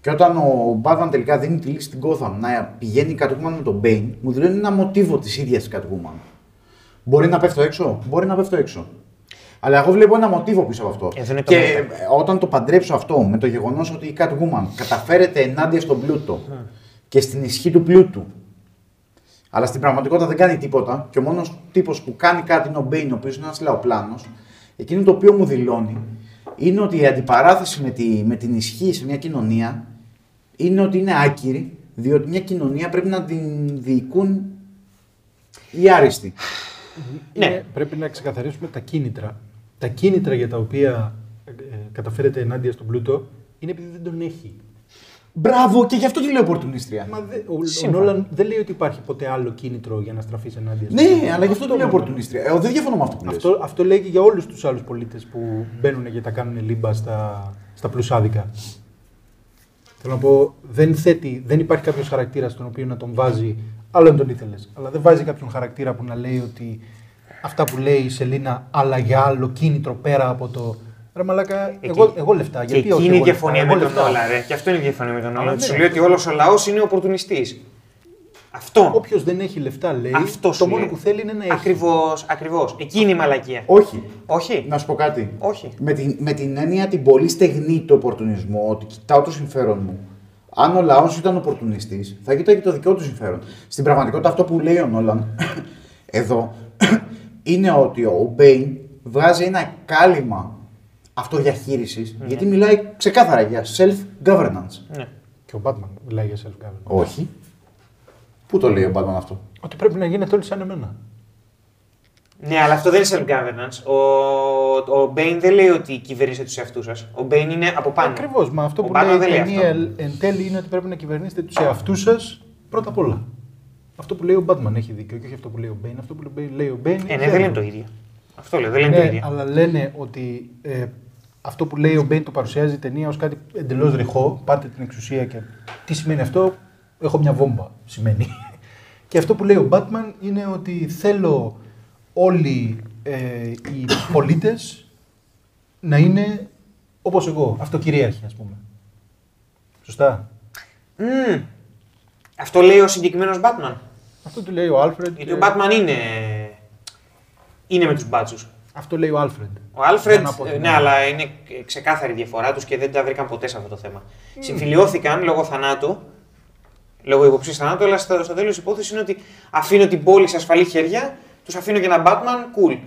και όταν ο Batman τελικά δίνει τη λύση στην Gotham να πηγαίνει η Catwoman με τον Bane, μου δηλώνει ένα μοτίβο της ίδιας της Catwoman. Μπορεί να πέφτω έξω, μπορεί να πέφτω έξω. Αλλά εγώ βλέπω ένα μοτίβο πίσω από αυτό. Ε, δεν είναι το και μέτα. όταν το παντρέψω αυτό με το γεγονός ότι η Catwoman καταφέρεται ενάντια στον πλούτο και στην ισχύ του πλούτου, αλλά στην πραγματικότητα δεν κάνει τίποτα και ο μόνος τύπος που κάνει κάτι είναι ο Μπέιν, ο οποίος είναι ένας λαοπλάνος, εκείνο το οποίο μου δηλώνει είναι ότι η αντιπαράθεση με, τη, με την ισχύ σε μια κοινωνία είναι ότι είναι άκυρη, διότι μια κοινωνία πρέπει να την διοικούν οι άριστοι. Ναι. Είναι- πρέπει να ξεκαθαρίσουμε τα κίνητρα. Τα κίνητρα για τα οποία ε, ε, καταφέρεται ενάντια στον πλούτο είναι επειδή δεν τον έχει. Μπράβο, και γι' αυτό τη λέω οπορτουνίστρια. Μα δε, ο, ο Σύμφωνα. Νόλαν δεν λέει ότι υπάρχει ποτέ άλλο κίνητρο για να στραφείς ενάντια. στον Ναι, πλούτο. αλλά γι' αυτό τη λέω μόνο. οπορτουνίστρια. Εγώ δεν διαφωνώ με αυτό που λες. Αυτό, αυτό λέει και για όλους τους άλλους πολίτες που μπαίνουν και τα κάνουν λίμπα στα, στα πλουσάδικα. Θέλω να πω, δεν, θέτει, δεν υπάρχει κάποιος χαρακτήρας στον οποίο να τον βάζει. Άλλο αν τον ήθελες. Αλλά δεν βάζει κάποιον χαρακτήρα που να λέει ότι αυτά που λέει η Σελίνα, αλλά για άλλο κίνητρο πέρα από το. Ρε μαλάκα, εγώ, εγώ λεφτά. Και Γιατί όχι, εκείνη είναι η εγώ λεφτά, διαφωνία εγώ με τον λεφτά. Νόλαν, ρε. Και αυτό είναι η διαφωνία με τον Αλλά Νόλαν. ναι, Σου λέει ότι αυτό- όλος ο λαός είναι οπορτουνιστής. Αυτό. Όποιος δεν έχει λεφτά, λέει, Αυτός το σου μόνο λέει. που θέλει είναι να έχει. Ακριβώς, ακριβώς. Εκείνη είναι η μαλακία. Όχι. Όχι. Να σου πω κάτι. Όχι. Με την, με την έννοια την πολύ στεγνή του οπορτουνισμού, ότι κοιτάω το συμφέρον μου. Αν ο λαός ήταν οπορτουνιστής, θα κοίταγε το δικό του συμφέρον. Στην πραγματικότητα, αυτό που λέει ο Νόλαν εδώ είναι ότι ο Μπέιν βγάζει ένα κάλυμα αυτοδιαχείρισης, γιατί μιλάει ξεκάθαρα για self-governance. Ναι. Και ο Batman μιλάει για self-government. Όχι. Πού το λέει ο Batman αυτό; Ότι πρέπει να γίνετε όλοι σαν εμένα. Ναι, αλλά αυτό δεν είναι self-governance. Ο, ο Μπέιν δεν λέει ότι κυβερνήσετε τους εαυτούς σας. Ο Μπέιν είναι από πάνω. Ακριβώς. Μα αυτό Ο που Batman λέει η δεν λέει ταινία αυτό. εν τέλει είναι ότι πρέπει να κυβερνήσετε τους εαυτούς σας πρώτα απ' όλα. Αυτό που λέει ο Batman έχει δίκιο και όχι αυτό που λέει ο Μπέιν. Αυτό που λέει ο Μπέιν. Ε, ναι, δεν είναι το ίδιο. Αυτό λέω, δεν είναι το Ναι, ίδιο. αλλά λένε ότι ε, αυτό που λέει ο Μπέιν το παρουσιάζει η ταινία ως κάτι εντελώς ρηχό. Πάρτε την εξουσία και. Τι σημαίνει αυτό, Έχω μια βόμβα, σημαίνει. και αυτό που λέει ο Batman είναι ότι θέλω όλοι ε, οι πολίτες να είναι όπως εγώ, αυτοκυρίαρχοι ας πούμε. Σωστά; Μμμ. Αυτό λέει ο συγκεκριμένος Batman. Αυτό του λέει ο Άλφρεντ. Γιατί ο Batman είναι, είναι με τους μπάτσους. Αυτό λέει ο Άλφρεντ. Ο Άλφρεντ, Δεν από την ναι, άλλη. αλλά είναι ξεκάθαρη η διαφορά τους και δεν τα βρήκαν ποτέ σε αυτό το θέμα. Συμφιλιώθηκαν λόγω θανάτου, λόγω υποψίας θανάτου, αλλά στο, στο τέλος της υπόθεσης είναι ότι αφήνω την πόλη σε ασφαλή χέρια, τους αφήνω και ένα Batman, cool.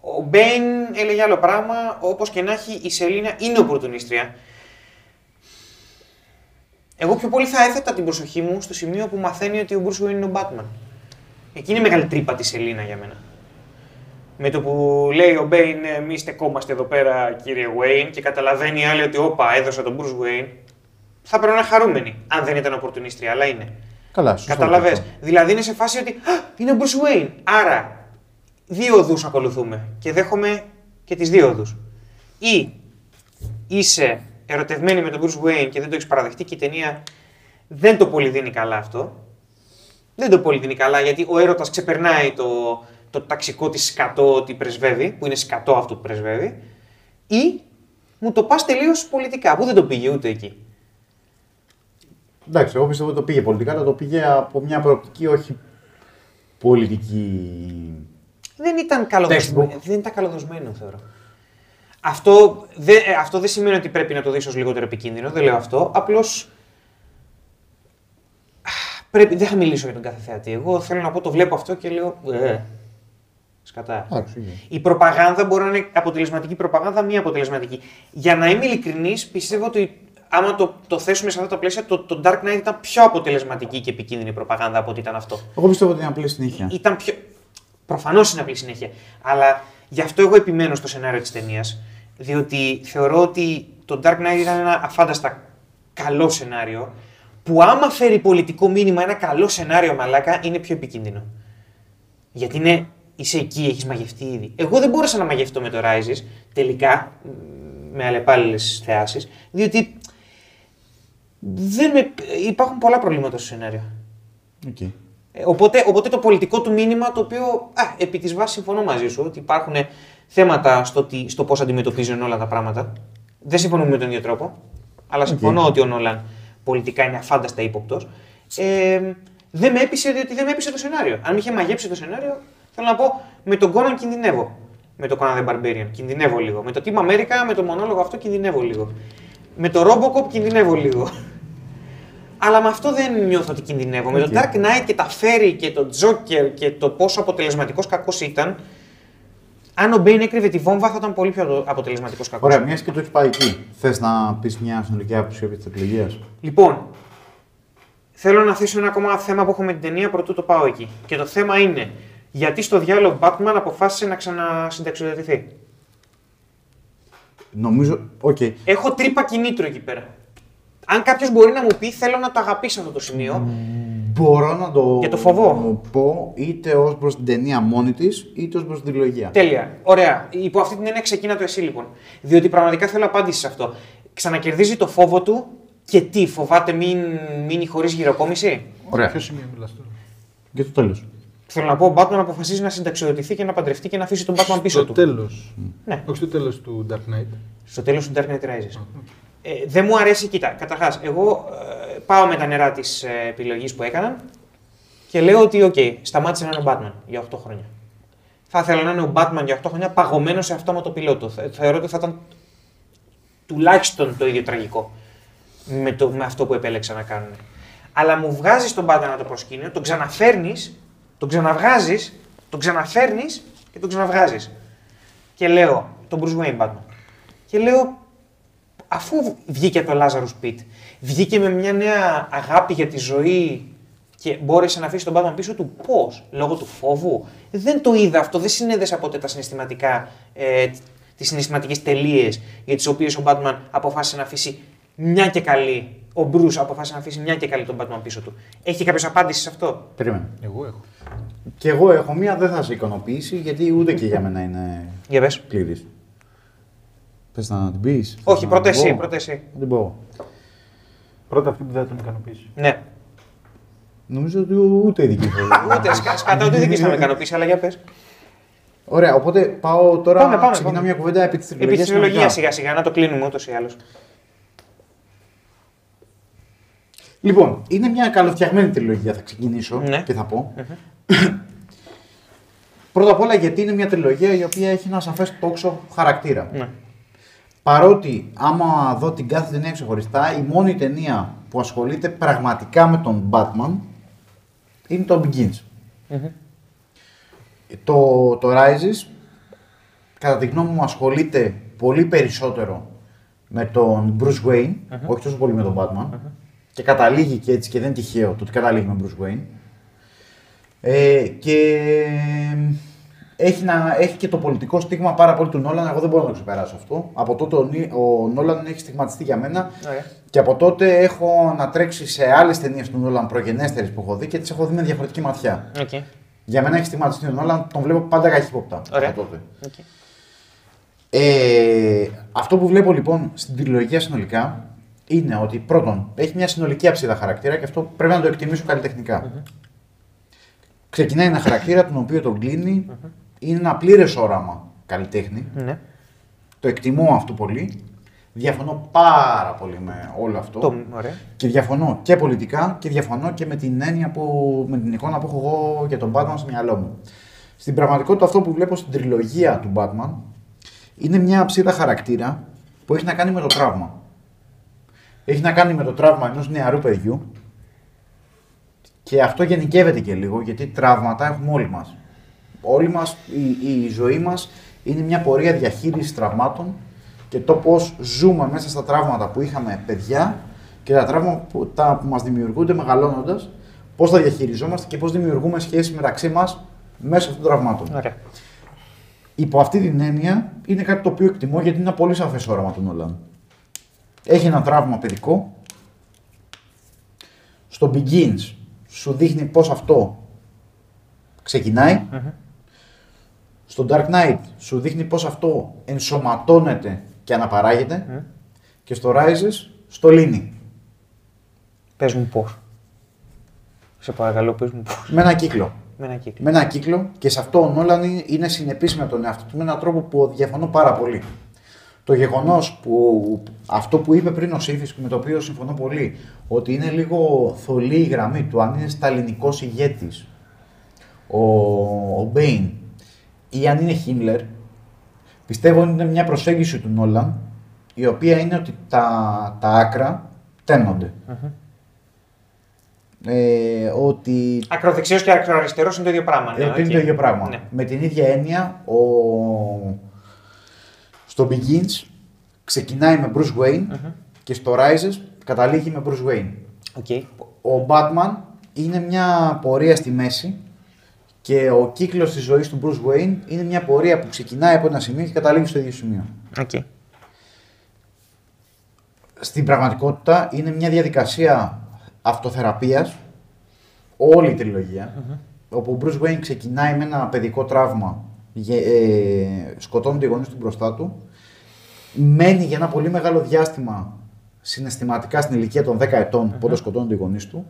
Ο Μπέιν έλεγε άλλο πράγμα, όπως και να έχει, η Σελίνα είναι οπορτουνίστρια. Εγώ πιο πολύ θα έθετα την προσοχή μου στο σημείο που μαθαίνει ότι ο Bruce Wayne είναι ο Batman. Εκείνη είναι η μεγάλη τρύπα της Σελίνα για μένα. Με το που λέει ο Μπέιν, εμείς στεκόμαστε εδώ πέρα, κύριε Wayne, και καταλαβαίνει η άλλη ότι όπα, έδωσα τον Bruce Wayne, θα πρέπει να είναι χαρούμενη. Αν δεν ήταν οπορτουνίστρια, αλλά είναι. Καλά, σωστό. Καταλαβες. αυτό. Δηλαδή είναι σε φάση ότι «Α, είναι ο Bruce Wayne. Άρα, δύο οδούς ακολουθούμε και δέχομαι και τις δύο οδούς. Ή είσαι ερωτευμένη με τον Bruce Wayne και δεν το έχεις παραδεχτεί και η ταινία δεν το πολύ δίνει καλά αυτό. Δεν το πολύ δίνει καλά γιατί ο έρωτας ξεπερνάει το, το ταξικό της σκατό ότι πρεσβεύει, που είναι σκατό αυτό που πρεσβεύει. Ή μου το πας τελείως πολιτικά, που δεν το πήγε ούτε εκεί. Εντάξει, εγώ πιστεύω ότι το πήγε πολιτικά, αλλά το πήγε από μια προοπτική όχι πολιτική. Δεν ήταν καλοδοσμένο. Textbook. Δεν ήταν καλοδοσμένο, θεωρώ. Αυτό δεν, ε, αυτό δεν σημαίνει ότι πρέπει να το δεις ως λιγότερο επικίνδυνο, δεν λέω αυτό. Απλώς πρέπει, δεν θα μιλήσω για τον κάθε θεατή. Εγώ θέλω να πω το βλέπω αυτό και λέω ε, σκατά. Εντάξει, οκ. Η προπαγάνδα μπορεί να είναι αποτελεσματική προπαγάνδα, μη αποτελεσματική. Για να είμαι ειλικρινής, πιστεύω ότι άμα το, το θέσουμε σε αυτά τα πλαίσια, το, το Dark Knight ήταν πιο αποτελεσματική και επικίνδυνη προπαγάνδα από ότι ήταν αυτό. Εγώ πιστεύω ότι είναι απλή συνέχεια. Ήταν πιο. Προφανώς είναι απλή συνέχεια. Αλλά γι' αυτό εγώ επιμένω στο σενάριο της ταινίας. Διότι θεωρώ ότι το Dark Knight ήταν ένα αφάνταστα καλό σενάριο. Που άμα φέρει πολιτικό μήνυμα ένα καλό σενάριο μαλάκα, είναι πιο επικίνδυνο. Γιατί είναι, είσαι εκεί, έχεις μαγευτεί ήδη. Εγώ δεν μπόρεσα να μαγευτώ με το Rises τελικά, μ, με αλλεπάλληλες θεάσεις, διότι δεν με, υπάρχουν πολλά προβλήματα στο σενάριο. Οκ. Ε, Οπότε, οπότε το πολιτικό του μήνυμα, το οποίο α, επί της βάσης συμφωνώ μαζί σου, ότι υπάρχουν θέματα στο, τι, στο πώς αντιμετωπίζουν όλα τα πράγματα. Δεν συμφωνούμε με τον ίδιο τρόπο, αλλά συμφωνώ ότι ο Νόλαν πολιτικά είναι αφάνταστα ύποπτος. Ε, δεν με έπεισε διότι δεν με έπεισε το σενάριο. Αν με είχε μαγέψει το σενάριο, θέλω να πω με τον Conan κινδυνεύω. Με το Conan the Barbarian κινδυνεύω λίγο. Με το Team America, με το μονόλογο αυτό κινδυνεύω λίγο. Με το Robocop κινδυνεύω λίγο. Αλλά με αυτό δεν νιώθω ότι κινδυνεύω. Με το Οκ. Dark Knight και τα ferry και το Joker και το πόσο αποτελεσματικός κακός ήταν, αν ο Bane έκρυβε τη βόμβα θα ήταν πολύ πιο αποτελεσματικός κακός. Ωραία, μιας και το έχει πάει εκεί. Θες να πεις μια συνολική άποψη επί της τριλογία. Λοιπόν, θέλω να θέσω ένα ακόμα θέμα που έχω με την ταινία προτού το πάω εκεί. Και το θέμα είναι γιατί στο διάολο ο Batman αποφάσισε να ξανασυνταξιοδοτηθεί; Νομίζω. Οκ. Έχω τρύπα κινήτρου εκεί πέρα. Αν κάποιος μπορεί να μου πει, θέλω να το αγαπήσω αυτό το σημείο. Μπορώ να το, Για το φόβο. πω είτε ως προς την ταινία μόνη της, είτε ως προς την τριλογία. Τέλεια. Ωραία. Υπό αυτή την έννοια ξεκίνα το εσύ λοιπόν. Διότι πραγματικά θέλω απάντηση σε αυτό. Ξανακερδίζει το φόβο του και τι, φοβάται μην μείνει χωρίς γηροκόμηση. Ωραία. Ποιο σημείο μιλάς τώρα; Για το τέλος. Θέλω να πω, ο Batman αποφασίζει να συνταξιοδοτηθεί και να παντρευτεί και να αφήσει τον Batman πίσω Στο του. τέλος. Ναι. Όχι στο τέλος του Dark Knight. Στο τέλος του Dark Knight Rises. Ε, δεν μου αρέσει, κοίτα, καταρχάς, εγώ ε, πάω με τα νερά της ε, επιλογής που έκαναν και λέω ότι, οκ, σταμάτησε να είναι ο Batman για 8 χρόνια. Θα ήθελα να είναι ο Batman για 8 χρόνια παγωμένος σε αυτόματο πιλότο. Θε- Θεωρώ ότι θα ήταν τουλάχιστον το ίδιο τραγικό με, το, με αυτό που επέλεξα να κάνουν. Αλλά μου βγάζεις τον Batman από το προσκήνιο, τον ξαναφέρνεις, τον ξαναβγάζεις, τον ξαναφέρνεις και τον ξαναβγάζεις. Και λέω, τον Bruce Wayne Batman. Και λέω, αφού βγήκε το Lazarus Pit, βγήκε με μια νέα αγάπη για τη ζωή και μπόρεσε να αφήσει τον Batman πίσω του, πώς, λόγω του φόβου; Δεν το είδα αυτό, δεν συνέδεσα ποτέ τα συναισθηματικά, ε, τις συναισθηματικές τελείες για τις οποίες ο Batman αποφάσισε να αφήσει μια και καλή. Ο Bruce αποφάσισε να αφήσει μια και καλή τον Batman πίσω του. Έχει κάποιο απάντηση σε αυτό; Περίμενε. Εγώ έχω. Και εγώ έχω μία, δεν θα σε ικανοποιήσει, γιατί ούτε και για μένα είναι Για πες. πλήρη. Θε να την πεις. Όχι, πρώτα εσύ, πρώτα εσύ. Να την πω. Πρώτα αυτή που δεν θα τον ικανοποιήσει. Ναι. Νομίζω ότι ούτε η δική μου. Ούτε σκα- σκατά, ούτε δική θα με ικανοποιήσει, αλλά για πες. Ωραία, οπότε πάω τώρα. Πάμε, πάμε, ξεκινάω πάμε. μια κουβέντα επί της Επί της τριλογία σιγά σιγά να το κλείνουμε ούτως ή άλλως. Λοιπόν, είναι μια καλοφτιαγμένη τριλογία, θα ξεκινήσω Ναι. και θα πω. Πρώτα απ' όλα γιατί είναι μια τριλογία η οποία έχει ένα σαφές τόξο χαρακτήρα. Ναι. Παρότι άμα δω την κάθε ταινία ξεχωριστά, η μόνη ταινία που ασχολείται πραγματικά με τον Batman είναι το Begins. Το, το Rises, κατά τη γνώμη μου, ασχολείται πολύ περισσότερο με τον Bruce Wayne, όχι τόσο πολύ με τον Batman. Και καταλήγει και έτσι και δεν είναι τυχαίο το ότι καταλήγει με Bruce Wayne. Ε, και έχει, να, έχει και το πολιτικό στίγμα πάρα πολύ του Νόλαν. Εγώ δεν μπορώ να το ξεπεράσω αυτό. Από τότε ο, Νί- ο Νόλαν έχει στιγματιστεί για μένα. Ωραία. Και από τότε έχω να τρέξει σε άλλες ταινίες του Νόλαν προγενέστερες που έχω δει και τις έχω δει με διαφορετική ματιά. Okay. Για μένα έχει στιγματιστεί ο Νόλαν, τον βλέπω πάντα καχύποπτα. Ωραία. Από τότε. Okay. Ε, αυτό που βλέπω λοιπόν στην τριλογία συνολικά είναι ότι πρώτον έχει μια συνολική αψίδα χαρακτήρα και αυτό πρέπει να το εκτιμήσω καλλιτεχνικά. Ξεκινάει ένα χαρακτήρα τον οποίο τον κλείνει, είναι ένα πλήρες όραμα καλλιτέχνη. Ναι. Το εκτιμώ αυτό πολύ. Διαφωνώ πάρα πολύ με όλο αυτό. Το, ωραία. Και διαφωνώ και πολιτικά και διαφωνώ και με την έννοια που, με την εικόνα που έχω εγώ για τον Batman στο μυαλό μου. Στην πραγματικότητα αυτό που βλέπω στην τριλογία του Batman είναι μια ψήτα χαρακτήρα που έχει να κάνει με το τραύμα. Έχει να κάνει με το τραύμα ενός νεαρού παιδιού και αυτό γενικεύεται και λίγο γιατί τραύματα έχουμε όλοι μας. Όλοι μας, η, η ζωή μας είναι μια πορεία διαχείρισης τραυμάτων και το πώς ζούμε μέσα στα τραύματα που είχαμε παιδιά και τα τραύματα που, τα, που μας δημιουργούνται μεγαλώνοντας, πώς τα διαχειριζόμαστε και πώς δημιουργούμε σχέσεις μεταξύ μας μέσω αυτών των τραυμάτων. Ωραία. Υπό αυτή την έννοια είναι κάτι το οποίο εκτιμώ γιατί είναι ένα πολύ σαφές όραμα του Νόλαν. Έχει ένα τραύμα παιδικό. Στο Begins σου δείχνει πώς αυτό ξεκινάει. Στο Dark Knight σου δείχνει πώς αυτό ενσωματώνεται και αναπαράγεται. Και στο Rises στο λύνει. Πες μου πώς. Σε παρακαλώ, πες μου πώς. Με ένα κύκλο. Με ένα κύκλο. Με ένα κύκλο και σε αυτό ο Νόλαν είναι- είναι συνεπής με τον εαυτό του με έναν τρόπο που διαφωνώ πάρα πολύ. Το γεγονός που αυτό που είπε πριν ο Σύφης και με το οποίο συμφωνώ πολύ, ότι είναι λίγο θολή η γραμμή του, αν είναι σταλινικός ηγέτης ο, ο Μπέιν ή αν είναι Χίμλερ, πιστεύω ότι είναι μια προσέγγιση του Νόλαν η οποία είναι ότι τα, τα άκρα τέμνονται. Ε, ότι Ακροδεξιός και ακροαριστερός είναι το ίδιο πράγμα. ε, ναι, ότι είναι οκ. το ίδιο πράγμα. Ναι. Με την ίδια έννοια, ο... στο Begins ξεκινάει με Bruce Wayne και στο Rises καταλήγει με Bruce Wayne. Οκ. Ο Batman είναι μια πορεία στη μέση και ο κύκλος της ζωής του Bruce Wayne είναι μια πορεία που ξεκινάει από ένα σημείο και καταλήγει στο ίδιο σημείο. Οκ. Στην πραγματικότητα είναι μια διαδικασία αυτοθεραπείας όλη η τριλογία όπου ο Bruce Wayne ξεκινάει με ένα παιδικό τραύμα γε- ε, σκοτώνουν οι γονείς του μπροστά του μένει για ένα πολύ μεγάλο διάστημα συναισθηματικά στην ηλικία των 10 ετών mm πότε σκοτώνουν οι γονείς του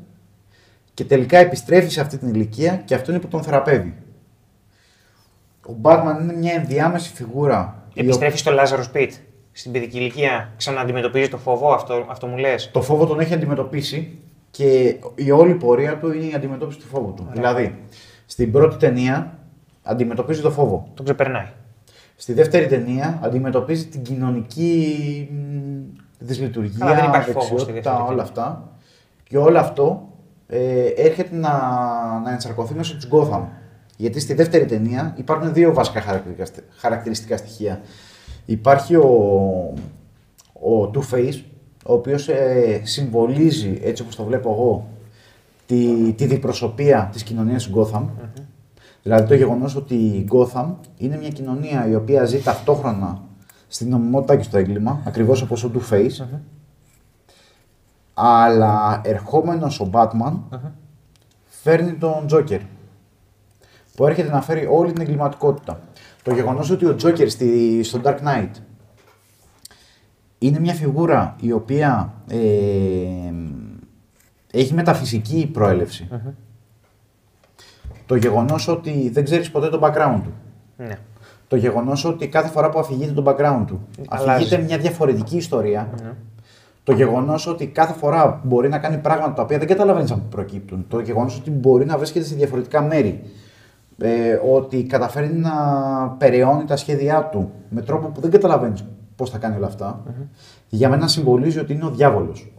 και τελικά επιστρέφει σε αυτή την ηλικία και αυτό είναι που τον θεραπεύει. Ο Batman είναι μια ενδιάμεση φιγούρα η Επιστρέφει στο Λάζαρο Σπιτ. Στην παιδική ηλικία ξανααντιμετωπίζει το φόβο, αυτό, αυτό μου λες; το φόβο τον έχει αντιμετωπίσει και η όλη πορεία του είναι η αντιμετώπιση του φόβου του. Δηλαδή, στην πρώτη ταινία αντιμετωπίζει το φόβο. Το ξεπερνάει. Στη δεύτερη ταινία αντιμετωπίζει την κοινωνική μ, δυσλειτουργία, Καλά, δεν υπάρχει φόβος στη δεξιότητα, δεύτερη όλα αυτά. Και όλο αυτό ε, έρχεται να, να ενσαρκωθεί μέσω της Gotham. Γιατί στη δεύτερη ταινία υπάρχουν δύο βασικά χαρακτηριστικά, χαρακτηριστικά στοιχεία. Υπάρχει ο, ο Two-Face, ο οποίος ε, συμβολίζει, έτσι όπως το βλέπω εγώ, τη, τη διπροσωπεία της κοινωνίας της Gotham. Δηλαδή το γεγονός ότι η Gotham είναι μια κοινωνία η οποία ζει ταυτόχρονα στην νομιμότητα και στο έγκλημα, ακριβώς όπως ο Two-Face, αλλά ερχόμενος ο Batman φέρνει τον Joker, που έρχεται να φέρει όλη την εγκληματικότητα. Το γεγονός ότι ο Joker στη, στο Dark Knight είναι μια φιγούρα η οποία ε, έχει μεταφυσική προέλευση. Το γεγονός ότι δεν ξέρεις ποτέ το background του. Ναι. Το γεγονός ότι κάθε φορά που αφηγείται το background του, Αλλάζει. αφηγείται μια διαφορετική ιστορία. Το γεγονός ότι κάθε φορά μπορεί να κάνει πράγματα τα οποία δεν καταλαβαίνεις από πού προκύπτουν. Το γεγονός ότι μπορεί να βρίσκεται σε διαφορετικά μέρη. Ε, ότι καταφέρνει να περαιώνει τα σχέδιά του με τρόπο που δεν καταλαβαίνεις πώς θα κάνει όλα αυτά. Για μένα συμβολίζει ότι είναι ο διάβολος.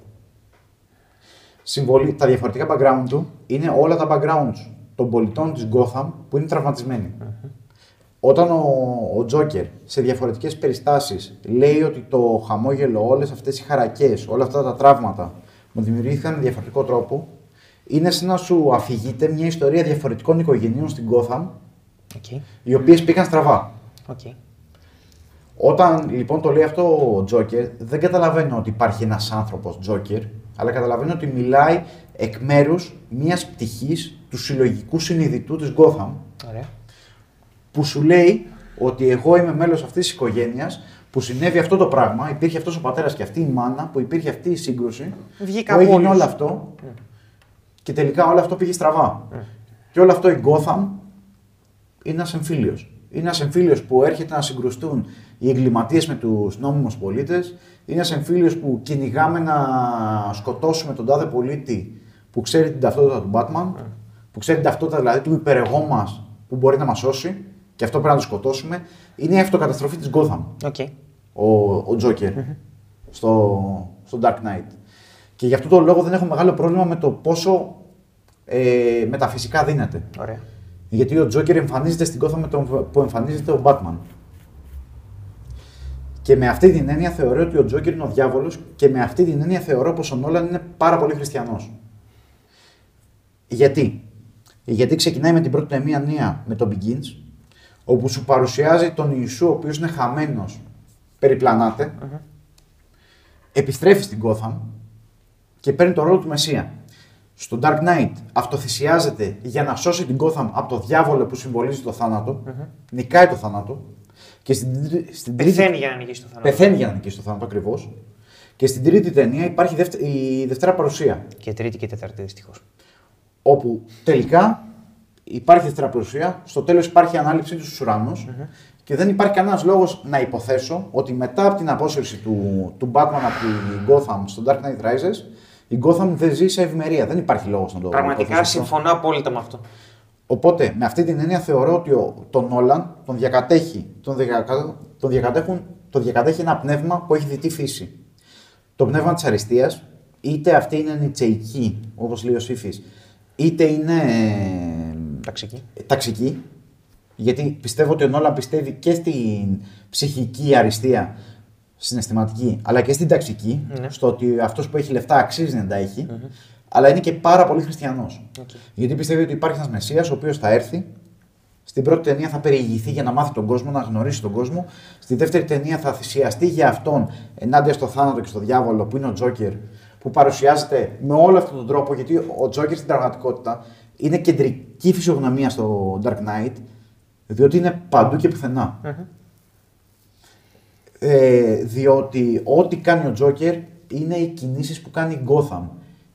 Συμβολίζει, τα διαφορετικά background του είναι όλα τα backgrounds των πολιτών της Gotham που είναι τραυματισμένοι. Όταν ο, ο Τζόκερ σε διαφορετικές περιστάσεις λέει ότι το χαμόγελο, όλες αυτές οι χαρακιές, όλα αυτά τα τραύματα μου δημιουργήθηκαν με διαφορετικό τρόπο, είναι σαν να σου αφηγείται μια ιστορία διαφορετικών οικογενειών στην Gotham, Οκ. οι οποίες πήγαν στραβά. Οκ. Όταν λοιπόν το λέει αυτό ο Τζόκερ, δεν καταλαβαίνω ότι υπάρχει ένας άνθρωπος Τζόκερ, αλλά καταλαβαίνω ότι μιλάει εκ μέρους μιας πτυχής του συλλογικού ασυνείδητου της Gotham, Ωραία. Που σου λέει ότι εγώ είμαι μέλος αυτής της οικογένειας, που συνέβη αυτό το πράγμα, υπήρχε αυτός ο πατέρας και αυτή η μάνα, που υπήρχε αυτή η σύγκρουση, Βγήκα που από έγινε όλους. όλο αυτό και τελικά όλο αυτό πήγε στραβά. Και όλο αυτό η Gotham είναι ένας εμφύλιος. Είναι ένας εμφύλιος που έρχεται να συγκρουστούν οι εγκληματίες με τους νόμιμους πολίτες. Είναι ένας εμφύλιος που κυνηγάμε να σκοτώσουμε τον τάδε πολίτη που ξέρει την ταυτότητα του Batman, που ξέρει την ταυτότητα δηλαδή του υπερεγώ μας που μπορεί να μας σώσει. Και αυτό πρέπει να το σκοτώσουμε, είναι η αυτοκαταστροφή της Gotham. Okay. Ο, ο Joker στο, στο Dark Knight. Και γι' αυτό το λόγο δεν έχω μεγάλο πρόβλημα με το πόσο ε, μεταφυσικά δίνεται. Ωραία. Γιατί ο Joker εμφανίζεται στην Gotham με τον που εμφανίζεται ο Batman. Και με αυτή την έννοια θεωρώ ότι ο Τζόκερ είναι ο διάβολος και με αυτή την έννοια θεωρώ πως ο Νόλαν είναι πάρα πολύ χριστιανός. Γιατί; Γιατί ξεκινάει με την πρώτη ταινία με τον Begins, όπου σου παρουσιάζει τον Ιησού, ο οποίος είναι χαμένος, περιπλανάται, επιστρέφει στην Gotham και παίρνει το ρόλο του Μεσσία. Στο Dark Knight αυτοθυσιάζεται για να σώσει την Gotham από το διάβολο που συμβολίζει το θανατο νικάει το θάνατο και στην, στην Πεθαίνει για να νικήσει το θάνατο. Πεθαίνει για να νικήσει το θάνατο ακριβώς. Και στην τρίτη ταινία υπάρχει δευτε... η δευτέρα παρουσία. Και τρίτη και τέταρτη δυστυχώς. Όπου τελικά υπάρχει δευτέρα παρουσία, στο τέλος υπάρχει η ανάληψή τους στους ουρανου και δεν υπάρχει κανένας λόγος να υποθέσω ότι μετά από την απόσυρση του, του Batman από την Gotham στο Dark Knight Rises, η Gotham δεν ζει σε ευημερία. Δεν υπάρχει λόγος να το Πραγματικά συμφωνώ απόλυτα με αυτό. Οπότε με αυτή την έννοια θεωρώ ότι ο, τον Νόλαν τον διακατέχει, τον, διακα, τον, διακατέχουν, τον διακατέχει ένα πνεύμα που έχει δυτή φύση. Το πνεύμα της αριστείας, είτε αυτή είναι νητσεϊκή, όπως λέει ο Σύφης, είτε είναι ταξική. ταξική. Γιατί πιστεύω ότι ο Νόλαν πιστεύει και στην ψυχική αριστεία, συναισθηματική, αλλά και στην ταξική, ναι. στο ότι αυτός που έχει λεφτά αξίζει να τα εχει αλλά είναι και πάρα πολύ χριστιανός. Okay. Γιατί πιστεύει ότι υπάρχει ένας Μεσσίας ο οποίος θα έρθει. Στην πρώτη ταινία θα περιηγηθεί για να μάθει τον κόσμο, να γνωρίσει τον κόσμο. Στη δεύτερη ταινία θα θυσιαστεί για αυτόν ενάντια στο θάνατο και στο διάβολο που είναι ο Τζόκερ, που παρουσιάζεται με όλο αυτόν τον τρόπο. Γιατί ο Τζόκερ στην πραγματικότητα είναι κεντρική φυσιογνωμία στο Dark Knight, διότι είναι παντού και πουθενα Ε, διότι ό,τι κάνει ο Τζόκερ είναι οι κινήσεις που κάνει η Gotham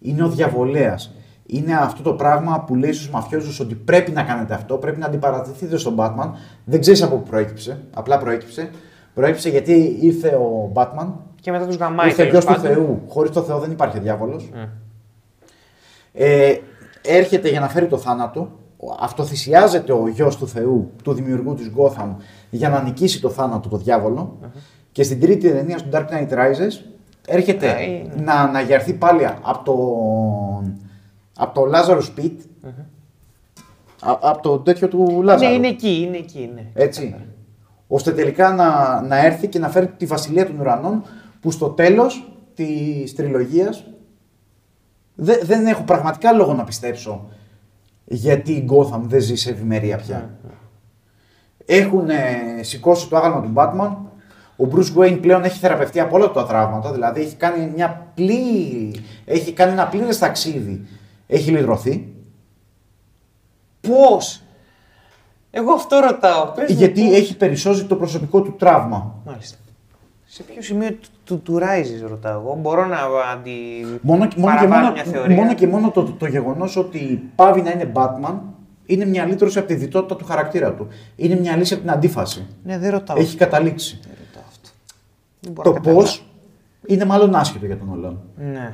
είναι ο διαβολέας. Είναι αυτό το πράγμα που λέει στους μαφιόζους ότι πρέπει να κάνετε αυτό, πρέπει να αντιπαρατηθείτε στον Batman. Δεν ξέρεις από πού προέκυψε. Απλά προέκυψε. Προέκυψε γιατί ήρθε ο Batman. Και μετά τους γαμάει. Ήρθε γιος του Θεού. Χωρίς το Θεό δεν υπάρχει διάβολος. Mm. Ε, έρχεται για να φέρει το θάνατο. Αυτοθυσιάζεται ο γιος του Θεού, του δημιουργού της Gotham, για να νικήσει το θάνατο, το διάβολο. Mm-hmm. Και στην τρίτη ταινία, στο Dark Knight Rises, έρχεται να, να αναγερθεί πάλι από το, από το Λάζαρος Σπιτ. Από το τέτοιο του Λάζαρου. Ναι, είναι εκεί, είναι εκεί. Ναι. Έτσι. Ώστε τελικά να, να έρθει και να φέρει τη βασιλεία των ουρανών που στο τέλος της τριλογίας δεν, δεν έχω πραγματικά λόγο να πιστέψω γιατί η Gotham δεν ζει σε ευημερία πια. Έχουν σηκώσει το άγαλμα του Batman, ο Bruce Wayne πλέον έχει θεραπευτεί από όλα τα τραύματα, δηλαδή έχει κάνει, μια πλή... έχει κάνει ένα πλήρες ταξίδι. Έχει λυτρωθεί. Πώς; Εγώ αυτό ρωτάω. Πες Γιατί έχει περισσώσει το προσωπικό του τραύμα. Μάλιστα. Σε ποιο σημείο του, του, του Rises ρωτάω εγώ. Μπορώ να αντι... μόνο, μόνο, και μόνο, μια θεωρία. μόνο και μόνο το, το, το γεγονός ότι πάβει να είναι Batman είναι μια λύτρωση από τη διτότητα του χαρακτήρα του. Είναι μια λύση από την αντίφαση. Ναι, δεν ρωτάω. Έχει καταλήξει το πώς είναι μάλλον άσχετο για τον Όλαν. Ναι.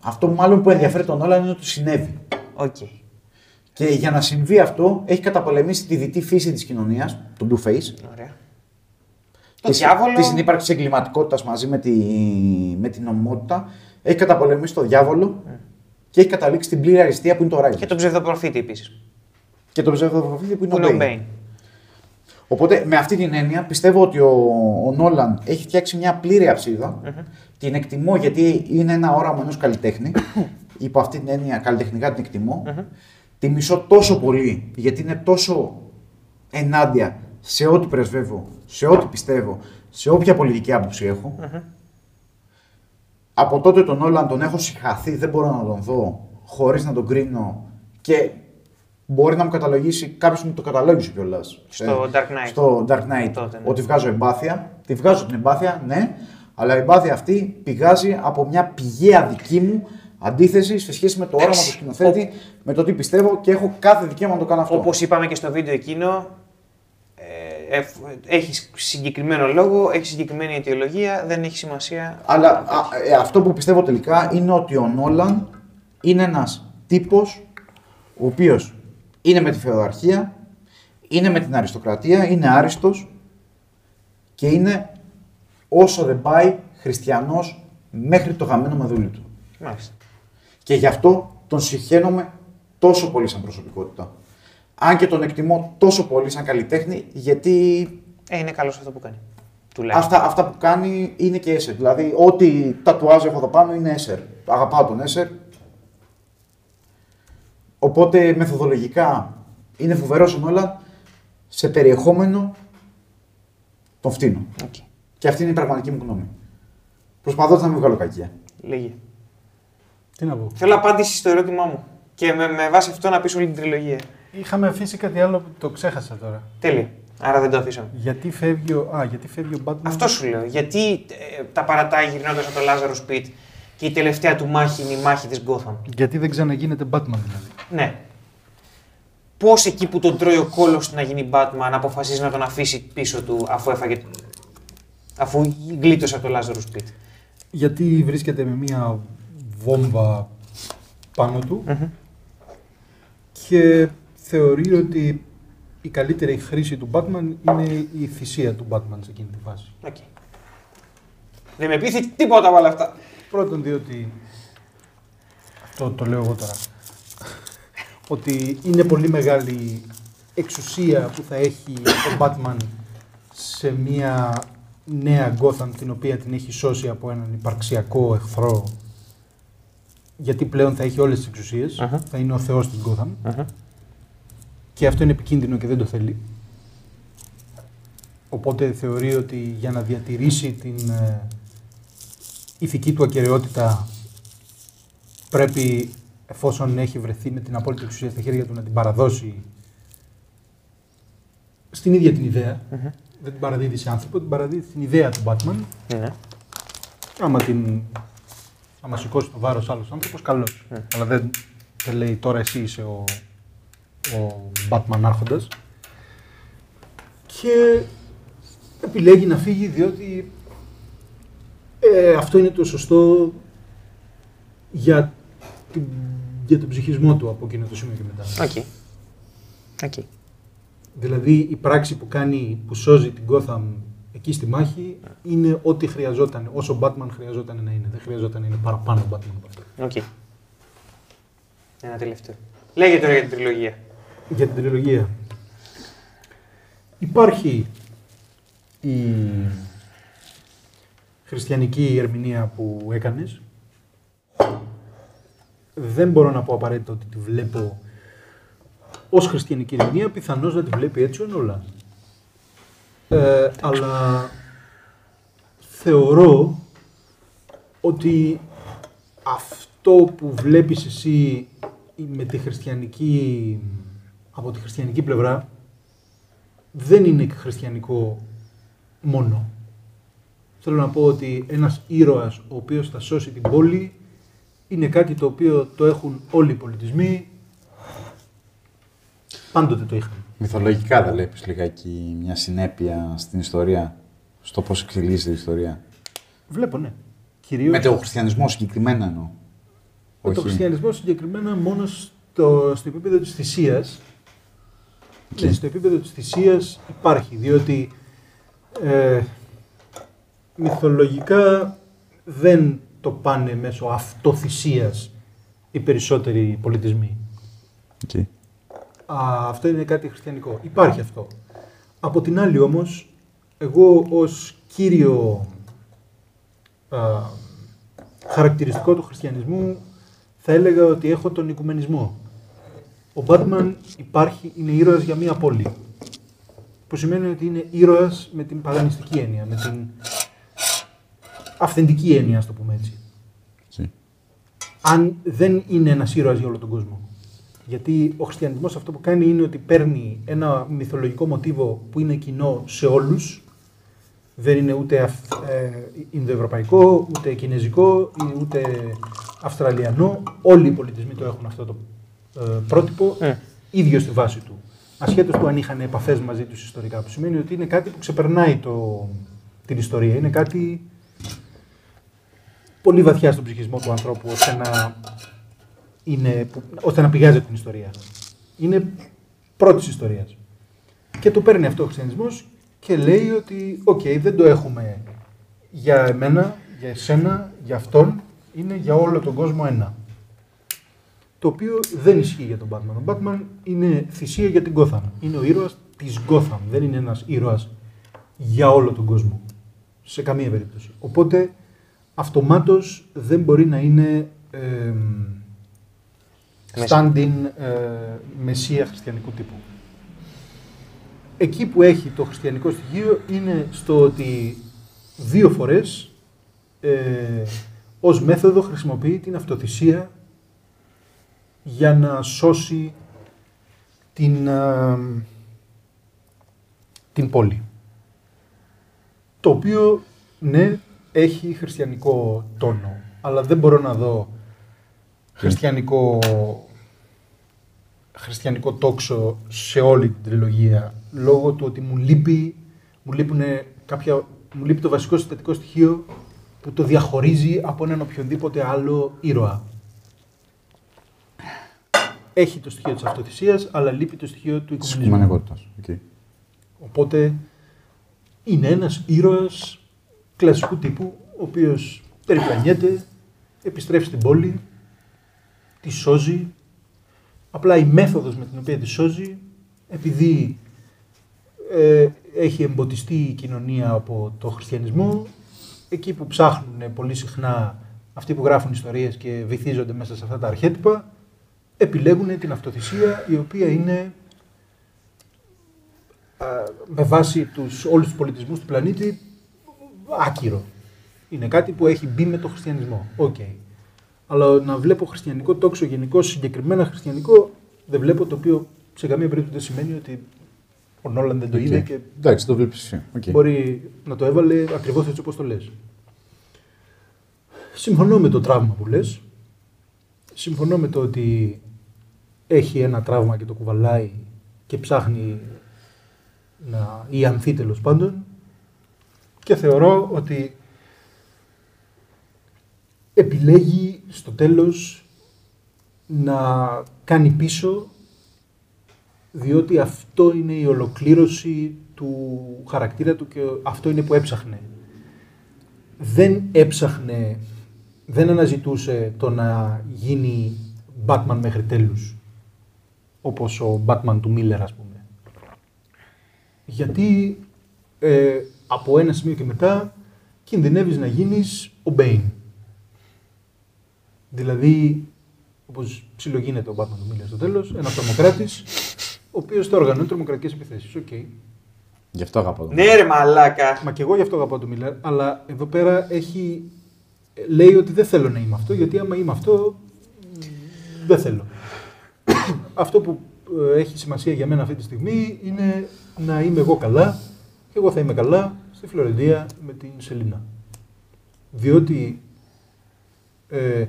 Αυτό μάλλον που ενδιαφέρει τον Όλαν είναι ότι συνέβη. Okay. Και για να συμβεί αυτό, έχει καταπολεμήσει τη δυτή φύση της κοινωνίας, τον Two Face. Ωραία. Το τη, διάβολο. Της συνύπαρξης εγκληματικότητας μαζί με, τη, με την νομιμότητα. Έχει καταπολεμήσει το διάβολο mm. και έχει καταλήξει την πλήρη αριστεία που είναι το Ράιζ. Και τον ψευδοπροφήτη επίσης. Και τον ψευδοπροφήτη που είναι ο Μπέιν. Οπότε με αυτή την έννοια πιστεύω ότι ο, ο Νόλαν έχει φτιάξει μια πλήρη Την εκτιμώ γιατί είναι ένα όραμα ενός καλλιτέχνη. Υπό αυτή την έννοια καλλιτεχνικά την εκτιμώ. Τη μισώ τόσο πολύ γιατί είναι τόσο ενάντια σε ό,τι πρεσβεύω, σε ό,τι πιστεύω, σε όποια πολιτική άποψη έχω. Από τότε τον Όλαν τον έχω συγχαθεί, δεν μπορώ να τον δω χωρίς να τον κρίνω και Μπορεί να μου καταλογίσει, κάποιος μου το καταλόγησε κιόλας. Στο ε, Dark Knight. Στο Dark Knight. Τότε, ναι. Ότι βγάζω εμπάθεια. Τη βγάζω την εμπάθεια, ναι, αλλά η εμπάθεια αυτή πηγάζει από μια πηγαία δική μου αντίθεση σε σχέση με το όραμα του σκηνοθέτη, με το τι πιστεύω και έχω κάθε δικαίωμα να το κάνω αυτό. Όπως είπαμε και στο βίντεο εκείνο, ε, έχει συγκεκριμένο λόγο, έχει συγκεκριμένη αιτιολογία, δεν έχει σημασία. Αλλά α, ε, αυτό που πιστεύω τελικά είναι ότι ο Νόλαν είναι ένας τύπος ο οποίος είναι με τη φεοδαρχία, είναι με την αριστοκρατία, είναι άριστος και είναι όσο δεν πάει χριστιανός μέχρι το γαμμένο μαδούλι του. Μάλιστα. Και γι' αυτό τον συχαίνομαι τόσο πολύ σαν προσωπικότητα. Αν και τον εκτιμώ τόσο πολύ σαν καλλιτέχνη, γιατί Ε, είναι καλός αυτό που κάνει. Τουλάχιστον. αυτά, αυτά που κάνει είναι και έσερ. Δηλαδή, ό,τι τατουάζ έχω εδώ πάνω είναι έσερ. Αγαπάω τον έσερ. Οπότε μεθοδολογικά είναι φοβερός όλα. Σε περιεχόμενο τον φτύνω. Οκ. Και αυτή είναι η πραγματική μου γνώμη. Προσπαθώ να μην βγάλω κακία. Λέγε. Τι να πω. Θέλω απάντηση στο ερώτημά μου. Και με, με βάση αυτό να πεις όλη την τριλογία. Είχαμε αφήσει κάτι άλλο που το ξέχασα τώρα. Τέλεια. Άρα δεν το αφήσαμε. Γιατί φεύγει ο, α, γιατί φεύγει ο Batman; Αυτό σου λέω. Γιατί ε, τα παρατάει γυρνώντας από το Lazarus Pit και η τελευταία του μάχη είναι η μάχη της Gotham. Γιατί δεν ξαναγίνεται Batman δηλαδή. Ναι. Πώς εκεί που τον τρώει ο κώλος να γίνει Batman αποφασίζει να τον αφήσει πίσω του αφού έφαγε. αφού γλίτωσε από το Lazarus Pit; Γιατί βρίσκεται με μία βόμβα πάνω του και θεωρεί ότι η καλύτερη χρήση του Batman είναι η θυσία του Batman σε εκείνη τη φάση. Οκ. Δεν με πείθεις τίποτα από όλα αυτά. Πρώτον διότι, αυτό το λέω εγώ τώρα, ότι είναι πολύ μεγάλη εξουσία που θα έχει ο Batman σε μια νέα Gotham την οποία την έχει σώσει από έναν υπαρξιακό εχθρό γιατί πλέον θα έχει όλες τις εξουσίες, Αχα. θα είναι ο θεός της Gotham και αυτό είναι επικίνδυνο και δεν το θέλει. Οπότε θεωρεί ότι για να διατηρήσει την ε, ηθική του ακαιρεότητα πρέπει εφόσον έχει βρεθεί με την απόλυτη εξουσία στα χέρια του να την παραδώσει στην ίδια την ιδέα. Δεν την παραδίδει σε άνθρωπο, την παραδίδει στην ιδέα του Batman. Ναι. Άμα την άμα σηκώσει το βάρος άλλος άνθρωπος, καλώς. Αλλά δεν, δεν λέει τώρα εσύ είσαι ο, ο Batman άρχοντας. Και επιλέγει να φύγει διότι ε, αυτό είναι το σωστό για, την, για τον ψυχισμό του από εκείνο το σημείο και μετά. OK. OK. Δηλαδή η πράξη που κάνει, που σώζει την Gotham εκεί στη μάχη είναι ό,τι χρειαζόταν, όσο Batman χρειαζόταν να είναι. Δεν χρειαζόταν να είναι παραπάνω Batman από αυτό. Οκ. Ένα τελευταίο. Λέγε τώρα για την τριλογία. Για την τριλογία. Υπάρχει η χριστιανική ερμηνεία που έκανες. Δεν μπορώ να πω απαραίτητα ότι τη βλέπω ως χριστιανική ερμηνεία, πιθανώς να τη βλέπει έτσι ο Νόλαν. Ε, αλλά θεωρώ ότι αυτό που βλέπεις εσύ με τη χριστιανική, από τη χριστιανική πλευρά δεν είναι χριστιανικό μόνο. Θέλω να πω ότι ένας ήρωας ο οποίος θα σώσει την πόλη είναι κάτι το οποίο το έχουν όλοι οι πολιτισμοί. Πάντοτε το είχαν. Μυθολογικά δεν βλέπεις λιγάκι μια συνέπεια στην ιστορία, στο πώς εξελίσσεται η ιστορία. Βλέπω, ναι. Κυρίως Με τον χριστιανισμό συγκεκριμένα εννοώ. με τον Όχι. χριστιανισμό συγκεκριμένα μόνο στο, στο επίπεδο της θυσίας. Ναι, στο επίπεδο της θυσίας υπάρχει, διότι ε, μυθολογικά δεν το πάνε μέσω αυτοθυσίας οι περισσότεροι πολιτισμοί. Οκ. Α, αυτό είναι κάτι χριστιανικό. Υπάρχει αυτό. Από την άλλη όμως, εγώ ως κύριο α, χαρακτηριστικό του χριστιανισμού θα έλεγα ότι έχω τον οικουμενισμό. Ο Batman υπάρχει, είναι ήρωας για μία πόλη. Που σημαίνει ότι είναι ήρωας με την παγανιστική έννοια, με την αυθεντική έννοια, ας το πούμε έτσι. Οκ. αν δεν είναι ένας ήρωας για όλο τον κόσμο. Γιατί ο χριστιανισμός αυτό που κάνει είναι ότι παίρνει ένα μυθολογικό μοτίβο που είναι κοινό σε όλους, δεν είναι ούτε αυ- ε, Ινδοευρωπαϊκό, ούτε Κινέζικο, ή ούτε Αυστραλιανό. Όλοι οι πολιτισμοί το έχουν αυτό το ε, πρότυπο, Ε. ίδιο στη βάση του. Ασχέτως του αν είχαν επαφές μαζί τους ιστορικά, που σημαίνει ότι είναι κάτι που ξεπερνάει το, την ιστορία. Είναι κάτι πολύ βαθιά στον ψυχισμό του ανθρώπου, ώστε να, είναι, που- ώστε να πηγάζει από την ιστορία. Είναι πρώτης ιστορίας. Και το παίρνει αυτό ο χριστιανισμός και λέει ότι οκ, δεν το έχουμε για εμένα, για εσένα, για αυτόν, είναι για όλο τον κόσμο ένα. Το οποίο δεν ισχύει για τον Batman. Ο Batman είναι θυσία για την Gotham. Είναι ο ήρωας της Gotham. Δεν είναι ένας ήρωας για όλο τον κόσμο. Σε καμία περίπτωση. Οπότε αυτομάτως δεν μπορεί να είναι ε, stand-in ε, μεσία χριστιανικού τύπου. Εκεί που έχει το χριστιανικό στοιχείο είναι στο ότι δύο φορές ε, ως μέθοδο χρησιμοποιεί την αυτοθυσία για να σώσει την, ε, την πόλη. Το οποίο, ναι, έχει χριστιανικό τόνο, αλλά δεν μπορώ να δω χριστιανικό, χριστιανικό τόξο σε όλη την τριλογία, λόγω του ότι μου λείπει, μου, λείπουνε κάποια, μου λείπει το βασικό συστατικό στοιχείο που το διαχωρίζει από έναν οποιονδήποτε άλλο ήρωα. Έχει το στοιχείο της αυτοθυσίας, αλλά λείπει το στοιχείο του Της οικουμενισμού. οικουμενικότητα. Okay. Οπότε είναι ένας ήρωας κλασικού τύπου, ο οποίος περιπλανιέται, επιστρέφει στην πόλη, τη σώζει. Απλά η μέθοδος με την οποία τη σώζει, επειδή ε, έχει εμποτιστεί η κοινωνία από το χριστιανισμό, εκεί που ψάχνουν πολύ συχνά αυτοί που γράφουν ιστορίες και βυθίζονται μέσα σε αυτά τα αρχέτυπα, επιλέγουν την αυτοθυσία η οποία είναι α, με βάση τους, όλους τους πολιτισμούς του πλανήτη άκυρο. Είναι κάτι που έχει μπει με το χριστιανισμό. Οκ. Αλλά να βλέπω χριστιανικό τόξο γενικώ, συγκεκριμένα χριστιανικό, δεν βλέπω το οποίο σε καμία περίπτωση δεν σημαίνει ότι ο Nolan δεν το είδε και Εντάξει, το βλέπει εσύ. Okay. μπορεί να το έβαλε ακριβώς έτσι όπως το λες. Συμφωνώ με το τραύμα που λες. Συμφωνώ με το ότι έχει ένα τραύμα και το κουβαλάει και ψάχνει να ή ανθεί τέλος πάντων και θεωρώ ότι επιλέγει στο τέλος να κάνει πίσω διότι αυτό είναι η ολοκλήρωση του χαρακτήρα του και αυτό είναι που έψαχνε. Δεν έψαχνε, δεν αναζητούσε το να γίνει Batman μέχρι τέλους, όπως ο Batman του Miller ας πούμε. Γιατί ε, από ένα σημείο και μετά κινδυνεύεις να γίνεις ο Bane. Δηλαδή, όπως ψιλογίνεται ο Batman του Miller στο τέλος, ένας τρομοκράτης, ο οποίος θα οργανώνει τρομοκρατικές επιθέσεις. Οκ. Γι' αυτό αγαπάω τον. Ναι, ρε μαλάκα. Μα και εγώ γι' αυτό αγαπάω τον Miller, αλλά εδώ πέρα έχει... λέει ότι δεν θέλω να είμαι αυτό, γιατί άμα είμαι αυτό, μ, δεν θέλω. Αυτό που ε, έχει σημασία για μένα αυτή τη στιγμή είναι να είμαι εγώ καλά και εγώ θα είμαι καλά στη Φλωρεντία με την Σελίνα. Διότι ε,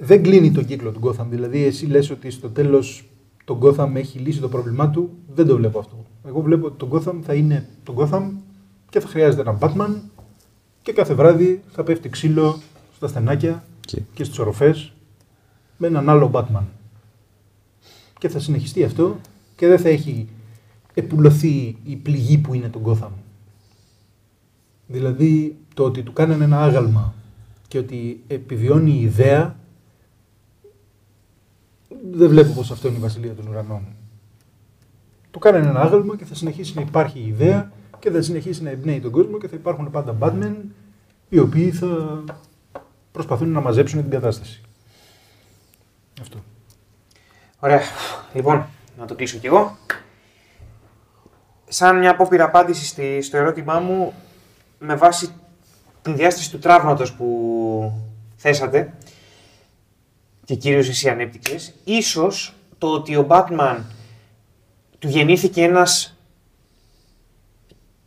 δεν κλείνει τον κύκλο του Gotham. Δηλαδή, εσύ λες ότι στο τέλος το Gotham έχει λύσει το πρόβλημά του. Δεν το βλέπω αυτό. Εγώ βλέπω ότι το Gotham θα είναι το Gotham και θα χρειάζεται έναν Batman και κάθε βράδυ θα πέφτει ξύλο στα στενάκια Και- και στις οροφές με έναν άλλο Batman. Και θα συνεχιστεί αυτό και δεν θα έχει επουλωθεί η πληγή που είναι το Gotham. Δηλαδή το ότι του κάνανε ένα άγαλμα και ότι επιβιώνει η ιδέα δεν βλέπω πως αυτό είναι η βασιλεία των ουρανών. Του κάνανε ένα άγαλμα και θα συνεχίσει να υπάρχει η ιδέα και θα συνεχίσει να εμπνέει τον κόσμο και θα υπάρχουν πάντα Batman οι οποίοι θα προσπαθούν να μαζέψουν την κατάσταση. Αυτό. Ωραία. Λοιπόν, να το κλείσω κι εγώ. Σαν μια απόπειρα απάντηση στη- στο ερώτημά μου, με βάση την διάσταση του τραύματος που θέσατε και κυρίως εσύ ανέπτυξες, ίσως το ότι ο Batman του γεννήθηκε ένας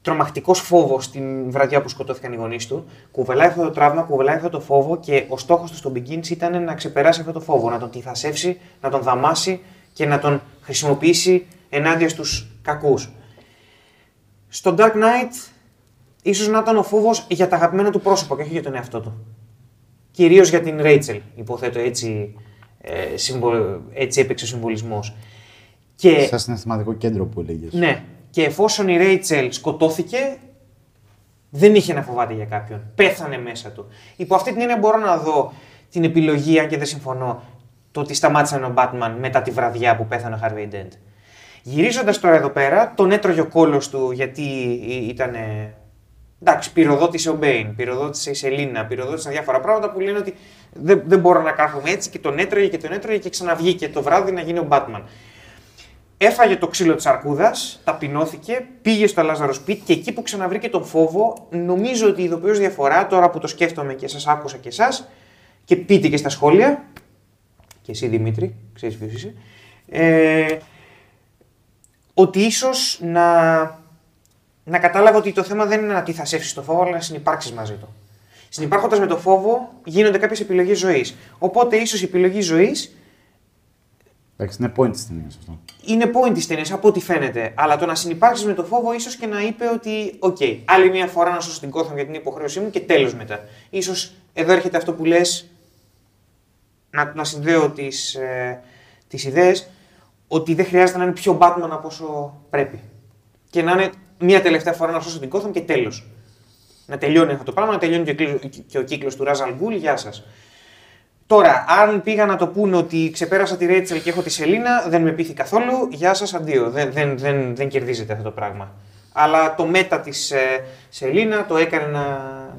τρομακτικός φόβος την βραδιά που σκοτώθηκαν οι γονείς του. Κουβελάει αυτό το τραύμα, κουβελάει αυτό το φόβο και ο στόχος του στον Begins ήταν να ξεπεράσει αυτό το φόβο, να τον τυθασεύσει, να τον δαμάσει και να τον χρησιμοποιήσει ενάντια στους κακούς. Στο Dark Knight, ίσως να ήταν ο φόβος για τα αγαπημένα του πρόσωπα και όχι για τον εαυτό του. Κυρίως για την Rachel, υποθέτω έτσι, ε, συμβο- έτσι έπαιξε ο συμβολισμός. Και, Σαν συναισθηματικό κέντρο που έλεγες. ναι, και εφόσον η Ρέιτσελ σκοτώθηκε, δεν είχε να φοβάται για κάποιον. Πέθανε μέσα του. Υπό αυτή την έννοια μπορώ να δω την επιλογή, αν και δεν συμφωνώ, το ότι σταμάτησαν ο Batman μετά τη βραδιά που πέθανε ο Harvey Dent. Γυρίζοντας τώρα εδώ πέρα, τον έτρωγε ο κόλος του γιατί ήταν. Εντάξει, πυροδότησε ο Bane, πυροδότησε η Σελίνα, πυροδότησαν διάφορα πράγματα που λένε ότι δεν, δεν μπορώ να κάθομαι έτσι και τον έτρωγε και τον έτρωγε και ξαναβγήκε το βράδυ να γίνει ο Batman. Έφαγε το ξύλο της Αρκούδας, ταπεινώθηκε, πήγε στο Lazarus Pit και εκεί που ξαναβρήκε τον φόβο, νομίζω ότι ειδοποιός διαφορά τώρα που το σκέφτομαι και σας άκουσα και εσάς και πείτε και στα σχόλια. Και εσύ Δημήτρη, ξέρεις ποιος είσαι. Ε, ότι ίσως να, να κατάλαβα ότι το θέμα δεν είναι να τιθασεύσεις το φόβο, αλλά να συνυπάρξεις μαζί του. Συνυπάρχοντα με το φόβο, γίνονται κάποιες επιλογές ζωής. Οπότε ίσως η επιλογή ζωής Εντάξει, είναι point της ταινίας αυτό. είναι point της ταινίας από ό,τι φαίνεται. Αλλά το να συνυπάρξεις με το φόβο, ίσως και να είπε ότι, οκ, άλλη μια φορά να σώσω την Gotham για την υποχρέωσή μου και τέλος μετά. ίσως εδώ έρχεται αυτό που λες, να, να συνδέω τις ε, τις ιδέες, ότι δεν χρειάζεται να είναι πιο Batman από όσο πρέπει. Και να είναι μια τελευταία φορά να σώσω την Gotham και τέλος. Να τελειώνει αυτό το πράγμα, να τελειώνει και ο κύκλος- και ο κύκλος του Ra's al Ghul, γεια σας. Τώρα, αν πήγα να το πούνε ότι ξεπέρασα τη Ρέιτσελ και έχω τη Σελίνα, δεν με πείθει καθόλου. Γεια σας, αντίο. Δεν, δεν, δεν, δεν κερδίζεται αυτό το πράγμα. Αλλά το meta της ε, Σελίνα το έκανε να,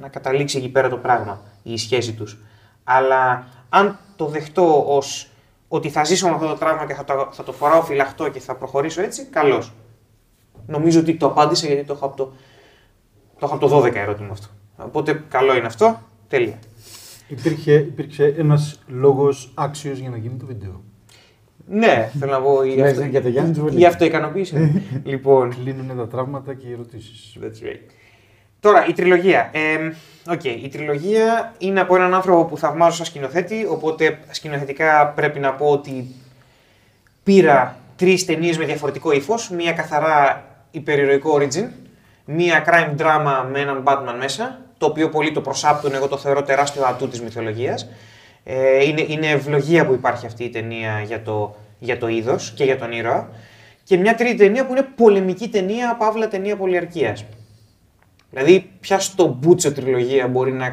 να καταλήξει εκεί πέρα το πράγμα, η σχέση τους. Αλλά αν το δεχτώ ως ότι θα ζήσω με αυτό το τραύμα και θα το, θα το φοράω φυλαχτό και θα προχωρήσω έτσι, καλώς. Νομίζω ότι το απάντησα γιατί το έχω από το, το, έχω από το 12 ερώτημα αυτό. Οπότε καλό είναι αυτό. Τέλεια. Υπήρχε, υπήρξε ένας λόγος άξιος για να γίνει το βίντεο. Ναι, θέλω να πω. Η, Ναι, αυτο... για το Γιάννη Τζουβελί. η αυτοικανοποίηση. λοιπόν, Κλείνουν τα τραύματα και οι ερωτήσεις. that's right. Τώρα, η τριλογία. Ε, οκ, η τριλογία είναι από έναν άνθρωπο που θαυμάζω σαν σκηνοθέτη, οπότε σκηνοθετικά πρέπει να πω ότι πήρα τρεις ταινίες με διαφορετικό ύφος. Μία καθαρά υπερηρωικό origin, μία crime drama με έναν Batman μέσα, το οποίο πολλοί το προσάπτουν, εγώ το θεωρώ τεράστιο ατού της μυθολογίας. Ε, είναι, είναι ευλογία που υπάρχει αυτή η ταινία για το, για το είδος και για τον ήρωα. Και μια τρίτη ταινία που είναι πολεμική ταινία, παύλα ταινία πολυαρκίας. Δηλαδή, πια στο Μπούτσο τριλογία μπορεί να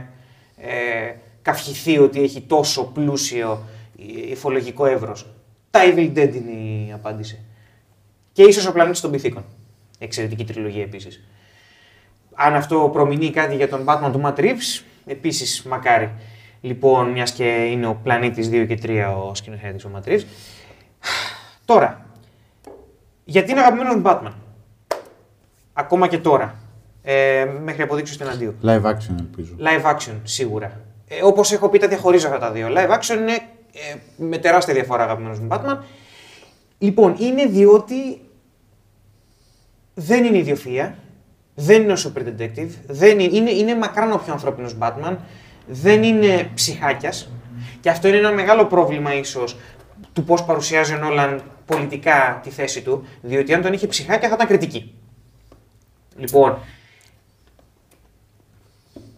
ε, καυχηθεί ότι έχει τόσο πλούσιο ε, υφολογικό εύρος. Τα Evil Dead είναι η απάντηση. Και ίσως ο πλανήτης των πυθίκων. Εξαιρετική τριλογία επίσης. Αν αυτό προμηνύει κάτι για τον Batman του Matt Reeves, επίσης μακάρι. Λοιπόν, μιας και είναι ο πλανήτης 2 και 3 ο σκηνοθέτης ο Matt Reeves. Τώρα, γιατί είναι αγαπημένος μου Batman; Ακόμα και τώρα. Ε, μέχρι αποδείξεις του εναντίου. Live action ελπίζω. Live action, σίγουρα. Ε, Όπως έχω πει, τα διαχωρίζω αυτά τα δύο. Live action είναι ε, με τεράστια διαφορά αγαπημένος μου Batman. Λοιπόν, είναι διότι δεν είναι ιδιοφυα, δεν είναι ο Super Detective, δεν είναι, είναι, είναι μακράν ο πιο ανθρώπινος Batman, δεν είναι ψυχάκιας. Και αυτό είναι ένα μεγάλο πρόβλημα ίσως του πώς παρουσιάζει ο Νόλαν πολιτικά τη θέση του, διότι αν τον είχε ψυχάκια θα ήταν κριτική. Λοιπόν,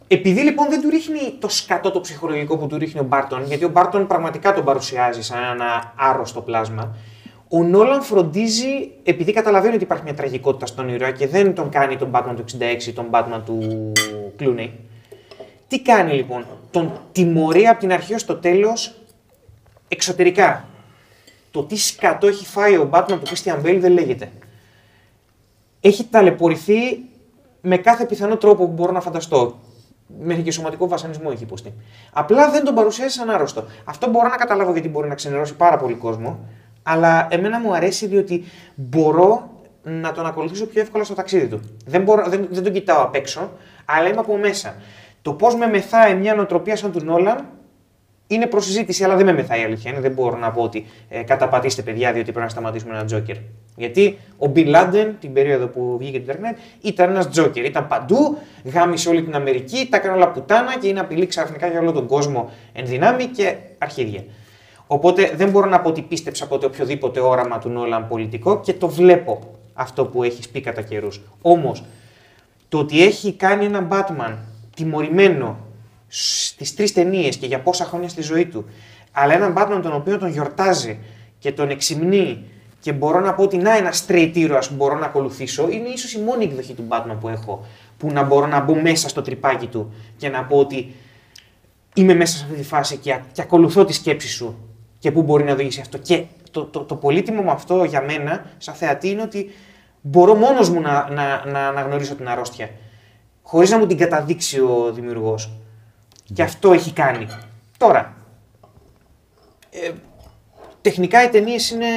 επειδή λοιπόν δεν του ρίχνει το σκατό το ψυχολογικό που του ρίχνει ο Μπάρτον, γιατί ο Μπάρτον πραγματικά τον παρουσιάζει σαν ένα άρρωστο πλάσμα, ο Νόλαν φροντίζει, επειδή καταλαβαίνει ότι υπάρχει μια τραγικότητα στον ήρωα και δεν τον κάνει τον Batman του 66, τον Batman του Clooney. Τι κάνει λοιπόν, τον τιμωρεί από την αρχή ως το τέλος εξωτερικά. Το τι σκατό έχει φάει ο Batman του Christian Bale δεν λέγεται. Έχει ταλαιπωρηθεί με κάθε πιθανό τρόπο που μπορώ να φανταστώ. Μέχρι και σωματικό βασανισμό έχει υποστεί. Απλά δεν τον παρουσιάζει σαν άρρωστο. Αυτό μπορώ να καταλάβω γιατί μπορεί να ξενερώσει πάρα πολύ κόσμο. Αλλά εμένα μου αρέσει διότι μπορώ να τον ακολουθήσω πιο εύκολα στο ταξίδι του. Δεν, μπορώ, δεν, δεν τον κοιτάω απ' έξω, αλλά είμαι από μέσα. Το πώς με μεθάει μια νοοτροπία σαν του Νόλαν είναι προσυζήτηση, αλλά δεν με μεθάει η αλήθεια. Είναι. Δεν μπορώ να πω ότι ε, καταπατήστε παιδιά, διότι πρέπει να σταματήσουμε ένα Τζόκερ. Γιατί ο Μπιν Λάντεν, την περίοδο που βγήκε το Ιντερνετ, ήταν ένας Τζόκερ. Ήταν παντού, γάμισε όλη την Αμερική, τα έκανε όλα πουτάνα και είναι απειλή ξαφνικά για όλο τον κόσμο εν δυνάμει και αρχίδια. Οπότε δεν μπορώ να πω ότι πίστεψα ποτέ οποιοδήποτε όραμα του Νόλαν πολιτικό και το βλέπω αυτό που έχει πει κατά καιρούς. Όμως, το ότι έχει κάνει έναν Batman τιμωρημένο στις τρεις ταινίες και για πόσα χρόνια στη ζωή του, αλλά έναν Batman τον οποίο τον γιορτάζει και τον εξυμνεί και μπορώ να πω ότι να ένα straight ήρωα που μπορώ να ακολουθήσω, είναι ίσως η μόνη εκδοχή του Batman που έχω που να μπορώ να μπω μέσα στο τρυπάκι του και να πω ότι είμαι μέσα σε αυτή τη φάση και, α- και ακολουθώ τη σκέψη σου και πού μπορεί να οδηγήσει αυτό. Και το, το, το πολύτιμο με αυτό για μένα, σαν θεατή, είναι ότι μπορώ μόνος μου να, να, να αναγνωρίσω την αρρώστια. Χωρίς να μου την καταδείξει ο δημιουργός. Και αυτό έχει κάνει. Τώρα, ε, τεχνικά οι ταινίες είναι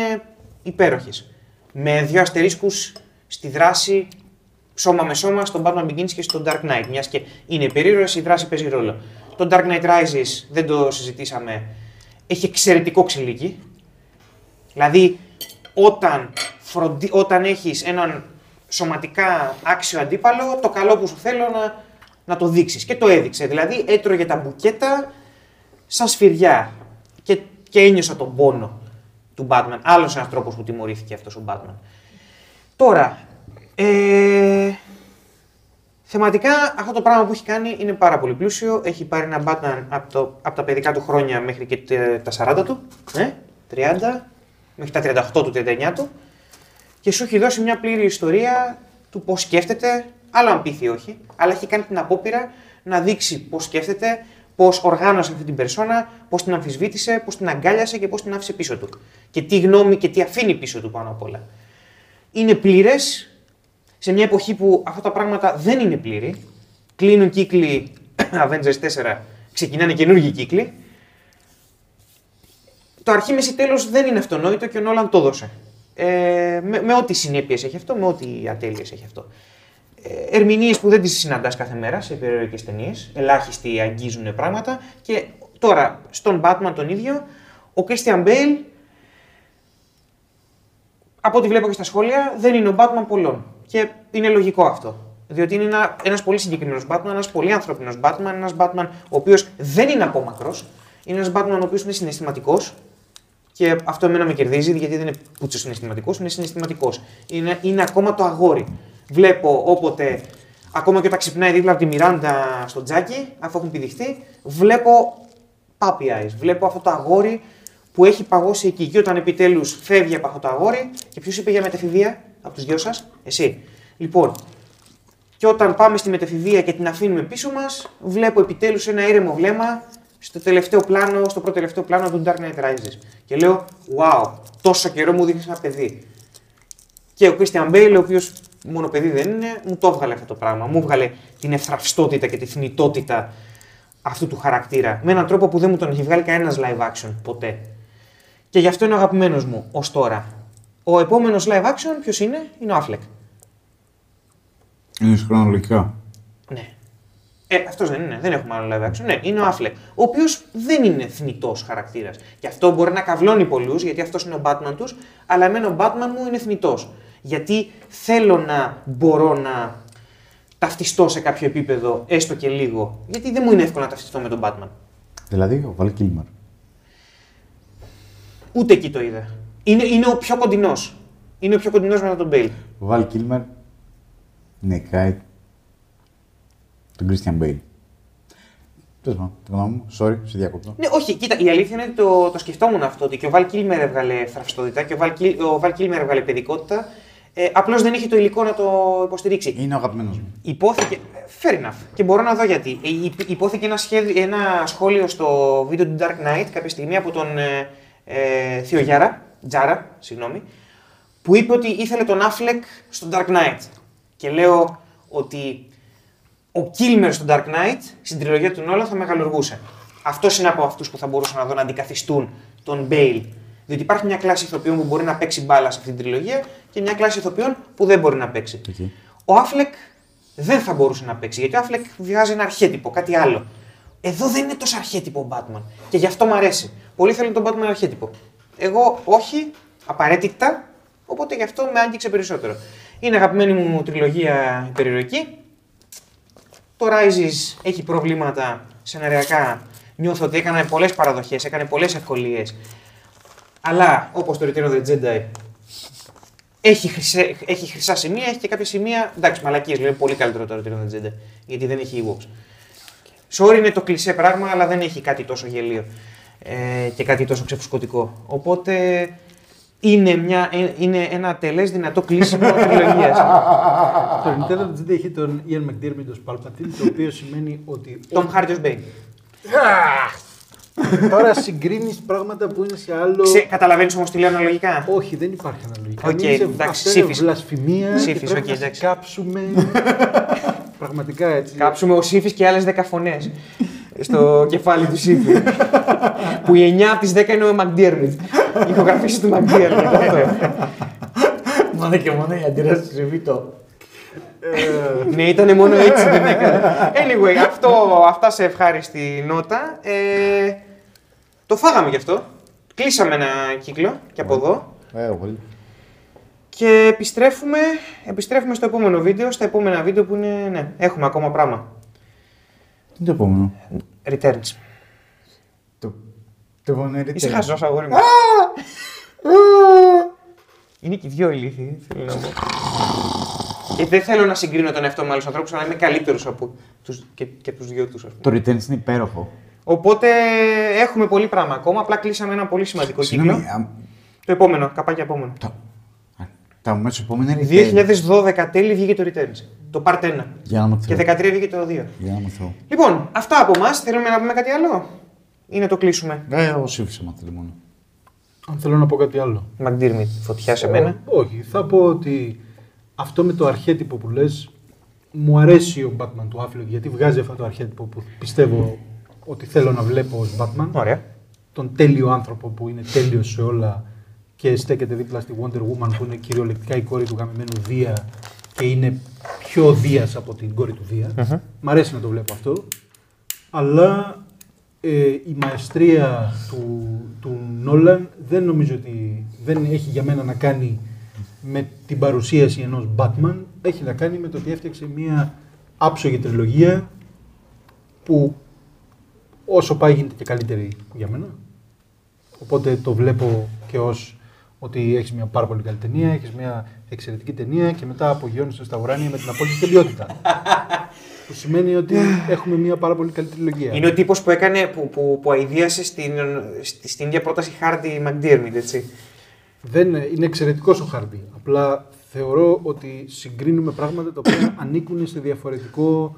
υπέροχες. Με δύο αστερίσκους στη δράση σώμα με σώμα στον Batman Begins και στο Dark Knight. Μιας και είναι περίεργος, η δράση παίζει ρόλο. Το Dark Knight Rises δεν το συζητήσαμε. Έχει εξαιρετικό ξυλίκι. Δηλαδή, όταν, φροντι... όταν έχεις έναν σωματικά άξιο αντίπαλο, το καλό που σου θέλω να, να το δείξεις. Και το έδειξε. Δηλαδή, έτρωγε τα μπουκέτα σαν σφυριά. Και, και ένιωσα τον πόνο του Batman. Άλλος ένας τρόπος που τιμωρήθηκε αυτός ο Batman. Τώρα, ε, θεματικά αυτό το πράγμα που έχει κάνει είναι πάρα πολύ πλούσιο. Έχει πάρει ένα Batman από, το, από τα παιδικά του χρόνια μέχρι και τε- τα 40 του, ε, 30, μέχρι τα 38 του, 39 του και σου έχει δώσει μια πλήρη ιστορία του πώς σκέφτεται, άλλο αν πείθει όχι, αλλά έχει κάνει την απόπειρα να δείξει πώς σκέφτεται, πώς οργάνωσε αυτή την περσόνα, πώς την αμφισβήτησε, πώς την αγκάλιασε και πώς την άφησε πίσω του. Και τι γνώμη και τι αφήνει πίσω του πάνω απ' όλα. Είναι πλήρες σε μια εποχή που αυτά τα πράγματα δεν είναι πλήρη. Κλείνουν κύκλοι Avengers 4, ξεκινάνε καινούργιοι κύκλοι. Το αρχή, μέση, τέλος δεν είναι αυτονόητο και ο Νόλαν το έδωσε. Ε, με, με ό,τι συνέπειες έχει αυτό, με ό,τι ατέλειες έχει αυτό. Ε, Ερμηνείες που δεν τις συναντάς κάθε μέρα σε περιοδικές ταινίες. Ελάχιστοι αγγίζουν πράγματα. Και τώρα στον Batman τον ίδιο, ο Christian Bale από ό,τι βλέπω και στα σχόλια, δεν είναι ο Batman πολλών. Και είναι λογικό αυτό. Διότι είναι ένα ένας πολύ συγκεκριμένος Batman, ένας πολύ ανθρώπινος Batman, ένας Batman ο οποίος δεν είναι απόμακρο. Είναι ένας Batman ο οποίος είναι συναισθηματικός. Και αυτό εμένα με κερδίζει, γιατί δεν είναι πούτσο συναισθηματικός, είναι συναισθηματικός. Είναι, είναι ακόμα το αγόρι. Βλέπω όποτε, ακόμα και όταν ξυπνάει δίπλα από τη Μιράντα στο τζάκι, αφού έχουν πηδηχτεί, βλέπω puppy eyes. Βλέπω αυτό το αγόρι που έχει παγώσει εκεί. Και όταν επιτέλους φεύγει από αυτό το αγόρι, και ποιος είπε για μετεφηβεία από τους δυο σας, εσύ. Λοιπόν, και όταν πάμε στη μετεφηβεία και την αφήνουμε πίσω μας, βλέπω επιτέλους ένα ήρεμο βλέμμα στο τελευταίο πλάνο, στο πρώτο τελευταίο πλάνο του Dark Knight Rises. Και λέω, wow, τόσο καιρό μου δείχνεις ένα παιδί. Και ο Christian Bale, ο οποίος μόνο παιδί δεν είναι, μου το έβγαλε αυτό το πράγμα. Μου έβγαλε την ευθραυστότητα και τη θνητότητα αυτού του χαρακτήρα. Με έναν τρόπο που δεν μου τον έχει βγάλει κανένας live action ποτέ. Και γι' αυτό είναι ο αγαπημένος μου ως τώρα. Ο επόμενος live action ποιος είναι, είναι ο Affleck. Είναι χρονολογικά. Ναι. Ε, αυτός δεν είναι, δεν έχουμε άλλο live action. Ναι, είναι ο Affleck. Ο οποίος δεν είναι θνητό χαρακτήρας. Και αυτό μπορεί να καυλώνει πολλούς, γιατί αυτός είναι ο Batman τους, αλλά εμένα ο Batman μου είναι θνητό. Γιατί θέλω να μπορώ να ταυτιστώ σε κάποιο επίπεδο, έστω και λίγο. Γιατί δεν μου είναι εύκολο να ταυτιστώ με τον Batman. Δηλαδή ο Βαλ Κίλμαρ. Ούτε εκεί το είδα. Είναι, είναι ο πιο κοντινός. Είναι ο πιο κοντινός μετά τον Bale. Ο Βαλ Κίλμαρ νικάει τον Christian Bale. Τέλος πάντων, τη γνώμη μου, sorry, σε διακόπτω. Ναι, όχι, κοίτα, η αλήθεια είναι ότι το, το σκεφτόμουν αυτό. Ότι και ο Βαλ Κίλμερ έβγαλε θραυστότητα και ο Βαλ, Κίλ- ο Βαλ Κίλμερ έβγαλε παιδικότητα. Ε, Απλώς δεν είχε το υλικό να το υποστηρίξει. Είναι ο αγαπημένος μου. Υπόθηκε. Fair enough. Και μπορώ να δω γιατί. Ε, υ- Υπόθηκε ένα, σχέδιο, ένα σχόλιο στο βίντεο του Dark Knight κάποια στιγμή από τον ε, ε, Θείο Γιάρα, Τζάρα, συγγνώμη, που είπε ότι ήθελε τον Affleck στο Dark Knight. Και λέω ότι ο Kilmer στο Dark Knight στην τριλογία του Νόλα θα μεγαλουργούσε. Αυτός είναι από αυτούς που θα μπορούσαν να δω να αντικαθιστούν τον Bale. Διότι υπάρχει μια κλάση ηθοποιών που μπορεί να παίξει μπάλα σε αυτή την τριλογία και μια κλάση ηθοποιών που δεν μπορεί να παίξει. Εκεί. Ο Affleck δεν θα μπορούσε να παίξει γιατί ο Affleck βγάζει ένα αρχέτυπο, κάτι άλλο. Εδώ δεν είναι τόσο αρχέτυπο ο Batman. Και γι' αυτό μου αρέσει. Πολλοί θέλουν τον Batman αρχέτυπο. Εγώ όχι, απαραίτητα, οπότε γι' αυτό με άγγιξε περισσότερο. Είναι αγαπημένη μου τριλογία υπερηρωική. Το Rises έχει προβλήματα σεναριακά. Νιώθω ότι έκανε πολλές παραδοχές, έκανε πολλές ευκολίες. Αλλά όπως το Return of the Jedi έχει, χρυσέ, έχει χρυσά σημεία, έχει και κάποια σημεία. Εντάξει, μαλακίες, λέει πολύ καλύτερο το Return of the Jedi. Γιατί δεν έχει Ewoks. Sorry είναι το κλισέ πράγμα, αλλά δεν έχει κάτι τόσο γελίο ε, και κάτι τόσο ξεφουσκωτικό. Οπότε είναι, μια, ε, είναι ένα τελές δυνατό κλείσιμο τριλογίας. Το Nintendo GT έχει τον Ian McDermott ως Palpatine, το οποίο σημαίνει ότι Tom Hardy ως Bane. τώρα συγκρίνεις πράγματα που είναι σε άλλο. Ξε, καταλαβαίνεις όμως τι λέω αναλογικά; Όχι, δεν υπάρχει αναλογικά. Οκ, Μιλήσε- εντάξει, αυτό είναι σύφης. βλασφημία. Σύφης, και πρέπει οκ, να σε εντάξει. κάψουμε. Πραγματικά έτσι. Κάψουμε ο Σύφης και άλλες 10 φωνές στο κεφάλι του Σύφη. που οι 9 από τις 10 είναι ο McDermott. Ηχογραφήσεις του McDermott. αυτό. Μόνο και μόνο η αντίδραση του Ζεβίτο. ναι, ήταν μόνο έτσι δεν έκανε. Anyway, αυτό, αυτά σε ευχάριστη νότα. Ε, το φάγαμε γι' αυτό. Κλείσαμε ένα κύκλο και από εδώ. Ε, πολύ. Και επιστρέφουμε, επιστρέφουμε στο επόμενο βίντεο, στα επόμενα βίντεο που είναι, ναι, έχουμε ακόμα πράγμα. Τι είναι το επόμενο. Returns. Το, το επόμενο είναι Είσαι Returns. χαζός αγόρι μου. Είναι και οι δυο ηλίθιοι, θέλω να πω. Και δεν θέλω να συγκρίνω τον εαυτό με άλλους ανθρώπους, αλλά είμαι καλύτερος από τους, και, και τους δυο τους, ας πούμε. Το Returns είναι υπέροχο. Οπότε έχουμε πολύ πράγμα ακόμα, απλά κλείσαμε ένα πολύ σημαντικό κύκλο. Συγγνώμη, α, Το επόμενο, καπάκι επόμενο. το, α, τα μέσα επόμενα είναι Returns. 2012 τέλη βγήκε το Returns. Το Part 1. Για να Και μαθαίνω. 13 βγήκε το 2. Για να μαθαίνω. Λοιπόν, αυτά από εμάς. Θέλουμε να πούμε κάτι άλλο; Ή να το κλείσουμε; Ε, εγώ σύμφωνα με θέλει μόνο. Αν θέλω να πω κάτι άλλο. Μαντήρμι, φωτιά σε μένα. Ό, όχι, θα πω ότι αυτό με το αρχέτυπο που λες μου αρέσει ο Batman του Affleck γιατί βγάζει αυτό το αρχέτυπο που πιστεύω ότι θέλω να βλέπω ως Batman. Ωραία. Τον τέλειο άνθρωπο που είναι τέλειος σε όλα και στέκεται δίπλα στη Wonder Woman που είναι κυριολεκτικά η κόρη του γαμημένου Δία και είναι πιο Δίας από την κόρη του Δία. Μ' αρέσει να το βλέπω αυτό. Αλλά ε, η μαεστρία του, του Νόλαν δεν νομίζω ότι δεν έχει για μένα να κάνει με την παρουσίαση ενός Batman. Έχει να κάνει με το ότι έφτιαξε μια άψογη τριλογία που όσο πάει γίνεται και καλύτερη για μένα. Οπότε το βλέπω και ως ότι έχεις μια πάρα πολύ καλή ταινία, έχεις μια εξαιρετική ταινία και μετά απογειώνεσαι στα ουράνια με την απόλυτη τελειότητα. που σημαίνει ότι έχουμε μια πάρα πολύ καλή τριλογία. Είναι ο τύπος που έκανε, που, που, που αηδίασε στην, στη- στην ίδια πρόταση Χάρτη Μαντήρμιτ, έτσι. Δεν, είναι εξαιρετικός ο Χάρντι. Απλά θεωρώ ότι συγκρίνουμε πράγματα τα οποία ανήκουν σε διαφορετικό,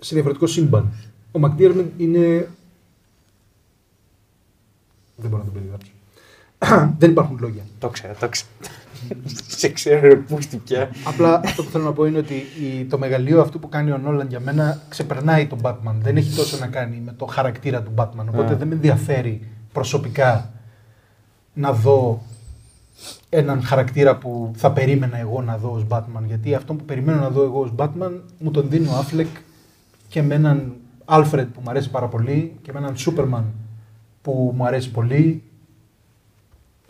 σε διαφορετικό σύμπαν. Ο McDiarmid είναι... Δεν μπορώ να το περιγράψω. Δεν υπάρχουν λόγια. Το ξέρω, το ξέρω. Σε ξέρω, ρε πούστη πια. Απλά αυτό που θέλω να πω είναι ότι η- το μεγαλείο αυτού που κάνει ο Νόλαν για μένα ξεπερνάει τον Batman. Δεν έχει τόσο να κάνει με το χαρακτήρα του Batman. Οπότε δεν με ενδιαφέρει προσωπικά να δω έναν χαρακτήρα που θα περίμενα εγώ να δω ως Batman. Γιατί αυτό που περιμένω να δω εγώ ως Batman μου τον δίνει ο Affleck και με έναν Alfred που μου αρέσει πάρα πολύ και με έναν Superman που μου αρέσει πολύ.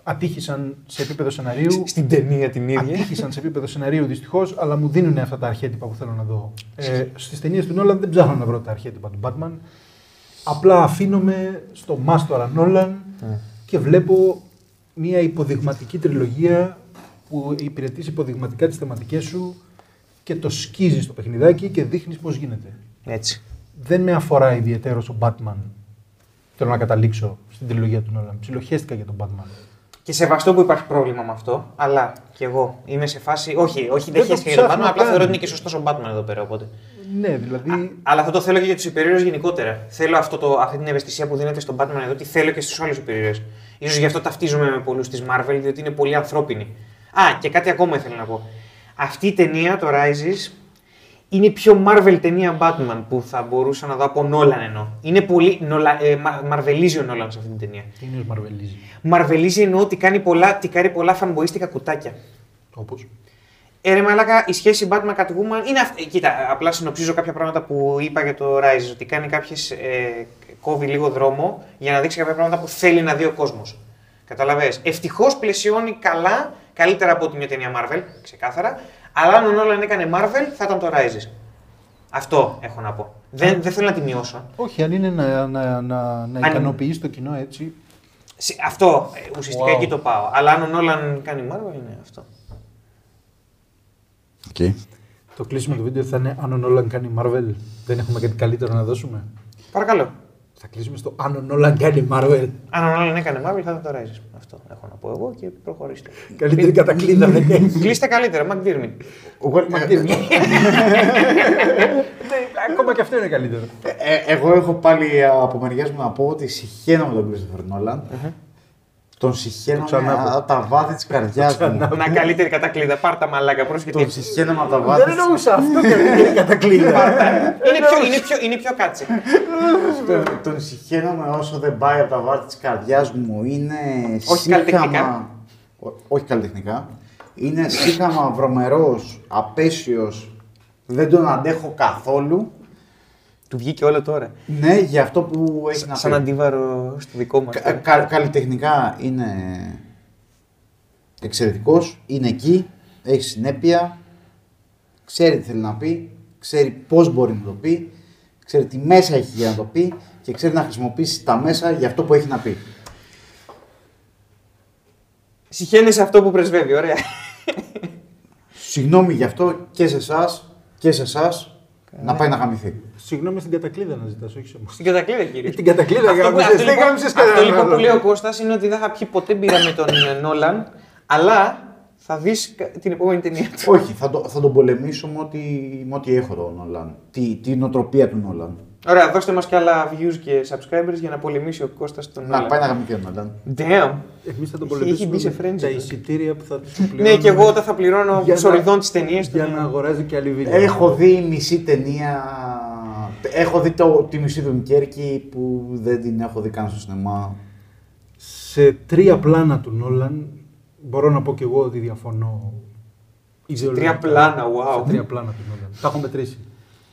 Ατύχησαν σε επίπεδο σεναρίου. Στην ταινία την ίδια. Ατύχησαν σε επίπεδο σεναρίου δυστυχώς, αλλά μου δίνουν αυτά τα αρχέτυπα που θέλω να δω. Ε, Στις ταινίες του Νόλαν δεν ψάχνω να βρω τα αρχέτυπα του Batman. Απλά αφήνομαι στο μάστορα Νόλαν και βλέπω μια υποδειγματική τριλογία που υπηρετείς υποδειγματικά τις θεματικές σου και το σκίζεις στο παιχνιδάκι και δείχνεις πώς γίνεται. Έτσι. Δεν με αφορά ιδιαίτερος ο Batman. Θέλω να καταλήξω στην τριλογία του Νόλαν. Ψιλοχέστηκα για τον Batman. Και σεβαστό που υπάρχει πρόβλημα με αυτό, αλλά και εγώ είμαι σε φάση. Όχι, όχι δεν Δεν το χαίρεσαι για τον ψάχνω Batman, απλά καν. θεωρώ ότι είναι και σωστός ο Batman εδώ πέρα. Οπότε. Ναι, δηλαδή. Αλλά αυτό το θέλω και για τους υπερήρωες γενικότερα. Θέλω αυτό το, αυτή την ευαισθησία που δίνεται στον Batman εδώ, τη θέλω και στους άλλους υπερήρωες. σω γι' αυτό ταυτίζομαι με πολλούς της Marvel, διότι είναι πολύ ανθρώπινοι. Α, και κάτι ακόμα ήθελα να πω. Αυτή η ταινία, το Rises, είναι η πιο Marvel ταινία Batman που θα μπορούσα να δω από Nolan εννοώ. Είναι πολύ. Νολα, ε, μα- μαρβελίζει ο Nolan σε αυτή την ταινία. Τι είναι ο Μαρβελίζη. Μαρβελίζει εννοώ ότι κάνει πολλά, τι κάνει πολλά φανμποίστικα κουτάκια. Όπως; Ε, ρε μαλάκα, η σχέση Batman Catwoman είναι αυτή. Κοίτα, απλά συνοψίζω κάποια πράγματα που είπα για το Rise. Ότι κάνει κάποιες. Ε, κόβει λίγο δρόμο για να δείξει κάποια πράγματα που θέλει να δει ο κόσμος. Κατάλαβες. Ευτυχώς πλαισιώνει καλά, καλύτερα από ότι μια ταινία Marvel, ξεκάθαρα. Αλλά αν ο Nolan έκανε Marvel, θα ήταν το Rises. Αυτό έχω να πω. Δεν, δεν θέλω να τη μειώσω. Όχι, αν είναι να, να, να, να Αν- ικανοποιείς το κοινό έτσι. Σε- Αυτό ε, ουσιαστικά Wow. εκεί το πάω. Αλλά αν ο Nolan κάνει Marvel, είναι αυτό. Οκ. Το κλείσιμο του βίντεο θα είναι αν ο Nolan κάνει Marvel. Δεν έχουμε κάτι καλύτερο να δώσουμε. Παρακαλώ. Θα κλείσουμε στο αν ο Νόλαν κάνει Marvel. Αν ο Νόλαν έκανε Marvel θα ήταν το Rises. Αυτό έχω να πω εγώ και προχωρήστε. Καλύτερη κατακλείδα δεν έχει. Κλείστε καλύτερα, McDermott. Ακόμα και αυτό είναι καλύτερο. Ε, ε, εγώ έχω πάλι από μεριάς μου να πω ότι συχαίνω με τον Christopher Nolan. Τον συχαίνω Το ξανάπω. από τα βάθη της καρδιάς μου. Να καλύτερη κατακλείδα. Πάρτα μαλάκα, πρόσχετη. Τον συχαίνω από τα βάθη. Δεν εννοούσα αυτό καλύτερη κατακλείδα. Είναι πιο, είναι πιο, είναι πιο κάτσε. Τον, τον συχαίνομαι όσο δεν πάει από τα βάθη της καρδιάς μου. Είναι Όχι σύγχαμα- καλλιτεχνικά. Ό- όχι καλλιτεχνικά. Είναι σύγχαμα βρωμερός, απέσιος. Δεν τον αντέχω καθόλου. Του βγήκε όλο τώρα. Ναι, για αυτό που έχει να Σαν πει. αντίβαρο στο δικό μας. Κα- κα- καλλιτεχνικά είναι εξαιρετικός, είναι εκεί, έχει συνέπεια, ξέρει τι θέλει να πει, ξέρει πώς μπορεί να το πει, ξέρει τι μέσα έχει για να το πει και ξέρει να χρησιμοποιήσει τα μέσα για αυτό που έχει να πει. Συχαίνεσαι αυτό που πρεσβεύει, ωραία. Συγγνώμη γι' αυτό και σε εσάς και σε εσάς να πάει να γαμηθεί. Συγγνώμη στην κατακλείδα να ζητάς, όχι σε εμάς. Στην κατακλείδα, κύριε. Την κατακλείδα Αυτό, που- γάμισες, αυτό, δεν λοιπόν, γάμισες αυτό κανέναν λοιπόν που άλλον. λέει ο Κώστας είναι ότι δεν θα πιει ποτέ μπύρα με τον ε, Νόλαν, αλλά θα δεις κα- την επόμενη ταινία του. Όχι, θα, το, θα τον πολεμήσω με ό,τι, με ό,τι έχω τον Νόλαν. Τη, την οτροπία του Νόλαν. Ωραία, δώστε μας και άλλα views και subscribers για να πολεμήσει ο Κώστας τον Να Νόλαν. πάει να γαμηθεί ο Νόλαν. Damn. Εμείς θα τον Έχει- πολεμήσουμε έχει μπει σε με frenzy τα τώρα. εισιτήρια που θα τους Ναι, πληρώνουμε και εγώ όταν θα πληρώνω για να- σοριδών τις ταινίες του. Για ναι. να αγοράζει και άλλη βίντεο. Έχω δει μισή ταινία. Έχω δει το, τη μισή Δουνκέρκη που δεν την έχω δει καν στο σινεμά. Σε τρία πλάνα του Νόλαν μπορώ να πω και εγώ ότι διαφωνώ. ιδεολογικά. τρία πλάνα, wow. Σε τρία πλάνα του Νόλαν. Τα έχω μετρήσει.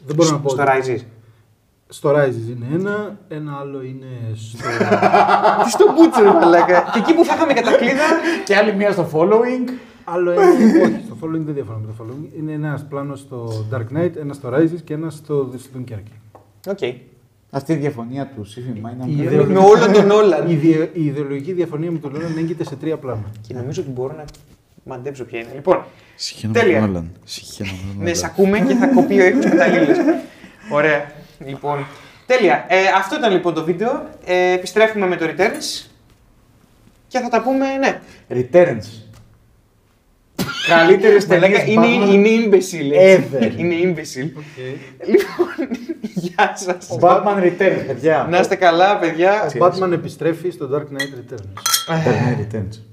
Δεν μπορώ να πω. Στο ότι- Rises. Στο Rises είναι ένα, ένα άλλο είναι στο. Τι στο Butcher, μαλάκα. Και εκεί που θα είχαμε κατακλείδα. Και άλλη μία στο following. άλλο ένα. όχι, στο Following δεν διαφωνώ με το Following. Είναι ένας πλάνος στο Dark Knight, ένα στο Rises και ένα στο The Dunkerque. Οκ. Αυτή η διαφωνία του Σύφημα είναι. Η αμφιβολή. ιδεολογική- Με όλο τον Νόλαν. Η, ιδε- η ιδεολογική διαφωνία με τον Νόλαν έγκυται σε τρία πλάνα. Και νομίζω ότι μπορώ να μαντέψω ποια είναι. Λοιπόν, Συχαίνομαι Τέλεια. τον Νόλαν. Συχαίνομαι τον ναι, Νόλαν. σε ακούμε και θα κοπεί ο ήχος καταλήλως. Ωραία. Λοιπόν, τέλεια. Ε, αυτό ήταν λοιπόν το βίντεο. Ε, επιστρέφουμε με το Returns. Και θα τα πούμε, ναι. Returns. Καλύτερες Μαλάκα, ταινίες. είναι, είναι imbecile. έτσι. Ever. Είναι imbecile. Λοιπόν, γεια σας. Batman Returns, παιδιά. Να είστε καλά, παιδιά. Ο Batman επιστρέφει στο Dark Knight Returns. Batman Returns.